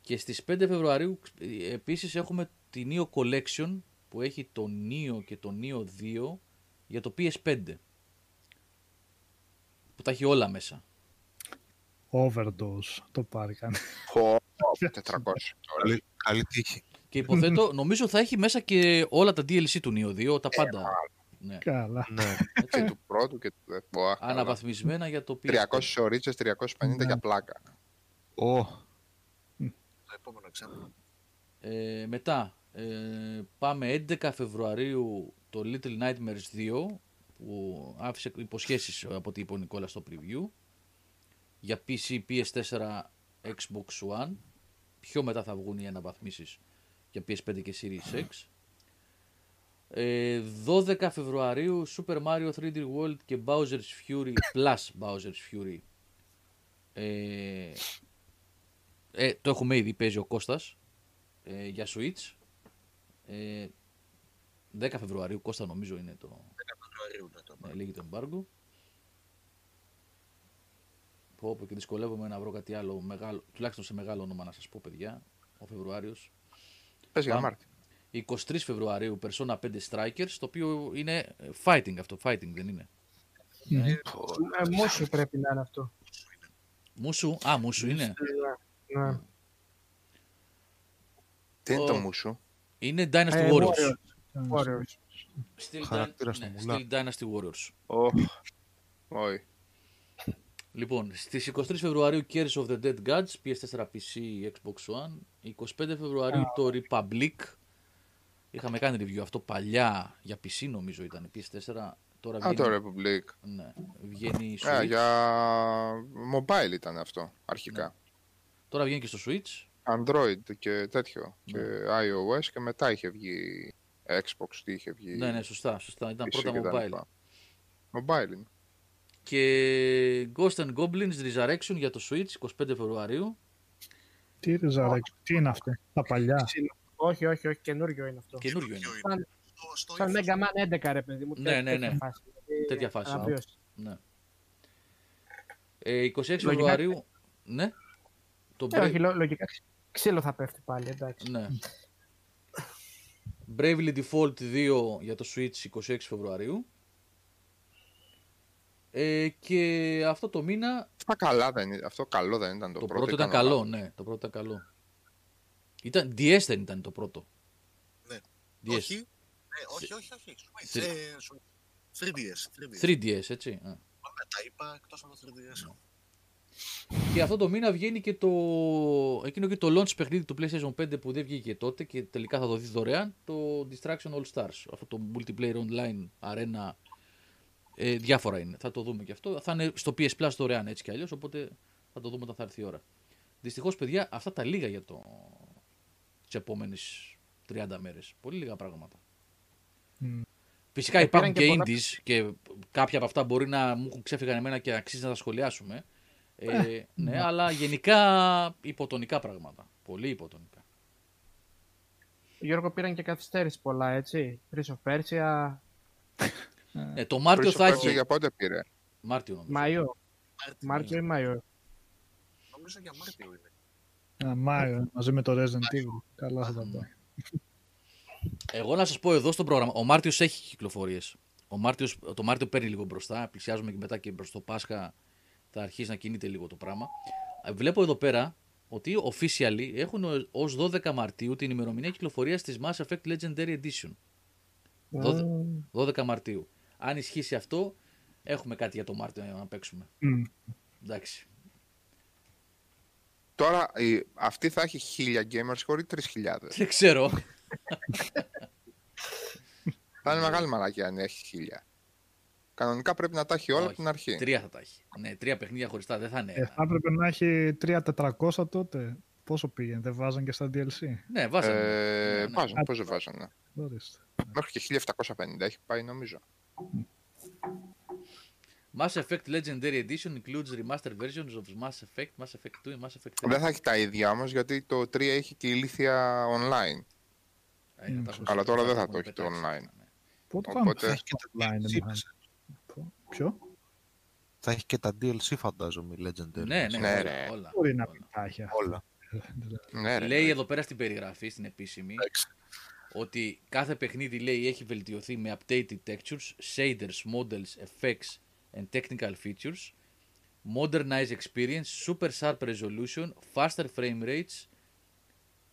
Και στις 5 Φεβρουαρίου ε, επίσης έχουμε τη Neo Collection που έχει το Neo και το Neo 2 για το PS5. Που τα έχει όλα μέσα. Overdose. Το πάρει κανένα. Πω, 400 τώρα. Καλή, καλή τύχη. Και υποθέτω, νομίζω θα έχει μέσα και όλα τα DLC του Neo 2, τα πάντα. Ναι. Καλά. Ναι. Και του πρώτου και του δεύτερου. Αχ, καλά. Αναβαθμισμένα για το PS5. 300 ωρίτσες, 350 για πλάκα. Ω, Το επόμενο εξάμεινο. Ε, μετά ε, πάμε 11 Φεβρουαρίου το Little Nightmares 2 που άφησε υποσχέσεις από ό,τι είπε ο Νικόλας στο preview. Για PC, PS4, Xbox One. Πιο μετά θα βγουν οι αναβαθμίσεις για PS5 και Series X. Ε, 12 Φεβρουαρίου Super Mario 3D World και Bowser's Fury Plus Bowser's Fury. Ε, ε, το έχουμε ήδη, παίζει ο Κώστας ε, για Switch. Ε, 10 Φεβρουαρίου, Κώστα νομίζω είναι το, Φεβρουαρίου είναι το ναι, λίγη το embargo. Πω, πω και δυσκολεύομαι να βρω κάτι άλλο μεγάλο, τουλάχιστον σε μεγάλο όνομα να σας πω παιδιά, ο Φεβρουάριος. Πες για Πάμε. Μάρτι. 23 Φεβρουαρίου Persona 5 Strikers, το οποίο είναι ε, fighting αυτό, fighting δεν είναι. Ε, Μούσου πρέπει να είναι αυτό. Μουσου, α μουσου είναι. Ναι. Τι είναι Ο- το μουσου. Είναι Dynasty Ε, Warriors. Warriors. Warriors. Still, Χαρακτήρας ναι, του μουλά. still Dynasty Warriors. Ωχ, Όχι. Λοιπόν, στις 23 Φεβρουαρίου Curse of the Dead Gods, PS4, PC, Xbox One. 25 Φεβρουαρίου το Republic. Είχαμε κάνει review αυτό παλιά για PC νομίζω ήταν, PS4. Τώρα Α, βγαίνει, το Republic. ναι, βγαίνει Α, Switch. για mobile ήταν αυτό, αρχικά. Τώρα βγαίνει και στο Switch. Android και τέτοιο. Και iOS και μετά είχε βγει Xbox, τι είχε βγει. Ναι, ναι, σωστά, σωστά. Ήταν PC πρώτα και τα mobile. λοιπά. Mobile είναι. Και Ghost and Goblins Resurrection για το Switch 25 Φεβρουαρίου. Τι ριζαρέξ, τι είναι αυτό. Τα παλιά; Ξύλο. Όχι, όχι, όχι, καινούριο είναι αυτό. Καινούριο είναι. Ποιο είναι. Σαν, Στο- στο σαν ύφος. Mega Man 11 ρε παιδί μου. Ναι, τέτοια ναι, ναι. φάση. Δηλαδή, Τέτοια φάση. αναβίωση. Ναι. Ε, 26 Λογικά- Φεβρουαρίου. Ναι. Το Ε, Brave- όχι, λο- λογικά ξ- ξύλο θα πέφτει πάλι, εντάξει. Ναι. Bravely Default 2 για το Switch 26 Φεβρουαρίου. Ε, και αυτό το μήνα Αυτά καλά δεν είναι. Αυτό καλό δεν ήταν το, το, πρώτο. πρώτο ήταν καλά. καλό, ναι. Το πρώτο ήταν καλό. Ήταν, DS δεν ήταν το πρώτο. Ναι. DS. Όχι. Ε, όχι, όχι, όχι. Switch. Θρι- Ε, Switch. 3DS. 3DS. 3DS, έτσι. Α. Τα είπα εκτός από το 3DS. Και αυτό το μήνα βγαίνει και το, εκείνο και το launch παιχνίδι του PlayStation 5 που δεν βγήκε τότε και τελικά θα δοθεί δωρεάν, το Distraction All Stars. Αυτό το multiplayer online arena, ε, διάφορα είναι. Θα το δούμε και αυτό. Θα είναι στο PS Plus δωρεάν έτσι κι αλλιώς, οπότε θα το δούμε όταν θα έρθει η ώρα. Δυστυχώς παιδιά, αυτά τα λίγα για το τις επόμενες 30 μέρες. Πολύ λίγα πράγματα. Μμ. Φυσικά Και υπάρχουν και, πήραν και indies και κάποια από αυτά μπορεί να μου έχουν ξέφυγαν εμένα και αξίζει να τα σχολιάσουμε. Ε, ναι, αλλά γενικά υποτονικά πράγματα. Πολύ υποτονικά. Γιώργο πήραν και καθυστέρηση πολλά, έτσι. Prince of Persia, Ε, το Μάρτιο Prince of θα Persia έχει. Για πότε πήρε; Μάρτιο νομίζω. Μάιο. Μάρτιο, Μάρτιο ή Μάιο. Νομίζω για Μάρτιο είναι. Α, Μάιο, μαζί με το Resident Evil. Καλά θα τα πάει. Εγώ να σας πω εδώ στο πρόγραμμα. Ο Μάρτιος έχει κυκλοφορίες. Ο Μάρτιος, το Μάρτιο παίρνει λίγο μπροστά. Πλησιάζουμε και μετά και προ το Πάσχα θα αρχίσει να κινείται λίγο το πράγμα. Ε, Βλέπω εδώ πέρα ότι officially έχουν ως 12 Μαρτίου την ημερομηνία κυκλοφορίας της Mass Effect Legendary Edition. 12, 12 Μαρτίου. Αν ισχύσει αυτό, έχουμε κάτι για το Μάρτιο να παίξουμε. Μμ. Εντάξει. Τώρα η, αυτή θα έχει 1000 gamers χωρί 3.000. Δεν ξέρω. θα είναι μεγάλη μαλακία αν έχει 1000. Κανονικά πρέπει να τα έχει όλα Όχι, από την αρχή. Τρία θα τα έχει. Ναι, τρία παιχνίδια χωριστά δεν θα είναι. Ε, ένα. θα έπρεπε να έχει 3-400 τότε. Πόσο πήγαινε, δεν βάζαν και στα DLC. Ναι, βάζαμε. Ε, Ναι, ναι. βάζουν, πώς δεν βάζανε. Ορίστε. Μέχρι και 1750 έχει πάει νομίζω. Mass Effect Legendary Edition includes remastered versions of Mass Effect, Mass Effect 2 and Mass Effect 3. Δεν θα έχει τα ίδια όμως γιατί το 3 έχει και ηλίθια online. Ε, θα τα έχουν Αλλά τώρα δεν θα έχουν το έχει το πετάξει. online. Ναι. Πότε Οπότε- πάμε Θα έχει και τα online, DLC δεν μέσα. Ποιο; Θα έχει και τα DLC φαντάζομαι, η Legendary. Ναι, ναι, Ναι, όλα, ρε. όλα, Μπορεί να όλα. πει τα έχει αυτά. Όλα. Ναι, ρε, Λέει ναι. εδώ πέρα στην περιγραφή, στην επίσημη, Εντάξει. ότι κάθε παιχνίδι λέει έχει βελτιωθεί με updated textures, shaders, models, effects and technical features, modernized experience, super sharp resolution, faster frame rates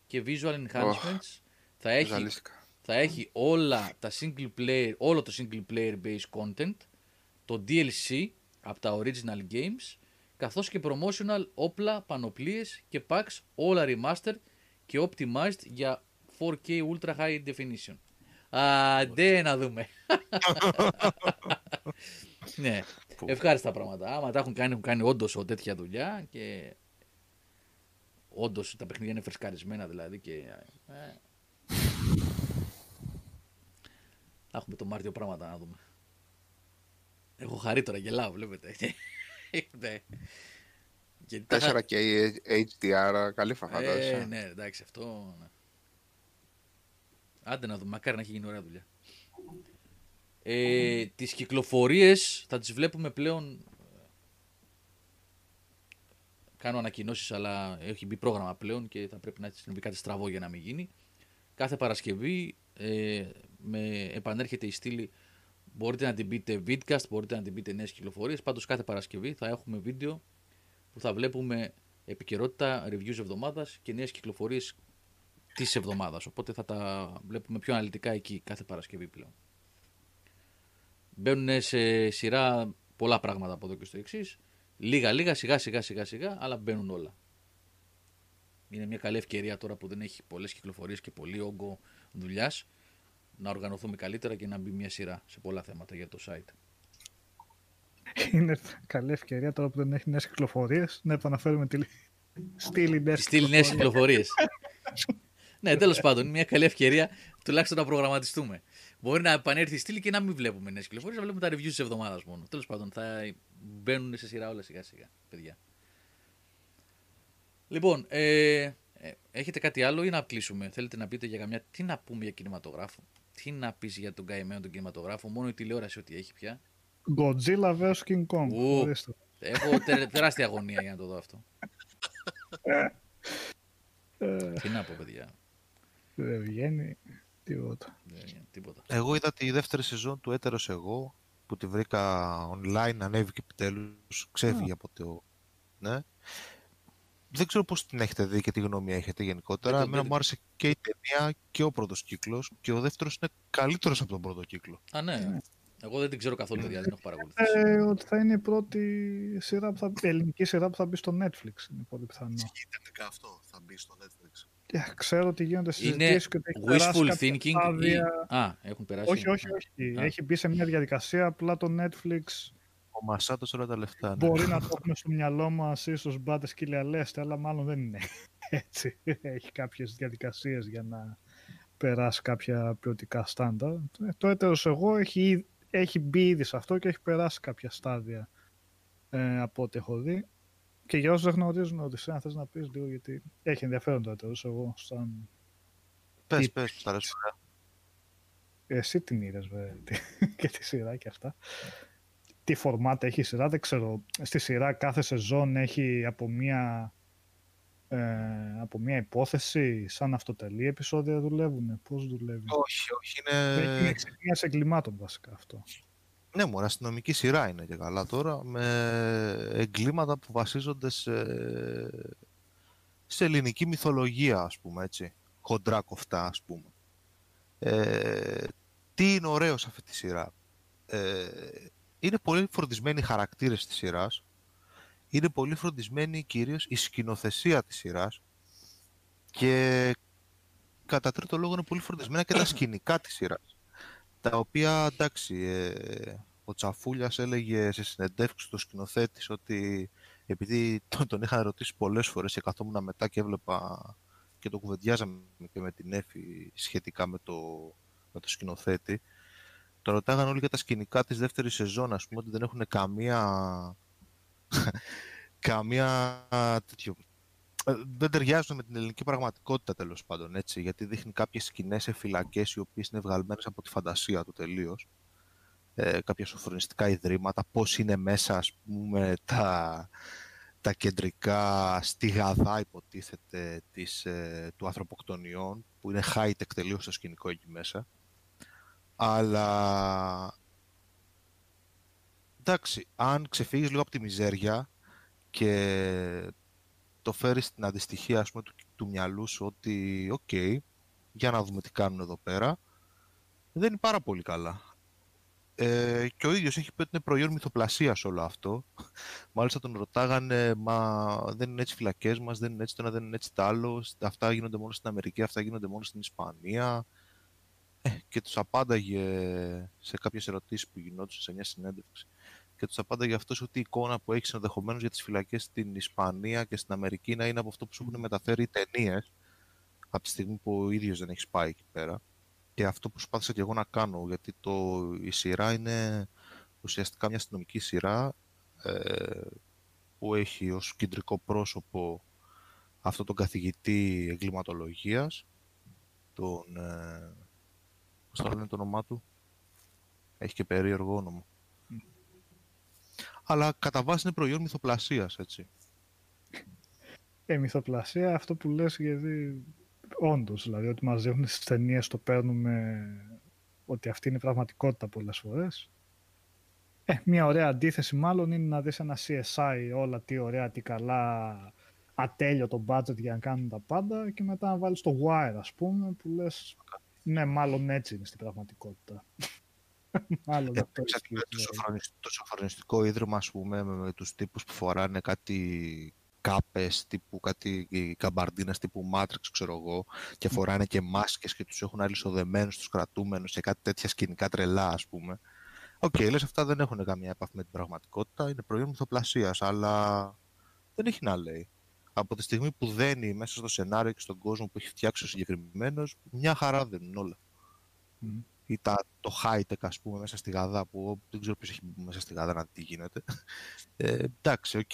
και visual enhancements. Θα έχει Ζαλίστηκα. θα έχει όλα τα single player, όλο το single player based content, το DLC από τα original games, καθώς και promotional όπλα, πανοπλίες και packs, όλα remastered και optimized για 4K ultra high definition. Αντέ να δούμε. ναι, ευχάριστα πράγματα. Άμα τα έχουν κάνει, έχουν κάνει όντως τέτοια δουλειά και όντως τα παιχνίδια είναι φρεσκαρισμένα δηλαδή και ε, θα έχουμε το Μάρτιο πράγματα να δούμε. Έχω χαρεί τώρα, γελάω, βλέπετε. ναι. Γιατί τα είχα- 4K HDR, καλή θα ε, φαντάζεσαι. ναι, εντάξει, αυτό. Ναι. Άντε να δούμε, μακάρι να έχει γίνει ωραία δουλειά. Ε, τις κυκλοφορίες θα τις βλέπουμε πλέον ε, κάνω ανακοινώσεις αλλά έχει μπει πρόγραμμα πλέον και θα πρέπει να συμβεί κάτι στραβό για να μην γίνει κάθε Παρασκευή ε, με επανέρχεται η στήλη μπορείτε να την πείτε vidcast, μπορείτε να την πείτε νέες κυκλοφορίες πάντως κάθε Παρασκευή θα έχουμε βίντεο που θα βλέπουμε επικαιρότητα, reviews εβδομάδας και νέες κυκλοφορίες της εβδομάδας οπότε θα τα βλέπουμε πιο αναλυτικά εκεί κάθε Παρασκευή πλέον Μπαίνουν σε σειρά πολλά πράγματα από εδώ και στο εξής. Λίγα, λίγα, σιγά, σιγά, σιγά, σιγά, αλλά μπαίνουν όλα. Είναι μια καλή ευκαιρία τώρα που δεν έχει πολλές κυκλοφορίες και πολύ όγκο δουλειάς να οργανωθούμε καλύτερα και να μπει μια σειρά σε πολλά θέματα για το site. Είναι καλή ευκαιρία τώρα που δεν έχει νέες κυκλοφορίες να επαναφέρουμε τη στήλη νέες Τη στείλει νέες κυκλοφορίες. ναι, τέλος πάντων, είναι μια καλή ευκαιρία τουλάχιστον να προγραμματιστούμε. Μπορεί να επανέλθει η στήλη και να μην βλέπουμε νέες κυκλοφορίες, να βλέπουμε τα reviews της εβδομάδας μόνο. Τέλος πάντων, θα μπαίνουν σε σειρά όλα σιγά σιγά, παιδιά. Λοιπόν, ε, ε, έχετε κάτι άλλο ή να κλείσουμε; Θέλετε να πείτε για καμιά. Τι να πούμε για κινηματογράφο; Τι να πεις για τον καημένο τον κινηματογράφο. Μόνο η τηλεόραση ότι έχει πια. Godzilla vs King Kong. Ου. Ορίστε. Έχω τε- τεράστια αγωνία για να το δω αυτό. Ε, Τι να πω, παιδιά. Δεν βγαίνει τίποτα. Δεν είναι τίποτα. Εγώ είδα τη δεύτερη σεζόν του Έτερος Εγώ που τη βρήκα online, ανέβηκε επιτέλους, ξέφυγε από το... Ναι. Δεν ξέρω πώς την έχετε δει και τι γνώμη έχετε γενικότερα. Δεν το- Εμένα δεν- μου άρεσε και η ταινία και ο πρώτος κύκλος και ο δεύτερος είναι καλύτερος από τον πρώτο κύκλο. Α, ναι. Εγώ δεν την ξέρω καθόλου, παιδιά. Δεν έχω παρακολουθήσει. Ε, ότι θα είναι η πρώτη σειρά που θα μπει, ελληνική σειρά που θα μπει στο Netflix. Είναι πολύ πιθανό. Ισχύει τελικά αυτό. Θα μπει στο Netflix. Ε, ξέρω ότι γίνονται Είναι συζητήσεις και ότι έχει περάσει wishful κάποια thinking ή... στάδια. Α, έχουν περάσει. Όχι, όχι, όχι. Α. Έχει μπει σε μια διαδικασία. Απλά το Netflix Ο Μασάτος όλα τα λεφτά. Ναι. μπορεί να το έχουμε στο μιαλό μας ίσως μπάτες και λιαλέστε, αλλά μάλλον δεν είναι. έτσι. Έχει κάποιες διαδικασίες για να περάσει κάποια ποιοτικά στάνταρ. Ε, Το έτερος εγώ έχει, έχει μπει ήδη σε αυτό και έχει περάσει κάποια στάδια ε, από ό,τι έχω δει. Και για όσους δεν γνωρίζουν ότι αν θες να πεις λίγο γιατί έχει ενδιαφέρον το έτερος εγώ σαν... Πες, Τι- πες, τους αρέσει. Εσύ την είδες βέβαια και τη σειρά και αυτά. Τι φορμάτα έχει η σειρά δεν ξέρω. Στη σειρά κάθε σεζόν έχει από μία ε, από μια υπόθεση σαν αυτοτελή επεισόδια δουλεύουν. Πώς δουλεύει; Όχι, όχι, Έχει είναι... μια εξαιτίας εγκλημάτων βασικά αυτό. Ναι, μωρά, αστυνομική σειρά είναι και καλά τώρα, με εγκλήματα που βασίζονται σε, σε ελληνική μυθολογία, ας πούμε, έτσι. Χοντρά κοφτά, ας πούμε. Ε, τι είναι ωραίο σε αυτή τη σειρά; Ε, είναι πολύ φροντισμένοι οι χαρακτήρες της σειράς. Είναι πολύ φροντισμένη κυρίως η σκηνοθεσία της σειράς. Και κατά τρίτο λόγο είναι πολύ φροντισμένα και τα σκηνικά της σειράς τα οποία εντάξει, ε, ο Τσαφούλιας έλεγε σε συνεντεύξεις του σκηνοθέτης ότι επειδή τον, τον είχαν ρωτήσει πολλές φορές και καθόμουν μετά και έβλεπα και το κουβεντιάζαμε και με την Εφη σχετικά με το, με το σκηνοθέτη, το ρωτάγαν όλοι για τα σκηνικά της δεύτερης σεζόν, ας πούμε, ότι δεν έχουν καμία καμία τέτοιο ε, δεν ταιριάζουν με την ελληνική πραγματικότητα τέλος πάντων. Έτσι, γιατί δείχνει κάποιες σκηνές σε φυλακές οι οποίες είναι βγαλμένες από τη φαντασία του τελείως. Ε, κάποια σοφρονιστικά ιδρύματα, πώς είναι μέσα, ας πούμε, τα, τα κεντρικά στιγαδά, υποτίθεται, της, ε, του ανθρωποκτονιών, που είναι high-tech τελείως το σκηνικό εκεί μέσα. Αλλά εντάξει, αν ξεφύγεις λίγο από τη μιζέρια και το φέρεις στην αντιστοιχεία ας πούμε, του, του μυαλού σου ότι οκ, για να δούμε τι κάνουν εδώ πέρα, δεν είναι πάρα πολύ καλά. Ε, και ο ίδιος έχει πει ότι είναι προϊόν μυθοπλασίας όλο αυτό. Μάλιστα τον ρωτάγανε, μα δεν είναι έτσι φυλακές μας, δεν είναι έτσι το ένα, δεν είναι έτσι το άλλο. Αυτά γίνονται μόνο στην Αμερική, αυτά γίνονται μόνο στην Ισπανία. Ε, και τους απάνταγε σε κάποιες ερωτήσεις που γινόντουσαν σε μια συνέντευξη και τους απάνταγε αυτός ότι η εικόνα που έχεις ενδεχομένως για τις φυλακές στην Ισπανία και στην Αμερική να είναι από αυτό που σου έχουν μεταφέρει οι ταινίες από τη στιγμή που ο ίδιος δεν έχεις πάει εκεί πέρα. Και αυτό που προσπάθησα και εγώ να κάνω, γιατί το, η σειρά είναι ουσιαστικά μια αστυνομική σειρά ε, που έχει ως κεντρικό πρόσωπο αυτό τον καθηγητή εγκληματολογίας, τον, ε, πώς το λένε το όνομά του, έχει και περίεργο όνομα αλλά κατά βάση είναι προϊόν μυθοπλασίας, έτσι. Ε, μυθοπλασία, αυτό που λες, γιατί όντως, δηλαδή ότι μας δείχνουν στις ταινίες το παίρνουμε ότι αυτή είναι η πραγματικότητα πολλές φορές. Ε, μια ωραία αντίθεση μάλλον είναι να δεις ένα CSI όλα τι ωραία, τι καλά, ατέλειο το budget για να κάνουν τα πάντα και μετά να βάλεις το Wire ας πούμε που λες ναι μάλλον έτσι είναι στην πραγματικότητα. Μάλλον Ε, αυτό ξέρεις, ισχύει, το, ναι. σωφρονισ- το σωφρονιστικό ίδρυμα, ας πούμε, με, με τους τύπους που φοράνε κάτι κάπες, τύπου κάτι καμπαρντίνες τύπου Matrix, ξέρω εγώ, και φοράνε και μάσκες και τους έχουν αλυσοδεμένους τους κρατούμενους και κάτι τέτοια σκηνικά τρελά, ας πούμε. Οκ, λες αυτά δεν έχουν καμία επαφή με την πραγματικότητα, είναι προϊόν μυθοπλασίας, αλλά δεν έχει να λέει. Από τη στιγμή που δένει μέσα στο σενάριο και στον κόσμο που έχει φτιάξει ο συγκεκριμένος, μια χαρά δένουν όλα. Μμ. Ή τα, το high-tech, ας πούμε, μέσα στη ΓΑΔΑ, που δεν ξέρω ποιος έχει μπει μέσα στη ΓΑΔΑ να δει τι γίνεται. Ε, εντάξει, οκ.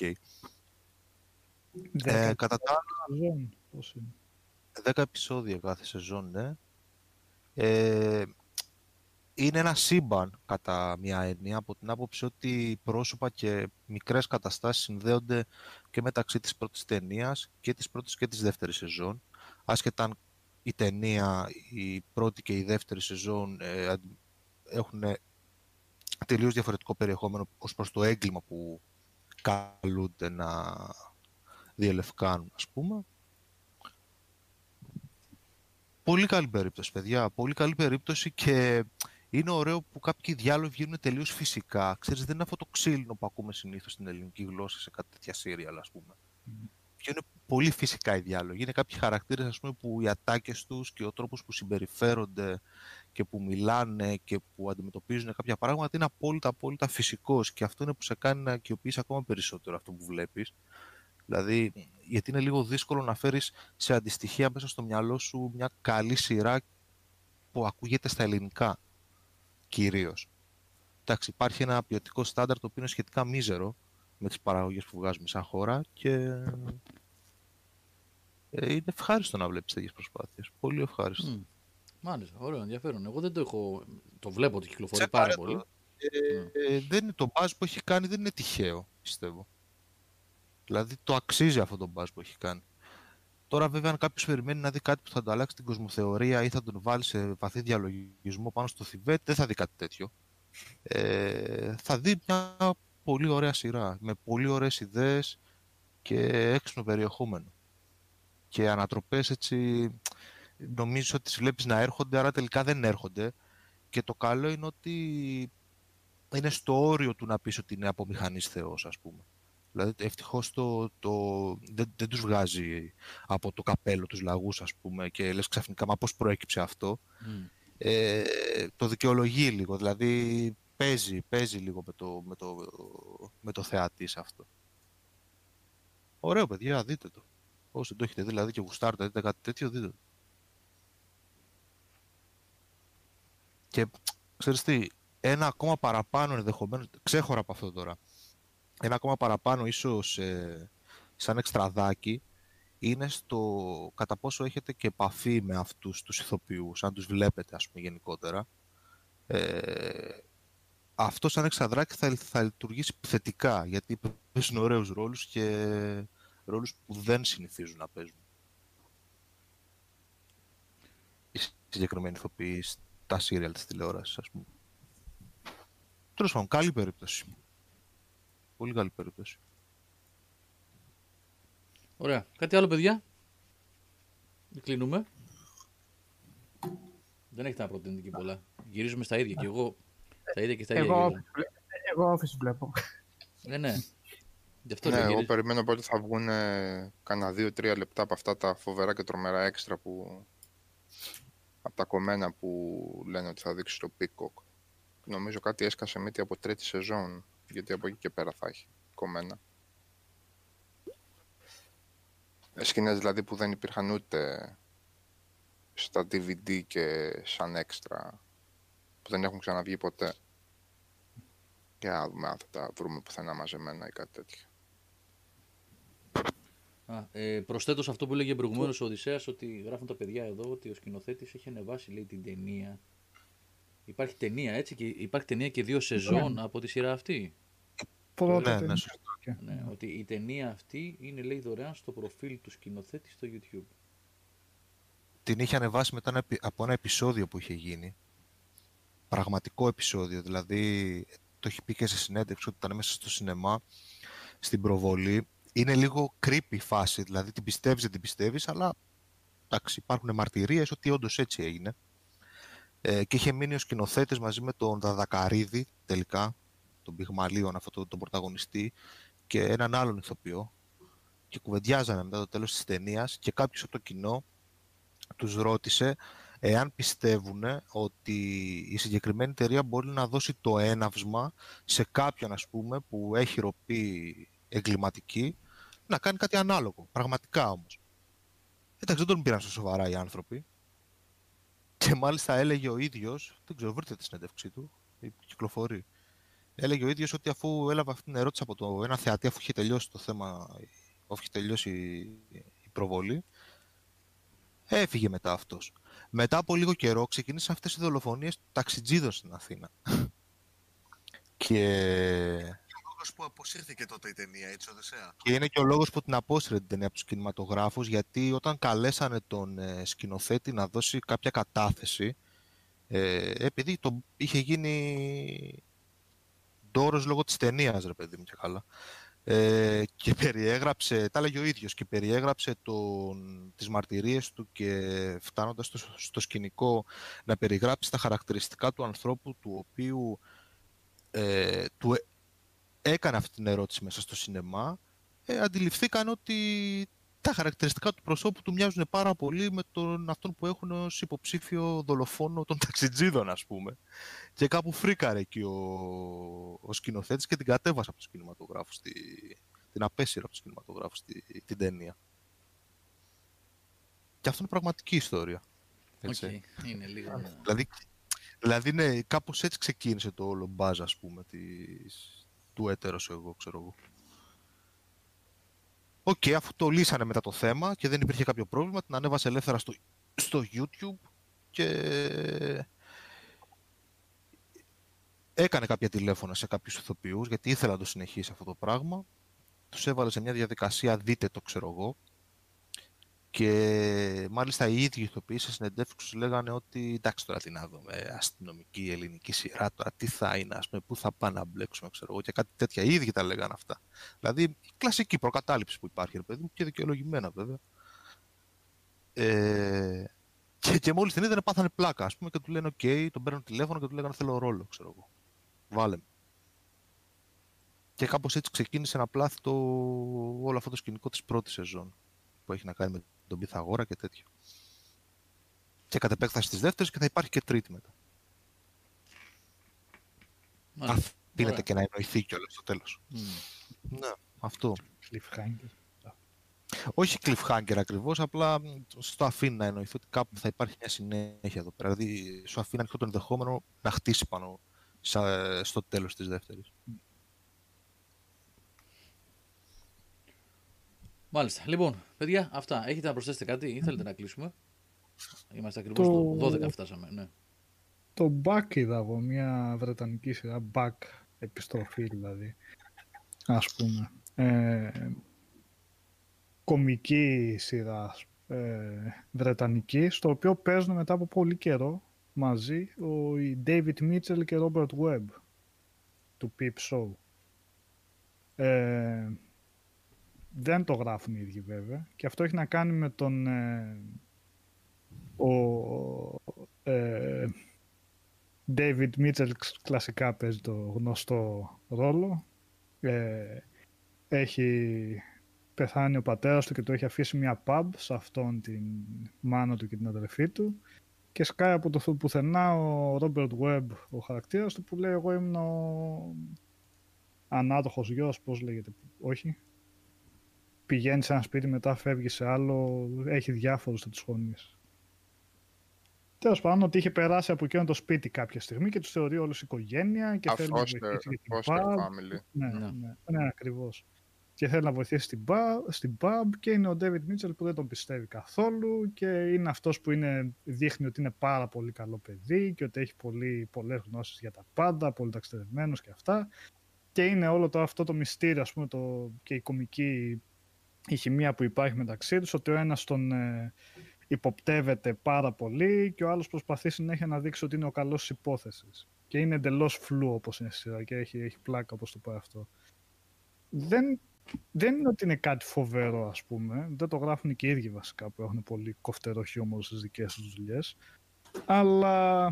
Δέκα Ε, κατά τα σεζόν, πώς είναι. 10 επεισόδια κάθε σεζόν, ναι. Ε, είναι ένα σύμπαν κατά μια έννοια από την άποψη ότι πρόσωπα και μικρές καταστάσεις συνδέονται και μεταξύ της πρώτης ταινίας και της πρώτης και της δεύτερης σεζόν. Άσχετα αν η ταινία, η πρώτη και η δεύτερη σεζόν ε, αντι- έχουν τελείως διαφορετικό περιεχόμενο ως προς το έγκλημα που καλούνται να διελευκάνουν, ας πούμε. Πολύ καλή περίπτωση, παιδιά. Πολύ καλή περίπτωση και είναι ωραίο που κάποιοι διάλογοι βγαίνουν τελείως φυσικά. Ξέρεις, δεν είναι αυτό το ξύλινο που ακούμε συνήθως στην ελληνική γλώσσα σε κάτι τέτοια σύριαλ, ας πούμε. Βγαίνουν πολύ φυσικά οι διάλογοι. Είναι κάποιοι χαρακτήρες, ας πούμε, που οι ατάκες τους και ο τρόπος που συμπεριφέρονται και που μιλάνε και που αντιμετωπίζουν κάποια πράγματα είναι απόλυτα, απόλυτα φυσικός. Και αυτό είναι που σε κάνει να οικειοποιήσει ακόμα περισσότερο αυτό που βλέπεις. Δηλαδή, γιατί είναι λίγο δύσκολο να φέρεις σε αντιστοιχεία μέσα στο μυαλό σου μια καλή σειρά που ακούγεται στα ελληνικά κυρίως. Εντάξει, υπάρχει ένα ποιοτικό στάνταρ το οποίο είναι σχετικά μίζερο με τις παραγωγές που βγάζουμε σαν χώρα και ε, είναι ευχάριστο να βλέπεις τέτοιες προσπάθειες. Πολύ ευχάριστο. Μμ. Μάλιστα, ωραίο, ενδιαφέρον. Εγώ δεν το έχω. Το βλέπω ότι κυκλοφορεί Τσεκάρε πάρα το. πολύ. Ε, ε, δεν είναι, το μπάζ που έχει κάνει δεν είναι τυχαίο, πιστεύω. Δηλαδή το αξίζει αυτό το μπάζ που έχει κάνει. Τώρα βέβαια αν κάποιος περιμένει να δει κάτι που θα του αλλάξει την κοσμοθεωρία ή θα τον βάλει σε βαθύ διαλογισμό πάνω στο Θιβέτ, δεν θα δει κάτι τέτοιο. Ε, θα δει μια πολύ ωραία σειρά, με πολύ ωραίες ιδέες και έξυπνο περιεχόμενο. Και ανατροπές έτσι, νομίζω ότι τις βλέπεις να έρχονται, άρα τελικά δεν έρχονται. Και το καλό είναι ότι είναι στο όριο του να πεις ότι είναι από μηχανής θεός, ας πούμε. Δηλαδή ευτυχώς το, το, δεν, δεν τους βγάζει από το καπέλο τους λαγούς, ας πούμε, και λες ξαφνικά, μα πώς προέκυψε αυτό. Μμ. Ε, το δικαιολογεί λίγο, δηλαδή παίζει, παίζει λίγο με το, με το, με το θεατή σε αυτό. Ωραίο παιδιά, δείτε το. Όσοι δεν το έχετε δει, δηλαδή και γουστάρετε, δείτε κάτι τέτοιο, δείτε το. Και ξέρεις τι, ένα ακόμα παραπάνω ενδεχομένως, ξέχωρα από αυτό τώρα, ένα ακόμα παραπάνω ίσως ε, σαν εξτραδάκι είναι στο κατά πόσο έχετε και επαφή με αυτούς τους ηθοποιούς, αν τους βλέπετε ας πούμε γενικότερα. Ε, αυτό σαν εξαδράκι θα, θα λειτουργήσει θετικά, γιατί παίζουν ωραίους ρόλους και ρόλους που δεν συνηθίζουν να παίζουν. Οι συγκεκριμένοι ηθοποιοί στα σύριαλ της τηλεόρασης, ας πούμε. Τέλος πάντων, καλή περίπτωση. Πολύ καλή περίπτωση. Ωραία. Κάτι άλλο, παιδιά; Κλείνουμε. Δεν έχετε να προτείνετε και πολλά. Γυρίζουμε στα ίδια και εγώ. Στα ίδια και στα ίδια. Εγώ, γυρίζω. εγώ office βλέπω. Ναι, ναι. Γι' αυτό Ναι, λέω, εγώ γυρίζω. περιμένω πότε θα βγουν ε, κανένα δύο-τρία λεπτά από αυτά τα φοβερά και τρομερά έξτρα που. από τα κομμένα που λένε ότι θα δείξει το Peacock. Νομίζω κάτι έσκασε μύτη από τρίτη σεζόν, γιατί από εκεί και πέρα θα έχει κομμένα. Ε, Σκηνές δηλαδή που δεν υπήρχαν ούτε στα DVD και σαν έξτρα, που δεν έχουν ξαναβγεί ποτέ. Για να δούμε αν θα τα βρούμε πουθενά μαζεμένα ή κάτι τέτοιο. Α, ε, προσθέτω σε αυτό που έλεγε προηγουμένως ο Οδυσσέας ότι γράφουν τα παιδιά εδώ ότι ο σκηνοθέτης έχει ανεβάσει λέει, την ταινία. Υπάρχει ταινία έτσι και υπάρχει ταινία και δύο σεζόν από τη σειρά αυτή. Πρώτα Ναι, την- ναι, σωστό. Ναι, ότι η ταινία αυτή είναι λέει δωρεάν στο προφίλ του σκηνοθέτη στο YouTube. την είχε ανεβάσει μετά ένα επει- από ένα επεισόδιο που είχε γίνει. Πραγματικό επεισόδιο, δηλαδή το έχει πει και σε συνέντευξη ότι ήταν μέσα στο σινεμά, στην προβολή. Είναι λίγο creepy η φάση, δηλαδή την πιστεύεις δεν την πιστεύεις, αλλά εντάξει, υπάρχουν μαρτυρίες ότι όντως έτσι έγινε. Ε, και είχε μείνει ο σκηνοθέτης μαζί με τον Δαδακαρίδη τελικά, τον Πυγμαλίον, αυτό τον, τον πρωταγωνιστή, και έναν άλλον ηθοποιό. Και κουβεντιάζανε μετά το τέλος της ταινίας και κάποιος από το κοινό τους ρώτησε εάν πιστεύουν ότι η συγκεκριμένη εταιρεία μπορεί να δώσει το έναυσμα σε κάποιον ας πούμε που έχει ροπή εγκληματική να κάνει κάτι ανάλογο, πραγματικά όμως. Εντάξει, δεν τον πήραν στα σοβαρά οι άνθρωποι. Και μάλιστα έλεγε ο ίδιος, δεν ξέρω, βρείτε τη συνέντευξή του, η- κυκλοφορεί. Έλεγε ο ίδιος ότι αφού έλαβε αυτή την ερώτηση από το ένα θεατή, αφού είχε τελειώσει το θέμα, αφού είχε τελειώσει η- η προβολή, Έφυγε μετά αυτός. Μετά από λίγο καιρό ξεκίνησαν αυτές οι δολοφονίες ταξιτζίδων στην Αθήνα. και... Ο λόγος που αποσύρθηκε τότε η ταινία, έτσι, Οδυσσέα; και είναι και ο λόγος που την απόσυρε την ταινία από τους κινηματογράφους, γιατί όταν καλέσανε τον ε, σκηνοθέτη να δώσει κάποια κατάθεση, ε, επειδή το είχε γίνει ντόρος λόγω της ταινίας, ρε παιδί μου και καλά. Ε, και περιέγραψε, τα έλεγε ο ίδιος, και περιέγραψε τον, τις μαρτυρίες του και φτάνοντας στο, στο σκηνικό να περιγράψει τα χαρακτηριστικά του ανθρώπου του οποίου ε, του ε- έκανε αυτή την ερώτηση μέσα στο σινεμά, ε, αντιληφθήκαν ότι τα χαρακτηριστικά του προσώπου του μοιάζουν πάρα πολύ με τον αυτόν που έχουν ως υποψήφιο δολοφόνο των ταξιτζίδων, ας πούμε. Και κάπου φρίκαρε εκεί ο, ο σκηνοθέτης και την κατέβασε από τους κινηματογράφους τη, την απέσυρα από τους κινηματογράφους στη, την ταινία. Και αυτό είναι πραγματική ιστορία. Έτσι. Οκ, Είναι λίγο. Δηλαδή, δηλαδή ναι, κάπως έτσι ξεκίνησε το όλο buzz, ας πούμε, της, του έτερος εγώ, ξέρω εγώ. Οκ, αφού το λύσανε μετά το θέμα και δεν υπήρχε κάποιο πρόβλημα, την ανέβασε ελεύθερα στο, στο YouTube και έκανε κάποια τηλέφωνα σε κάποιους ηθοποιούς, γιατί ήθελε να το συνεχίσει αυτό το πράγμα. Τους έβαλε σε μια διαδικασία, δείτε το ξέρω εγώ, και μάλιστα οι ίδιοι ηθοποιοί σε συνεντεύξεις λέγανε ότι εντάξει τώρα τι να δούμε, αστυνομική ελληνική σειρά τώρα, τι θα είναι, ας πούμε, πού θα πάμε να μπλέξουμε, ξέρω εγώ, και κάτι τέτοια. Οι ίδιοι τα λέγανε αυτά. Δηλαδή, η κλασική προκατάληψη που υπάρχει, ρε παιδί μου, και δικαιολογημένα βέβαια. Ε, και, και μόλις την είδανε πάθανε πλάκα, ας πούμε, και του λένε οκ, τον παίρνουν τηλέφωνο και του λέγανε θέλω ρόλο, ξέρω εγώ. Βάλε με. Και κάπως έτσι ξεκίνησε να πλάθει το, όλο αυτό το σκηνικό της πρώτης σεζόν που έχει να κάνει με τον Πυθαγόρα και τέτοια. Και κατ' επέκταση της δεύτερης και θα υπάρχει και τρίτη μετά. Μάλιστα. Αφήνεται Ωραία. και να εννοηθεί κιόλας στο τέλος. Μμ. Ναι, αυτό. Cliffhanger. Όχι cliffhanger ακριβώς, απλά μ, στο αφήνει να εννοηθεί ότι κάπου θα υπάρχει μια συνέχεια εδώ πέρα. Δηλαδή, σου αφήνει ανοιχτό το ενδεχόμενο να χτίσει πάνω σα- στο τέλος της δεύτερης. Μάλιστα. Λοιπόν, παιδιά, αυτά. Έχετε να προσθέσετε κάτι ή θέλετε να κλείσουμε; Είμαστε ακριβώς Το- το 12 φτάσαμε. Ναι. Το Back είδα εγώ, μια βρετανική σειρά, Back, επιστροφή δηλαδή, ας πούμε. Ε, κομική σειρά ε, βρετανική, στο οποίο παίζουν μετά από πολύ καιρό μαζί ο οι David Mitchell και Robert Webb του Peep Show. Ε, δεν το γράφουν οι ίδιοι βέβαια και αυτό έχει να κάνει με τον ε, ο, ε, David Mitchell ξ- κλασικά παίζει το γνωστό ρόλο. Ε, έχει πεθάνει ο πατέρας του και του έχει αφήσει μια pub σε αυτόν την μάνα του και την αδερφή του και σκάει από το πουθενά ο Robert Webb, ο χαρακτήρας του, που λέει εγώ ήμουν ο ανάδοχος γιος, πώς λέγεται, όχι. Πηγαίνεις σε ένα σπίτι, μετά φεύγεις σε άλλο, έχει διάφορους θα τους γονείς. Τέλος πάντων, ότι είχε περάσει από εκείνο το σπίτι κάποια στιγμή και τους θεωρεί όλους οικογένεια και A θέλει να foster, βοηθήσει για την foster pub. family. Ναι, Ναι. ναι, ναι, ακριβώς. Και θέλει να βοηθήσει στην pub, στην pub και είναι ο David Mitchell που δεν τον πιστεύει καθόλου και είναι αυτός που είναι, δείχνει ότι είναι πάρα πολύ καλό παιδί και ότι έχει πολύ, πολλές γνώσεις για τα πάντα, πολύ ταξιδευμένος και αυτά. Και είναι όλο το, αυτό το μυστήριο ας πούμε, το, και η κομική η χημεία που υπάρχει μεταξύ τους, ότι ο ένας τον ε, υποπτεύεται πάρα πολύ και ο άλλος προσπαθεί συνέχεια να δείξει ότι είναι ο καλός της υπόθεσης. Και είναι εντελώς φλού όπως είναι στη σειρά και έχει, έχει πλάκα όπως το πάει αυτό. Δεν, δεν είναι ότι είναι κάτι φοβερό ας πούμε, δεν το γράφουν και οι ίδιοι βασικά που έχουν πολύ κοφτερό χιούμορ στις δικές τους δουλειές, αλλά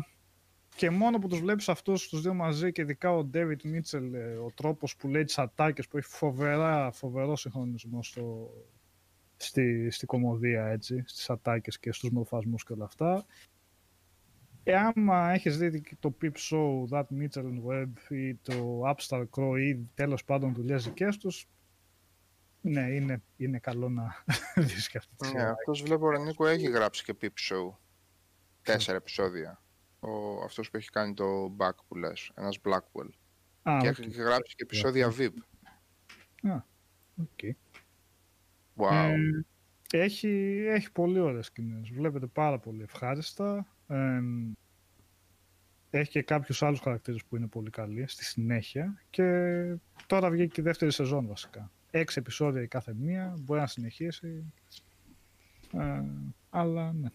και μόνο που τους βλέπεις αυτούς τους δύο μαζί και ειδικά ο David Mitchell, ε, ο τρόπος που λέει τις ατάκες που έχει φοβερά, φοβερό συγχρονισμό στο, στη, στη κομμωδία έτσι, στις ατάκες και στους μορφασμούς και όλα αυτά. Ε, άμα έχεις δει και το Peep Show, That Mitchell and Webb ή το Upstar Crow ή τέλος πάντων δουλειές δικές τους, ναι, είναι, είναι καλό να δεις και αυτή τη Ναι, σειρά. αυτός βλέπω ο Νίκο έχει γράψει και Peep Show. Τέσσερα επεισόδια. Ο, αυτός που έχει κάνει το Back που λες, ένας Blackwell. Α, και οκ. έχεις γράψει και επεισόδια VIP. οκ. Wow. Ε, έχει, έχει πολύ ωραίες σκηνές. Βλέπετε πάρα πολύ ευχάριστα. Ε, έχει και κάποιους άλλους χαρακτήρες που είναι πολύ καλοί στη συνέχεια. Και τώρα βγήκε και η δεύτερη σεζόν βασικά. Έξι επεισόδια η κάθε μία. Μπορεί να συνεχίσει. Ε, αλλά ναι.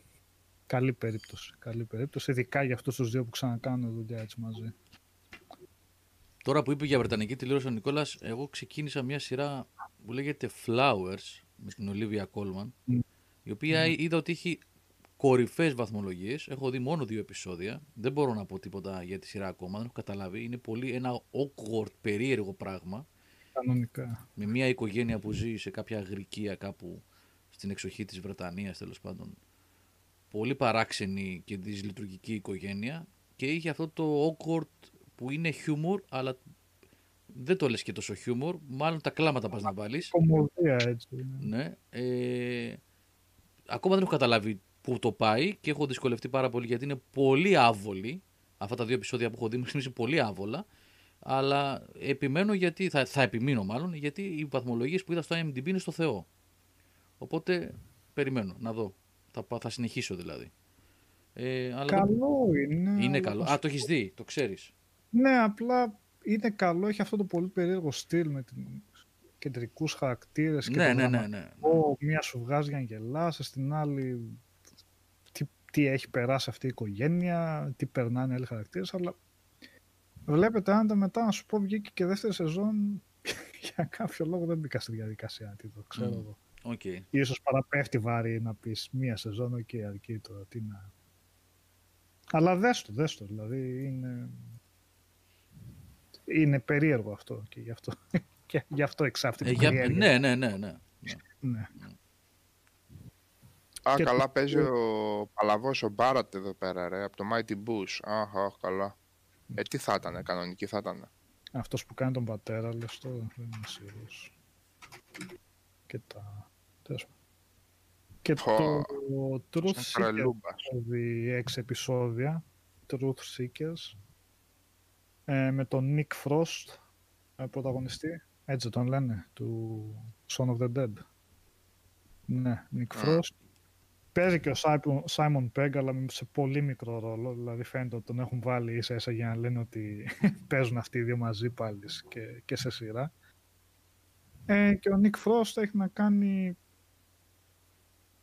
Καλή περίπτωση. Καλή περίπτωση. Ειδικά για αυτούς τους δύο που ξανακάνουν δουλειά έτσι μαζί. Τώρα που είπε για Βρετανική τηλεόραση ο Νικόλας, εγώ ξεκίνησα μια σειρά που λέγεται Flowers με την Olivia Colman, Μμ. η οποία είδα ότι έχει κορυφαίε βαθμολογίες. Έχω δει μόνο δύο επεισόδια. Δεν μπορώ να πω τίποτα για τη σειρά ακόμα, δεν έχω καταλάβει. Είναι πολύ ένα awkward, περίεργο πράγμα. Κανονικά. Με μια οικογένεια που ζει σε κάποια αγρικία κάπου στην εξοχή της Βρετανίας τέλος πάντων. Πολύ παράξενη και δυσλειτουργική οικογένεια και είχε αυτό το awkward που είναι χιούμορ αλλά δεν το λες και τόσο χιούμορ, μάλλον τα κλάματα πας να βάλεις. Κομμωδία έτσι. ναι. Ναι. Ε, ακόμα δεν έχω καταλάβει πού το πάει και έχω δυσκολευτεί πάρα πολύ γιατί είναι πολύ άβολη. Αυτά τα δύο επεισόδια που έχω δει μου θυμίζει πολύ άβολα. Αλλά επιμένω γιατί, θα, θα επιμείνω μάλλον, γιατί οι βαθμολογίες που είδα στο IMDb είναι στο Θεό. Οπότε περιμένω να δω. Θα, πά- θα συνεχίσω δηλαδή. Ε, αλλά δεν- Καλό είναι. είναι αλλά καλό. πώς- Α, το έχεις δει, το ξέρεις. Ναι, απλά είναι καλό, έχει αυτό το πολύ περίεργο στυλ με την κεντρικούς χαρακτήρες και Ναι, το ναι, ναι, δραματικό. ναι. Μία σου βγάζει για να γελάσεις, στην άλλη τι, τι έχει περάσει αυτή η οικογένεια, τι περνάνε οι άλλοι χαρακτήρες, αλλά βλέπεται άνετα να σου πω βγήκε και δεύτερη σεζόν για κάποιο λόγο δεν μπήκα στη διαδικασία να τη δω, ξέρω Μμμ. εγώ. Οκ. Ίσως παραπέφτει βαρύ να πεις μία σεζόν, οκ, αρκεί τώρα, τι να... Αλλά δες το, δες το, δηλαδή είναι... Είναι περίεργο αυτό και γι' αυτό, και γι' αυτό εξάφτει Ε, την για... περιέργεια. Ναι, ναι, ναι, ναι. ναι. ναι. Α, Και καλά το- παίζει ο Παλαβός ο Μπάρατ εδώ πέρα, ρε, από το Mighty Bush. Αχ, αχ, καλά. Ε, τι θα ήταν, κανονική θα ήταν. Αυτός που κάνει τον πατέρα, λες τώρα, δεν είμαι σίγουρος. Και τα... τέλος πάντων. Και Πω. το Truth Σαν Seekers τρελούμπας. έχω δει έξι επεισόδια, Truth Seekers, ε, με τον Nick Frost, ε, πρωταγωνιστή, έτσι τον λένε, του Son of the Dead. Ναι, Nick Α. Frost. Παίζει και ο Simon- Simon Pegg, αλλά σε πολύ μικρό ρόλο. Δηλαδή φαίνεται ότι τον έχουν βάλει ίσα ίσα για να λένε ότι παίζουν αυτοί οι δύο μαζί πάλι και, και σε σειρά. Ε, και ο Nick Frost έχει να κάνει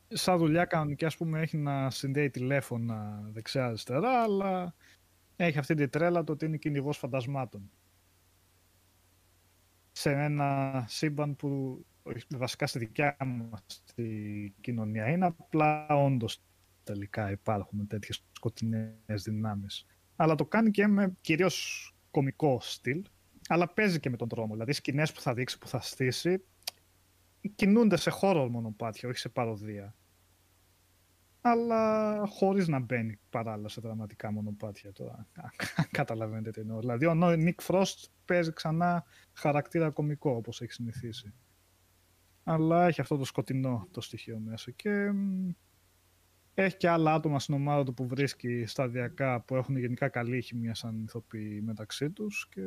σαν δουλειά κανονική, ας πούμε, έχει να συνδέει τηλέφωνα δεξιά-αριστερά, αλλά έχει αυτή τη τρέλα το ότι είναι κυνηγός φαντασμάτων. Σε ένα σύμπαν που όχι, βασικά στη δικιά μας τη κοινωνία είναι, απλά όντως τελικά υπάρχουν τέτοιες σκοτεινές δυνάμεις. Αλλά το κάνει και με κυρίως κομικό στυλ, αλλά παίζει και με τον τρόμο. Δηλαδή, οι σκηνές που θα δείξει, που θα στήσει, κινούνται σε χώρο μονοπάτια, όχι σε παροδία. Αλλά χωρίς να μπαίνει παράλληλα σε δραματικά μονοπάτια τώρα. αν Καταλαβαίνετε τι εννοώ. Δηλαδή, ο Νίκ Frost παίζει ξανά χαρακτήρα κωμικό, όπως έχει συνηθίσει. Αλλά έχει αυτό το σκοτεινό το στοιχείο μέσα. Και μ, έχει και άλλα άτομα στην ομάδα του που βρίσκει σταδιακά, που έχουν γενικά καλή χημεία σαν ηθοποιοί μεταξύ τους. Και...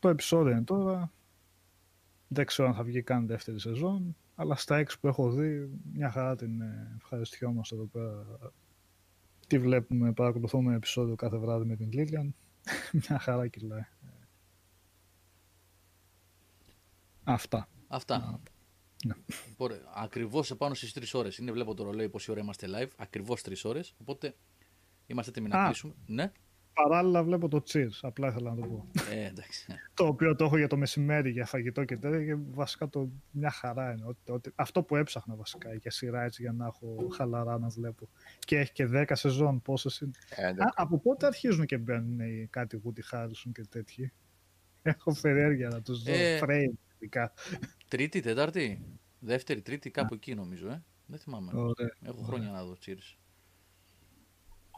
8 επεισόδια είναι τώρα. Δεν ξέρω αν θα βγει καν δεύτερη σεζόν. Αλλά στα έξι που έχω δει, μια χαρά την ε, ευχαριστιόμαστε εδώ πέρα. Τι βλέπουμε, παρακολουθούμε επεισόδιο κάθε βράδυ με την Λίλιαν. μια χαρά κυλάει. Αυτά. Αυτά. Ναι. Ωραία. Ακριβώς επάνω στις 3 ώρες. Είναι, βλέπω το ρολόι πόση ώρα είμαστε live. Ακριβώς 3 ώρες. Οπότε είμαστε έτοιμοι να Α. κλείσουμε. Ναι. Παράλληλα βλέπω το Cheers, απλά ήθελα να το πω. Ε, εντάξει. το οποίο το έχω για το μεσημέρι για φαγητό και τέτοια και βασικά το μια χαρά είναι. Ότι, ότι, αυτό που έψαχνα βασικά για σειρά έτσι για να έχω χαλαρά να βλέπω. Και έχει και 10 σεζόν πόσες είναι. Ε, Α, εντάξει. από πότε αρχίζουν και μπαίνουν οι κάτι Woody Harrelson και τέτοιοι; Έχω περιέργεια να τους δω. Ε, Frame, ειδικά. Τρίτη, Τετάρτη, Δεύτερη, Τρίτη, κάπου εκεί νομίζω. Ε. Δεν θυμάμαι. Ωραία. Έχω χρόνια να δω. Cheers.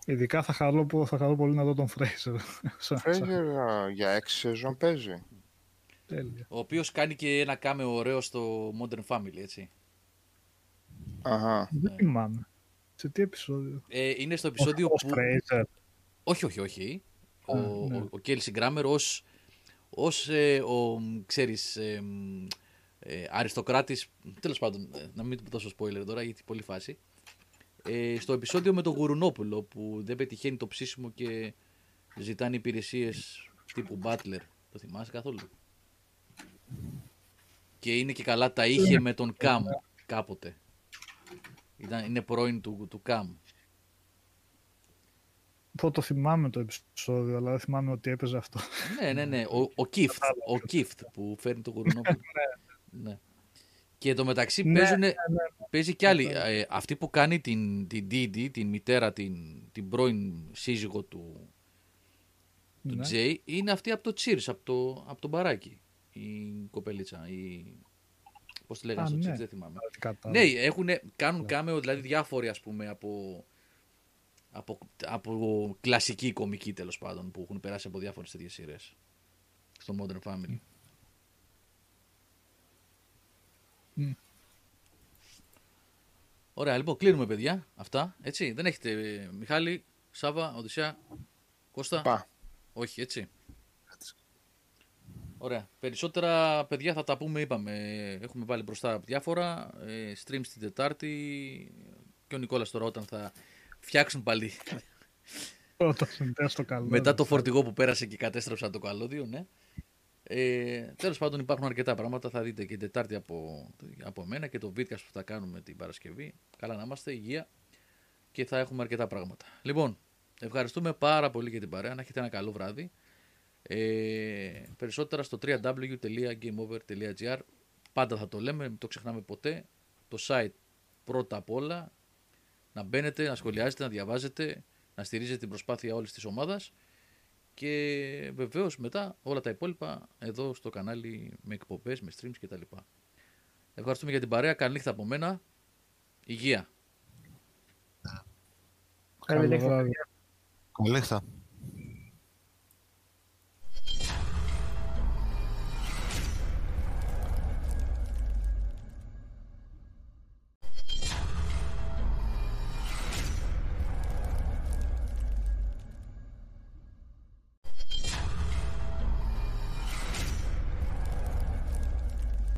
Ειδικά θα χαρώ, πο- θα χαρώ πολύ να δω τον Fraser. Σαν- σαν- Fraser, α, για έξι σεζόν παίζει. Τέλεια. Ο οποίος κάνει και ένα κάμεο ωραίο στο Modern Family, έτσι. Αχα. Δεν θυμάμαι. Σε τι επεισόδιο; Ε, είναι στο επεισόδιο Ο που... Fraser. Όχι, όχι, όχι. Ο, Α, ναι. ο, ο Κέλσι Γκράμερ ως, ως ε, ο, μ, ξέρεις, ε, μ, ε, αριστοκράτης, τέλος πάντων, ε, να μην του δώσω spoiler τώρα γιατί πολύ φάση, ε, στο επεισόδιο με τον Γουρουνόπουλο που δεν πετυχαίνει το ψήσιμο και ζητάνε υπηρεσίες τύπου Butler. Το θυμάσαι καθόλου; Και είναι και καλά τα είχε με τον Καμ κάποτε. Ήταν, είναι πρώην του, του Καμ. Πω το θυμάμαι το επεισόδιο, αλλά δεν θυμάμαι ότι έπαιζε αυτό. Ναι, ναι, ναι. Ο, ο Κίφτ, ο Κίφτ που φέρνει το Γουρνόπουλο. ναι. Και το μεταξύ Ναι, παίζουν, ναι, παίζει κι άλλη. Ε, αυτή που κάνει την, την Didi, την μητέρα, την, την πρώην σύζυγο του, του Ναι. Τζέι, είναι αυτή από το Cheers, από το, από το μπαράκι. Η κοπελίτσα. Η... Πώς τη λέγανε Α, στο ναι. Cheers, δεν θυμάμαι. Κατάλαβα. Ναι, έχουν, κάνουν κάμεο δηλαδή διάφοροι ας πούμε από Από, από κλασική κομική τέλος πάντων που έχουν περάσει από διάφορες τέτοιες σειρές. Στο Modern Family. Μμ. Ωραία, λοιπόν, κλείνουμε παιδιά. Αυτά. Έτσι. Δεν έχετε, ε, Μιχάλη, Σάβα, Οδυσσέα, Κώστα. Πα. Όχι, έτσι. Ωραία. Περισσότερα παιδιά θα τα πούμε, είπαμε. Έχουμε βάλει μπροστά διάφορα. Ε, stream στην Τετάρτη. Και ο Νικόλας τώρα όταν θα φτιάξουν πάλι Όταν συνδέω στο καλό. μετά το φορτηγό που πέρασε και κατέστρεψαν το καλώδιο, ναι. Ε, Τέλος πάντων υπάρχουν αρκετά πράγματα. Θα δείτε και την Τετάρτη από, από μένα και το βίντεο που θα κάνουμε την Παρασκευή. Καλά να είμαστε, υγεία και θα έχουμε αρκετά πράγματα. Λοιπόν, ευχαριστούμε πάρα πολύ για την παρέα. Να έχετε ένα καλό βράδυ. Ε, περισσότερα στο www.gameover.gr Πάντα θα το λέμε, μην το ξεχνάμε ποτέ. Το site πρώτα απ' όλα. Να μπαίνετε, να σχολιάζετε, να διαβάζετε, να στηρίζετε την προσπάθεια όλης της ομάδας και βεβαίως μετά όλα τα υπόλοιπα εδώ στο κανάλι με εκπομπές, με streams κτλ. Ευχαριστούμε για την παρέα. Καλή νύχτα από μένα. Υγεία. Καλή Καλό νύχτα. βράδυ. Καλή νύχτα.